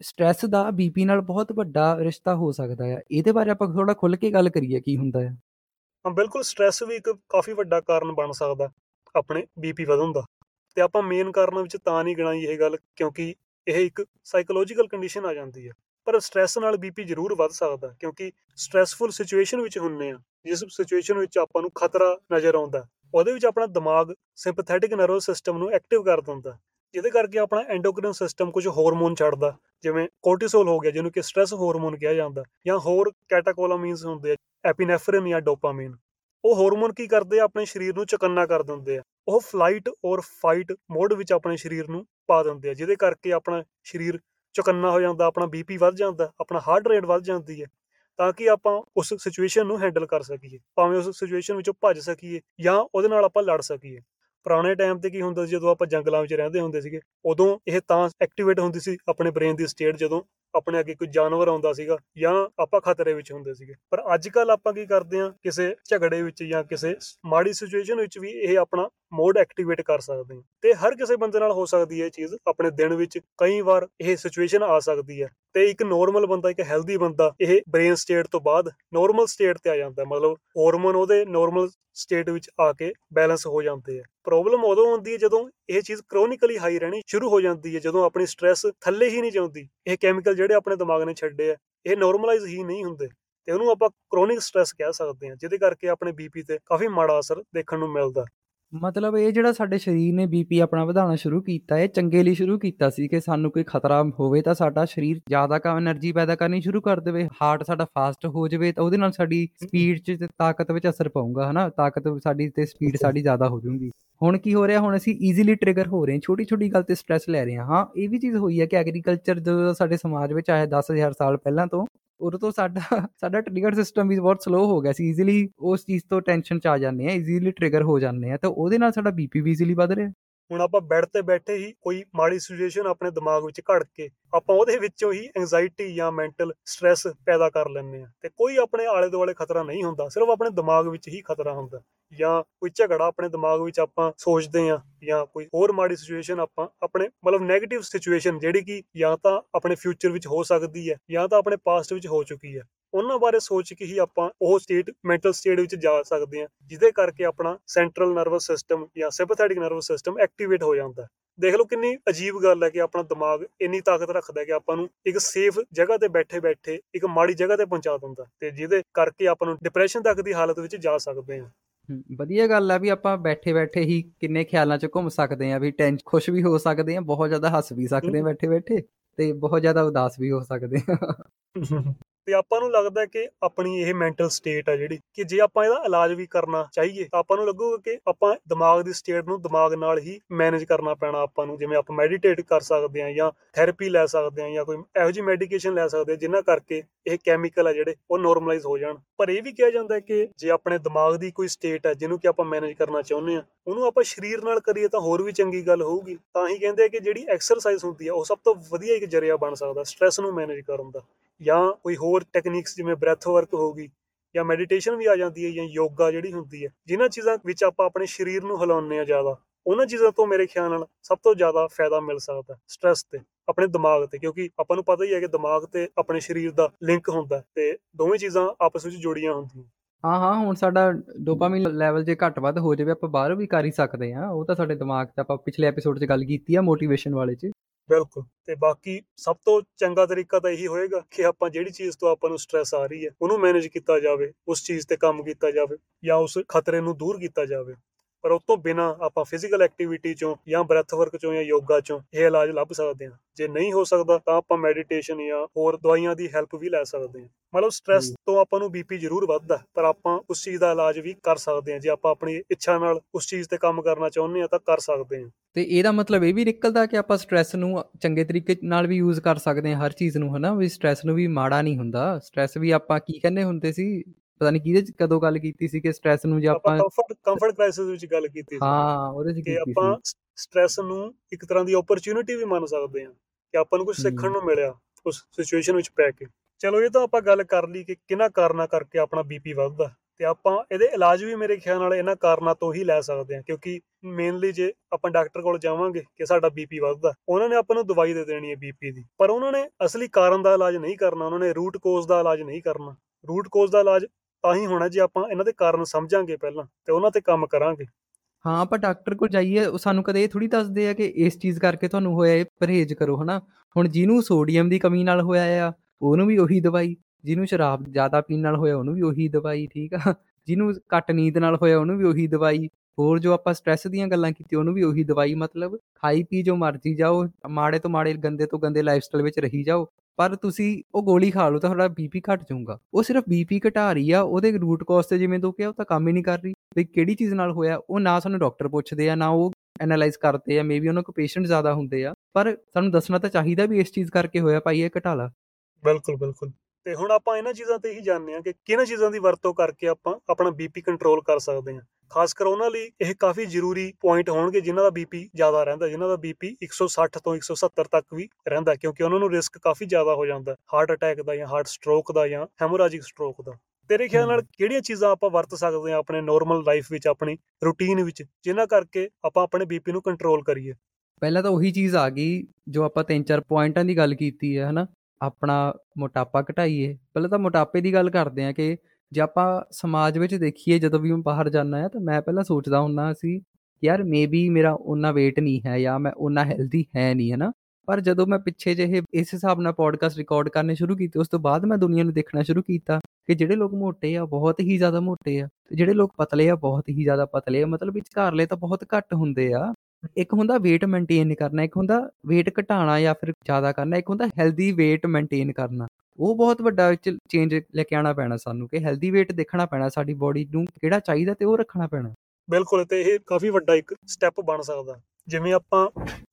ਸਟ੍ਰੈਸ ਦਾ ਬੀਪੀ ਨਾਲ ਬਹੁਤ ਵੱਡਾ ਰਿਸ਼ਤਾ ਹੋ ਸਕਦਾ ਹੈ ਇਹਦੇ ਬਾਰੇ ਆਪਾਂ ਥੋੜਾ ਖੁੱਲ ਕੇ ਗੱਲ ਕਰੀਏ ਕੀ ਹੁੰਦਾ ਹੈ ਹਾਂ ਬਿਲਕੁਲ ਸਟ੍ਰੈਸ ਵੀ ਇੱਕ ਕਾਫੀ ਵੱਡਾ ਕਾਰਨ ਬਣ ਸਕਦਾ ਆਪਣੇ ਬੀਪੀ ਵਧਣ ਦਾ। ਤੇ ਆਪਾਂ ਮੇਨ ਕਾਰਨਾਂ ਵਿੱਚ ਤਾਂ ਨਹੀਂ ਗਿਣਾਈ ਇਹ ਗੱਲ ਕਿਉਂਕਿ ਇਹ ਇੱਕ ਸਾਈਕੋਲੋਜੀਕਲ ਕੰਡੀਸ਼ਨ ਆ ਜਾਂਦੀ ਹੈ ਪਰ ਸਟ੍ਰੈਸ ਨਾਲ ਬੀਪੀ ਜ਼ਰੂਰ ਵੱਧ ਸਕਦਾ ਕਿਉਂਕਿ ਸਟ੍ਰੈਸਫੁਲ ਸਿਚੁਏਸ਼ਨ ਵਿੱਚ ਹੁੰਨੇ ਆ ਜਿਸ ਸਿਚੁਏਸ਼ਨ ਵਿੱਚ ਆਪਾਂ ਨੂੰ ਖਤਰਾ ਨਜ਼ਰ ਆਉਂਦਾ ਉਹਦੇ ਵਿੱਚ ਆਪਣਾ ਦਿਮਾਗ ਸਿੰਪੈਥੈਟਿਕ ਨਰਵਸ ਸਿਸਟਮ ਨੂੰ ਐਕਟਿਵ ਕਰ ਦਿੰਦਾ ਜਿਹਦੇ ਕਰਕੇ ਆਪਣਾ ਐਂਡੋਕ੍ਰਿਨ ਸਿਸਟਮ ਕੁਝ ਹਾਰਮੋਨ ਛੱਡਦਾ ਜਿਵੇਂ ਕੋਰਟੀਸੋਲ ਹੋ ਗਿਆ, ਜਿਹਨੂੰ ਕਿ ਸਟ੍ਰੈਸ ਹਾਰਮੋਨ ਕਿਹਾ ਜਾਂਦਾ ਜਾਂ ਹੋਰ ਕੈਟਾਕੋਲਾਮੀਨਸ ਹੁੰਦੇ ਆ ਐਪੀਨੈਫ੍ਰਿਨ ਜਾਂ ਡੋਪਾਮਾਈਨ ਉਹ ਹਾਰਮੋਨ ਕੀ ਕਰਦੇ ਆ, ਆਪਣੇ ਸਰੀਰ ਨੂੰ ਚਕੰਨਾ ਕਰ ਦਿੰਦੇ ਆ, ਉਹ ਫਲਾਈਟ ਔਰ ਫਾਈਟ ਮੋਡ ਵਿੱਚ ਆਪਣੇ ਸਰੀਰ ਨੂੰ ਪਾ ਦਿੰਦੇ ਆ, ਜਿਹਦੇ ਕਰਕੇ ਆਪਣਾ ਸਰੀਰ ਚੁਕੰਨਾ ਹੋ ਜਾਂਦਾ, ਆਪਣਾ ਬੀਪੀ ਵੱਧ ਜਾਂਦਾ, ਆਪਣਾ ਹਾਰਟ ਰੇਟ ਵੱਧ ਜਾਂਦੀ ਹੈ, ਤਾਂ ਕਿ ਆਪਾਂ ਉਸ ਸਿਚੁਏਸ਼ਨ ਨੂੰ ਹੈਂਡਲ ਕਰ ਸਕੀਏ, ਭਾਵੇਂ ਉਸ ਸਿਚੁਏਸ਼ਨ ਵਿੱਚੋਂ ਭੱਜ ਸਕੀਏ ਜਾਂ ਉਹਦੇ ਨਾਲ ਆਪਾਂ ਲੜ ਸਕੀਏ। ਪੁਰਾਣੇ ਟਾਈਮ ਤੇ ਕੀ ਹੁੰਦਾ ਸੀ, ਜਦੋਂ ਆਪਾਂ ਜੰਗਲਾਂ ਵਿੱਚ ਰਹਿੰਦੇ ਹੁੰਦੇ ਸੀਗੇ, ਉਦੋਂ ਇਹ ਤਾਂ ਐਕਟੀਵੇਟ ਹੁੰਦੀ ਸੀ ਆਪਣੇ ਬ੍ਰੇਨ ਦੀ ਸਟੇਟ ਜਦੋਂ ਆਪਣੇ ਅੱਗੇ ਕੋਈ ਜਾਨਵਰ ਆਉਂਦਾ ਸੀਗਾ ਜਾਂ ਆਪਾਂ ਖਤਰੇ ਵਿੱਚ ਹੁੰਦੇ ਸੀਗੇ। ਪਰ ਅੱਜ ਕੱਲ ਆਪਾਂ ਕੀ ਕਰਦੇ ਹਾਂ, ਕਿਸੇ ਝਗੜੇ ਵਿੱਚ ਜਾਂ ਕਿਸੇ ਮਾੜੀ ਸਿਚੁਏਸ਼ਨ ਵਿੱਚ ਵੀ ਇਹ ਆਪਣਾ ਮੋਡ ਐਕਟੀਵੇਟ ਕਰ ਸਕਦੇ ਹਾਂ। ਤੇ ਹਰ ਕਿਸੇ ਬੰਦੇ ਨਾਲ ਹੋ ਸਕਦੀ ਹੈ ਇਹ ਚੀਜ਼। ਆਪਣੇ ਦਿਨ ਵਿੱਚ ਕਈ ਵਾਰ ਇਹ ਸਿਚੁਏਸ਼ਨ ਆ ਸਕਦੀ ਹੈ। ਤੇ ਇੱਕ ਨੋਰਮਲ ਬੰਦਾ, ਇੱਕ ਹੈਲਦੀ ਬੰਦਾ, ਇਹ ਬ੍ਰੇਨ ਸਟੇਟ ਤੋਂ ਬਾਅਦ ਨੋਰਮਲ ਸਟੇਟ ਤੇ ਆ ਜਾਂਦਾ। ਹੈ। ਮਤਲਬ ਹਾਰਮੋਨ ਉਹਦੇ ਨੋਰਮਲ ਸਟੇਟ ਵਿੱਚ ਆ ਕੇ ਬੈਲੈਂਸ ਹੋ ਜਾਂਦੇ ਆ। ਪ੍ਰੋਬਲਮ ਉਦੋਂ ਹੁੰਦੀ ਹੈ ਜਦੋਂ ਇਹ ਚੀਜ਼ ਕ੍ਰੋਨਿਕਲੀ ਹਾਈ ਰਹਿਣੀ ਸ਼ੁਰੂ ਹੋ ਜਾਂਦੀ ਹੈ, ਜਦੋਂ ਆਪਣੀ ਸਟ੍ਰੈਸ ਥੱਲੇ ਹੀ ਨਹੀਂ ਜਾਂਦੀ। ਇਹ ਕੈਮੀਕਲ ਜਿਹੜੇ ਆਪਣੇ ਦਿਮਾਗ ਨੇ ਛੱਡੇ ਆ, ਇਹ ਨਾਰਮਲਾਈਜ਼ ਹੀ ਨਹੀਂ ਹੁੰਦੇ। ਤੇ ਉਹਨੂੰ ਆਪਾਂ ਕ੍ਰੋਨਿਕ ਸਟ੍ਰੈਸ ਕਹਿ ਸਕਦੇ ਹਾਂ, ਜਿਹਦੇ ਕਰਕੇ ਆਪਣੇ ਬੀਪੀ ਤੇ ਕਾਫੀ ਮਾੜਾ ਅਸਰ ਦੇਖਣ ਨੂੰ ਮਿਲਦਾ। ਮਤਲਬ ਇਹ ਜਿਹੜਾ ਸਾਡੇ ਸਰੀਰ ਨੇ ਬੀਪੀ ਆਪਣਾ ਵਧਾਉਣਾ ਸ਼ੁਰੂ ਕੀਤਾ ਇਹ ਚੰਗੇ ਲਈ ਸ਼ੁਰੂ ਕੀਤਾ ਸੀ ਕਿ ਸਾਨੂੰ ਕੋਈ ਖਤਰਾ ਹੋਵੇ ਤਾਂ ਸਾਡਾ ਸਰੀਰ ਜ਼ਿਆਦਾ ਕਾ એનર્ਜੀ ਪੈਦਾ ਕਰਨੀ ਸ਼ੁਰੂ ਕਰ ਦੇਵੇ ਹਾਰਟ ਸਾਡਾ ਫਾਸਟ ਹੋ ਜਾਵੇ ਤਾਂ ਉਹਦੇ ਨਾਲ ਸਾਡੀ ਸਪੀਡ 'ਚ ਤੇ ਤਾਕਤ ਵਿੱਚ ਅਸਰ ਪਾਊਗਾ ਹਨਾ? ਤਾਕਤ ਸਾਡੀ ਤੇ ਸਪੀਡ ਸਾਡੀ ਜ਼ਿਆਦਾ ਹੋ ਜਾਊਗੀ। ਹੁਣ ਕੀ ਹੋ ਰਿਹਾ? ਹੁਣ ਅਸੀਂ ਈਜ਼ੀਲੀ ਟ੍ਰਿਗਰ ਹੋ ਰਹੇ ਹਾਂ। ਛੋਟੀ ਛੋਟੀ ਗੱਲ ਤੇ ਸਟ्रेस ਲੈ ਰਹੇ ਹਾਂ। ਹਾਂ ਇਹ ਵੀ ਚੀਜ਼ ਹੋਈ ਹੈ ਕਿ ਐਗਰੀਕਲਚਰ ਜਦੋਂ ਸਾਡੇ ਸਮਾਜ ਵਿੱਚ ਆਇਆ 10000 ਸਾਲ ਪਹਿਲਾਂ ਤੋਂ ਉਦੋਂ ਤੋਂ ਸਾਡਾ ਸਾਡਾ ਟ੍ਰਿਗਰ ਸਿਸਟਮ ਵੀ ਬਹੁਤ ਸਲੋ ਹੋ ਗਿਆ ਸੀ ਈਜ਼ੀਲੀ ਉਸ ਚੀਜ਼ ਤੋਂ ਟੈਨਸ਼ਨ ਚ ਆ ਜਾਂਦੇ ਆ ਈਜ਼ੀਲੀ ਟ੍ਰਿਗਰ ਹੋ ਜਾਂਦੇ ਆ ਤਾਂ ਉਹਦੇ ਨਾਲ ਸਾਡਾ ਬੀਪੀ ਵੀ ਈਜ਼ੀਲੀ ਵੱਧ ਰਿਹਾ। ਹੁਣ ਆਪਾਂ ਬੈੱਡ ਤੇ ਬੈਠੇ ਹੀ ਕੋਈ ਮਾੜੀ ਸਿਚੁਏਸ਼ਨ ਆਪਣੇ ਦਿਮਾਗ ਵਿੱਚ ਘੜ ਕੇ ਆਪਾਂ ਉਹਦੇ ਵਿੱਚੋਂ ਹੀ ਐਂਜ਼ਾਈਟੀ ਜਾਂ ਮੈਂਟਲ ਸਟ੍ਰੈਸ ਪੈਦਾ ਕਰ ਲੈਂਦੇ ਆ ਤੇ ਕੋਈ ਆਪਣੇ ਆਲੇ ਦੁਆਲੇ ਖਤਰਾ ਨਹੀਂ ਹੁੰਦਾ, ਸਿਰਫ ਆਪਣੇ ਦਿਮਾਗ ਵਿੱਚ ਹੀ ਖਤਰਾ ਹੁੰਦਾ। ਜਾਂ ਕੋਈ ਝਗੜਾ ਆਪਣੇ ਦਿਮਾਗ ਵਿੱਚ ਆਪਾਂ ਸੋਚਦੇ ਆ ਜਾਂ ਕੋਈ ਹੋਰ ਮਾੜੀ ਸਿਚੁਏਸ਼ਨ ਆਪਾਂ ਆਪਣੇ ਮਤਲਬ 네ਗੇਟਿਵ ਸਿਚੁਏਸ਼ਨ ਜਿਹੜੀ ਕਿ ਜਾਂ ਤਾਂ ਆਪਣੇ ਫਿਊਚਰ ਵਿੱਚ ਹੋ ਸਕਦੀ ਹੈ ਜਾਂ ਤਾਂ ਆਪਣੇ ਪਾਸਟ ਵਿੱਚ ਹੋ ਚੁੱਕੀ ਹੈ। ਉਹਨਾਂ ਬਾਰੇ ਸੋਚ ਕੇ ਹੀ ਆਪਾਂ ਉਹ ਸਟੇਟ ਮੈਂਟਲ ਸਟੇਟ ਵਿੱਚ ਜਾ ਸਕਦੇ ਹਾਂ, ਜਿਹਦੇ ਕਰਕੇ ਆਪਣਾ ਸੈਂਟਰਲ ਨਰਵਸ ਸਿਸਟਮ ਜਾਂ ਸਿੰਪੈਥੈਟਿਕ ਨਰਵਸ ਸਿਸਟਮ ਐਕਟੀਵੇਟ ਹੋ ਜਾਂਦਾ। ਹੈ ਦੇਖ ਲਓ ਕਿੰਨੀ ਅਜੀਬ ਗੱਲ ਹੈ ਕਿ ਆਪਣਾ ਦਿਮਾਗ ਇੰਨੀ ਤਾਕਤ ਰੱਖਦਾ ਹੈ ਕਿ ਆਪਾਂ ਨੂੰ ਇੱਕ ਸੇਫ ਜਗ੍ਹਾ ਤੇ ਬੈਠੇ ਬੈਠੇ ਇੱਕ ਮਾੜੀ ਜਗ੍ਹਾ ਤੇ ਪਹੁੰਚਾ ਦਿੰਦਾ ਤੇ ਜਿਹਦੇ ਕਰਕੇ ਆਪਾਂ ਨੂੰ ਡਿਪਰੈਸ਼ਨ ਤੱਕ ਦੀ ਹਾਲਤ ਵਿੱਚ ਜਾ ਸਕਦੇ ਹਾਂ ਵਧੀਆ ਗੱਲ ਆ ਵੀ ਆਪਾਂ ਬੈਠੇ-ਬੈਠੇ ਹੀ ਕਿੰਨੇ ਖਿਆਲਾਂ 'ਚ ਘੁੰਮ ਸਕਦੇ ਆ ਵੀ ਟੈਨਸ਼ ਖੁਸ਼ ਵੀ ਹੋ ਸਕਦੇ ਆ ਬਹੁਤ ਜ਼ਿਆਦਾ ਹੱਸ ਵੀ ਸਕਦੇ ਆ। ਬੈਠੇ-ਬੈਠੇ ਤੇ ਬਹੁਤ ਜ਼ਿਆਦਾ ਉਦਾਸ ਵੀ ਹੋ ਸਕਦੇ ਆ ਤੇ ਆਪਾਂ ਨੂੰ ਲੱਗਦਾ ਕਿ ਆਪਣੀ ਇਹ ਮੈਂਟਲ ਸਟੇਟ ਆ ਜਿਹੜੀ, ਕਿ ਜੇ ਆਪਾਂ ਇਹਦਾ ਇਲਾਜ ਵੀ ਕਰਨਾ ਚਾਹੀਏ, ਤਾਂ ਆਪਾਂ ਨੂੰ ਲੱਗੂਗਾ ਕਿ ਆਪਾਂ ਦਿਮਾਗ ਦੀ ਸਟੇਟ ਨੂੰ ਦਿਮਾਗ ਨਾਲ ਹੀ ਮੈਨੇਜ ਕਰਨਾ ਪੈਣਾ ਆਪਾਂ ਨੂੰ, ਜਿਵੇਂ ਆਪਾਂ ਮੈਡੀਟੇਟ ਕਰ ਸਕਦੇ ਆ ਜਾਂ ਥੈਰੇਪੀ ਲੈ ਸਕਦੇ ਆ ਜਾਂ ਕੋਈ ਇਹੋ ਜਿਹੀ ਮੈਡੀਕੇਸ਼ਨ ਲੈ ਸਕਦੇ ਆ ਜਿਨ੍ਹਾਂ ਕਰਕੇ ਇਹ ਕੈਮੀਕਲ ਆ ਜਿਹੜੇ, ਉਹ ਨਾਰਮਲਾਈਜ਼ ਹੋ ਜਾਣ। ਪਰ ਇਹ ਵੀ ਕਿਹਾ ਜਾਂਦਾ ਹੈ ਕਿ ਜੇ ਆਪਣੇ ਦਿਮਾਗ ਦੀ ਕੋਈ ਸਟੇਟ ਹੈ ਜਿਹਨੂੰ ਕਿ ਆਪਾਂ ਮੈਨੇਜ ਕਰਨਾ ਚਾਹੁੰਦੇ ਆ ਉਹਨੂੰ ਆਪਾਂ ਸਰੀਰ ਨਾਲ ਕਰੀਏ ਤਾਂ ਹੋਰ ਵੀ ਚੰਗੀ ਗੱਲ ਹੋਊਗੀ। ਤਾਂ ਹੀ ਕਹਿੰਦੇ ਆ ਕਿ ਜਿਹੜੀ ਐਕਸਰਸਾਈਜ਼ ਹੁੰਦੀ ਆ, ਉਹ ਸਭ ਤੋਂ ਵਧੀਆ ਇੱਕ ਜਰੀਆ ਬਣ ਸਕਦਾ ਸਟ੍ਰੈਸ ਨੂੰ ਮੈਨੇਜ ਕਰਨ ਦਾ। ਜਾਂ ਕੋਈ ਹੋਰ ਟੈਕਨੀਕਸ ਜਿਵੇਂ ਬ੍ਰੈਥ ਵਰਕ ਹੋਗੀ ਜਾਂ ਮੈਡੀਟੇਸ਼ਨ ਵੀ ਆ ਜਾਂਦੀ ਹੈ ਜਾਂ ਯੋਗਾ ਜਿਹੜੀ ਹੁੰਦੀ ਹੈ, ਜਿਨ੍ਹਾਂ ਚੀਜ਼ਾਂ ਵਿੱਚ ਆਪਾਂ ਆਪਣੇ ਸਰੀਰ ਨੂੰ ਹਿਲਾਉਂਦੇ ਆ ਜ਼ਿਆਦਾ, ਉਹਨਾਂ ਚੀਜ਼ਾਂ ਤੋਂ ਮੇਰੇ ਖਿਆਲ ਨਾਲ ਸਭ ਤੋਂ ਜ਼ਿਆਦਾ ਫਾਇਦਾ ਮਿਲ ਸਕਦਾ ਸਟ੍ਰੈਸ ਤੇ, ਆਪਣੇ ਦਿਮਾਗ ਤੇ, ਕਿਉਂਕਿ ਆਪਾਂ ਨੂੰ ਪਤਾ ਹੀ ਹੈ ਕਿ ਦਿਮਾਗ ਤੇ ਆਪਣੇ ਸਰੀਰ ਦਾ ਲਿੰਕ ਹੁੰਦਾ ਹੈ ਤੇ ਦੋਵੇਂ ਚੀਜ਼ਾਂ ਆਪਸ ਵਿੱਚ ਜੁੜੀਆਂ ਹੁੰਦੀਆਂ। ਹਾਂ ਹਾਂ, ਹੁਣ ਸਾਡਾ ਡੋਪਾਮਾਈਨ ਲੈਵਲ ਜੇ ਘੱਟ ਵੱਧ ਹੋ ਜਾਵੇ, ਆਪਾਂ ਬਾਹਰੋਂ ਵੀ ਕਰ ਹੀ ਸਕਦੇ ਆ ਉਹ ਤਾਂ ਸਾਡੇ ਦਿਮਾਗ 'ਚ ਆਪਾਂ ਪਿਛਲੇ ਐਪੀਸੋਡ 'ਚ ਗੱਲ ਕੀਤੀ ਆ ਮੋਟੀਵੇਸ਼ਨ ਵਾਲੇ 'ਚ। ਬਿਲਕੁਲ। ਤੇ ਬਾਕੀ ਸਭ ਤੋਂ ਚੰਗਾ ਤਰੀਕਾ ਤਾਂ ਇਹੀ ਹੋਏਗਾ ਕਿ ਆਪਾਂ ਜਿਹੜੀ ਚੀਜ਼ ਤੋਂ ਆਪਾਂ ਨੂੰ ਸਟ੍ਰੈਸ ਆ ਰਹੀ ਹੈ, ਉਹਨੂੰ ਮੈਨੇਜ ਕੀਤਾ ਜਾਵੇ, ਉਸ ਚੀਜ਼ ਤੇ ਕੰਮ ਕੀਤਾ ਜਾਵੇ ਜਾਂ ਉਸ ਖਤਰੇ ਨੂੰ ਦੂਰ ਕੀਤਾ ਜਾਵੇ। ਪਰ ਉਸ ਤੋਂ ਬਿਨਾ ਆਪਾਂ ਫਿਜ਼ੀਕਲ ਐਕਟੀਵਿਟੀ ਚੋਂ ਜਾਂ ਬ੍ਰੈਥ ਵਰਕ ਚੋਂ ਜਾਂ ਯੋਗਾ ਚੋਂ ਇਹ ਇਲਾਜ ਲੱਭ ਸਕਦੇ ਹਾਂ। ਜੇ ਨਹੀਂ ਹੋ ਸਕਦਾ ਤਾਂ ਆਪਾਂ ਮੈਡੀਟੇਸ਼ਨ ਜਾਂ ਹੋਰ ਦਵਾਈਆਂ ਦੀ ਹੈਲਪ ਵੀ ਲੈ ਸਕਦੇ ਹਾਂ। ਮਤਲਬ ਹਮ। ਤੋਂ ਆਪਾਂ ਨੂੰ ਬੀਪੀ ਜ਼ਰੂਰ ਵੱਧਦਾ ਪਰ ਆਪਾਂ ਉਸ ਚੀਜ਼ ਦਾ ਇਲਾਜ ਵੀ ਕਰ ਸਕਦੇ ਹਾਂ। ਜੇ ਆਪਾਂ ਆਪਣੀ ਇੱਛਾ ਨਾਲ ਉਸ ਚੀਜ਼ ਤੇ ਕੰਮ ਕਰਨਾ ਚਾਹੁੰਦੇ ਹਾਂ ਤਾਂ ਕਰ ਸਕਦੇ ਹਾਂ। ਤੇ ਇਹਦਾ ਮਤਲਬ ਇਹ ਵੀ ਨਿਕਲਦਾ ਕਿ ਆਪਾਂ ਸਟ੍ਰੈਸ ਨੂੰ ਚੰਗੇ ਤਰੀਕੇ ਨਾਲ ਵੀ ਯੂਜ਼ ਕਰ ਸਕਦੇ ਹਾਂ ਹਰ ਚੀਜ਼ ਨੂੰ ਹਨਾ? ਵੀ ਸਟ੍ਰੈਸ ਨੂੰ ਵੀ ਮਾੜਾ ਨਹੀਂ ਹੁੰਦਾ। ਸਟ੍ਰੈਸ ਵੀ ਆਪਾਂ ਕੀ ਕਹਿੰਦੇ ਹੁੰਦੇ ਸੀ? ਪਤਾ ਨਹੀਂ ਕਿਹਦੇ ਚ ਕਦੋਂ ਗੱਲ ਕੀਤੀ ਸੀ ਕਿ ਸਟ्रेस ਨੂੰ ਜੇ ਆਪਾਂ ਕੰਫਰਟ ਕੰਫਰਟ ਕ੍ਰਾਈਸਿਸ ਵਿੱਚ ਗੱਲ ਕੀਤੀ ਸੀ। ਹਾਂ ਉਹਦੇ ਚ ਕੀਤੀ ਸੀ। ਕਿ ਆਪਾਂ ਸਟ्रेस ਨੂੰ ਇੱਕ ਤਰ੍ਹਾਂ ਦੀ ਓਪਰਚ्युनिटी ਵੀ ਮੰਨ ਸਕਦੇ ਹਾਂ ਕਿ ਆਪਾਂ ਨੂੰ ਕੁਝ ਸਿੱਖਣ ਨੂੰ ਮਿਲਿਆ ਉਸ ਸਿਚੁਏਸ਼ਨ ਵਿੱਚ ਪੈ ਕੇ। ਚਲੋ ਇਹ ਤਾਂ ਆਪਾਂ ਗੱਲ ਕਰ ਲਈ ਕਿ ਕਿਹਨਾਂ ਕਾਰਨਾਂ ਕਰਕੇ ਆਪਣਾ ਬੀਪੀ ਵੱਧਦਾ। ਤੇ ਆਪਾਂ ਇਹਦੇ ਇਲਾਜ ਵੀ ਮੇਰੇ ਖਿਆਲ ਨਾਲ ਇਹਨਾਂ ਕਾਰਨਾਂ ਤੋਂ ਹੀ ਲੈ ਸਕਦੇ ਹਾਂ। ਕਿਉਂਕਿ ਮੇਨਲੀ ਜੇ ਆਪਾਂ ਡਾਕਟਰ ਕੋਲ ਜਾਵਾਂਗੇ ਕਿ ਸਾਡਾ ਬੀਪੀ ਵੱਧਦਾ ਉਹਨਾਂ ਨੇ ਆਪਾਂ ਨੂੰ ਦਵਾਈ ਦੇ ਦੇਣੀ ਹੈ ਬੀਪੀ ਦੀ। ਪਰ ਉਹਨਾਂ ਨੇ ਅਸਲੀ ਕਾਰਨ ਦਾ ਇਲਾਜ ਨਹੀਂ ਕਰਨਾ ਉਹਨਾਂ ਨੇ ਰੂਟ ਕੋਜ਼ ਦਾ ਇਲਾਜ ਨਹੀਂ ਕਰਨਾ। ਰੂਟ ਕੋਜ਼ ਦਾ ਇਲਾਜ ਤਾਂ ਹੀ ਹੋਣਾ ਜੇ ਆਪਾਂ ਇਹਨਾਂ ਦੇ ਕਾਰਨ ਸਮਝਾਂਗੇ ਪਹਿਲਾਂ ਤੇ ਉਹਨਾਂ ਤੇ ਕੰਮ ਕਰਾਂਗੇ। ਹਾਂ, ਆਪਾਂ ਡਾਕਟਰ ਕੋਲ ਜਾਈਏ, ਉਹ ਸਾਨੂੰ ਕਦੇ ਇਹ ਥੋੜੀ ਦੱਸਦੇ ਆ ਕਿ ਇਸ ਚੀਜ਼ ਕਰਕੇ ਤੁਹਾਨੂੰ ਹੋਇਆ ਇਹ ਪਰਹੇਜ਼ ਕਰੋ, ਹਨਾ? ਹੁਣ ਜਿਹਨੂੰ ਸੋਡੀਅਮ ਦੀ ਕਮੀ ਨਾਲ ਹੋਇਆ ਆ, ਉਹਨੂੰ ਵੀ ਉਹੀ ਦਵਾਈ, ਜਿਹਨੂੰ ਸ਼ਰਾਬ ਜ਼ਿਆਦਾ ਪੀਣ ਨਾਲ ਹੋਇਆ, ਉਹਨੂੰ ਵੀ ਉਹੀ ਦਵਾਈ, ਠੀਕ ਆ? ਜਿਹਨੂੰ ਘੱਟ ਨੀਂਦ ਨਾਲ ਹੋਇਆ, ਉਹਨੂੰ ਵੀ ਉਹੀ ਦਵਾਈ, ਹੋਰ ਜੋ ਆਪਾਂ ਸਟ੍ਰੈਸ ਦੀਆਂ ਗੱਲਾਂ ਕੀਤੀ ਉਹਨੂੰ ਵੀ ਉਹੀ ਦਵਾਈ, ਮਤਲਬ ਖਾਈ ਪੀ ਜੋ ਮਰਜ਼ੀ ਜਾਓ, ਮਾੜੇ ਤੋਂ ਮਾੜੇ ਗੰਦੇ ਤੋਂ ਗੰਦੇ ਲਾਈਫਸਟਾਈਲ ਵਿੱਚ ਰਹੀ ਜਾਓ ਪਰ ਤੁਸੀਂ ਉਹ ਗੋਲੀ ਖਾ ਲਓ ਤਾਂ ਤੁਹਾਡਾ ਬੀਪੀ ਘਟ ਜਾਊਗਾ। ਉਹ ਸਿਰਫ ਬੀਪੀ ਘਟਾ ਰਹੀ ਆ, ਉਹਦੇ ਰੂਟ ਕਾਜ਼ ਤੇ ਜਿਵੇਂ ਤੂੰ ਕਿਹਾ, ਉਹ ਤਾਂ ਕੰਮ ਹੀ ਨਹੀਂ ਕਰ ਰਹੀ। ਵੀ ਕਿਹੜੀ ਚੀਜ਼ ਨਾਲ ਹੋਇਆ, ਉਹ ਨਾ ਸਾਨੂੰ ਡਾਕਟਰ ਪੁੱਛਦੇ ਆ, ਨਾ ਉਹ ਐਨਾਲਾਈਜ਼ ਕਰਦੇ ਆ ਮੇਬੀ ਉਹਨਾਂ ਕੋਲ ਪੇਸ਼ੈਂਟ ਜ਼ਿਆਦਾ ਹੁੰਦੇ ਆ। ਪਰ ਸਾਨੂੰ ਦੱਸਣਾ ਤਾਂ ਚਾਹੀਦਾ ਵੀ ਇਸ ਚੀਜ਼ ਕਰਕੇ ਹੋਇਆ, ਭਾਈ ਇਹ ਘਟਾ ਲਾ। ਬਿਲਕੁਲ ਬਿਲਕੁਲ। ਤੇ ਹੁਣ ਆਪਾਂ ਇਹਨਾਂ ਚੀਜ਼ਾਂ ਤੇ ਹੀ ਜਾਣਦੇ ਹਾਂ ਕਿ ਕਿਹਨਾਂ ਚੀਜ਼ਾਂ ਦੀ ਵਰਤੋਂ ਕਰਕੇ ਆਪਾਂ ਆਪਣਾ ਬੀਪੀ ਕੰਟਰੋਲ ਕਰ ਸਕਦੇ ਹਾਂ। ਖਾਸ ਕਰ ਉਹਨਾਂ ਲਈ ਇਹ ਕਾਫੀ ਜ਼ਰੂਰੀ ਪੁਆਇੰਟ ਹੋਣਗੇ ਜਿਨ੍ਹਾਂ ਦਾ ਬੀਪੀ ਜ਼ਿਆਦਾ ਰਹਿੰਦਾ ਜਿਨ੍ਹਾਂ ਦਾ ਬੀਪੀ 160 ਤੋਂ 170 ਤੱਕ ਵੀ ਰਹਿੰਦਾ ਕਿਉਂਕਿ ਉਹਨਾਂ ਨੂੰ ਰਿਸਕ ਕਾਫੀ ਜ਼ਿਆਦਾ ਹੋ ਜਾਂਦਾ ਹਾਰਟ ਅਟੈਕ ਦਾ ਜਾਂ ਹਾਰਟ ਸਟ੍ਰੋਕ ਦਾ ਜਾਂ ਹੈਮੋਰੈਜਿਕ ਸਟ੍ਰੋਕ ਦਾ। ਤੇਰੇ ਖਿਆਲ ਨਾਲ ਕਿਹੜੀਆਂ ਚੀਜ਼ਾਂ ਆਪਾਂ ਵਰਤ ਸਕਦੇ ਹਾਂ ਆਪਣੇ ਨਾਰਮਲ ਲਾਈਫ ਵਿੱਚ ਆਪਣੀ ਰੂਟੀਨ ਵਿੱਚ ਜਿਨ੍ਹਾਂ ਕਰਕੇ ਆਪਾਂ ਆਪਣੇ ਬੀਪੀ ਨੂੰ ਕੰਟਰੋਲ ਕਰੀਏ? ਪਹਿਲਾਂ ਤਾਂ ਉਹੀ ਚੀਜ਼ ਆ ਗਈ ਜੋ ਆਪਾਂ ਤਿੰਨ ਚਾਰ ਪੁਆਇੰਟਾਂ ਦੀ ਗੱਲ ਕੀਤੀ ਹੈ ਹਨਾ? ਆਪਣਾ ਮੋਟਾਪਾ ਘਟਾਈਏ। ਪਹਿਲਾਂ ਤਾਂ ਮੋਟਾਪੇ ਦੀ ਗੱਲ ਕਰਦੇ ਆ ਕਿ ਜੇ ਆਪਾਂ ਸਮਾਜ ਵਿੱਚ ਦੇਖੀਏ, ਜਦੋਂ ਵੀ ਮੈਂ ਬਾਹਰ ਜਾਂਦਾ ਆ ਤਾਂ ਮੈਂ ਪਹਿਲਾਂ ਸੋਚਦਾ ਹੁੰਦਾ ਸੀ ਯਾਰ ਮੇਬੀ ਮੇਰਾ ਉਹਨਾਂ weight ਨਹੀਂ ਹੈ ਜਾਂ ਮੈਂ ਉਹਨਾਂ ਹੈਲਦੀ ਹੈ ਨਹੀਂ ਹਨਾ ਪਰ ਜਦੋਂ ਮੈਂ ਪਿੱਛੇ ਜਿਹੇ ਇਸ ਹਿਸਾਬ ਨਾਲ ਪੋਡਕਾਸਟ ਰਿਕਾਰਡ ਕਰਨੇ ਸ਼ੁਰੂ ਕੀਤੇ, ਉਸ ਤੋਂ ਬਾਅਦ ਮੈਂ ਦੁਨੀਆ ਨੂੰ ਦੇਖਣਾ ਸ਼ੁਰੂ ਕੀਤਾ ਕਿ ਜਿਹੜੇ ਲੋਕ ਮੋਟੇ ਆ, ਬਹੁਤ ਹੀ ਜ਼ਿਆਦਾ ਮੋਟੇ ਆ, ਤੇ ਜਿਹੜੇ ਲੋਕ ਪਤਲੇ ਆ, ਬਹੁਤ ਹੀ ਜ਼ਿਆਦਾ ਪਤਲੇ ਆ। ਮਤਲਬ ਵਿਚਕਾਰਲੇ ਤਾਂ ਬਹੁਤ ਘੱਟ ਹੁੰਦੇ ਆ। ਇੱਕ ਹੁੰਦਾ weight ਮੇਨਟੇਨ ਕਰਨਾ, ਇੱਕ ਹੁੰਦਾ weight ਘਟਾਉਣਾ ਜਾਂ ਫਿਰ ਜ਼ਿਆਦਾ ਕਰਨਾ, ਇੱਕ ਹੁੰਦਾ ਹੈਲਦੀ weight ਮੇਨਟੇਨ ਕਰਨਾ। ਉਹ ਬਹੁਤ ਵੱਡਾ ਚੇਂਜ ਲੈ ਕੇ ਆਉਣਾ ਪੈਣਾ ਸਾਨੂੰ ਕਿ ਹੈਲਦੀ weight ਦੇਖਣਾ ਪੈਣਾ, ਸਾਡੀ ਬੋਡੀ ਨੂੰ ਕਿਹੜਾ ਚਾਹੀਦਾ ਤੇ ਉਹ ਰੱਖਣਾ ਪੈਣਾ। ਬਿਲਕੁਲ, ਤੇ ਇਹ ਕਾਫੀ ਵੱਡਾ ਇੱਕ ਸਟੈਪ ਬਣ ਸਕਦਾ। ਜਿਵੇਂ ਆਪਾਂ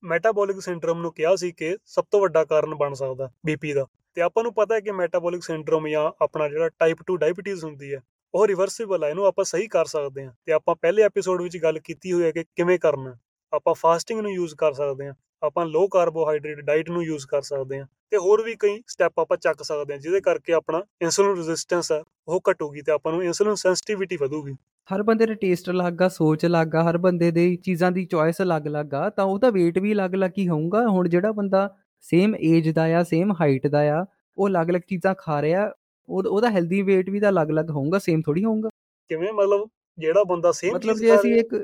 ਮੈਟਾਬੋਲਿਕ ਸਿੰਡਰੋਮ ਨੂੰ ਕਿਹਾ ਸੀ ਕਿ ਸਭ ਤੋਂ ਵੱਡਾ ਕਾਰਨ ਬਣ ਸਕਦਾ ਬੀਪੀ ਦਾ। ਤੇ ਆਪਾਂ ਨੂੰ ਪਤਾ ਹੈ ਕਿ ਮੈਟਾਬੋਲਿਕ ਸਿੰਡਰੋਮ ਜਾਂ ਆਪਣਾ ਜਿਹੜਾ ਟਾਈਪ 2 ਡਾਇਬੀਟੀਜ਼ ਹੁੰਦੀ ਹੈ, ਉਹ ਰਿਵਰਸੀਬਲ ਹੈ ਇਹਨੂੰ ਆਪਾਂ ਸਹੀ ਕਰ ਸਕਦੇ ਹਾਂ। ਤੇ ਆਪਾਂ ਪਹਿਲੇ ਐਪੀਸੋਡ ਵਿੱਚ ਗੱਲ ਕੀਤੀ ਹੋਈ ਹੈ ਕਿ ਕਿਵੇਂ ਕਰਨਾ। ਆਪਾਂ ਫਾਸਟਿੰਗ ਨੂੰ ਯੂਜ਼ ਕਰ ਸਕਦੇ ਹਾਂ ਆਪਾਂ ਲੋ ਕਾਰਬੋਹਾਈਡਰੇਟ ਡਾਈਟ ਨੂੰ ਯੂਜ਼ ਕਰ ਸਕਦੇ ਹਾਂ ਤੇ ਹੋਰ ਵੀ ਕਈ ਸਟੈਪ ਆਪਾਂ ਚੱਕ ਸਕਦੇ ਹਾਂ ਜਿਹਦੇ ਕਰਕੇ ਆਪਣਾ ਇਨਸੂਲਿਨ ਰੈਜ਼ਿਸਟੈਂਸ ਹੈ ਉਹ ਘਟੂਗੀ ਤੇ ਆਪਾਂ ਨੂੰ ਇਨਸੂਲਿਨ ਸੈਂਸਿਟੀਵਿਟੀ ਵਧੂਗੀ। ਹਰ ਬੰਦੇ ਦੇ ਟੇਸਟ ਅਲੱਗ ਆ ਸੋਚ ਅਲੱਗ ਆ ਹਰ ਬੰਦੇ ਦੇ ਚੀਜ਼ਾਂ ਦੀ ਚੋਇਸ ਅਲੱਗ-ਅਲੱਗ ਆ ਤਾਂ ਉਹਦਾ weight ਵੀ ਅਲੱਗ-ਅਲੱਗ ਹੀ ਹੋਊਗਾ। ਹੁਣ ਜਿਹੜਾ ਬੰਦਾ ਸੇਮ ਏਜ ਦਾ ਆ ਸੇਮ ਹਾਈਟ ਦਾ ਆ ਉਹ ਅਲੱਗ-ਅਲੱਗ ਚੀਜ਼ਾਂ ਖਾ ਰਿਹਾ ਉਹ ਉਹਦਾ ਹੈਲਦੀ weight ਵੀ ਤਾਂ ਅਲੱਗ-ਅਲੱਗ ਹੋਊਗਾ ਸੇਮ ਥੋੜੀ ਹੋਊਗਾ। ਕਿਵੇਂ? ਮਤਲਬ ਜਿਹੜਾ ਬੰਦਾ ਸੇਮ ਮਤਲਬ ਜੇ ਅਸੀਂ ਇੱਕ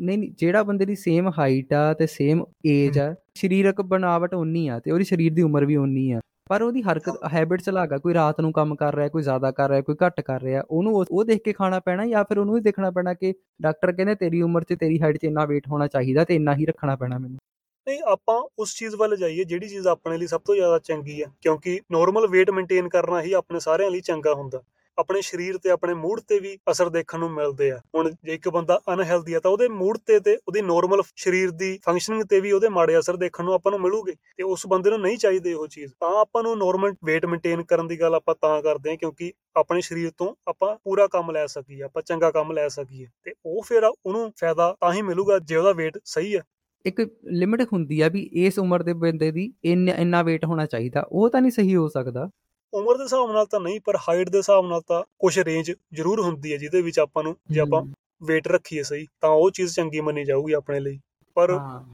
ਨਹੀਂ ਨਹੀਂ, ਜਿਹੜਾ ਬੰਦੇ ਦੀ ਸੇਮ ਹਾਈਟ ਆ ਤੇ ਸੇਮ ਏਜ ਆ, ਸਰੀਰਕ ਬਣਾਵਟ ਉਨੀ ਆ ਤੇ ਉਹਦੀ ਸਰੀਰ ਦੀ ਉਮਰ ਵੀ ਉਨੀ ਆ। ਪਰ ਉਹਦੀ ਹਰਕਤ ਹੈਬਿਟਸ ਅਲੱਗ ਆ, ਕੋਈ ਰਾਤ ਨੂੰ ਕੰਮ ਕਰ ਰਿਹਾ, ਕੋਈ ਜ਼ਿਆਦਾ ਕਰ ਰਿਹਾ, ਕੋਈ ਘੱਟ ਕਰ ਰਿਹਾ, ਉਹਨੂੰ ਉਹ- ਉਹ ਦੇਖ ਕੇ ਖਾਣਾ ਪੈਣਾ ਜਾਂ ਫਿਰ ਉਹਨੂੰ ਇਹ ਦੇਖਣਾ ਪੈਣਾ ਕਿ ਡਾਕਟਰ ਕਹਿੰਦੇ ਤੇਰੀ ਉਮਰ 'ਚ, ਤੇਰੀ ਹਾਈਟ 'ਚ ਇੰਨਾ weight ਹੋਣਾ ਚਾਹੀਦਾ ਤੇ ਇੰਨਾ ਹੀ ਰੱਖਣਾ ਪੈਣਾ ਮੈਨੂੰ। ਨਹੀਂ, ਆਪਾਂ ਉਸ ਚੀਜ਼ ਵੱਲ ਜਾਈਏ, ਜਿਹੜੀ ਚੀਜ਼ ਆਪਣੇ ਲਈ ਸਭ ਤੋਂ ਜ਼ਿਆਦਾ ਚੰਗੀ ਆ, ਕਿਉਂਕਿ ਨਾਰਮਲ weight ਮੇਨਟੇਨ ਕਰਨਾ ਹੀ ਆਪਣੇ ਸਾਰਿਆਂ ਲਈ ਚੰਗਾ ਹੁੰਦਾ। ਆਪਣੇ ਸਰੀਰ ਤੇ, ਆਪਣੇ ਮੂਡ ਤੇ ਵੀ ਅਸਰ ਦੇਖਣ ਨੂੰ ਮਿਲਦੇ ਆ। ਹੁਣ ਜੇ ਇੱਕ ਬੰਦਾ ਅਨਹੈਲਦੀ ਆ, ਤਾਂ ਉਹਦੇ ਮੂਡ ਤੇ ਤੇ ਉਹਦੀ ਨਾਰਮਲ ਸਰੀਰ ਦੀ ਫੰਕਸ਼ਨਿੰਗ ਤੇ ਵੀ ਉਹਦੇ ਮਾੜੇ ਅਸਰ ਦੇਖਣ ਨੂੰ ਆਪਾਂ ਨੂੰ ਮਿਲੂਗੇ। ਤੇ ਉਸ ਬੰਦੇ ਨੂੰ ਨਹੀਂ ਚਾਹੀਦੇ ਉਹ ਚੀਜ਼। ਤਾਂ ਆਪਾਂ ਨੂੰ ਨਾਰਮਲ weight ਮੇਨਟੇਨ ਕਰਨ ਦੀ ਗੱਲ ਆਪਾਂ ਤਾਂ ਕਰਦੇ ਆ, ਕਿਉਂਕਿ ਆਪਣੇ ਸਰੀਰ ਤੋਂ ਆਪਾਂ ਪੂਰਾ ਕੰਮ ਲੈ ਸਕੀਏ, ਆਪਾਂ ਚੰਗਾ ਕੰਮ ਲੈ ਸਕੀਏ। ਤੇ ਉਹ ਫਿਰ ਉਹਨੂੰ ਫਾਇਦਾ ਤਾਂ ਹੀ ਮਿਲੂਗਾ ਜੇ ਉਹਦਾ weight ਸਹੀ ਆ। ਇੱਕ ਲਿਮਿਟ ਹੁੰਦੀ ਆ ਵੀ ਇਸ ਉਮਰ ਦੇ ਬੰਦੇ ਦੀ ਇੰਨਾ ਇੰਨਾ weight ਹੋਣਾ ਚਾਹੀਦਾ। ਉਹ ਤਾਂ ਨਹੀਂ ਸਹੀ ਹੋ ਸਕਦਾ। ਉਮਰ ਦੇ ਹਿਸਾਬ ਨਾਲ ਤਾਂ ਨਹੀਂ ਪਰ ਹਾਈਟ ਦੇ ਹਿਸਾਬ ਨਾਲ ਤਾਂ ਕੁਝ ਰੇਂਜ ਜ਼ਰੂਰ ਹੁੰਦੀ ਹੈ ਜਿਹਦੇ ਵਿੱਚ ਆਪਾਂ ਨੂੰ ਜੇ ਆਪਾਂ weight ਰੱਖੀਏ ਸਹੀ ਤਾਂ ਉਹ ਚੀਜ਼ ਚੰਗੀ ਮੰਨੀ ਜਾਊਗੀ ਆਪਣੇ ਲਈ। ਪਰ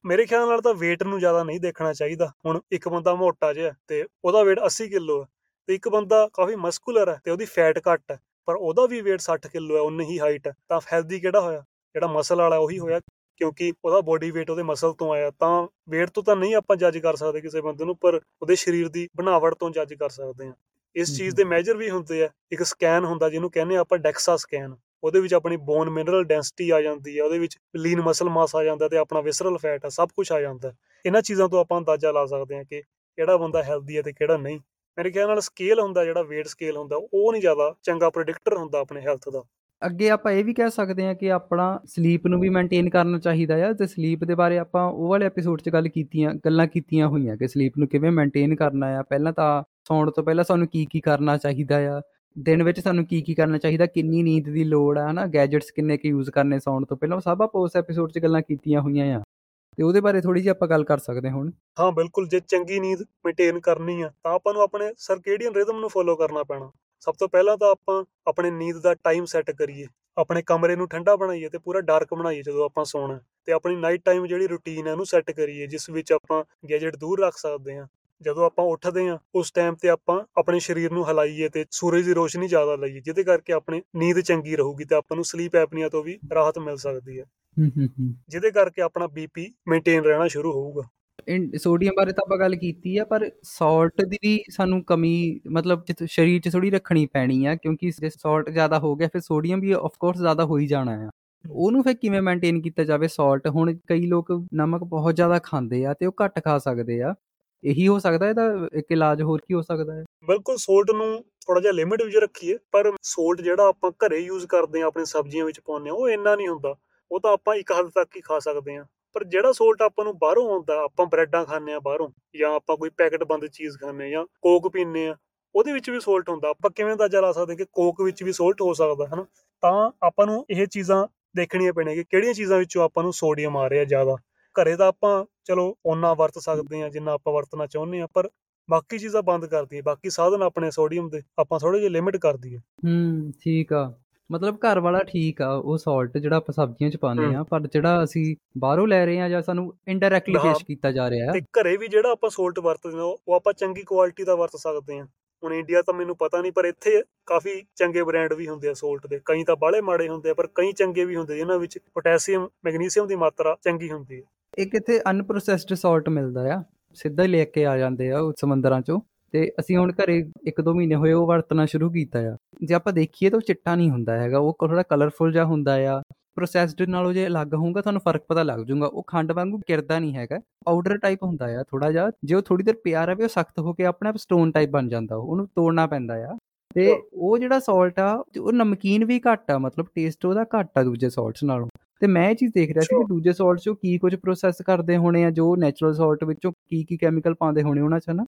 ਮੇਰੇ ਖਿਆਲ ਨਾਲ ਤਾਂ weight ਨੂੰ ਜ਼ਿਆਦਾ ਨਹੀਂ ਦੇਖਣਾ ਚਾਹੀਦਾ। ਹੁਣ ਇੱਕ ਬੰਦਾ ਮੋਟਾ ਜਿਹਾ ਤੇ ਉਹਦਾ weight 80 ਕਿਲੋ ਹੈ ਤੇ ਇੱਕ ਬੰਦਾ ਕਾਫੀ ਮਸਕੂਲਰ ਹੈ ਤੇ ਉਹਦੀ ਫੈਟ ਘੱਟ ਹੈ ਪਰ ਉਹਦਾ ਵੀ weight 60 ਕਿਲੋ ਹੈ ਉਨੀ ਹੀ ਹਾਈਟ ਹੈ ਤਾਂ ਹੈਲਦੀ ਕਿਹੜਾ ਹੋਇਆ? ਜਿਹੜਾ ਮਸਲ ਵਾਲਾ ਉਹੀ ਹੋਇਆ ਕਿਉਂਕਿ ਉਹਦਾ ਬੋਡੀ weight ਉਹਦੇ ਮਸਲ ਤੋਂ ਆਇਆ ਤਾਂ weight ਤੋਂ ਤਾਂ ਨਹੀਂ ਆਪਾਂ ਜੱਜ ਕਰ ਸਕਦੇ ਕਿਸੇ ਬੰਦੇ ਨੂੰ ਪਰ ਉਹਦੇ ਸਰੀਰ ਦੀ ਬਣਾਵਟ ਤੋਂ ਜੱਜ ਕਰ ਸਕਦੇ ਹਾਂ। ਇਸ ਚੀਜ਼ ਦੇ ਮੈਜਰ ਵੀ ਹੁੰਦੇ ਆ ਇੱਕ ਸਕੈਨ ਹੁੰਦਾ ਜਿਹਨੂੰ ਕਹਿੰਦੇ ਆ ਆਪਾਂ ਡੈਕਸਾ ਸਕੈਨ ਉਹਦੇ ਵਿੱਚ ਆਪਣੀ ਬੋਨ ਮਿਨਰਲ ਡੈਂਸਿਟੀ ਆ ਜਾਂਦੀ ਹੈ ਉਹਦੇ ਵਿੱਚ ਲੀਨ ਮਸਲ ਮਾਸ ਆ ਜਾਂਦਾ ਤੇ ਆਪਣਾ ਵਿਸਰਲ ਫੈਟ ਆ ਸਭ ਕੁਝ ਆ ਜਾਂਦਾ। ਇਹਨਾਂ ਚੀਜ਼ਾਂ ਤੋਂ ਆਪਾਂ ਅੰਦਾਜ਼ਾ ਲਾ ਸਕਦੇ ਹਾਂ ਕਿ ਕਿਹੜਾ ਬੰਦਾ ਹੈਲਦੀ ਹੈ ਤੇ ਕਿਹੜਾ ਨਹੀਂ। ਮੇਰੇ ਖਿਆਲ ਨਾਲ ਸਕੇਲ ਹੁੰਦਾ ਜਿਹੜਾ weight ਸਕੇਲ ਹੁੰਦਾ ਉਹ ਨਹੀਂ ਜ਼ਿਆਦਾ ਚੰਗਾ ਪ੍ਰੈਡਿਕਟਰ ਹੁੰਦਾ ਆਪਣੇ ਹੈਲਥ ਦਾ। ਅੱਗੇ ਆਪਾਂ ਇਹ ਵੀ ਕਹਿ ਸਕਦੇ ਹਾਂ ਕਿ ਆਪਣਾ ਸਲੀਪ ਨੂੰ ਵੀ ਮੇਨਟੇਨ ਕਰਨਾ ਚਾਹੀਦਾ ਆ ਤੇ ਸਲੀਪ ਦੇ ਬਾਰੇ ਆਪਾਂ ਉਹ ਵਾਲੇ ਐਪੀਸੋਡ 'ਚ ਗੱਲ ਕੀਤੀਆਂ, ਗੱਲਾਂ ਕੀਤੀਆਂ ਹੋਈਆਂ ਕਿ ਸਲੀਪ ਨੂੰ ਕਿਵੇਂ ਮੇਨਟੇਨ ਕਰਨਾ ਆ। ਪਹਿਲਾਂ ਤਾਂ ਸੌਣ ਤੋਂ ਪਹਿਲਾਂ ਸਾਨੂੰ ਕੀ ਕੀ ਕਰਨਾ ਚਾਹੀਦਾ ਆ? ਦਿਨ ਵਿੱਚ ਸਾਨੂੰ ਕੀ ਕੀ ਕਰਨਾ ਚਾਹੀਦਾ? ਕਿੰਨੀ ਨੀਂਦ ਦੀ ਲੋੜ ਆ, ਹਨਾ? ਗੈਜਟਸ ਕਿੰਨੇ ਕੁ ਯੂਜ਼ ਕਰਨੇ ਸੌਣ ਤੋਂ ਪਹਿਲਾਂ? ਉਹ ਸਭ ਆਪਾਂ ਉਸ ਐਪੀਸੋਡ 'ਚ ਗੱਲਾਂ ਕੀਤੀਆਂ ਹੋਈਆਂ ਆ। ਤੇ ਉਹਦੇ ਬਾਰੇ ਥੋੜੀ ਜਿਹੀ ਆਪਾਂ ਗੱਲ ਕਰ ਸਕਦੇ ਹਾਂ ਹੁਣ। ਹਾਂ, ਬਿਲਕੁਲ ਜੇ ਚੰਗੀ ਨੀਂਦ ਮੇਨਟੇਨ ਕਰਨੀ ਆ, ਤਾਂ ਆਪਾਂ ਨੂੰ ਆਪਣੇ ਸਰਕੇਡੀਅਨ ਰਿਦਮ ਨੂੰ ਫੋਲੋ ਕਰਨਾ ਪੈਣਾ। ਸਭ ਤੋਂ ਪਹਿਲਾਂ ਤਾਂ ਆਪਾਂ ਆਪਣੇ ਨੀਂਦ ਦਾ ਟਾਈਮ ਸੈੱਟ ਕਰੀਏ। ਆਪਣੇ ਕਮਰੇ ਨੂੰ ਠੰਡਾ ਬਣਾਈਏ ਤੇ ਪੂਰਾ ਡਾਰਕ ਬਣਾਈਏ ਜਦੋਂ ਆਪਾਂ ਸੌਣਾ। ਤੇ ਆਪਣੀ ਨਾਈਟ ਟਾਈਮ ਜਿਹੜੀ ਰੁਟੀਨ ਹੈ ਉਹਨੂੰ ਸੈੱਟ ਕਰੀਏ ਜਿਸ ਵਿੱਚ ਆਪਾਂ ਗੈਜਟ ਦੂਰ ਰੱਖ ਸਕਦੇ ਹਾਂ। ਜਦੋਂ ਆਪਾਂ ਉੱਠਦੇ ਹਾਂ ਉਸ ਟਾਈਮ ਤੇ ਆਪਾਂ ਆਪਣੇ ਸਰੀਰ ਨੂੰ ਹਿਲਾਈਏ ਤੇ ਸੂਰਜ ਦੀ ਰੋਸ਼ਨੀ ਜ਼ਿਆਦਾ ਲਈਏ ਜਿਹਦੇ ਕਰਕੇ ਆਪਣੀ ਨੀਂਦ ਚੰਗੀ ਰਹੂਗੀ ਤੇ ਆਪਾਂ ਨੂੰ ਸਲੀਪ ਐਪਨੀਆ ਤੋਂ ਵੀ ਰਾਹਤ ਮਿਲ ਸਕਦੀ ਹੈ। ਹੂੰ ਹੂੰ ਹੂੰ। ਜਿਹਦੇ ਕਰਕੇ ਆਪਣਾ ਬੀਪੀ ਮੇਨਟੇਨ ਰਹਿਣਾ ਸ਼ੁਰੂ ਹੋਊਗਾ। ਸੋਡੀਅਮ ਬਾਰੇ ਤਾਂ ਆਪਾਂ ਗੱਲ ਕੀਤੀ ਆ, ਪਰ ਸਾਲਟ ਦੀ ਵੀ ਸਾਨੂੰ ਕਮੀ, ਮਤਲਬ ਜਿੱਥੇ, ਸਰੀਰ 'ਚ ਥੋੜੀ ਰੱਖਣੀ ਪੈਣੀ ਆ, ਕਿਉਂਕਿ ਜੇ ਸਾਲਟ ਜ਼ਿਆਦਾ ਹੋ ਗਿਆ, ਫਿਰ ਸੋਡੀਅਮ ਵੀ ਆਫ ਕੋਰਸ ਜ਼ਿਆਦਾ ਹੋ ਹੀ ਜਾਣਾ ਆ। ਉਹਨੂੰ ਫਿਰ ਕਿਵੇਂ ਮੇਨਟੇਨ ਕੀਤਾ ਜਾਵੇ ਸਾਲਟ ਹੁਣ ਕਈ ਲੋਕ ਨਮਕ ਬਹੁਤ ਜ਼ਿਆਦਾ ਖਾਂਦੇ ਆ ਤੇ ਉਹ ਘੱਟ ਖਾ ਸਕਦੇ ਆ। ਇਹੀ ਹੋ ਸਕਦਾ ਇਹਦਾ ਇੱਕ ਇਲਾਜ ਹੋਰ ਕੀ ਹੋ ਸਕਦਾ ਹੈ? ਬਿਲਕੁਲ ਸੋਲਟ ਨੂੰ ਥੋੜਾ ਜਿਹਾ ਲਿਮਿਟ ਵਿੱਚ ਰੱਖੀਏ, ਪਰ ਸੋਲਟ ਜਿਹੜਾ ਆਪਾਂ ਘਰੇ ਯੂਜ਼ ਕਰਦੇ ਆ, ਆਪਣੀ ਸਬਜ਼ੀਆਂ ਵਿੱਚ ਪਾਉਂਦੇ ਆ, ਉਹ ਇੰਨਾ ਨਹੀਂ ਹੁੰਦਾ। ਉਹ ਤਾਂ ਆਪਾਂ ਇੱਕ ਹੱਦ ਤੱਕ ਹੀ ਖਾ ਸਕਦੇ ਆ। ਪਰ ਜਿਹੜਾ ਸੋਲਟ ਆਪਾਂ ਨੂੰ ਬਾਹਰੋਂ ਆਉਂਦਾ, ਆਪਾਂ ਬ੍ਰੈਡਾਂ ਖਾਂਦੇ ਆ ਬਾਹਰੋਂ ਜਾਂ ਆਪਾਂ ਕੋਈ ਪੈਕਟ ਬੰਦ ਚੀਜ਼ ਖਾਂਦੇ ਆ ਜਾਂ ਕੋਕ ਪੀਂਦੇ ਆ ਉਹਦੇ ਵਿੱਚ ਵੀ ਸੋਲਟ ਹੁੰਦਾ। ਆਪਾਂ ਕਿਵੇਂ ਅੰਦਾਜ਼ਾ ਲਾ ਸਕਦੇ ਕਿ ਕੋਕ ਵਿੱਚ ਵੀ ਸੋਲਟ ਹੋ ਸਕਦਾ, ਹਨਾ? ਤਾਂ ਆਪਾਂ ਨੂੰ ਇਹ ਚੀਜ਼ਾਂ ਦੇਖਣੀਆਂ ਪੈਣੀਆਂ ਕਿ ਕਿਹੜੀਆਂ ਚੀਜ਼ਾਂ ਵਿੱਚੋਂ ਆਪਾਂ ਨੂੰ ਸੋਡੀਅਮ ਆ ਰਿਹਾ ਜ਼ਿਆਦਾ। ਘਰੇ ਤਾਂ ਆਪਾਂ ਚਲੋ ਓਨਾ ਵਰਤ ਸਕਦੇ ਆ ਜਿੰਨਾ ਆਪਾਂ ਵਰਤਣਾ ਚਾਹੁੰਦੇ ਆ ਪਰ ਬਾਕੀ ਚੀਜ਼ਾਂ ਬੰਦ ਕਰ ਦਈਏ, ਬਾਕੀ ਸਾਧਨ ਆਪਣੇ ਸੋਡੀਅਮ ਦੇ ਆਪਾਂ ਥੋੜੇ ਜਿਹਾ ਲਿਮਿਟ ਕਰ ਦਈਏ। ਹੂੰ, ਠੀਕ ਆ। ਮਤਲਬ ਘਰ ਵਾਲਾ ਠੀਕ ਆ ਉਹ ਸਾਲਟ ਜਿਹੜਾ ਆਪਾਂ ਸਬਜ਼ੀਆਂ 'ਚ ਪਾਉਂਦੇ। ਆ ਪਰ ਜਿਹੜਾ ਅਸੀਂ ਬਾਹਰੋਂ ਲੈ ਰਹੇ ਆ ਜਾਂ ਸਾਨੂੰ ਇਨਡਾਇਰੈਕਟਲੀ। ਪੇਸ਼ ਕੀਤਾ ਜਾ ਰਿਹਾ ਤੇ ਘਰੇ ਵੀ ਜਿਹੜਾ ਆਪਾਂ ਸੋਲਟ ਵਰਤਦੇ ਆ ਉਹ ਆਪਾਂ ਚੰਗੀ ਕੁਆਲਿਟੀ ਦਾ ਵਰਤ ਸਕਦੇ ਆ ਹੁਣ ਇੰਡੀਆ ਤਾਂ ਮੈਨੂੰ ਪਤਾ ਨਹੀਂ ਪਰ ਇੱਥੇ ਕਾਫੀ ਚੰਗੇ ਬ੍ਰਾਂਡ ਵੀ ਹੁੰਦੇ ਆ ਸੋਲਟ ਦੇ। ਕਈ ਤਾਂ ਬਾਹਲੇ ਮਾੜੇ ਹੁੰਦੇ ਆ ਪਰ ਕਈ ਚੰਗੇ ਵੀ ਹੁੰਦੇ ਜਿਨ੍ਹਾਂ ਵਿੱਚ ਪੋਟਾਸੀਅਮ ਮੈਗਨੀਸੀਅਮ ਦੀ ਮਾਤਰਾ ਚੰਗੀ ਹੁੰਦੀ ਹੈ। ਇੱਕ ਇੱਥੇ ਅਨਪ੍ਰੋਸੈਸਡ ਸਾਲਟ ਮਿਲਦਾ ਆ ਸਿੱਧਾ ਹੀ ਲੈ ਕੇ ਆ ਜਾਂਦੇ ਆ ਉਹ ਸਮੁੰਦਰਾਂ ਚੋਂ। ਤੇ ਅਸੀਂ ਹੁਣ ਘਰੇ ਇੱਕ ਦੋ ਮਹੀਨੇ ਹੋਏ ਉਹ ਵਰਤਣਾ ਸ਼ੁਰੂ ਕੀਤਾ ਆ। ਜੇ ਆਪਾਂ ਦੇਖੀਏ ਤਾਂ ਉਹ ਚਿੱਟਾ ਨਹੀਂ ਹੁੰਦਾ ਹੈਗਾ ਉਹ ਥੋੜਾ ਕਲਰਫੁਲ ਜਿਹਾ ਹੁੰਦਾ ਆ। ਪ੍ਰੋਸੈਸਡ ਨਾਲੋਂ ਜੇ ਅਲੱਗ ਹੋਊਗਾ ਤੁਹਾਨੂੰ ਫ਼ਰਕ ਪਤਾ ਲੱਗ ਜਾਊਗਾ ਉਹ ਖੰਡ ਵਾਂਗੂ ਕਿਰਦਾ ਨਹੀਂ ਹੈਗਾ ਪਾਊਡਰ ਟਾਈਪ ਹੁੰਦਾ ਆ ਥੋੜਾ ਜਿਹਾ ਜੇ ਉਹ ਥੋੜੀ ਦੇਰ ਪਿਆ ਰਵੇ ਉਹ ਸਖਤ ਹੋ ਕੇ ਆਪਣੇ ਆਪ ਸਟੋਨ ਟਾਈਪ ਬਣ ਜਾਂਦਾ ਉਹ, ਉਹਨੂੰ ਤੋੜਨਾ ਪੈਂਦਾ ਆ। ਤੇ ਉਹ ਜਿਹੜਾ ਸਾਲਟ ਆ ਉਹ ਨਮਕੀਨ ਵੀ ਘੱਟ ਆ ਮਤਲਬ ਟੇਸਟ ਉਹਦਾ ਘੱਟ ਆ ਦੂਜੇ ਸਾਲਟਸ ਨਾਲੋਂ। ਤੇ ਮੈਂ ਇਹ ਚੀਜ਼ ਦੇਖ ਰਿਹਾ ਸੀ ਕਿ ਦੂਜੇ ਸਾਲਟ 'ਚੋਂ ਕੀ ਕੁਝ ਪ੍ਰੋਸੈਸ ਕਰਦੇ ਹੋਣੇ ਆ ਜੋ ਨੈਚੁਰਲ ਸਾਲਟ ਵਿੱਚੋਂ ਕੀ ਕੀ ਕੈਮੀਕਲ ਪਾਉਂਦੇ ਹੋਣੇ ਉਹਨਾਂ 'ਚ ਨਾ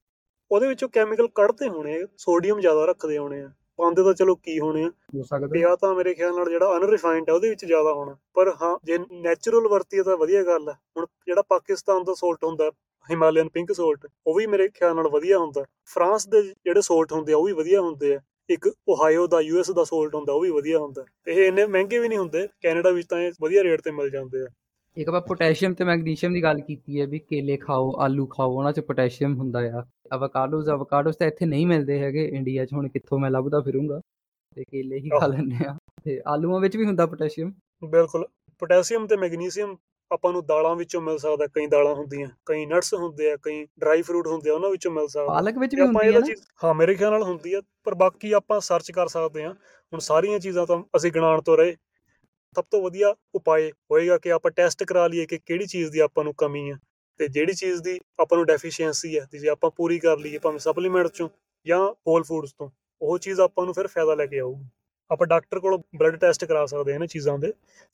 ਉਹਦੇ ਵਿੱਚੋਂ ਕੈਮੀਕਲ ਕੱਢਦੇ ਹੋਣੇ ਆ ਸੋਡੀਅਮ ਜ਼ਿਆਦਾ ਰੱਖਦੇ ਹੋਣੇ ਆ। ਪਾਉਂਦੇ ਤਾਂ ਚਲੋ ਕੀ ਹੋਣੇ ਆ। ਹੋ ਸਕਦਾ। ਪਿਆ ਤਾਂ ਮੇਰੇ ਖਿਆਲ ਨਾਲ ਜਿਹੜਾ ਅਨਰਿਫਾਈਨਡ ਹੈ ਉਹਦੇ ਵਿੱਚ ਜ਼ਿਆਦਾ ਹੋਣਾ। ਪਰ ਹਾਂ ਜੇ ਨੈਚੁਰਲ ਵਰਤੀਏ ਤਾਂ ਵਧੀਆ ਗੱਲ ਹੈ ਹੁਣ ਜਿਹੜਾ ਪਾਕਿਸਤਾਨ ਦਾ ਸੋਲਟ ਹੁੰਦਾ ਹਿਮਾਲਯਨ ਪਿੰਕ ਸੋਲਟ ਉਹ ਵੀ ਮੇਰੇ ਖਿਆਲ ਨਾਲ ਵਧੀਆ ਹੁੰਦਾ। ਫਰਾਂਸ ਦੇ ਜਿਹੜੇ ਸੋਲਟ ਹੁੰਦੇ ਆ ਉਹ ਵੀ ਵਧੀਆ ਹੁੰਦੇ ਆ। ਇੱਕ ਓਹਾਈਓ ਦਾ ਯੂਐਸ ਦਾ ਸੋਲਟ ਹੁੰਦਾ ਉਹ ਵੀ ਵਧੀਆ ਹੁੰਦਾ। ਇਹ ਇੰਨੇ ਮਹਿੰਗੇ ਵੀ ਨਹੀਂ ਹੁੰਦੇ ਕੈਨੇਡਾ ਵਿੱਚ ਤਾਂ ਇਹ ਵਧੀਆ ਰੇਟ ਤੇ ਮਿਲ ਜਾਂਦੇ ਆ। ਇੱਕ ਵਾਰ ਪੋਟਾਸ਼ੀਅਮ ਤੇ ਮੈਗਨੀਸ਼ੀਅਮ ਦੀ ਗੱਲ ਕੀਤੀ ਹੈ ਵੀ ਕੇਲੇ ਖਾਓ ਆਲੂ ਖਾਓ ਉਹਨਾਂ 'ਚ ਪੋਟਾਸ਼ੀਅਮ ਹੁੰਦਾ ਆ। ਅਵਾਕਾਡੋਸ ਅਵਾਕਾਡੋਸ ਤਾਂ ਇੱਥੇ ਨਹੀਂ ਮਿਲਦੇ ਹੈਗੇ ਇੰਡੀਆ 'ਚ ਹੁਣ ਕਿੱਥੋਂ ਮੈਂ ਲੱਭਦਾ ਫਿਰੂੰਗਾ। ਤੇ ਕੇਲੇ ਹੀ ਖਾ। ਲੈਂਦੇ ਆ। ਤੇ ਆਲੂਆਂ ਵਿੱਚ ਵੀ ਹੁੰਦਾ ਪੋਟਾਸ਼ੀਅਮ? ਬਿਲਕੁਲ। ਪੋਟਾਸੀਅਮ ਤੇ ਮੈਗਨੀਸੀਅਮ ਆਪਾਂ ਨੂੰ ਦਾਲਾਂ ਵਿੱਚੋਂ ਮਿਲ ਸਕਦਾ ਕਈ ਦਾਲਾਂ ਹੁੰਦੀਆਂ ਕਈ ਨਟਸ ਹੁੰਦੇ ਆ ਕਈ ਡਰਾਈ ਫਰੂਟ ਹੁੰਦੇ ਆ ਉਹਨਾਂ ਵਿੱਚੋਂ ਮਿਲ ਸਕਦਾ। ਪਾਲਕ ਵਿੱਚ ਵੀ ਆਪਾਂ ਹੁੰਦੀ ਹੈ ਨਾ? ਹਾਂ ਮੇਰੇ ਖਿਆਲ ਨਾਲ ਹੁੰਦੀ ਆ ਪਰ ਬਾਕੀ ਆਪਾਂ ਸਰਚ ਕਰ ਸਕਦੇ ਹਾਂ। ਹੁਣ ਸਾਰੀਆਂ ਚੀਜ਼ਾਂ ਤਾਂ ਅਸੀਂ ਗਿਣਾਉਣ ਤੋਂ ਰਹੇ ਸਭ ਤੋਂ ਵਧੀਆ ਉਪਾਅ ਹੋਏਗਾ ਕਿ ਆਪਾਂ ਟੈਸਟ ਕਰਾ ਲਈਏ ਕਿ ਕਿਹੜੀ ਚੀਜ਼ ਦੀ ਆਪਾਂ ਨੂੰ ਕਮੀ ਆ ਤੇ ਜਿਹੜੀ ਚੀਜ਼ ਦੀ ਆਪਾਂ ਨੂੰ ਡੈਫੀਸ਼ੀਐਂਸੀ ਹੈ ਤੇ ਜੇ ਆਪਾਂ ਪੂਰੀ ਕਰ ਲਈਏ ਭਾਵੇਂ ਸਪਲੀਮੈਂਟ ਚੋਂ ਜਾਂ ਹੋਲ ਫੂਡਸ ਤੋਂ, ਉਹ ਚੀਜ਼ ਆਪਾਂ ਨੂੰ ਫਿਰ ਫਾਇਦਾ ਲੈ ਕੇ ਆਊਗੀ। ਆਪਾਂ ਡਾਕਟਰ ਕੋਲੋਂ ਬਲੱਡ ਟੈਸਟ ਕਰਾ ਸਕਦੇ ਹਾਂ ਇਹਨਾਂ ਚੀਜ਼ਾਂ ਦੇ।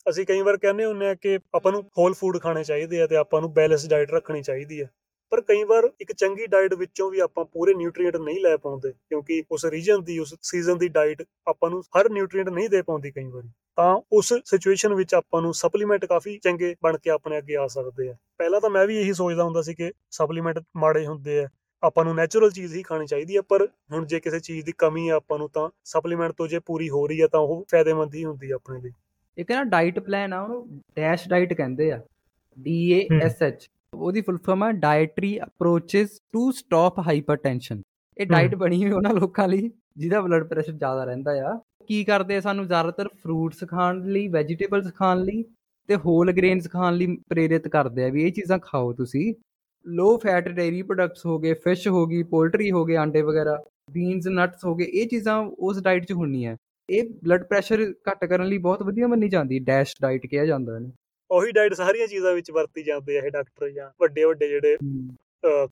ਅਸੀਂ ਕਈ ਵਾਰ ਕਹਿੰਦੇ ਹੁੰਦੇ ਆ ਕਿ ਆਪਾਂ ਨੂੰ ਹੋਲ ਫੂਡ ਖਾਣੇ ਚਾਹੀਦੇ ਆ ਤੇ ਆਪਾਂ ਨੂੰ ਬੈਲੈਂਸ ਡਾਈਟ ਰੱਖਣੀ ਚਾਹੀਦੀ ਆ। ਪਰ ਕਈ ਵਾਰ ਇੱਕ ਚੰਗੀ ਡਾਈਟ ਵਿੱਚੋਂ ਵੀ ਆਪਾਂ ਪੂਰੇ ਨਿਊਟ੍ਰੀਐਂਟ ਨਹੀਂ ਲੈ ਪਾਉਂਦੇ ਕਿਉਂਕਿ ਉਸ ਰੀਜਨ ਦੀ ਉਸ ਸੀਜ਼ਨ ਦੀ ਡਾਈਟ ਆਪਾਂ ਨੂੰ ਹਰ ਨਿਊਟ੍ਰੀਐਂਟ ਨਹੀਂ ਦੇ ਪਾਉਂਦੀ ਕਈ ਵਾਰੀ। ਤਾਂ ਉਸ ਸਿਚੁਏਸ਼ਨ ਵਿੱਚ ਆਪਾਂ ਨੂੰ ਸਪਲੀਮੈਂਟ ਕਾਫੀ ਚੰਗੇ ਬਣ ਕੇ ਆਪਣੇ ਅੱਗੇ ਆ ਸਕਦੇ ਆ। ਪਹਿਲਾਂ ਤਾਂ ਮੈਂ ਵੀ ਇਹੀ ਸੋਚਦਾ ਹੁੰਦਾ ਸੀ ਕਿ ਸਪਲੀਮੈਂਟ ਮਾੜੇ ਹੁੰਦੇ ਆ ਆਪਾਂ ਨੂੰ ਨੈਚੁਰਲ ਚੀਜ਼ ਹੀ ਖਾਣੀ ਚਾਹੀਦੀ ਹੈ ਪਰ ਹੁਣ ਜੇ ਕਿਸੇ ਚੀਜ਼ ਦੀ ਕਮੀ ਹੈ ਆਪਾਂ ਨੂੰ ਤਾਂ ਸਪਲੀਮੈਂਟ ਤੋਂ ਜੇ ਪੂਰੀ ਹੋ ਰਹੀ ਹੈ ਤਾਂ ਉਹ ਫਾਇਦੇਮੰਦ ਹੀ ਹੁੰਦੀ ਹੈ ਆਪਣੇ ਲਈ। ਇੱਕ ਨਾ ਡਾਈਟ ਪਲਾਨ ਆ ਉਹਨੂੰ ਡੈਸ਼ ਡਾਈਟ ਕਹਿੰਦੇ ਆ D A S H ਉਹਦੀ ਫੁੱਲ ਫਾਰਮ ਆ dietary approaches to stop hypertension ਇਹ ਡਾਈਟ ਬਣੀ ਹੋਈ ਉਹਨਾਂ ਲੋਕਾਂ ਲਈ ਜਿਹਦਾ ਬਲੱਡ ਪ੍ਰੈਸ਼ਰ ਜ਼ਿਆਦਾ ਰਹਿੰਦਾ ਆ। ਕੀ ਕਰਦੇ ਆ ਸਾਨੂੰ ਜ਼ਿਆਦਾਤਰ ਫਰੂਟਸ ਖਾਣ ਲਈ ਵੈਜੀਟੇਬਲਸ ਖਾਣ ਲਈ ਤੇ ਹੋਲ ਗ੍ਰੇਨਸ ਖਾਣ ਲਈ ਪ੍ਰੇਰਿਤ ਕਰਦੇ ਆ ਵੀ ਇਹ ਚੀਜ਼ਾਂ ਖਾਓ ਤੁਸੀਂ। ਲੋ ਫੈਟ ਡੇਰੀ ਪ੍ਰੋਡਕਟਸ ਹੋ ਗਏ ਫਿਸ਼ ਹੋ ਗਈ ਪੋਲਟਰੀ ਹੋ ਗਏ ਆਂਡੇ ਵਗੈਰਾ ਬੀਨਸ ਨਟਸ ਹੋ ਗਏ ਇਹ ਚੀਜ਼ਾਂ ਉਸ ਡਾਈਟ 'ਚ ਹੁੰਦੀਆਂ। ਇਹ ਬਲੱਡ ਪ੍ਰੈਸ਼ਰ ਘੱਟ ਕਰਨ ਲਈ ਬਹੁਤ ਵਧੀਆ ਮੰਨੀ ਜਾਂਦੀ ਡੈਸ਼ ਡਾਈਟ ਕਿਹਾ ਜਾਂਦਾ ਇਹਨੂੰ। ਉਹੀ ਡਾਈਟ ਸਾਰੀਆਂ ਚੀਜ਼ਾਂ ਵਿੱਚ ਵਰਤੀ ਜਾਂਦੇ ਆ ਇਹ ਡਾਕਟਰ ਜਾਂ ਵੱਡੇ ਵੱਡੇ ਜਿਹੜੇ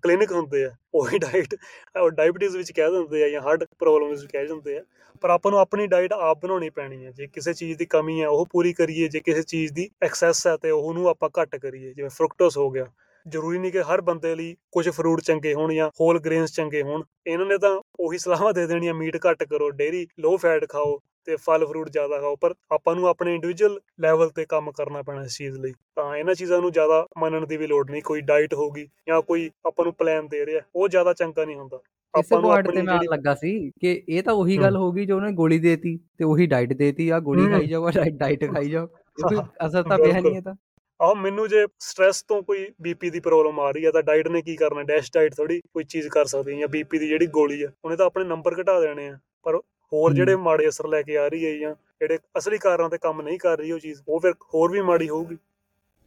ਕਲੀਨਿਕ ਹੁੰਦੇ ਆ ਉਹੀ ਡਾਈਟ ਉਹ ਡਾਇਬੀਟੀਜ਼ ਵਿੱਚ ਕਹਿ ਦਿੰਦੇ ਆ ਜਾਂ ਹਾਰਟ ਪ੍ਰੋਬਲਮਸ ਵਿੱਚ ਕਹਿ ਦਿੰਦੇ ਆ ਪਰ ਆਪਾਂ ਨੂੰ ਆਪਣੀ ਡਾਈਟ ਆਪ ਬਣਾਉਣੀ ਪੈਣੀ ਹੈ ਜੇ ਕਿਸੇ ਚੀਜ਼ ਦੀ ਕਮੀ ਹੈ ਉਹ ਪੂਰੀ ਕਰੀਏ ਜੇ ਕਿਸੇ ਚੀਜ਼ ਦੀ ਐਕਸੈਸ ਹੈ ਤੇ ਉਹਨੂੰ ਆਪਾਂ ਘੱਟ ਕਰੀਏ ਜਿਵੇਂ ਫਰੁਕਟੋਸ ਹੋ ਗਿਆ ਜ਼ਰੂਰੀ ਨਹੀਂ ਕਿ ਹਰ ਬੰਦੇ ਲਈ ਕੁਝ ਫਰੂਟ ਚੰਗੇ ਹੋਣ ਜਾਂ ਹੋਲ ਗ੍ਰੇਨਸ ਚੰਗੇ ਹੋਣ ਇਹਨਾਂ ਨੇ ਤਾਂ ਉਹੀ ਸਲਾਹਾਂ ਦੇ ਦੇਣੀਆਂ ਮੀਟ ਘੱਟ ਕਰੋ ਡੇਰੀ ਲੋ ਫੈਟ ਖਾਓ ਤੇ ਫਲ ਫਰੂਟ ਜ਼ਿਆਦਾ ਖਾਓ ਪਰ ਆਪਾਂ ਨੂੰ ਆਪਣੇ ਇੰਡੀਵਿਜੂਅਲ ਲੈਵਲ ਤੇ ਕੰਮ ਕਰਨਾ ਪੈਣਾ ਇਸ ਚੀਜ਼ ਲਈ। ਤਾਂ ਇਹਨਾਂ ਚੀਜ਼ਾਂ ਨੂੰ ਜ਼ਿਆਦਾ ਮੰਨਣ ਦੀ ਵੀ ਲੋੜ ਨਹੀਂ ਕੋਈ ਡਾਈਟ ਹੋਗੀ ਜਾਂ ਕੋਈ ਆਪਾਂ ਨੂੰ ਪਲਾਨ ਦੇ ਰਿਹਾ ਉਹ ਜ਼ਿਆਦਾ ਚੰਗਾ ਨਹੀਂ ਹੁੰਦਾ। ਇਸੇ ਪੁਆਇੰਟ ਤੇ ਮੈਂ ਲੱਗਾ ਸੀ ਕਿ ਇਹ ਤਾਂ ਉਹੀ ਗੱਲ ਹੋਗੀ ਜੋ ਉਹਨੇ ਗੋਲੀ ਦੇਤੀ ਤੇ ਉਹੀ ਡਾਈਟ ਦੇਤੀ ਆ ਗੋਲੀ ਖਾਈ ਜਾਓ ਡਾਈਟ ਖਾਈ ਜਾਓ। ਕੋਈ ਅਸਰ ਤਾਂ ਪਿਆ ਨਹੀਂ ਇਹ ਤਾਂ। ਆਹ ਮੈਨੂੰ ਜੇ ਸਟ्रेस ਤੋਂ ਕੋਈ ਬੀਪੀ ਦੀ ਪ੍ਰੋਬਲਮ ਆ ਰਹੀ ਹੈ ਤਾਂ ਡਾਈਟ ਨੇ ਕੀ ਕਰਨਾ ਡੈਸ਼ ਡਾਈਟ ਥੋੜੀ ਕੋਈ ਚੀਜ਼ ਕਰ ਸਕਦੀ ਹੈ ਜਾਂ ਬੀਪੀ ਦੀ ਜਿਹੜੀ ਗੋਲੀ ਆ ਉਹਨੇ ਤਾਂ ਆਪਣੇ ਨੰਬਰ ਘਟਾ ਦੇਣੇ ਆ ਪਰ ਹੋਰ ਜਿਹੜੇ ਮਾੜੇ ਅਸਰ ਲੈ ਕੇ ਆ ਰਹੀ ਹੈ ਜਾਂ ਜਿਹੜੇ ਅਸਲੀ ਕਾਰਨਾਂ ਤੇ ਕੰਮ ਨਹੀਂ ਕਰ ਰਹੀ ਉਹ ਚੀਜ਼ ਉਹ ਫਿਰ ਹੋਰ ਵੀ ਮਾੜੀ ਹੋਊਗੀ।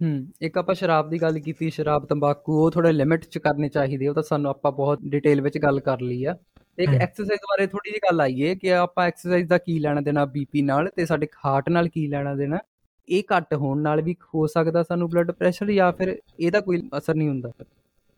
ਹੂੰ ਇੱਕ ਆਪਾਂ ਸ਼ਰਾਬ ਦੀ ਗੱਲ ਕੀਤੀ ਸ਼ਰਾਬ ਤੰਬਾਕੂ ਉਹ ਥੋੜੇ ਲਿਮਿਟ ਚ ਕਰਨੇ ਚਾਹੀਦੇ ਉਹ ਤਾਂ ਸਾਨੂੰ ਆਪਾਂ ਬਹੁਤ ਡਿਟੇਲ ਵਿੱਚ ਗੱਲ ਕਰ ਲਈ ਆ। ਇੱਕ ਐਕਸਰਸਾਈਜ਼ ਬਾਰੇ ਥੋੜੀ ਜਿਹੀ ਗੱਲ ਆਈਏ ਕਿ ਆਪਾਂ ਐਕਸਰਸਾਈਜ਼ ਦਾ ਕੀ ਲੈਣਾ ਦੇਣਾ ਬੀਪੀ ਨਾਲ ਤੇ ਸਾਡੇ ਹਾਰਟ ਨਾਲ ਕੀ ਲੈਣਾ ਦੇਣਾ ਇਹ ਘੱਟ ਹੋਣ ਨਾਲ ਵੀ ਹੋ ਸਕਦਾ ਸਾਨੂੰ ਬਲੱਡ ਪ੍ਰੈਸ਼ਰ ਜਾਂ ਫਿਰ ਇਹਦਾ ਕੋਈ ਅਸਰ ਨਹੀਂ ਹੁੰਦਾ।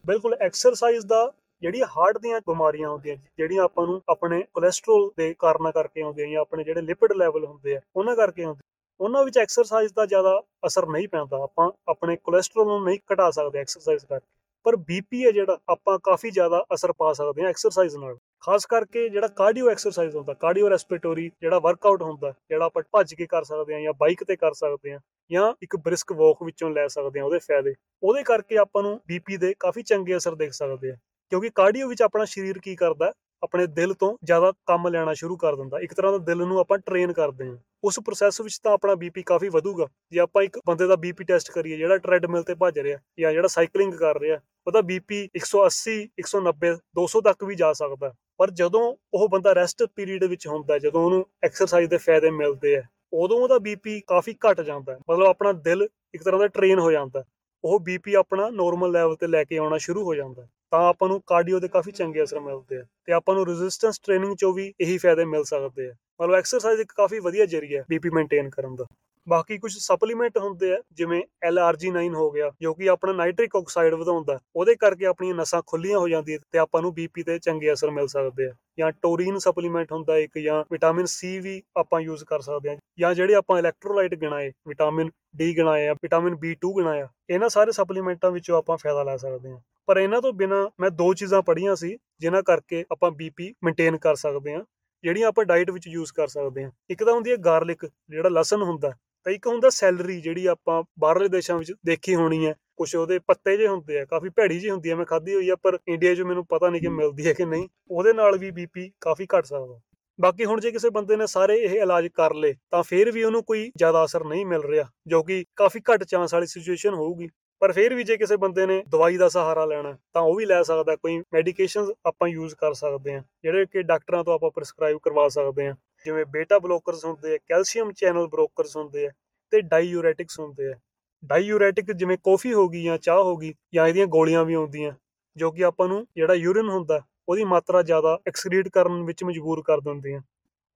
ਬਿਲਕੁਲ ਐਕਸਰਸਾਈਜ਼ ਦਾ ਜਿਹੜੀਆਂ ਹਾਰਟ ਦੀਆਂ ਬਿਮਾਰੀਆਂ ਹੁੰਦੀਆਂ, ਜਿਹੜੀਆਂ ਆਪਾਂ ਨੂੰ ਆਪਣੇ ਕੋਲੇਸਟ੍ਰੋਲ ਦੇ ਕਾਰਨਾਂ ਕਰਕੇ ਆਉਂਦੀਆਂ ਜਾਂ ਆਪਣੇ ਜਿਹੜੇ ਲਿਪਿਡ ਲੈਵਲ ਹੁੰਦੇ ਆ, ਉਹਨਾਂ ਕਰਕੇ ਆਉਂਦੇ ਉਹਨਾਂ ਵਿੱਚ ਐਕਸਰਸਾਈਜ਼ ਦਾ ਜ਼ਿਆਦਾ ਅਸਰ ਨਹੀਂ ਪੈਂਦਾ। ਆਪਾਂ ਆਪਣੇ ਕੋਲੇਸਟ੍ਰੋਲ ਨੂੰ ਨਹੀਂ ਘਟਾ ਸਕਦੇ ਐਕਸਰਸਾਈਜ਼ ਕਰਕੇ। ਪਰ ਬੀਪੀ ਹੈ ਜਿਹੜਾ, ਆਪਾਂ ਕਾਫੀ ਜ਼ਿਆਦਾ ਅਸਰ ਪਾ ਸਕਦੇ ਹਾਂ ਐਕਸਰਸਾਈਜ਼ ਨਾਲ। ਖਾਸ ਕਰਕੇ ਜਿਹੜਾ ਕਾਰਡੀਓ ਐਕਸਰਸਾਈਜ਼ ਹੁੰਦਾ ਕਾਰਡੀਓ ਰੈਸਪੀਰੇਟਰੀ ਜਿਹੜਾ ਵਰਕਆਊਟ ਹੁੰਦਾ, ਜਿਹੜਾ ਆਪਾਂ ਭੱਜ ਕੇ ਕਰ ਸਕਦੇ ਹਾਂ ਜਾਂ ਬਾਈਕ ਤੇ ਕਰ ਸਕਦੇ ਹਾਂ ਜਾਂ ਇੱਕ ਬ੍ਰਿਸਕ ਵਾਕ ਵਿੱਚੋਂ ਲੈ ਸਕਦੇ ਹਾਂ ਉਹਦੇ ਫਾਇਦੇ। ਉਹਦੇ ਕਰਕੇ ਆਪਾਂ ਨੂੰ ਬੀਪੀ ਦੇ ਕਾਫੀ ਚੰਗੇ ਅਸਰ ਦੇਖ ਸਕਦੇ ਆ ਕਿਉਂਕਿ ਕਾਰਡੀਓ ਵਿੱਚ ਆਪਣਾ ਸਰੀਰ ਕੀ ਕਰਦਾ ਆਪਣੇ ਦਿਲ ਤੋਂ ਜ਼ਿਆਦਾ ਕੰਮ ਲੈਣਾ ਸ਼ੁਰੂ ਕਰ ਦਿੰਦਾ ਇੱਕ ਤਰ੍ਹਾਂ ਦਾ ਦਿਲ ਨੂੰ ਆਪਾਂ ਟ੍ਰੇਨ ਕਰਦੇ ਹਾਂ। ਉਸ ਪ੍ਰੋਸੈਸ ਵਿੱਚ ਤਾਂ ਆਪਣਾ ਬੀਪੀ ਕਾਫੀ ਵਧੂਗਾ। ਜੇ ਆਪਾਂ ਇੱਕ ਬੰਦੇ ਦਾ ਬੀਪੀ ਟੈਸਟ ਕਰੀਏ, ਜਿਹੜਾ ਟ੍ਰੈਡਮਿਲ ਤੇ ਭੱਜ ਰਿਹਾ ਜਾਂ ਜਿਹੜਾ ਸਾਈਕਲਿੰਗ ਕਰ ਰਿਹਾ ਉਹਦਾ ਬੀਪੀ 180 190 200 ਤੱਕ ਵੀ ਜਾ ਸਕਦਾ ਪਰ ਜਦੋਂ ਉਹ ਬੰਦਾ ਰੈਸਟ ਪੀਰੀਅਡ ਵਿੱਚ ਹੁੰਦਾ ਜਦੋਂ ਉਹਨੂੰ ਐਕਸਰਸਾਈਜ਼ ਦੇ ਫਾਇਦੇ ਮਿਲਦੇ ਆ ਉਦੋਂ ਉਹਦਾ ਬੀਪੀ ਕਾਫੀ ਘਟ ਜਾਂਦਾ ਮਤਲਬ ਆਪਣਾ ਦਿਲ ਇੱਕ ਤਰ੍ਹਾਂ ਦਾ ਟ੍ਰੇਨ ਹੋ ਜਾਂਦਾ ਉਹ ਬੀਪੀ ਆਪਣਾ ਨੋਰਮਲ ਲੈਵਲ ਤੇ ਲੈ ਕੇ ਆਉਣਾ ਸ਼ੁਰੂ ਹੋ ਜਾਂਦਾ ਤਾਂ ਆਪਾਂ ਨੂੰ ਕਾਰਡੀਓ ਦੇ ਕਾਫੀ ਚੰਗੇ ਅਸਰ ਮਿਲਦੇ ਆ ਤੇ ਆਪਾਂ ਨੂੰ ਰੈਜ਼ਿਸਟੈਂਸ ਟ੍ਰੇਨਿੰਗ ਚੋਂ ਵੀ ਇਹੀ ਫਾਇਦੇ ਮਿਲ ਸਕਦੇ ਆ। ਮਤਲਬ ਐਕਸਰਸਾਈਜ਼ ਇੱਕ ਕਾਫੀ ਵਧੀਆ ਜਰੀਆ ਬੀਪੀ ਮੇਨਟੇਨ ਕਰਨ ਦਾ। ਬਾਕੀ ਕੁਝ ਸਪਲੀਮੈਂਟ ਹੁੰਦੇ ਆ, ਜਿਵੇਂ LRG9 ਹੋ ਗਿਆ, ਜੋ ਕਿ ਆਪਣਾ ਨਾਈਟ੍ਰਿਕ ਆਕਸਾਈਡ ਵਧਾਉਂਦਾ, ਉਹਦੇ ਕਰਕੇ ਆਪਣੀਆਂ ਨਸਾਂ ਖੁੱਲੀਆਂ ਹੋ ਜਾਂਦੀਆਂ ਤੇ ਆਪਾਂ ਨੂੰ ਬੀਪੀ ਤੇ ਚੰਗੇ ਅਸਰ ਮਿਲ ਸਕਦੇ ਆ। ਜਾਂ ਟੋਰੀਨ ਸਪਲੀਮੈਂਟ ਹੁੰਦਾ ਇੱਕ, ਜਾਂ ਵਿਟਾਮਿਨ ਸੀ ਵੀ ਆਪਾਂ ਯੂਜ਼ ਕਰ ਸਕਦੇ ਆ, ਜਾਂ ਜਿਹੜੇ ਆਪਾਂ ਇਲੈਕਟ੍ਰੋਲਾਈਟ ਗਿਣਾਏ ਵਿਟਾਮਿਨ ਡੀ ਗਿਣਾਏ ਆ ਵਿਟਾਮਿਨ B2 ਗਿਣਾਇਆ ਇਹਨਾਂ ਸਾਰੇ ਸਪਲੀਮੈਂਟਾਂ ਵਿੱਚੋਂ ਆਪਾਂ ਫਾਇਦਾ ਲੈ ਸਕਦੇ ਆ। ਪਰ ਇਹਨਾਂ ਤੋਂ ਬਿਨਾ ਮੈਂ ਦੋ ਚੀਜ਼ਾਂ ਪੜ੍ਹੀਆਂ ਸੀ, ਜਿਨ੍ਹਾਂ ਕਰਕੇ ਆਪਾਂ ਬੀਪੀ ਮੇਨਟੇਨ ਕਰ ਸਕਦੇ ਆ, ਜਿਹੜੀਆਂ ਆਪਾਂ ਡਾਈਟ ਵਿੱਚ ਯੂਜ਼ ਕਰ ਸਕਦੇ ਆ। ਇੱਕ ਤਾਂ ਹੁੰਦੀ ਹੈ ਗਾਰਲਿਕ ਜਿਹੜਾ ਲਸਣ ਹੁੰਦਾ ਤੇ ਇੱਕ ਹੁੰਦਾ ਸੈਲਰੀ ਜਿਹੜੀ ਆਪਾਂ ਬਾਹਰਲੇ ਦੇਸ਼ਾਂ ਵਿੱਚ ਦੇਖੀ ਹੋਣੀ ਹੈ ਕੁਝ ਉਹਦੇ ਪੱਤੇ ਜੇ ਹੁੰਦੇ ਆ ਕਾਫੀ ਭੈੜੀ ਜੀ ਹੁੰਦੀ ਹੈ ਮੈਂ ਖਾਧੀ ਹੋਈ ਆ ਪਰ ਇੰਡੀਆ 'ਚ ਮੈਨੂੰ ਪਤਾ ਨਹੀਂ ਕਿ ਮਿਲਦੀ ਹੈ ਕਿ ਨਹੀਂ ਉਹਦੇ ਨਾਲ ਵੀ ਬੀਪੀ ਕਾਫੀ ਘਟ ਸਕਦਾ। ਬਾਕੀ ਹੁਣ ਜੇ ਕਿਸੇ ਬੰਦੇ ਨੇ ਸਾਰੇ ਇਹ ਇਲਾਜ ਕਰ ਲੇ ਤਾਂ ਫਿਰ ਵੀ ਉਹਨੂੰ ਕੋਈ ਜ਼ਿਆਦਾ ਅਸਰ ਨਹੀਂ ਮਿਲ ਰਿਹਾ ਜੋ ਕਿ ਕਾਫੀ ਘੱਟ ਚਾਂਸ ਵਾਲੀ ਸਿਚੁਏਸ਼ਨ ਹੋਊਗੀ। ਪਰ ਫਿਰ ਵੀ ਜੇ ਕਿਸੇ ਬੰਦੇ ਨੇ ਦਵਾਈ ਦਾ ਸਹਾਰਾ ਲੈਣਾ ਤਾਂ ਉਹ ਵੀ ਲੈ ਸਕਦਾ ਕੋਈ ਮੈਡੀਕੇਸ਼ਨਸ ਆਪਾਂ ਯੂਜ਼ ਕਰ ਸਕਦੇ ਹਾਂ ਜਿਹੜੇ ਕਿ ਡਾਕਟਰਾਂ ਤੋਂ ਆਪਾਂ ਪ੍ਰੈਸਕ੍ਰਾਈਬ ਕਰਵਾ ਸਕਦੇ ਹਾਂ। ਜਿਵੇਂ ਬੀਟਾ ਬਲੋਕਰਸ ਹੁੰਦੇ ਆ ਕੈਲਸ਼ੀਅਮ ਚੈਨਲ ਬਲੋਕਰਸ ਹੁੰਦੇ ਆ ਤੇ ਡਾਈਯੂਰੈਟਿਕਸ ਹੁੰਦੇ ਆ। ਡਾਈਯੂਰੈਟਿਕ ਜਿਵੇਂ ਕਾਫੀ ਹੋ ਗਈ ਜਾਂ ਚਾਹ ਹੋ ਗਈ ਜਾਂ ਇਹਦੀਆਂ ਗੋਲੀਆਂ ਵੀ ਆਉਂਦੀਆਂ ਜੋ ਕਿ ਆਪਾਂ ਨੂੰ ਜਿਹੜਾ ਯੂਰਿਨ ਹੁੰਦਾ ਉਹਦੀ ਮਾਤਰਾ ਜ਼ਿਆਦਾ ਐਕਸਕ੍ਰੀਟ ਕਰਨ ਵਿੱਚ ਮਜਬੂਰ ਕਰ ਦਿੰਦੀਆਂ।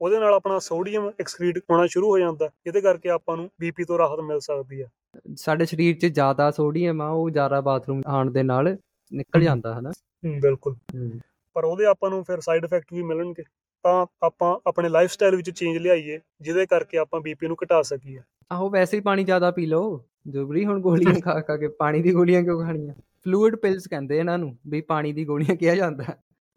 ਉਹਦੇ ਨਾਲ ਆਪਣਾ ਸੋਡੀਅਮ ਐਕਸਕ੍ਰੀਟ ਹੋਣਾ ਸ਼ੁਰੂ ਹੋ ਜਾਂਦਾ ਇਹਦੇ ਕਰਕੇ ਆਪਾਂ ਨੂੰ ਬੀਪੀ ਤੋਂ ਰਾਹਤ ਮਿਲ ਸਕਦੀ ਹੈ ਸਾਡੇ ਸਰੀਰ 'ਚ ਜ਼ਿਆਦਾ ਸੋਡੀਅਮ ਆ ਉਹ ਜ਼ਿਆਦਾ ਬਾਥਰੂਮ ਆਉਣ ਦੇ ਨਾਲ ਨਿਕਲ। ਜਾਂਦਾ ਹਨਾ? ਬਿਲਕੁਲ। ਪਰ ਉਹਦੇ ਆਪਾਂ ਨੂੰ ਫਿਰ ਸਾਈਡ ਇਫੈਕਟ ਵੀ ਮਿਲਣਗੇ। ਤਾਂ ਆਪਾਂ ਆਪਣੇ ਲਾਈਫ ਸਟਾਈਲ ਵਿੱਚ ਚੇਂਜ ਲਿਆਈਏ ਜਿਹਦੇ ਕਰਕੇ ਆਪਾਂ ਬੀਪੀ ਨੂੰ ਘਟਾ ਸਕੀਏ। ਆਹੋ ਵੈਸੇ ਹੀ ਪਾਣੀ ਜ਼ਿਆਦਾ ਪੀ ਲਓ। ਜ਼ਰੂਰੀ ਹੁਣ ਗੋਲੀਆਂ ਖਾ ਖਾ ਕੇ ਪਾਣੀ ਦੀ ਗੋਲੀਆਂ ਕਿਉਂ ਖਾਣੀਆਂ? ਫਲੂਇਡ ਪਿਲਸ ਕਹਿੰਦੇ ਇਹਨਾਂ ਨੂੰ ਵੀ ਪਾਣੀ ਦੀ ਗੋਲੀਆਂ ਕਿਹਾ ਜਾਂਦਾ।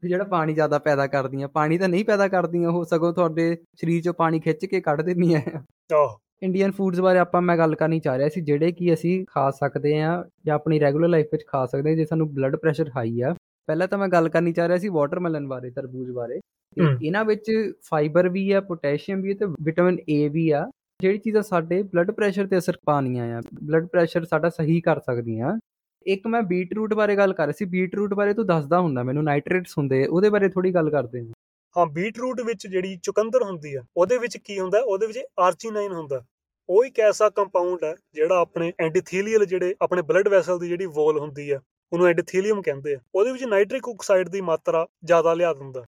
ਵੀ ਜਿਹੜਾ ਪਾਣੀ ਜ਼ਿਆਦਾ ਪੈਦਾ ਕਰਦੀਆਂ ਪਾਣੀ ਤਾਂ ਨਹੀਂ ਪੈਦਾ ਕਰਦੀਆਂ ਉਹ ਸਗੋਂ ਤੁਹਾਡੇ ਸਰੀਰ 'ਚੋਂ ਪਾਣੀ ਖਿੱਚ ਕੇ ਕੱਢ ਦਿੰਦੀਆਂ ਆ। ਆਹ। ਇੰਡੀਅਨ ਫੂਡਸ ਬਾਰੇ ਆਪਾਂ ਮੈਂ ਗੱਲ ਕਰਨੀ ਚਾਹ ਰਿਹਾ ਸੀ ਜਿਹੜੇ ਕਿ ਅਸੀਂ ਖਾ ਸਕਦੇ ਆ ਜਾਂ ਆਪਣੀ ਰੈਗੂਲਰ ਲਾਈਫ ਵਿੱਚ ਖਾ ਸਕਦੇ ਹਾਂ ਜੇ ਸਾਨੂੰ ਬਲੱਡ ਪ੍ਰੈਸ਼ਰ ਹਾਈ ਆ ਪਹਿਲਾਂ ਤਾਂ ਮੈਂ ਗੱਲ ਕਰਨੀ ਚਾਹ ਰਿਹਾ ਸੀ ਵਾਟਰਮੈਲਨ ਬਾਰੇ ਤਰਬੂਜ ਬਾਰੇ। ਇਹਨਾਂ ਵਿੱਚ ਫਾਈਬਰ ਵੀ ਆ ਪੋਟਾਸ਼ੀਅਮ ਵੀ ਆ ਤੇ ਵਿਟਾਮਿਨ ਏ ਵੀ ਆ। ਜਿਹੜੀ ਚੀਜ਼ਾਂ ਸਾਡੇ ਬਲੱਡ ਪ੍ਰੈਸ਼ਰ ਤੇ ਅਸਰ ਪਾਉਂਦੀਆਂ ਆ ਬਲੱਡ ਪ੍ਰੈਸ਼ਰ ਸਾਡਾ ਸਹੀ ਕਰ ਸਕਦੀਆਂ। ਇੱਕ ਮੈਂ ਬੀਟਰੂਟ ਬਾਰੇ ਗੱਲ ਕਰ ਰਹੀ ਸੀ ਬੀਟਰੂਟ ਬਾਰੇ ਤੂੰ ਦੱਸਦਾ ਹੁੰਦਾ ਮੈਨੂੰ ਨਾਈਟ੍ਰੇਟਸ ਹੁੰਦੇ ਉਹਦੇ ਬਾਰੇ ਥੋੜੀ ਗੱਲ ਕਰਦੇ ਹਾਂ। ਹਾਂ ਬੀਟਰੂਟ ਵਿੱਚ ਜਿਹੜੀ ਚੁਕੰਦਰ ਹੁੰਦੀ ਆ ਉਹਦੇ ਵਿੱਚ ਕੀ ਹੁੰਦਾ ਉਹਦੇ ਵਿੱਚ ਆਰਜੀਨਾਈਨ ਹੁੰਦਾ। ਉਹ ਇੱਕ ਐਸਾ ਕੰਪਾਊਂਡ ਹੈ ਜਿਹੜਾ ਆਪਣੇ ਐਂਟੀਥੀਲੀਅਲ ਜਿਹੜੇ ਆਪਣੇ ਬਲੱਡ ਵੈਸਲ ਦੀ ਜਿਹੜੀ ਵੋਲ ਹੁੰਦੀ ਆ ਉਹਨੂੰ ਐਂਟੀਥੀਲੀਅਮ ਕਹਿੰਦੇ ਆ। ਉਹਦੇ ਵਿੱਚ ਨਾਈਟ੍ਰਿਕ ਆਕਸਾਈਡ ਦੀ ਮਾਤਰਾ ਜ਼ਿਆਦਾ ਲਿਆ ਦਿੰਦਾ।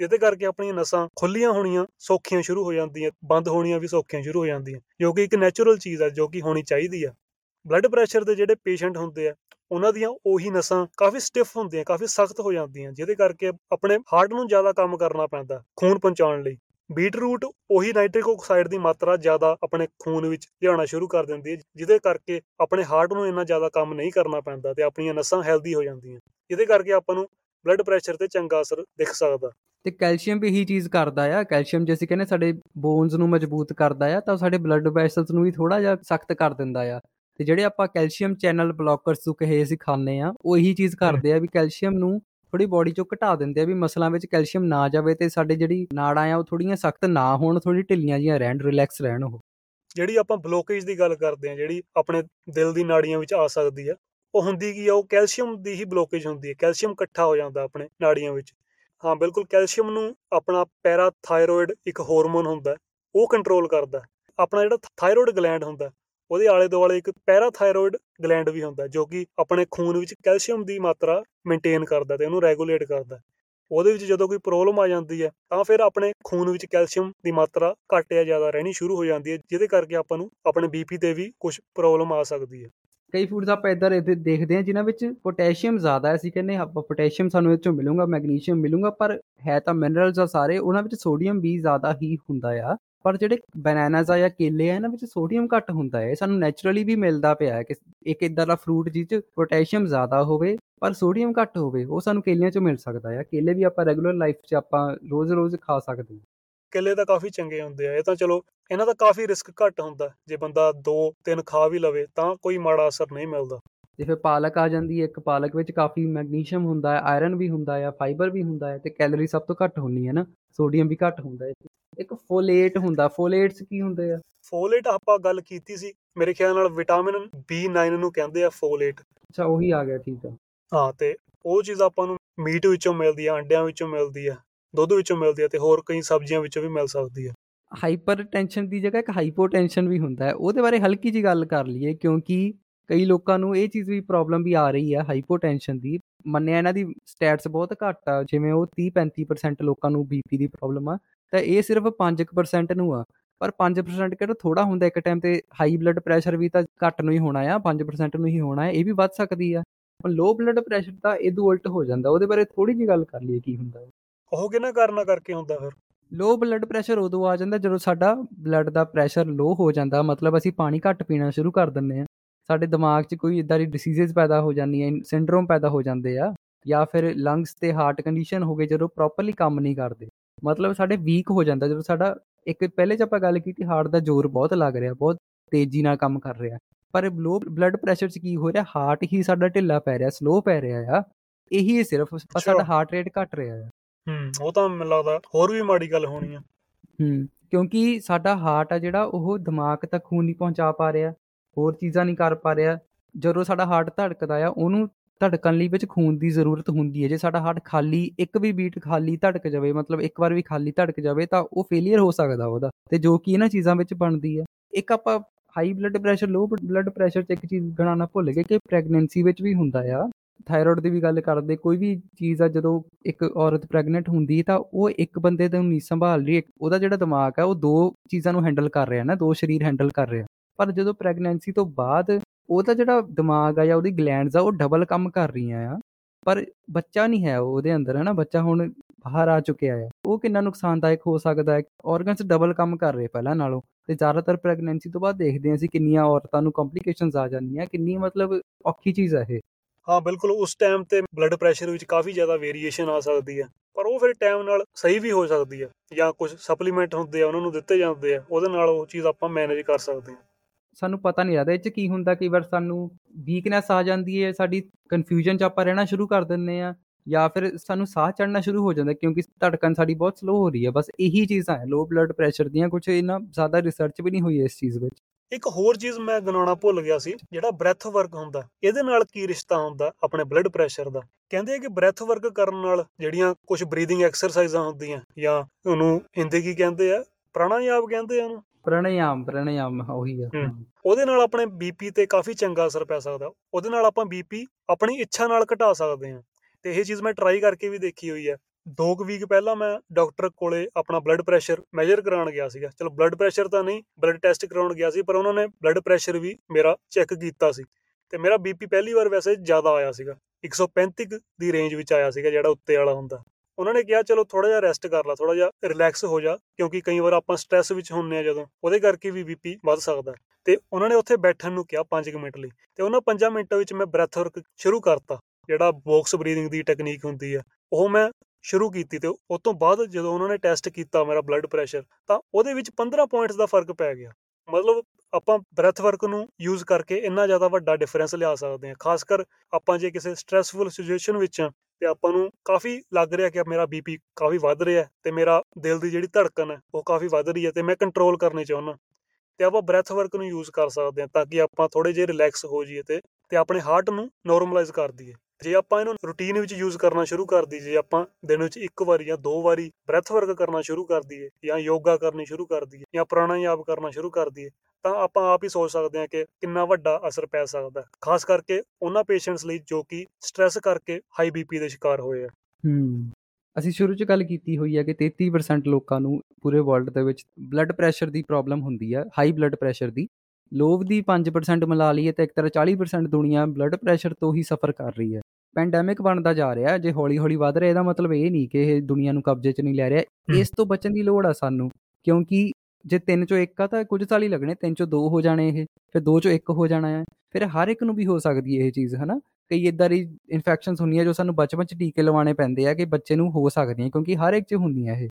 ਜਿਹਦੇ ਕਰਕੇ ਆਪਣੀਆਂ ਨਸਾਂ ਖੁੱਲੀਆਂ ਹੋਣੀਆਂ, ਸੌਖੀਆਂ ਸ਼ੁਰੂ ਹੋ ਜਾਂਦੀਆਂ, ਬੰਦ ਹੋਣੀਆਂ ਵੀ ਸੌਖੀਆਂ ਸ਼ੁਰੂ ਹੋ ਜਾਂਦੀਆਂ, ਜੋ ਕਿ ਇੱਕ ਨੈਚੁਰਲ ਚੀਜ਼ ਆ, ਜੋ ਕਿ ਹੋਣੀ ਚਾਹੀਦੀ ਆ। ਬਲੱਡ ਪ੍ਰੈਸ਼ਰ ਦੇ ਜਿਹੜੇ ਪੇਸ਼ੈਂਟ ਹੁੰਦੇ ਆ, ਉਹਨਾਂ ਦੀਆਂ ਉਹੀ ਨਸਾਂ ਕਾਫੀ ਸਟਿਫ ਹੁੰਦੀਆਂ, ਕਾਫੀ ਸਖਤ ਹੋ ਜਾਂਦੀਆਂ, ਜਿਹਦੇ ਕਰਕੇ ਆਪਣੇ ਹਾਰਟ ਨੂੰ ਜ਼ਿਆਦਾ ਕੰਮ ਕਰਨਾ ਪੈਂਦਾ, ਖੂਨ ਪਹੁੰਚਾਉਣ ਲਈ। ਬੀਟਰੂਟ ਉਹੀ ਨਾਈਟ੍ਰਿਕ ਆਕਸਾਈਡ ਦੀ ਮਾਤਰਾ ਜ਼ਿਆਦਾ ਆਪਣੇ ਖੂਨ ਵਿੱਚ ਲਿਆਉਣਾ ਸ਼ੁਰੂ ਕਰ ਦਿੰਦੀ ਹੈ, ਜਿਹਦੇ ਕਰਕੇ ਆਪਣੇ ਹਾਰਟ ਨੂੰ ਇੰਨਾ ਜ਼ਿਆਦਾ ਕੰਮ ਨਹੀਂ ਕਰਨਾ ਪੈਂਦਾ ਤੇ ਆਪਣੀਆਂ ਨਸਾਂ ਹੈਲਦੀ ਹੋ ਜਾਂਦੀਆਂ। ਜਿਹਦੇ ਕਰਕੇ ਆਪਾਂ ਨੂੰ ਬਲੱਡ ਪ੍ਰੈਸ਼ਰ ਤੇ ਚੰਗਾ ਅਸਰ ਦਿਖ ਸਕਦਾ। ਤੇ ਕੈਲਸ਼ੀਅਮ ਵੀ ਇਹੀ ਚੀਜ਼ ਕਰਦਾ ਆ, ਕੈਲਸ਼ੀਅਮ ਜੇ ਅਸੀਂ ਕਹਿੰਦੇ ਸਾਡੇ ਬੋਨਸ ਨੂੰ ਮਜ਼ਬੂਤ ਕਰਦਾ ਆ, ਤਾਂ ਉਹ ਸਾਡੇ ਬਲੱਡ ਵੈਸਲਸ ਨੂੰ ਵੀ ਥੋੜਾ ਜਿਹਾ ਸਖਤ ਕਰ ਦਿੰਦਾ ਆ। ਤੇ ਜਿਹੜੇ ਆਪਾਂ ਕੈਲਸ਼ੀਅਮ ਚੈਨਲ ਬਲੌਕਰਸ ਤੋਂ ਕਹੇ ਅਸੀਂ ਖਾਂਦੇ ਆ, ਉਹ ਇਹੀ ਚੀਜ਼ ਕਰਦੇ ਆ ਵੀ ਕੈਲਸ਼ੀਅਮ ਨੂੰ ਥੋੜੀ ਬਾਡੀ ਚੋਂ ਘਟਾ ਦਿੰਦੇ ਆ ਵੀ ਮਸਲਾਂ ਵਿੱਚ ਕੈਲਸ਼ੀਅਮ ਨਾ ਜਾਵੇ ਤੇ ਸਾਡੇ ਜਿਹੜੀ ਨਾੜਾਂ ਆ ਉਹ ਥੋੜੀਆਂ ਸਖਤ ਨਾ ਹੋਣ ਥੋੜੀ ਢਿੱਲੀਆਂ ਜੀਆਂ ਰਹਿਣ ਰਿਲੈਕਸ ਰਹਿਣ ਉਹ ਜਿਹੜੀ ਆਪਾਂ ਬਲੋਕੇਜ ਦੀ ਗੱਲ ਕਰਦੇ ਹਾਂ ਜਿਹੜੀ ਆਪਣੇ ਦਿਲ ਦੀ ਨਾੜੀਆਂ ਵਿੱਚ ਆ ਸਕਦੀ ਆ ਉਹ ਹੁੰਦੀ ਕੀ ਆ ਉਹ ਕੈਲਸ਼ੀਅਮ ਦੀ ਹੀ ਬਲੋਕੇਜ ਹੁੰਦੀ ਹੈ ਕੈਲਸ਼ੀਅਮ ਇਕੱਠਾ ਹੋ ਜਾਂਦਾ ਆਪਣੇ ਨਾੜੀਆਂ ਵਿੱਚ ਹਾਂ ਬਿਲਕੁਲ ਕੈਲਸ਼ੀਅਮ ਨੂੰ ਆਪਣਾ ਪੈਰਾਥਾਇਰੋਇਡ ਇੱਕ ਹਾਰਮੋਨ ਹੁੰਦਾ ਹੈ, ਉਹ ਕੰਟਰੋਲ ਕਰਦਾ ਹੈ। ਆਪਣਾ ਜਿਹੜਾ ਥਾਇਰੋਇਡ ਗਲੈਂਡ ਹੁੰਦਾ ਹੈ, ਉਹਦੇ ਆਲੇ ਦੁਆਲੇ ਇੱਕ ਪੈਰਾਥਾਇਰੋਇਡ ਗਲੈਂਡ ਵੀ ਹੁੰਦਾ ਹੈ, ਜੋ ਕਿ ਆਪਣੇ ਖੂਨ ਵਿੱਚ ਕੈਲਸ਼ੀਅਮ ਦੀ ਮਾਤਰਾ ਮੇਨਟੇਨ ਕਰਦਾ ਤੇ ਉਹਨੂੰ ਰੈਗੂਲੇਟ ਕਰਦਾ। ਉਹਦੇ ਵਿੱਚ ਜਦੋਂ ਕੋਈ ਪ੍ਰੋਬਲਮ ਆ ਜਾਂਦੀ ਹੈ ਤਾਂ ਫਿਰ ਆਪਣੇ ਖੂਨ ਵਿੱਚ ਕੈਲਸ਼ੀਅਮ ਦੀ ਮਾਤਰਾ ਘੱਟ ਜਾਂ ਜ਼ਿਆਦਾ ਰਹਿਣੀ ਸ਼ੁਰੂ ਹੋ ਜਾਂਦੀ ਹੈ ਜਿਹਦੇ ਕਰਕੇ ਆਪਾਂ ਨੂੰ ਆਪਣੇ ਬੀਪੀ ਤੇ ਵੀ ਕੁਝ ਪ੍ਰੋਬਲਮ ਆ ਸਕਦੀ ਹੈ। ਕਈ ਫੂਡਸ ਆਪਾਂ ਇਧਰ ਦੇਖਦੇ ਹਾਂ ਜਿਨ੍ਹਾਂ ਵਿੱਚ ਪੋਟਾਸ਼ੀਅਮ ਜ਼ਿਆਦਾ ਹੈ ਅਸੀਂ ਕਹਿੰਦੇ ਹਾਂ ਆਪਾਂ ਪੋਟਾਸ਼ੀਅਮ ਸਾਨੂੰ ਇਹ ਚੋਂ ਮਿਲੂਗਾ ਮੈਗਨੀਸ਼ੀਅਮ ਮਿਲੂਗਾ ਪਰ ਹੈ ਤਾਂ ਮਿਨਰਲਸ ਆ ਸਾਰੇ ਉਹਨਾਂ ਵਿੱਚ ਸੋਡੀਅਮ ਵੀ ਜ਼ਿਆਦਾ ਹੀ ਹੁੰਦਾ ਆ। ਪਰ ਜਿਹੜੇ ਬਨਾਨਾਸ ਆ ਜਾਂ ਕੇਲੇ ਆ, ਇਹਨਾਂ ਵਿੱਚ ਸੋਡੀਅਮ ਘੱਟ ਹੁੰਦਾ ਹੈ। ਇਹ ਸਾਨੂੰ ਨੇਚਰਲੀ ਵੀ ਮਿਲਦਾ ਪਿਆ ਹੈ ਕਿ ਇੱਕ ਇਦਾਂ ਦਾ ਫਰੂਟ ਜਿਸ 'ਚ ਪੋਟਾਸ਼ੀਅਮ ਜ਼ਿਆਦਾ ਹੋਵੇ, ਪਰ ਸੋਡੀਅਮ ਘੱਟ ਹੋਵੇ, ਉਹ ਸਾਨੂੰ ਕੇਲਿਆਂ 'ਚੋਂ ਮਿਲ ਸਕਦਾ ਆ ਕੇਲੇ ਵੀ ਆਪਾਂ ਰੈਗੂਲਰ ਲਾਈਫ 'ਚ ਆਪਾਂ ਰੋਜ਼-ਰੋਜ਼ ਖਾ ਸਕਦੇ ਹਾਂ। ਕੇਲੇ ਤਾਂ ਕਾਫੀ ਚੰਗੇ ਹੁੰਦੇ ਆ। ਇਹ ਤਾਂ ਚਲੋ, ਇਹਨਾਂ ਦਾ ਕਾਫੀ ਰਿਸਕ ਘੱਟ ਹੁੰਦਾ। ਜੇ ਬੰਦਾ 2-3 ਖਾ ਵੀ ਲਵੇ, ਤਾਂ ਕੋਈ ਮਾੜਾ ਅਸਰ ਨਹੀਂ ਮਿਲਦਾ। ਤੇ ਫਿਰ ਪਾਲਕ ਆ ਜਾਂਦੀ ਹੈ ਇੱਕ ਪਾਲਕ ਵਿੱਚ ਕਾਫੀ ਮੈਗਨੀਸ਼ੀਅਮ ਹੁੰਦਾ ਹੈ ਆਇਰਨ ਵੀ ਹੁੰਦਾ ਹੈ ਫਾਈਬਰ ਵੀ ਹੁੰਦਾ ਹੈ ਤੇ ਕੈਲਰੀ ਸਭ ਤੋਂ ਘੱਟ ਹੁੰਦੀ ਹੈ ਨਾ ਸੋਡੀਅਮ ਵੀ ਘੱਟ ਹੁੰਦਾ ਹੈ। ਇੱਕ ਫੋਲੇਟ ਹੁੰਦਾ ਫੋਲੇਟਸ ਕੀ ਹੁੰਦੇ ਆ? ਫੋਲੇਟ ਆਪਾਂ ਗੱਲ ਕੀਤੀ ਸੀ ਮੇਰੇ ਖਿਆਲ ਨਾਲ ਵਿਟਾਮਿਨ B9 ਨੂੰ ਕਹਿੰਦੇ ਆ ਫੋਲੇਟ। ਅੱਛਾ ਉਹੀ ਆ ਗਿਆ ਠੀਕ ਆ। ਹਾਂ ਤੇ ਉਹ ਚੀਜ਼ ਆਪਾਂ ਨੂੰ ਮੀਟ ਵਿੱਚੋਂ ਮਿਲਦੀ ਆ ਅੰਡਿਆਂ ਵਿੱਚੋਂ ਮਿਲਦੀ ਆ ਦੁੱਧ ਵਿੱਚੋਂ ਮਿਲਦੀ ਆ ਤੇ ਹੋਰ ਕਈ ਸਬਜ਼ੀਆਂ ਵਿੱਚੋਂ ਵੀ ਮਿਲ ਸਕਦੀ ਆ। ਹਾਈਪਰ ਟੈਂਸ਼ਨ ਦੀ ਜਗ੍ਹਾ ਇੱਕ ਹਾਈਪੋਟੈਂਸ਼ਨ ਵੀ ਹੁੰਦਾ ਹੈ ਉਹਦੇ ਬਾਰੇ ਹਲਕੀ ਜੀ ਗੱਲ ਕਰ ਲਈਏ ਕਿਉਂਕਿ ਕਈ ਲੋਕਾਂ ਨੂੰ ਇਹ ਚੀਜ਼ ਵੀ ਪ੍ਰੋਬਲਮ ਵੀ ਆ ਰਹੀ ਹੈ ਹਾਈਪੋਟੈਂਸ਼ਨ ਦੀ। ਮੰਨਿਆ ਇਹਨਾਂ ਦੀ ਸਟੈਟਸ ਬਹੁਤ ਘੱਟ ਆ ਜਿਵੇਂ ਉਹ 30-35% ਲੋਕਾਂ ਨੂੰ ਬੀਪੀ ਦੀ ਪ੍ਰੋਬਲਮ ਆ ਤਾਂ ਇਹ ਸਿਰਫ 5% ਨੂੰ ਆ। ਪਰ 5% ਕਿਹੜਾ ਥੋੜਾ ਹੁੰਦਾ ਇੱਕ ਟਾਈਮ ਤੇ ਹਾਈ ਬਲੱਡ ਪ੍ਰੈਸ਼ਰ ਵੀ ਤਾਂ ਘੱਟ ਨੂੰ ਹੀ ਹੋਣਾ ਆ 5% ਨੂੰ ਹੀ ਹੋਣਾ ਹੈ ਇਹ ਵੀ ਵੱਧ ਸਕਦੀ ਆ। ਪਰ ਲੋ ਬਲੱਡ ਪ੍ਰੈਸ਼ਰ ਤਾਂ ਇਹਦੂ ਉਲਟ ਹੋ ਜਾਂਦਾ ਉਹਦੇ ਬਾਰੇ ਥੋੜੀ ਜੀ ਗੱਲ ਕਰ ਲਈਏ ਕੀ ਹੁੰਦਾ। ਉਹ ਕਿਹਨਾਂ ਕਾਰਨਾਂ ਕਰਕੇ ਹੁੰਦਾ ਫਿਰ? ਲੋ ਬਲੱਡ ਪ੍ਰੈਸ਼ਰ ਉਦੋਂ ਆ ਜਾਂਦਾ ਜਦੋਂ ਸਾਡਾ ਬਲੱਡ ਦਾ ਪ੍ਰੈਸ਼ਰ ਲੋ ਹੋ ਜਾਂਦਾ ਮਤਲਬ ਅਸੀਂ ਪਾਣੀ ਘੱਟ ਪੀਣਾ ਸ਼ੁਰੂ ਕਰ ਦਿੰਦੇ ਆ। ਸਾਡੇ ਦਿਮਾਗ 'ਚ ਕੋਈ ਇਦਾਂ ਦੀ ਡਿਸੀਜ਼ਸ ਪੈਦਾ ਹੋ ਜਾਂਦੀਆਂ ਸਿੰਡਰੋਮ ਪੈਦਾ ਹੋ ਜਾਂਦੇ ਆ ਜਾਂ ਫਿਰ ਲੰਗਸ ਤੇ ਹਾਰਟ ਕੰਡੀਸ਼ਨ ਹੋ ਗਏ ਜਦੋਂ ਪ੍ਰੋਪਰਲੀ ਕੰਮ ਨਹੀਂ ਕਰਦੇ। ਮਤਲਬ ਸਾਡੇ ਵੀਕ ਹੋ ਜਾਂਦਾ ਜਦੋਂ ਸਾਡਾ ਇੱਕ ਪਹਿਲੇ 'ਚ ਆਪਾਂ ਗੱਲ ਕੀਤੀ ਹਾਰਟ ਦਾ ਜ਼ੋਰ ਬਹੁਤ ਲੱਗ ਰਿਹਾ ਬਹੁਤ ਤੇਜ਼ੀ ਨਾਲ ਕੰਮ ਕਰ ਰਿਹਾ। ਪਰ ਲੋ ਬਲੱਡ ਪ੍ਰੈਸ਼ਰ 'ਚ ਕੀ ਹੋ ਰਿਹਾ ਹਾਰਟ ਹੀ ਸਾਡਾ ਢਿੱਲਾ ਪੈ ਰਿਹਾ ਸਲੋ ਪੈ ਰਿਹਾ ਆ ਇਹੀ ਸਿਰਫ ਸਾਡਾ ਹਾਰਟ ਰੇਟ ਘਟ ਰਿਹਾ ਆ। ਹੂੰ ਉਹ ਤਾਂ ਮੈਨੂੰ ਲੱਗਦਾ ਹੋਰ ਵੀ ਮਾੜੀ ਗੱਲ ਹੋਣੀ ਆ। ਹੂੰ ਕਿਉਂਕਿ ਸਾਡਾ ਹਾਰਟ ਆ ਜਿਹੜਾ ਉਹ ਦਿਮਾਗ ਤੱਕ ਖੂਨ ਨਹੀਂ ਪਹੁੰਚਾ ਪਾ ਰਿਹਾ। ਹੋਰ ਚੀਜ਼ਾਂ ਨਹੀਂ ਕਰ ਪਾ ਰਿਹਾ। ਜਦੋਂ ਸਾਡਾ ਹਾਰਟ ਧੜਕਦਾ ਆ, ਉਹਨੂੰ ਧੜਕਣ ਲਈ ਵਿੱਚ ਖੂਨ ਦੀ ਜ਼ਰੂਰਤ ਹੁੰਦੀ ਹੈ। ਜੇ ਸਾਡਾ ਹਾਰਟ ਖਾਲੀ, ਇੱਕ ਵੀ ਬੀਟ ਖਾਲੀ ਧੜਕ ਜਾਵੇ, ਮਤਲਬ ਇੱਕ ਵਾਰ ਵੀ ਖਾਲੀ ਧੜਕ ਜਾਵੇ, ਤਾਂ ਉਹ ਫੇਲਿਅਰ ਹੋ ਸਕਦਾ ਉਹਦਾ। ਤੇ ਜੋ ਕਿ ਇਹਨਾਂ ਚੀਜ਼ਾਂ ਵਿੱਚ ਬਣਦੀ ਹੈ। ਇੱਕ ਆਪਾਂ high blood pressure low blood pressure 'ਚ ਇੱਕ ਚੀਜ਼ ਗਣਾਉਣਾ ਭੁੱਲ ਗਏ ਕਿ ਪ੍ਰੈਗਨੈਂਸੀ ਵਿੱਚ ਵੀ ਹੁੰਦਾ ਆ। ਥਾਇਰਾਇਡ ਦੀ ਵੀ ਗੱਲ ਕਰਦੇ, ਕੋਈ ਵੀ ਚੀਜ਼ ਆ, ਜਦੋਂ ਇੱਕ ਔਰਤ ਪ੍ਰੈਗਨੈਂਟ ਹੁੰਦੀ ਤਾਂ ਉਹ ਇੱਕ ਬੰਦੇ ਨੂੰ ਨਹੀਂ ਸੰਭਾਲ ਰਹੀ ਉਹਦਾ ਜਿਹੜਾ ਦਿਮਾਗ ਆ, ਉਹ ਦੋ ਚੀਜ਼ਾਂ ਨੂੰ ਹੈਂਡਲ ਕਰ ਰਿਹਾ ਨਾ, ਦੋ ਸਰੀਰ ਹੈਂਡਲ ਕਰ ਰਿਹਾ। ਪਰ ਜਦੋਂ ਪ੍ਰੈਗਨੈਂਸੀ ਤੋਂ ਬਾਅਦ ਉਹਦਾ ਜਿਹੜਾ ਦਿਮਾਗ ਆ ਜਾਂ ਉਹਦੀ ਗਲੈਂਡਸ ਆ, ਉਹ ਡਬਲ ਕੰਮ ਕਰ ਰਹੀਆਂ ਆ। ਪਰ ਬੱਚਾ ਨਹੀਂ ਹੈ ਉਹਦੇ ਅੰਦਰ ਹੈ ਨਾ ਬੱਚਾ ਹੁਣ ਬਾਹਰ ਆ ਚੁੱਕਿਆ ਹੈ ਉਹ ਕਿੰਨਾ ਨੁਕਸਾਨਦਾਇਕ ਹੋ ਸਕਦਾ ਹੈ? ਆਰਗਨਸ ਡਬਲ ਕੰਮ ਕਰ ਰਹੇ ਪਹਿਲਾਂ ਨਾਲੋਂ। ਤੇ ਜ਼ਿਆਦਾਤਰ ਪ੍ਰੈਗਨੈਂਸੀ ਤੋਂ ਬਾਅਦ ਦੇਖਦੇ ਹਾਂ ਅਸੀਂ ਕਿੰਨੀਆਂ ਔਰਤਾਂ ਨੂੰ ਕੰਪਲਿਕੇਸ਼ਨਸ ਆ ਜਾਂਦੀਆਂ, ਕਿੰਨੀ ਮਤਲਬ ਔਖੀ ਚੀਜ਼ ਹੈ ਇਹ। ਹਾਂ, ਬਿਲਕੁਲ, ਉਸ ਟਾਈਮ ਤੇ ਬਲੱਡ ਪ੍ਰੈਸ਼ਰ ਵਿੱਚ ਕਾਫੀ ਜ਼ਿਆਦਾ ਵੇਰੀਏਸ਼ਨ ਆ ਸਕਦੀ ਹੈ। ਪਰ ਉਹ ਫਿਰ ਟਾਈਮ ਨਾਲ ਸਹੀ ਵੀ ਹੋ ਸਕਦੀ ਹੈ ਜਾਂ ਕੁਝ ਸਪਲੀਮੈਂਟ ਹੁੰਦੇ ਆ, ਉਹਨਾਂ ਨੂੰ ਦਿੱਤੇ ਜਾਂਦੇ ਆ, ਉਹਦੇ ਨਾਲ ਉਹ ਚੀਜ਼ ਆਪਾਂ ਮੈਨੇਜ ਕਰ ਸਕਦੇ ਹਾਂ। ਸਾਨੂੰ ਪਤਾ ਨਹੀਂ ਲੱਗਦਾ, ਇਹ ਚ ਕੀ ਹੁੰਦਾ, ਕਈ ਵਾਰ ਸਾਨੂੰ ਵੀਕਨੈਸ ਆ ਜਾਂਦੀ ਹੈ, ਸਾਡੀ ਕਨਫਿਊਜ਼ਨ ਚ ਆਪਾਂ ਰਹਿਣਾ ਸ਼ੁਰੂ ਕਰ ਦਿੰਦੇ ਆ ਜਾਂ ਫਿਰ ਸਾਨੂੰ ਸਾਹ ਚੜਨਾ ਸ਼ੁਰੂ ਹੋ ਜਾਂਦਾ ਕਿਉਂਕਿ ਧੜਕਣ ਸਾਡੀ ਬਹੁਤ ਸਲੋ ਹੋ ਰਹੀ ਹੈ, ਬਸ ਇਹੀ ਚੀਜ਼ਾਂ ਹੈ ਲੋ ਬਲੱਡ ਪ੍ਰੈਸ਼ਰ ਦੀਆਂ ਕੁਝ ਇਹਨਾਂ ਜ਼ਿਆਦਾ ਰਿਸਰਚ ਵੀ ਨਹੀਂ ਹੋਈ ਇਸ ਚੀਜ਼ ਵਿੱਚ। ਇੱਕ ਹੋਰ ਚੀਜ਼ ਮੈਂ ਗਨਾਉਣਾ ਭੁੱਲ ਗਿਆ ਸੀ, ਜਿਹੜਾ ਬ੍ਰੈਥ ਵਰਕ ਹੁੰਦਾ, ਇਹਦੇ ਨਾਲ ਕੀ ਰਿਸ਼ਤਾ ਹੁੰਦਾ, ਆਪਣੇ ਬਲੱਡ ਪ੍ਰੈਸ਼ਰ ਦਾ? ਕਹਿੰਦੇ ਆ ਕਿ ਬ੍ਰੈਥ ਵਰਕ ਕਰਨ ਨਾਲ ਜਿਹੜੀਆਂ ਕੁਝ ਬਰੀਥਿੰਗ ਐਕਸਰਸਾਈਜ਼ਾਂ ਹੁੰਦੀਆਂ ਜਾਂ ਉਹਨੂੰ ਹਿੰਦੀ ਕੀ ਕਹਿੰਦੇ ਆ, ਪ੍ਰਾਣਾਯਾਮ ਕਹਿੰਦੇ ਆ ਉਹਨੂੰ? ਪ੍ਰਣਯਾਮ ਪ੍ਰਣਯਾਮ, ਉਹੀ ਆ। ਉਹਦੇ ਨਾਲ ਆਪਣੇ ਬੀਪੀ ਤੇ ਕਾਫੀ ਚੰਗਾ ਅਸਰ ਪੈ ਸਕਦਾ। ਉਹਦੇ ਨਾਲ ਆਪਾਂ ਬੀਪੀ ਆਪਣੀ ਇੱਛਾ ਨਾਲ ਘਟਾ ਸਕਦੇ ਹਾਂ। ਤੇ ਇਹ ਚੀਜ਼ ਮੈਂ ਟਰਾਈ ਕਰਕੇ ਵੀ ਦੇਖੀ ਹੋਈ ਹੈ। ਦੋ ਕੁ ਵੀਕ ਪਹਿਲਾਂ ਮੈਂ ਡਾਕਟਰ ਕੋਲੇ ਆਪਣਾ ਬਲੱਡ ਪ੍ਰੈਸ਼ਰ ਮੈਜ਼ਰ ਕਰਾਉਣ ਗਿਆ ਸੀਗਾ। ਚਲੋ ਬਲੱਡ ਪ੍ਰੈਸ਼ਰ ਤਾਂ ਨਹੀਂ ਬਲੱਡ ਟੈਸਟ ਕਰਾਉਣ ਗਿਆ ਸੀ, ਪਰ ਉਹਨਾਂ ਨੇ ਬਲੱਡ ਪ੍ਰੈਸ਼ਰ ਵੀ ਮੇਰਾ ਚੈੱਕ ਕੀਤਾ ਸੀ। ਤੇ ਮੇਰਾ ਬੀਪੀ ਪਹਿਲੀ ਵਾਰ ਵੈਸੇ ਜ਼ਿਆਦਾ ਆਇਆ ਸੀਗਾ। 135 ਦੀ ਰੇਂਜ ਵਿੱਚ ਆਇਆ ਸੀਗਾ, ਜਿਹੜਾ ਉੱਤੇ ਵਾਲਾ ਹੁੰਦਾ। ਉਹਨਾਂ ਨੇ ਕਿਹਾ, ਚਲੋ ਥੋੜਾ ਜਿਹਾ ਰੈਸਟ ਕਰ ਲਾ ਥੋੜਾ ਜਿਹਾ ਰਿਲੈਕਸ ਹੋ ਜਾ, ਕਿਉਂਕਿ ਕਈ ਵਾਰ ਆਪਾਂ ਸਟ੍ਰੈਸ ਵਿੱਚ ਹੁੰਨੇ ਆ ਜਦੋਂ, ਉਹਦੇ ਕਰਕੇ ਵੀ ਬੀਪੀ ਵੱਧ ਸਕਦਾ। ਤੇ ਉਹਨਾਂ ਨੇ ਉੱਥੇ ਬੈਠਣ ਨੂੰ ਕਿਹਾ 5 ਮਿੰਟ ਲਈ। ਤੇ ਉਹਨਾਂ 5 ਮਿੰਟਾਂ ਵਿੱਚ ਮੈਂ ਬ੍ਰੈਥ ਵਰਕ ਸ਼ੁਰੂ ਕਰਤਾ, ਜਿਹੜਾ ਬਾਕਸ ਬਰੀਥਿੰਗ ਦੀ ਟੈਕਨੀਕ ਹੁੰਦੀ ਆ, ਉਹ ਮੈਂ ਸ਼ੁਰੂ ਕੀਤੀ ਤੇ ਉਸ ਤੋਂ ਬਾਅਦ ਜਦੋਂ ਉਹਨਾਂ ਨੇ ਟੈਸਟ ਕੀਤਾ ਮੇਰਾ ਬਲੱਡ ਪ੍ਰੈਸ਼ਰ ਤਾਂ ਉਹਦੇ ਵਿੱਚ 15 ਪੁਆਇੰਟਸ ਦਾ ਫ਼ਰਕ ਪੈ ਗਿਆ। ਮਤਲਬ ਆਪਾਂ ਬ੍ਰੈਥ ਵਰਕ ਨੂੰ ਯੂਜ਼ ਕਰਕੇ ਇੰਨਾ ਜ਼ਿਆਦਾ ਵੱਡਾ ਡਿਫਰੈਂਸ ਲਿਆ ਸਕਦੇ ਹਾਂ, ਖਾਸ ਕਰ ਆਪਾਂ ਜੇ ਕਿਸੇ ਸਟ੍ਰੈਸਫੁਲ ਸਿਚੁਏਸ਼ਨ ਵਿੱਚ ਆ ਤੇ ਆਪਾਂ ਨੂੰ ਕਾਫੀ ਲੱਗ ਰਿਹਾ ਕਿ ਮੇਰਾ ਬੀਪੀ ਕਾਫੀ ਵੱਧ ਰਿਹਾ ਤੇ ਮੇਰਾ ਦਿਲ ਦੀ ਜਿਹੜੀ ਧੜਕਣ ਹੈ, ਉਹ ਕਾਫੀ ਵੱਧ ਰਹੀ ਹੈ ਤੇ ਮੈਂ ਕੰਟਰੋਲ ਕਰਨੀ ਚਾਹੁੰਦਾ। ਤੇ ਆਪਾਂ ਬ੍ਰੈਥ ਵਰਕ ਨੂੰ ਯੂਜ਼ ਕਰ ਸਕਦੇ ਹਾਂ ਤਾਂ ਕਿ ਆਪਾਂ ਥੋੜੇ ਜਿਹਾ ਰਿਲੈਕਸ ਹੋ ਜਾਈਏ ਤੇ ਤੇ ਆਪਣੇ ਹਾਰਟ ਨੂੰ ਨਾਰਮਲਾਈਜ਼ ਕਰ ਦਈਏ। ਜੇ ਆਪਾਂ ਇਹਨੂੰ ਰੂਟੀਨ ਵਿੱਚ ਯੂਜ਼ ਕਰਨਾ ਸ਼ੁਰੂ ਕਰ ਦਈਏ, ਜੇ ਆਪਾਂ ਦਿਨ ਵਿੱਚ ਇੱਕ ਵਾਰੀ ਜਾਂ ਦੋ ਵਾਰੀ ਬ੍ਰੈਥ ਵਰਕ ਕਰਨਾ ਸ਼ੁਰੂ ਕਰ ਦਈਏ ਜਾਂ ਯੋਗਾ ਕਰਨੀ ਸ਼ੁਰੂ ਕਰ ਦਈਏ ਜਾਂ ਪ੍ਰਾਣਾਯਾਮ ਕਰਨਾ ਸ਼ੁਰੂ ਕਰ ਦਈਏ, ਤਾਂ ਆਪਾਂ ਆਪ ਹੀ ਸੋਚ ਸਕਦੇ ਹਾਂ ਕਿ ਕਿੰਨਾ ਵੱਡਾ ਅਸਰ ਪੈ ਸਕਦਾ ਖਾਸ ਕਰਕੇ ਉਹਨਾਂ ਪੇਸ਼ੈਂਟਸ ਲਈ ਜੋ ਕਿ ਸਟ्रेस ਕਰਕੇ ਹਾਈ ਬੀਪੀ ਦੇ ਸ਼ਿਕਾਰ ਹੋਏ ਆ। ਹੂੰ। ਅਸੀਂ ਸ਼ੁਰੂ 'ਚ ਗੱਲ ਕੀਤੀ ਹੋਈ ਹੈ ਕਿ 33% ਲੋਕਾਂ ਨੂੰ ਪੂਰੇ ਵਰਲਡ ਦੇ ਵਿੱਚ ਬਲੱਡ ਪ੍ਰੈਸ਼ਰ ਦੀ ਪ੍ਰੋਬਲਮ ਹੁੰਦੀ ਹੈ ਹਾਈ ਬਲੱਡ ਪ੍ਰੈਸ਼ਰ ਦੀ। ਲੋਵ ਦੀ 5% ਮਿਲਾ ਲਈਏ ਤਾਂ ਇੱਕ ਤਰ੍ਹਾਂ 40% ਦੁਨੀਆ ਬਲੱਡ ਪ੍ਰੈਸ਼ਰ ਤੋਂ ਹੀ ਸਫਰ ਕਰ ਰਹੀ ਹੈ। ਪੈਂਡੈਮਿਕ ਬਣਦਾ ਜਾ ਰਿਹਾ ਜੇ ਹੌਲੀ-ਹੌਲੀ ਵੱਧ ਰਿਹਾ ਇਹਦਾ ਮਤਲਬ ਇਹ ਨਹੀਂ ਕਿ ਇਹ ਦੁਨੀਆ ਨੂੰ ਕਬਜ਼ੇ 'ਚ ਨਹੀਂ ਲੈ ਰਿਹਾ। ਇਸ ਤੋਂ ਬਚਣ ਦੀ ਲੋੜ ਆ ਸਾਨੂੰ ਕਿਉਂਕਿ ਜੇ ਤਿੰਨ ਚੋਂ ਇੱਕ ਆ ਤਾਂ ਕੁਝ ਸਾਲ ਹੀ ਲੱਗਣੇ ਤਿੰਨ ਚੋਂ ਦੋ ਹੋ ਜਾਣੇ ਇਹ ਫਿਰ ਦੋ ਚੋਂ ਇੱਕ ਹੋ ਜਾਣਾ ਹੈ ਫਿਰ ਹਰ ਇੱਕ ਨੂੰ ਵੀ ਹੋ ਸਕਦੀ ਹੈ ਇਹ ਚੀਜ਼ ਹਨਾ? ਕਈ ਇਦਾਂ ਦੀ ਇਨਫੈਕਸ਼ਨਸ ਹੁੰਦੀਆਂ ਜੋ ਸਾਨੂੰ ਬਚਪਨ 'ਚ ਟੀਕੇ ਲਵਾਉਣੇ ਪੈਂਦੇ ਆ ਕਿ ਬੱਚੇ ਨੂੰ ਹੋ ਸਕਦੀਆਂ ਕਿਉਂਕਿ ਹਰ ਇੱਕ 'ਚ ਹੁੰਦੀਆਂ ਇਹ।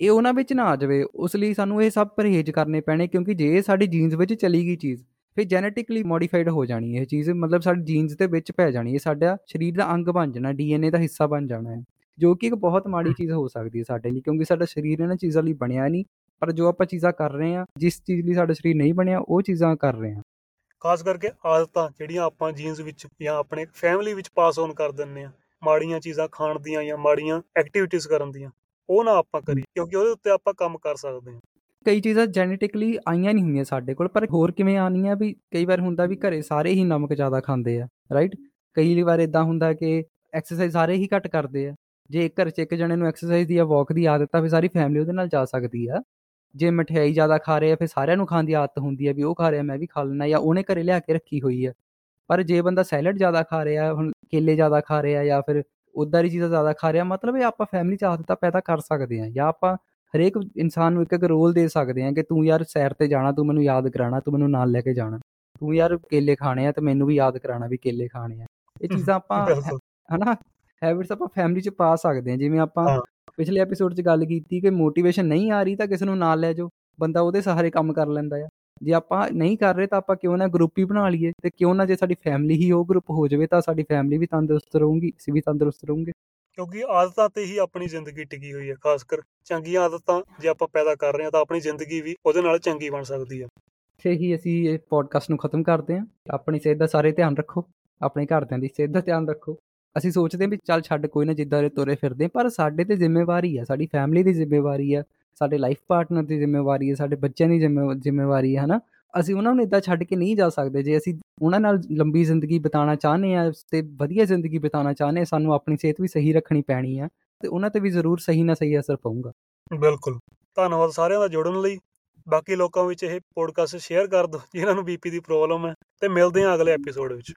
ਇਹ ਉਹਨਾਂ ਵਿੱਚ ਨਾ ਆ ਜਾਵੇ ਉਸ ਲਈ ਸਾਨੂੰ ਇਹ ਸਭ ਪਰਹੇਜ਼ ਕਰਨੇ ਪੈਣੇ ਕਿਉਂਕਿ ਜੇ ਸਾਡੀ ਜੀਨਸ ਵਿੱਚ ਚਲੀ ਗਈ ਚੀਜ਼ ਫਿਰ ਜੈਨੇਟਿਕਲੀ ਮੋਡੀਫਾਈਡ ਹੋ ਜਾਣੀ ਇਹ ਚੀਜ਼ ਮਤਲਬ ਸਾਡੀ ਜੀਨਸ ਦੇ ਵਿੱਚ ਪੈ ਜਾਣੀ ਹੈ ਸਾਡਾ ਸਰੀਰ ਦਾ ਅੰਗ ਬਣ ਜਾਣਾ ਡੀਐਨਏ ਦਾ ਹਿੱਸਾ ਬਣ ਜਾਣਾ ਹੈ ਜੋ ਕਿ ਇੱਕ ਬਹੁਤ ਮਾੜੀ ਚੀਜ਼ ਹੋ ਸਕਦੀ ਹੈ ਸਾਡੇ ਲਈ ਕਿਉਂਕਿ ਸਾਡਾ ਸਰੀਰ ਇਹਨਾਂ ਚੀਜ਼ਾਂ ਲਈ ਬਣਿਆ ਨਹੀਂ ਪਰ ਜੋ ਆਪਾਂ ਚੀਜ਼ਾਂ ਕਰ ਰਹੇ ਹਾਂ ਜਿਸ ਚੀਜ਼ ਲਈ ਸਾਡਾ ਸਰੀਰ ਨਹੀਂ ਬਣਿਆ ਉਹ ਚੀਜ਼ਾਂ ਕਰ ਰਹੇ ਹਾਂ। ਖਾਸ ਕਰਕੇ ਆਦਤਾਂ ਜਿਹੜੀਆਂ ਆਪਾਂ ਜੀਨਸ ਵਿੱਚ ਜਾਂ ਆਪਣੇ ਫੈਮਿਲੀ ਵਿੱਚ ਪਾਸ ਔਨ ਕਰ ਦਿੰਨੇ ਆ ਮਾੜੀਆਂ ਚੀਜ਼ਾਂ ਖਾਣ ਦੀਆਂ ਜਾਂ ਮਾੜੀਆਂ ਐਕਟੀਵਿਟੀਜ਼ ਕਰਨ ਦੀਆਂ ਉਹ ਨਾ ਆਪਾਂ ਕਰੀ ਕਿਉਂਕਿ ਉਹਦੇ ਉੱਤੇ ਆਪਾਂ ਕੰਮ ਕਰ ਸਕਦੇ ਹਾਂ। ਕਈ ਚੀਜ਼ਾਂ ਜੈਨੇਟਿਕਲੀ ਆਈਆਂ ਨਹੀਂ ਹੁੰਦੀਆਂ ਸਾਡੇ ਕੋਲ, ਪਰ ਹੋਰ ਕਿਵੇਂ ਆਣੀਆਂ ਵੀ, ਕਈ ਵਾਰ ਹੁੰਦਾ ਵੀ ਘਰੇ ਸਾਰੇ ਹੀ ਨਮਕ ਜ਼ਿਆਦਾ ਖਾਂਦੇ ਆ ਰਾਈਟ ਕਈ ਵਾਰ ਇਦਾਂ ਹੁੰਦਾ ਕਿ ਐਕਸਰਸਾਈਜ਼ ਸਾਰੇ ਹੀ ਘੱਟ ਕਰਦੇ ਆ। ਜੇ ਇੱਕ ਘਰ 'ਚ ਇੱਕ ਜਣੇ ਨੂੰ ਐਕਸਰਸਾਈਜ਼ ਦੀ ਜਾਂ ਵਾਕ ਦੀ ਆਦਤ ਆ, ਫਿਰ ਸਾਰੀ ਫੈਮਿਲੀ ਉਹਦੇ ਨਾਲ ਜਾ ਸਕਦੀ ਆ। ਜੇ ਮਠਿਆਈ ਜ਼ਿਆਦਾ ਖਾ ਰਹੇ ਆ, ਫਿਰ ਸਾਰਿਆਂ ਨੂੰ ਖਾਣ ਦੀ ਆਦਤ ਹੁੰਦੀ ਆ ਵੀ ਉਹ ਖਾ ਰਿਹਾ, ਮੈਂ ਵੀ ਖਾ ਲੈਣਾ ਜਾਂ ਉਹਨੇ ਘਰੇ ਲਿਆ ਕੇ ਰੱਖੀ ਹੋਈ ਆ। ਪਰ ਜੇ ਬੰਦਾ ਸੈਲਡ ਜ਼ਿਆਦਾ ਖਾ ਰਿਹਾ, ਹੁਣ ਕੇਲੇ ਜ਼ਿਆਦਾ ਖਾ ਰਿਹਾ ਜਾਂ ਫਿਰ ਉਦਾਂ ਦੀ ਚੀਜ਼ਾਂ ਜ਼ਿਆਦਾ ਖਾ ਰਿਹਾ, ਮਤਲਬ ਇਹ ਆਪਾਂ ਫੈਮਿਲੀ 'ਚ ਆਦਤਾਂ ਪੈਦਾ ਕਰ ਸਕਦੇ ਆ ਜਾਂ ਆਪਾਂ ਹਰੇਕ ਇਨਸਾਨ ਨੂੰ ਇੱਕ ਇੱਕ ਰੋਲ ਦੇ ਸਕਦੇ ਆ ਕਿ ਤੂੰ ਯਾਰ ਸੈਰ ਤੇ ਜਾਣਾ ਤੂੰ ਮੈਨੂੰ ਯਾਦ ਕਰਾਣਾ ਤੂੰ ਮੈਨੂੰ ਨਾਲ ਲੈ ਕੇ ਜਾਣਾ। ਤੂੰ ਯਾਰ ਕੇਲੇ ਖਾਣੇ ਆ ਤੇ ਮੈਨੂੰ ਵੀ ਯਾਦ ਕਰਾਣਾ ਵੀ ਕੇਲੇ ਖਾਣੇ ਆ। ਇਹ ਚੀਜ਼ਾਂ ਆਪਾਂ ਹਨਾ ਹੈਬਿਟਸ ਆਪਾਂ ਫੈਮਿਲੀ 'ਚ ਪਾ ਸਕਦੇ ਆ ਜਿਵੇਂ ਆਪਾਂ ਪਿਛਲੇ ਐਪੀਸੋਡ 'ਚ ਗੱਲ ਕੀਤੀ ਕਿ ਮੋਟੀਵੇਸ਼ਨ ਨਹੀਂ ਆ ਰਹੀ ਤਾਂ ਕਿਸੇ ਨੂੰ ਨਾਲ ਲੈ ਜਾਓ। ਬੰਦਾ ਉਹਦੇ ਸਹਾਰੇ ਕੰਮ ਕਰ ਲੈਂਦਾ ਆ। ਜੇ ਆਪਾਂ ਨਹੀਂ ਕਰ ਰਹੇ ਤਾਂ ਆਪਾਂ ਕਿਉਂ ਨਾ ਗਰੁੱਪ ਹੀ ਬਣਾ ਲਈਏ ਤੇ ਕਿਉਂ ਨਾ ਜੇ ਸਾਡੀ ਫੈਮਿਲੀ ਹੀ ਉਹ ਗਰੁੱਪ ਹੋ ਜਾਵੇ ਤਾਂ ਸਾਡੀ ਫੈਮਿਲੀ ਵੀ ਤੰਦਰੁਸਤ ਰਹੂਗੀ ਅਸੀਂ ਵੀ ਤੰਦਰੁਸਤ ਰਹੂਗੇ। ਕਿਉਂਕਿ ਆਦਤਾਂ ਤੇ ਹੀ ਆਪਣੀ ਜ਼ਿੰਦਗੀ ਟਿਕੀ ਹੋਈ ਹੈ, ਖਾਸ ਕਰ ਚੰਗੀਆਂ ਆਦਤਾਂ ਜੇ ਆਪਾਂ ਪੈਦਾ ਕਰ ਰਹੇ ਹਾਂ ਤਾਂ ਆਪਣੀ ਜ਼ਿੰਦਗੀ ਵੀ ਉਹਦੇ ਨਾਲ ਚੰਗੀ ਬਣ ਸਕਦੀ ਹੈ। ਤੇ ਹੀ ਅਸੀਂ ਇਹ ਪੋਡਕਾਸਟ ਨੂੰ ਖਤਮ ਕਰਦੇ ਹਾਂ। ਆਪਣੀ ਸਿਹਤ ਦਾ ਸਾਰੇ ਧਿਆਨ ਰੱਖੋ, ਆਪਣੇ ਘਰਦਿਆਂ ਦੀ ਸਿਹਤ ਦਾ ਧਿਆਨ ਰੱਖੋ। ਅਸੀਂ ਸੋਚਦੇ ਹਾਂ ਵੀ ਚੱਲ ਛੱਡ, ਕੋਈ ਨਾ ਜਿੱਦਾਂ ਦੇ ਤੁਰੇ ਫਿਰਦੇ ਪਰ ਸਾਡੇ ਤੇ ਜ਼ਿੰਮੇਵਾਰੀ ਹੈ ਸਾਡੀ ਫੈਮਿਲੀ ਦੀ ਜ਼ਿੰਮੇਵਾਰੀ ਹੈ ਸਾਡੇ ਲਾਈਫ ਪਾਰਟਨਰ ਦੀ ਜ਼ਿੰਮੇਵਾਰੀ ਹੈ ਸਾਡੇ ਬੱਚਿਆਂ ਦੀ ਜ਼ਿੰਮੇਵਾਰੀ ਹੈ ਹਨਾ? ਅਸੀਂ ਉਹਨਾਂ ਨੂੰ ਇਦਾਂ ਛੱਡ ਕੇ ਨਹੀਂ ਜਾ ਸਕਦੇ। ਜੇ ਅਸੀਂ ਉਹਨਾਂ ਨਾਲ ਲੰਬੀ ਜ਼ਿੰਦਗੀ ਬਿਤਾਉਣਾ ਚਾਹੁੰਦੇ ਆ ਤੇ ਵਧੀਆ ਜ਼ਿੰਦਗੀ ਬਿਤਾਉਣਾ ਚਾਹੁੰਦੇ ਆ ਸਾਨੂੰ ਆਪਣੀ ਸਿਹਤ ਵੀ ਸਹੀ ਰੱਖਣੀ ਪੈਣੀ ਆ ਤੇ ਉਹਨਾਂ ਤੇ ਵੀ ਜ਼ਰੂਰ ਸਹੀ ਨਾ ਸਹੀ ਅਸਰ ਪਊਗਾ। ਬਿਲਕੁਲ। ਧੰਨਵਾਦ ਸਾਰਿਆਂ ਦਾ ਜੁੜਨ ਲਈ। ਬਾਕੀ ਲੋਕਾਂ ਵਿੱਚ ਇਹ ਪੋਡਕਾਸਟ ਸ਼ੇਅਰ ਕਰ ਦਿਓ, ਜਿਨ੍ਹਾਂ ਨੂੰ ਬੀਪੀ ਦੀ ਪ੍ਰੋਬਲਮ ਹੈ ਤੇ ਮਿਲਦੇ ਹਾਂ ਅਗਲੇ ਐਪੀਸੋਡ ਵਿੱਚ।